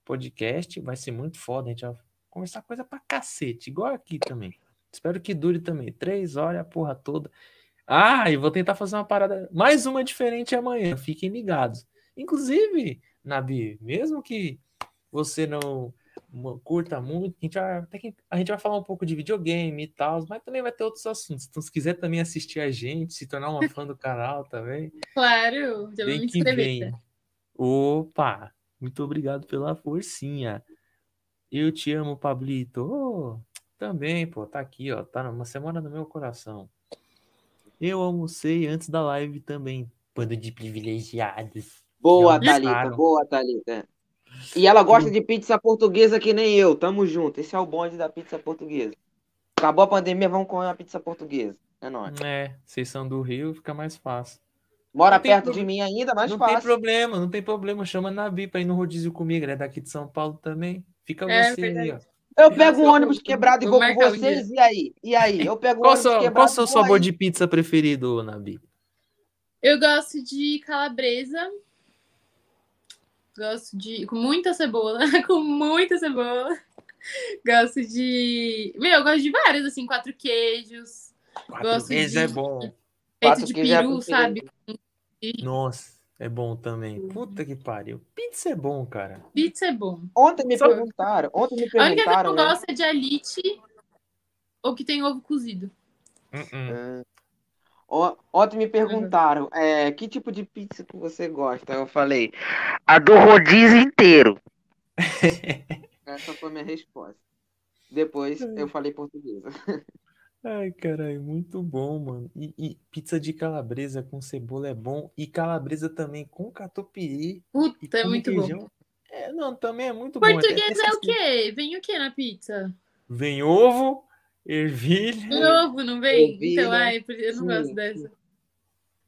Podcast vai ser muito foda. A gente vai conversar coisa pra cacete, igual aqui também. Espero que dure também. Três horas, a porra toda. Ah, e vou tentar fazer uma parada, mais uma diferente amanhã. Fiquem ligados. Inclusive, Nabi, mesmo que você não curta muito, a gente vai, até que a gente vai falar um pouco de videogame e tal, mas também vai ter outros assuntos. Então, se quiser também assistir a gente, se tornar uma fã do canal também, Claro, já vou me inscrever. vem. Opa, muito obrigado pela forcinha. Eu te amo, Pablito. Ô, também, pô, tá aqui, ó, tá uma semana no meu coração. Eu almocei antes da live também. Bando de privilegiados. Boa, Thalita. Boa, Thalita. E ela gosta de pizza portuguesa que nem eu. Tamo junto. Esse é o bonde da pizza portuguesa. Acabou a pandemia, vamos comer uma pizza portuguesa. É nóis. É, vocês são do Rio, fica mais fácil. Mora Não tem perto problema. de mim ainda, mais não tem fácil. problema, não tem problema. Chama a Nabi pra ir no rodízio comigo. Ela é daqui de São Paulo também. Fica É, você aí, ó. Eu pego um ônibus quebrado e vou com vocês. E aí? E aí? Eu pego um Qual, ônibus qual o seu sabor aí. de pizza preferido, Nabi? Eu gosto de calabresa. Gosto de. Com muita cebola. com muita cebola. Gosto de. Meu, eu gosto de vários, assim, quatro queijos. Quatro Gosto vezes de- é bom. Feito Quatro de queijos é peru, sabe? Nossa, é bom também. Puta que pariu. Pizza é bom, cara. Pizza é bom. Ontem me Só- perguntaram. Ontem me A única que perguntaram. eu né? gosto é de alite ou que tem ovo cozido. Uh-uh. Ó- Ontem me perguntaram é, que tipo de pizza que você gosta. Eu falei, A do rodízio inteiro. essa foi a minha resposta. Depois eu falei portuguesa. Ai, caralho, muito bom, mano. E, e pizza de calabresa com cebola é bom. E calabresa também com catupiry. E Puta, é com muito bom. requeijão. É, não, também é muito bom. Português Até- é o quê? Vem o quê na pizza? Vem ovo, ervilha. Vem ovo, não vem? Ervilha, Então, ai, eu não sim, gosto sim. dessa.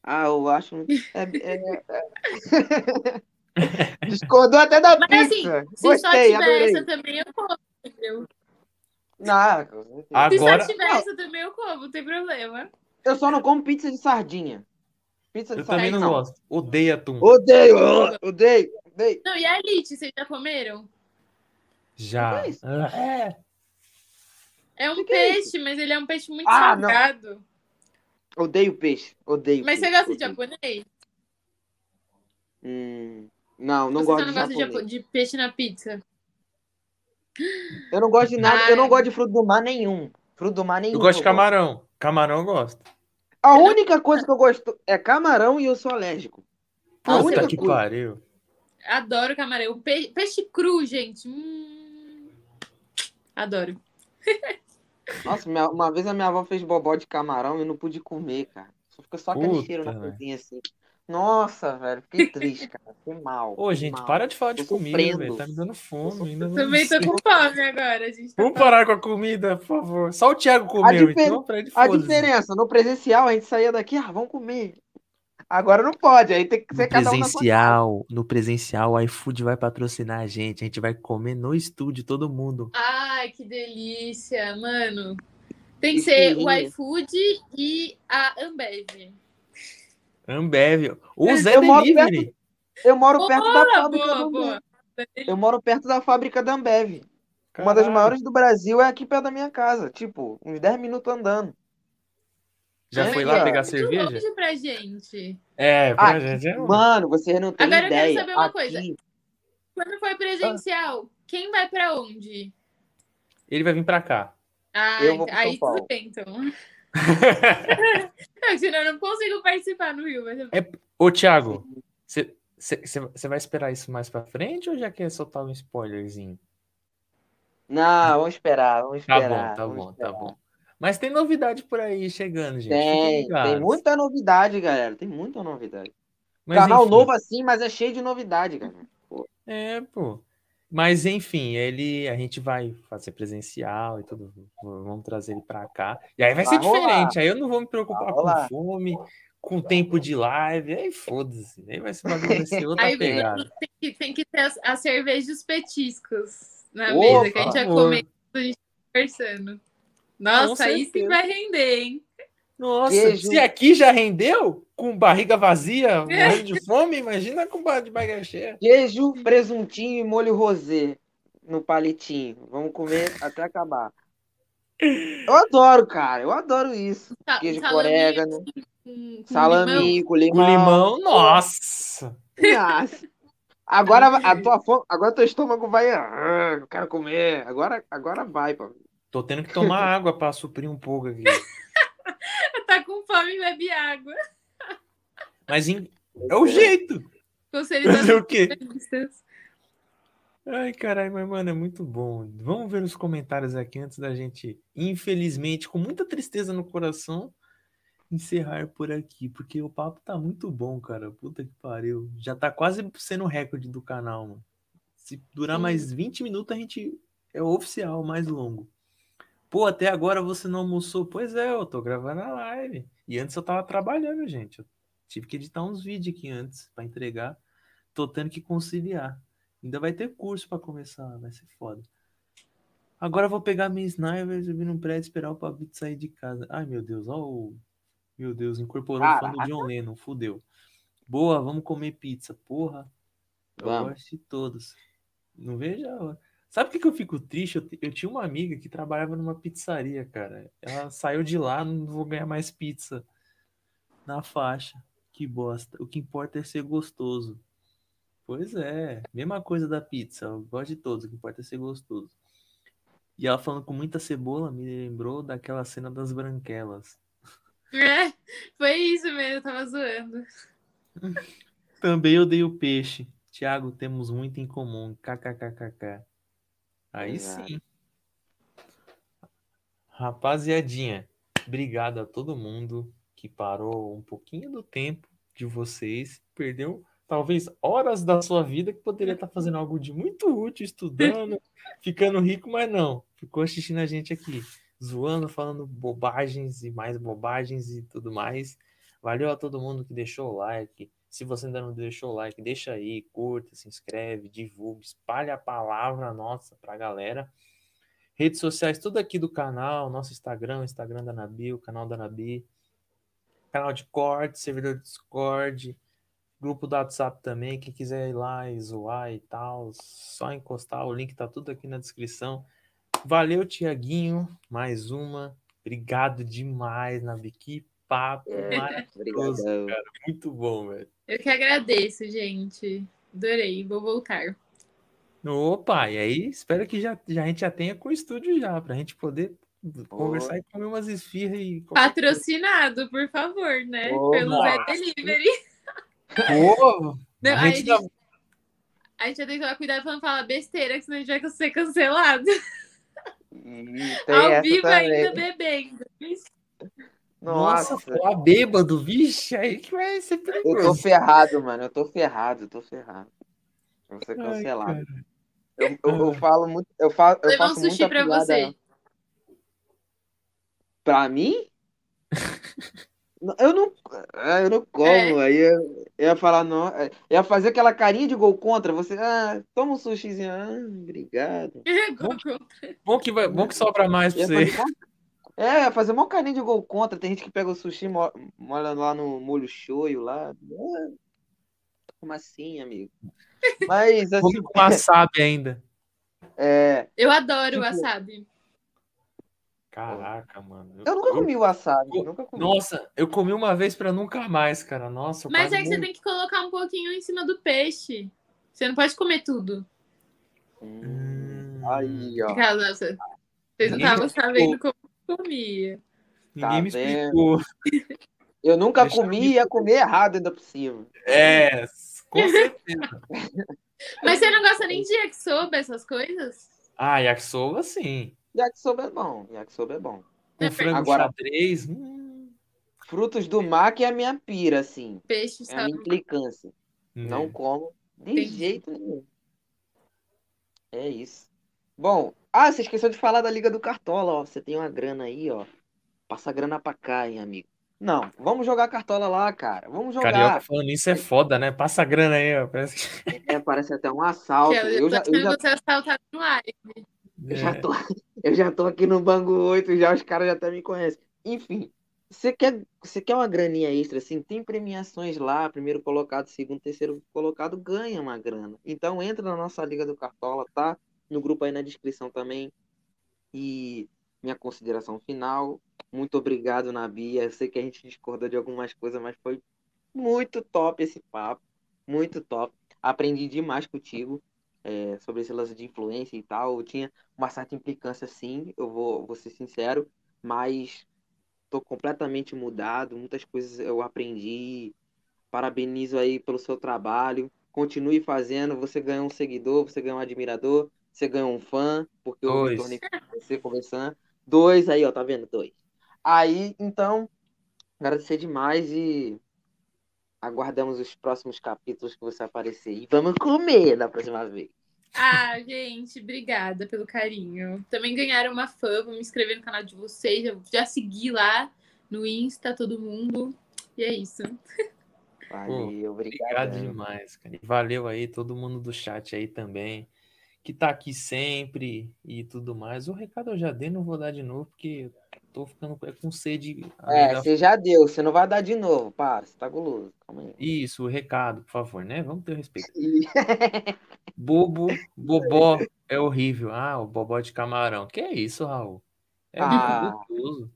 Ah, eu acho. muito- É, é- é- Discordou até da Mas assim, pizza. se só Gostei, tiver adorei. essa também, eu como, entendeu? Não, com certeza. Se Agora, só tiver essa também, eu como, não tem problema. eu só não como pizza de sardinha. Pizza de eu também sardinha não gosto. Odeio atum. Odeio, odeio, odeio. Não, e a elite, vocês já comeram? Já. é isso? Ah, É. É um Que que é peixe, mas ele é um peixe muito Ah, não. salgado. Odeio peixe. Odeio. Mas você peixe, gosta de japonês? Hum, não, não Você gosto só não de gosta de, japonês. japo- de peixe na pizza? Eu não gosto de nada, Ai. eu não gosto de fruto do mar nenhum. Fruto do mar nenhum. Eu gosto de eu gosto. camarão. Camarão eu gosto. A única coisa que eu gosto é camarão e eu sou alérgico. A Nossa, única Puta que coisa. pariu. Adoro camarão. Pe- peixe cru, gente. Hum. Adoro. Nossa, minha- uma vez a minha avó fez bobó de camarão e eu não pude comer, cara. Só fica só aquele Puta, cheiro na cozinha assim. Nossa, velho, fiquei triste, cara. Fiquei mal. Ô, gente, mal. para de falar de Tô comida, velho. Tá me dando fome. Ainda não Também tô sei. com fome agora. A gente tá Vamos parar com a comida, por favor. Só o Thiago comeu, difer- então pra ele A diferença, no presencial a gente saía daqui, ah, vamos comer. Agora não pode, aí tem que ser No cada um presencial, no presencial, o iFood vai patrocinar a gente. A gente vai comer no estúdio, todo mundo. Ai, que delícia, mano. Tem que Que ser o iFood e a Ambev. Ambev. O Eu Zé moro Delivery. Eu moro perto da Boa, fábrica boa, da Ambev. boa. Eu moro perto da fábrica da Ambev. Uma das Caralho. maiores do Brasil é aqui perto da minha casa. Tipo, uns 10 minutos andando. Já É, foi lá pegar cerveja? longe pra gente. É, pra Ah, gente é Mano, vocês não têm Agora eu quero ideia. saber uma Aqui- coisa. Quando for presencial, quem vai pra onde? Ele vai vir pra cá. Ah, Eu vou pro aí São Paulo. tudo bem, então. Não, senão eu não consigo participar no Rio. Mas... Ô, Thiago, você vai esperar isso mais pra frente ou já quer soltar um spoilerzinho? Não, vamos esperar, vamos Tá esperar. bom, tá bom, tá esperar. bom. Mas tem novidade por aí chegando, gente. Tem, tem muita novidade, galera. Tem muita novidade. Mas, Canal enfim, novo assim, mas é cheio de novidade, cara. É, pô. Mas enfim, ele a gente vai fazer presencial e tudo. Vamos trazer ele pra cá. E aí vai, Vai ser rolar. diferente. Aí eu não vou me preocupar Vai com rolar. fome, com tempo de live. Aí foda-se. Aí vai ser, bagulho, vai ser outra Aí pegada. tem que, tem que ter as, as cervejas e os petiscos na Ô, mesa, que a gente vai favor. comer a gente conversando. Nossa, aí sim vai render, hein? Nossa, Queijo. se aqui já rendeu, com barriga vazia, morrendo de fome, imagina com de barriga cheia. Queijo, presuntinho e molho rosé no palitinho. Vamos comer até acabar. Eu adoro, cara. Eu adoro isso. Sa- Queijo com salame orégano, com- com limão. com Com limão. nossa. Nossa. Agora a tua fome, agora teu estômago vai. "Ah, eu quero comer. Agora, agora vai, pô. Tô tendo que tomar água pra suprir um pouco aqui. Tá com fome e bebe água. Mas em- é o jeito. Conselho das Fazer o quê? Ai, caralho, mas, mano, é muito bom. Vamos ver os comentários aqui antes da gente, infelizmente, com muita tristeza no coração, encerrar por aqui, porque o papo tá muito bom, cara. Puta que pariu. Já tá quase sendo o recorde do canal, mano. Se durar Sim. mais 20 minutos, a gente é o oficial mais longo. Pô, até agora você não almoçou? Pois é, eu tô gravando a live. E antes eu tava trabalhando, gente. Eu tive que editar uns vídeos aqui antes pra entregar. Tô tendo que conciliar. Ainda vai ter curso pra começar, vai ser foda. Agora eu vou pegar minha sniper, subir num prédio e esperar o Pablo sair de casa. Ai, meu Deus, ó o... Meu Deus, incorporou o fã do. John Lennon, fudeu. Boa, vamos comer pizza. Porra, eu Vamos. gosto de todos. Não vejo a hora. Sabe por que que eu fico triste? Eu, eu tinha uma amiga que trabalhava numa pizzaria, cara. Ela saiu de lá, não vou ganhar mais pizza na faixa. Que bosta. O que importa é ser gostoso. Pois é, mesma coisa da pizza. Eu gosto de todos, o que importa é ser gostoso. E ela falando com muita cebola me lembrou daquela cena das branquelas. É, foi isso mesmo, eu tava zoando. Também odeio peixe. Tiago, temos muito em comum. KKKKK. Aí Exato. sim. Rapaziadinha, obrigado a todo mundo que parou um pouquinho do tempo de vocês, perdeu talvez horas da sua vida que poderia estar fazendo algo de muito útil, estudando, ficando rico, mas não. Ficou assistindo a gente aqui, zoando, falando bobagens e mais bobagens e tudo mais. Valeu a todo mundo que deixou o like. Se você ainda não deixou o like, deixa aí, curta, se inscreve, divulga, espalha a palavra nossa pra galera. Redes sociais, tudo aqui do canal, nosso Instagram, Instagram da Nabi, o canal da Nabi, canal de corte, servidor do Discord, grupo do WhatsApp também, quem quiser ir lá e zoar e tal, só encostar, o link tá tudo aqui na descrição. Valeu, Tiaguinho, mais uma. Obrigado demais, Nabi, que papo É, maravilhoso, cara, muito bom, velho. Eu que agradeço, gente. Adorei, vou voltar. Opa, e aí espero que já, já a gente já tenha com o estúdio já, pra gente poder conversar e comer umas esfirras e. Patrocinado, por favor, né? Ô, Pelo Zé. Delivery. Pô, Não, a gente a já- gente, a gente vai ter que tomar cuidado pra não falar besteira, que senão a gente vai ser cancelado. Tem Ao vivo também. ainda bebendo. Nossa, Nossa, bêbado, vixe, aí que vai ser eu tô perigoso. ferrado, mano. Eu tô ferrado, eu tô ferrado. Vou ser Ai, cancelado. cara. Eu, eu, eu falo muito. Eu, fa, eu Levar um faço sushi muita pra piada. você. Pra mim? Eu não, ah, eu não como. É. Aí eu, eu ia falar, não. é, eu ia fazer aquela carinha de gol contra. Você, ah, toma um sushizinho. Ah, obrigado. Bom que, vai, bom que sobra mais pra você. fazer é, fazer uma carinha de gol contra. Tem gente que pega o sushi, mo- molha lá no molho shoyu lá. Ah, Como assim, amigo? Mas, assim, Comi com wasabi ainda. é, Eu adoro Tipo, wasabi. Caraca, mano. eu nunca comi wasabi. eu- nunca comi. Nossa, eu comi uma vez pra nunca mais, cara. Nossa, eu Mas é que você tem que colocar um pouquinho em cima do peixe. Você não pode comer tudo. Hum, Hum, aí, ó. Vocês não estavam sabendo como comia. Ninguém Tá me vendo? explicou. Eu nunca Deixa comi e ia comer errado ainda por cima. É, com certeza. Mas você não gosta nem de yakisoba, essas coisas? Ah, yakisoba sim. Yakisoba é bom. Yakisoba é bom. Com É, frango agora- xadrez. hum, Frutos do mar que é a minha pira, assim. Peixe, É a minha sabe? implicância. Não né? como de Entendi. jeito nenhum. É isso. Bom, ah, você esqueceu de falar da Liga do Cartola, ó. Você tem uma grana aí, ó. Passa a grana pra cá, hein, amigo. Não, vamos jogar cartola lá, cara. Vamos Carioca jogar. falando isso é foda, né? Passa a grana aí, ó. Parece que... É, parece até um assalto. Que Eu já, tô eu já, você assaltado no live. eu já É. tô, eu já tô aqui no Banco 8, já os caras já até me conhecem. Enfim, você quer, você quer uma graninha extra, assim? Tem premiações lá, primeiro colocado, segundo, terceiro colocado, ganha uma grana. Então entra na nossa Liga do Cartola, tá? No grupo aí na descrição também. E minha consideração final. Muito obrigado, Nabia. Eu sei que a gente discordou de algumas coisas, mas foi muito top esse papo. Muito top. Aprendi demais contigo é, sobre esse lance de influência e tal. Eu tinha uma certa implicância, sim, eu vou, vou ser sincero, mas tô completamente mudado. Muitas coisas eu aprendi. Parabenizo aí pelo seu trabalho. Continue fazendo. Você ganhou um seguidor, você ganhou um admirador, você ganhou um fã, porque eu Dois. tornei com você conversando. Dois aí, ó, tá vendo? Dois. Aí, então, agradecer demais e aguardamos os próximos capítulos que você aparecer. E vamos comer da próxima vez. Ah, gente, obrigada pelo carinho. Também ganharam uma fã, vou me inscrever no canal de vocês. Eu já segui lá no Insta, todo mundo. E é isso. Valeu, Obrigado obrigado. demais, cara. E valeu aí todo mundo do chat aí também, que tá aqui sempre e tudo mais. O recado eu já dei, não vou dar de novo, porque tô ficando é com sede. além É, da- você já deu, você não vai dar de novo, para, você tá guloso. Calma aí. Isso, o recado, por favor, né? Vamos ter respeito. Bobo, bobó é horrível. Ah, o bobó de camarão. Que é isso, Raul? É Ah. gostoso.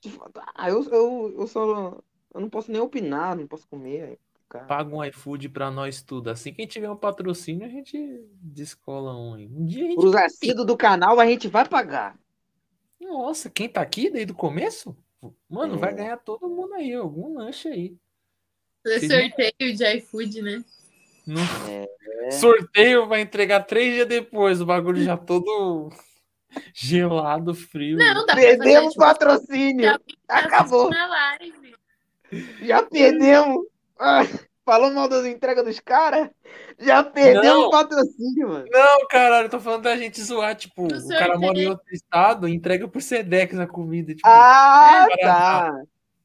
Te falo- ah, eu, eu, eu só. Eu não posso nem opinar, não posso comer. Cara. Paga um iFood pra nós tudo. Assim que a gente tiver um patrocínio, a gente descola um. Um dia a gente. Pros assíduos do canal a gente vai pagar. Nossa, quem tá aqui desde o começo? Mano, vai É. ganhar todo mundo aí, algum lanche aí. Fazer sorteio de iFood, né? Não- É. Sorteio vai entregar três dias depois, o bagulho já todo gelado, frio. Não, dá pra fazer Perdemos o patrocínio. Acabou. Já perdemos. Falou mal das entregas dos caras? Já Não. o patrocínio, mano. Não, caralho, eu tô falando da gente zoar, tipo, o cara mora em outro estado, entrega por Sedex a comida, tipo, Ah, É, tá.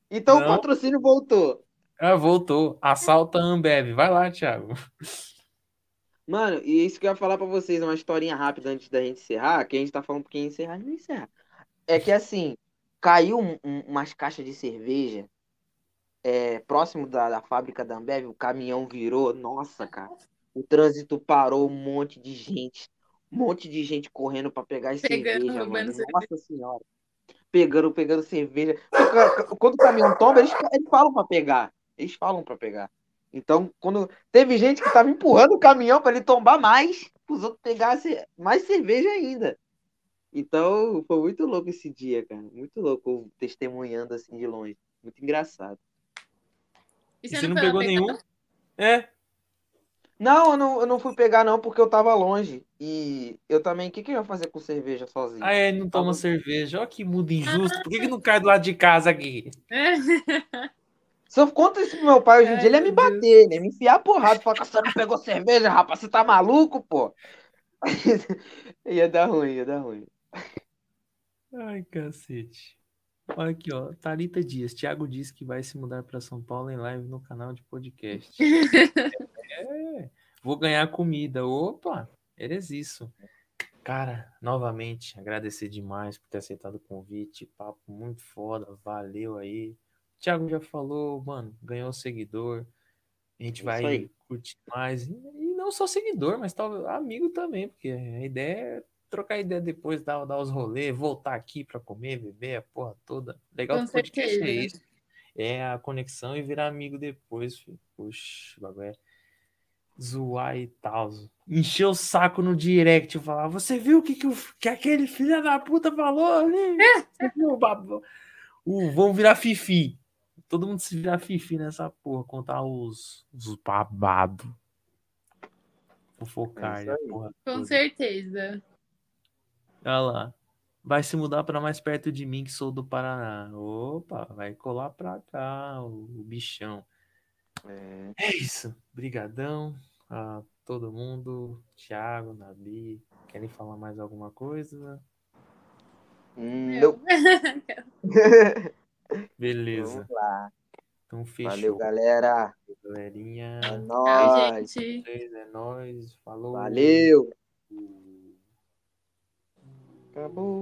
Então o Não. patrocínio voltou. ah, voltou, assalta a Ambev, vai lá, Thiago. Mano, e isso que eu ia falar pra vocês, uma historinha rápida antes da gente encerrar, que a gente tá falando porque encerrar não encerra. É que assim, caiu um- um- umas caixas de cerveja é, próximo da, da fábrica da Ambev, o caminhão virou, nossa, cara. O trânsito parou, um monte de gente, um monte de gente correndo pra pegar as Pegando, cerveja, mano. cerveja. Nossa senhora. Pegando, pegando cerveja. Quando o caminhão tomba, eles, eles falam pra pegar. Eles falam pra pegar. Então, quando teve gente que tava empurrando o caminhão para ele tombar mais, os outros pegassem mais cerveja ainda. Então, foi muito louco esse dia, cara. Muito louco testemunhando assim de longe. Muito engraçado. E E você não lá pegou pegar? nenhum? É, Não, eu não, eu não fui pegar não porque eu tava longe. E eu também, o que, que eu ia fazer com cerveja sozinho? ah, é, não toma Tava- cerveja, ó que mundo injusto, por que, que não cai do lado de casa aqui? Se eu conto isso pro meu pai hoje em dia, ele ia me Deus. bater, ele ia me enfiar a porrada. Falar que você não pegou cerveja, rapaz, você tá maluco, pô? ia dar ruim, ia dar ruim. Ai, cacete. Olha aqui, ó. Thalita Dias. Thiago disse que vai se mudar para São Paulo em live no canal de podcast. é, vou ganhar comida. Opa, eres isso. Cara, novamente, agradecer demais por ter aceitado o convite. Papo muito foda. Valeu aí. Thiago já falou, mano, ganhou seguidor. A gente Isso vai curtir mais. E e não só seguidor, mas talvez amigo também, porque a ideia é trocar ideia depois, dar, dar os rolês, voltar aqui pra comer, beber, a porra toda. Legal Com do podcast é isso. É a conexão e virar amigo depois, filho. Poxa, o bagulho é zoar e tal. Encher o saco no direct e falar: Você viu o que, que, o, que aquele filho da puta falou ali? Você viu o babo? O, vão virar fifi. Todo mundo se virar fifi nessa porra, contar os, os babados. Fofocar, É porra Com toda. certeza. Olha lá. Vai se mudar para mais perto de mim, que sou do Paraná. Opa, vai colar pra cá, o, o bichão. É, É isso. Brigadão a todo mundo. Thiago, Nabi. Querem falar mais alguma coisa? Não. Beleza. Vamos lá. Então fechou, Valeu, galera. galerinha. É nóis. É nóis. Falou. Valeu. Acabou.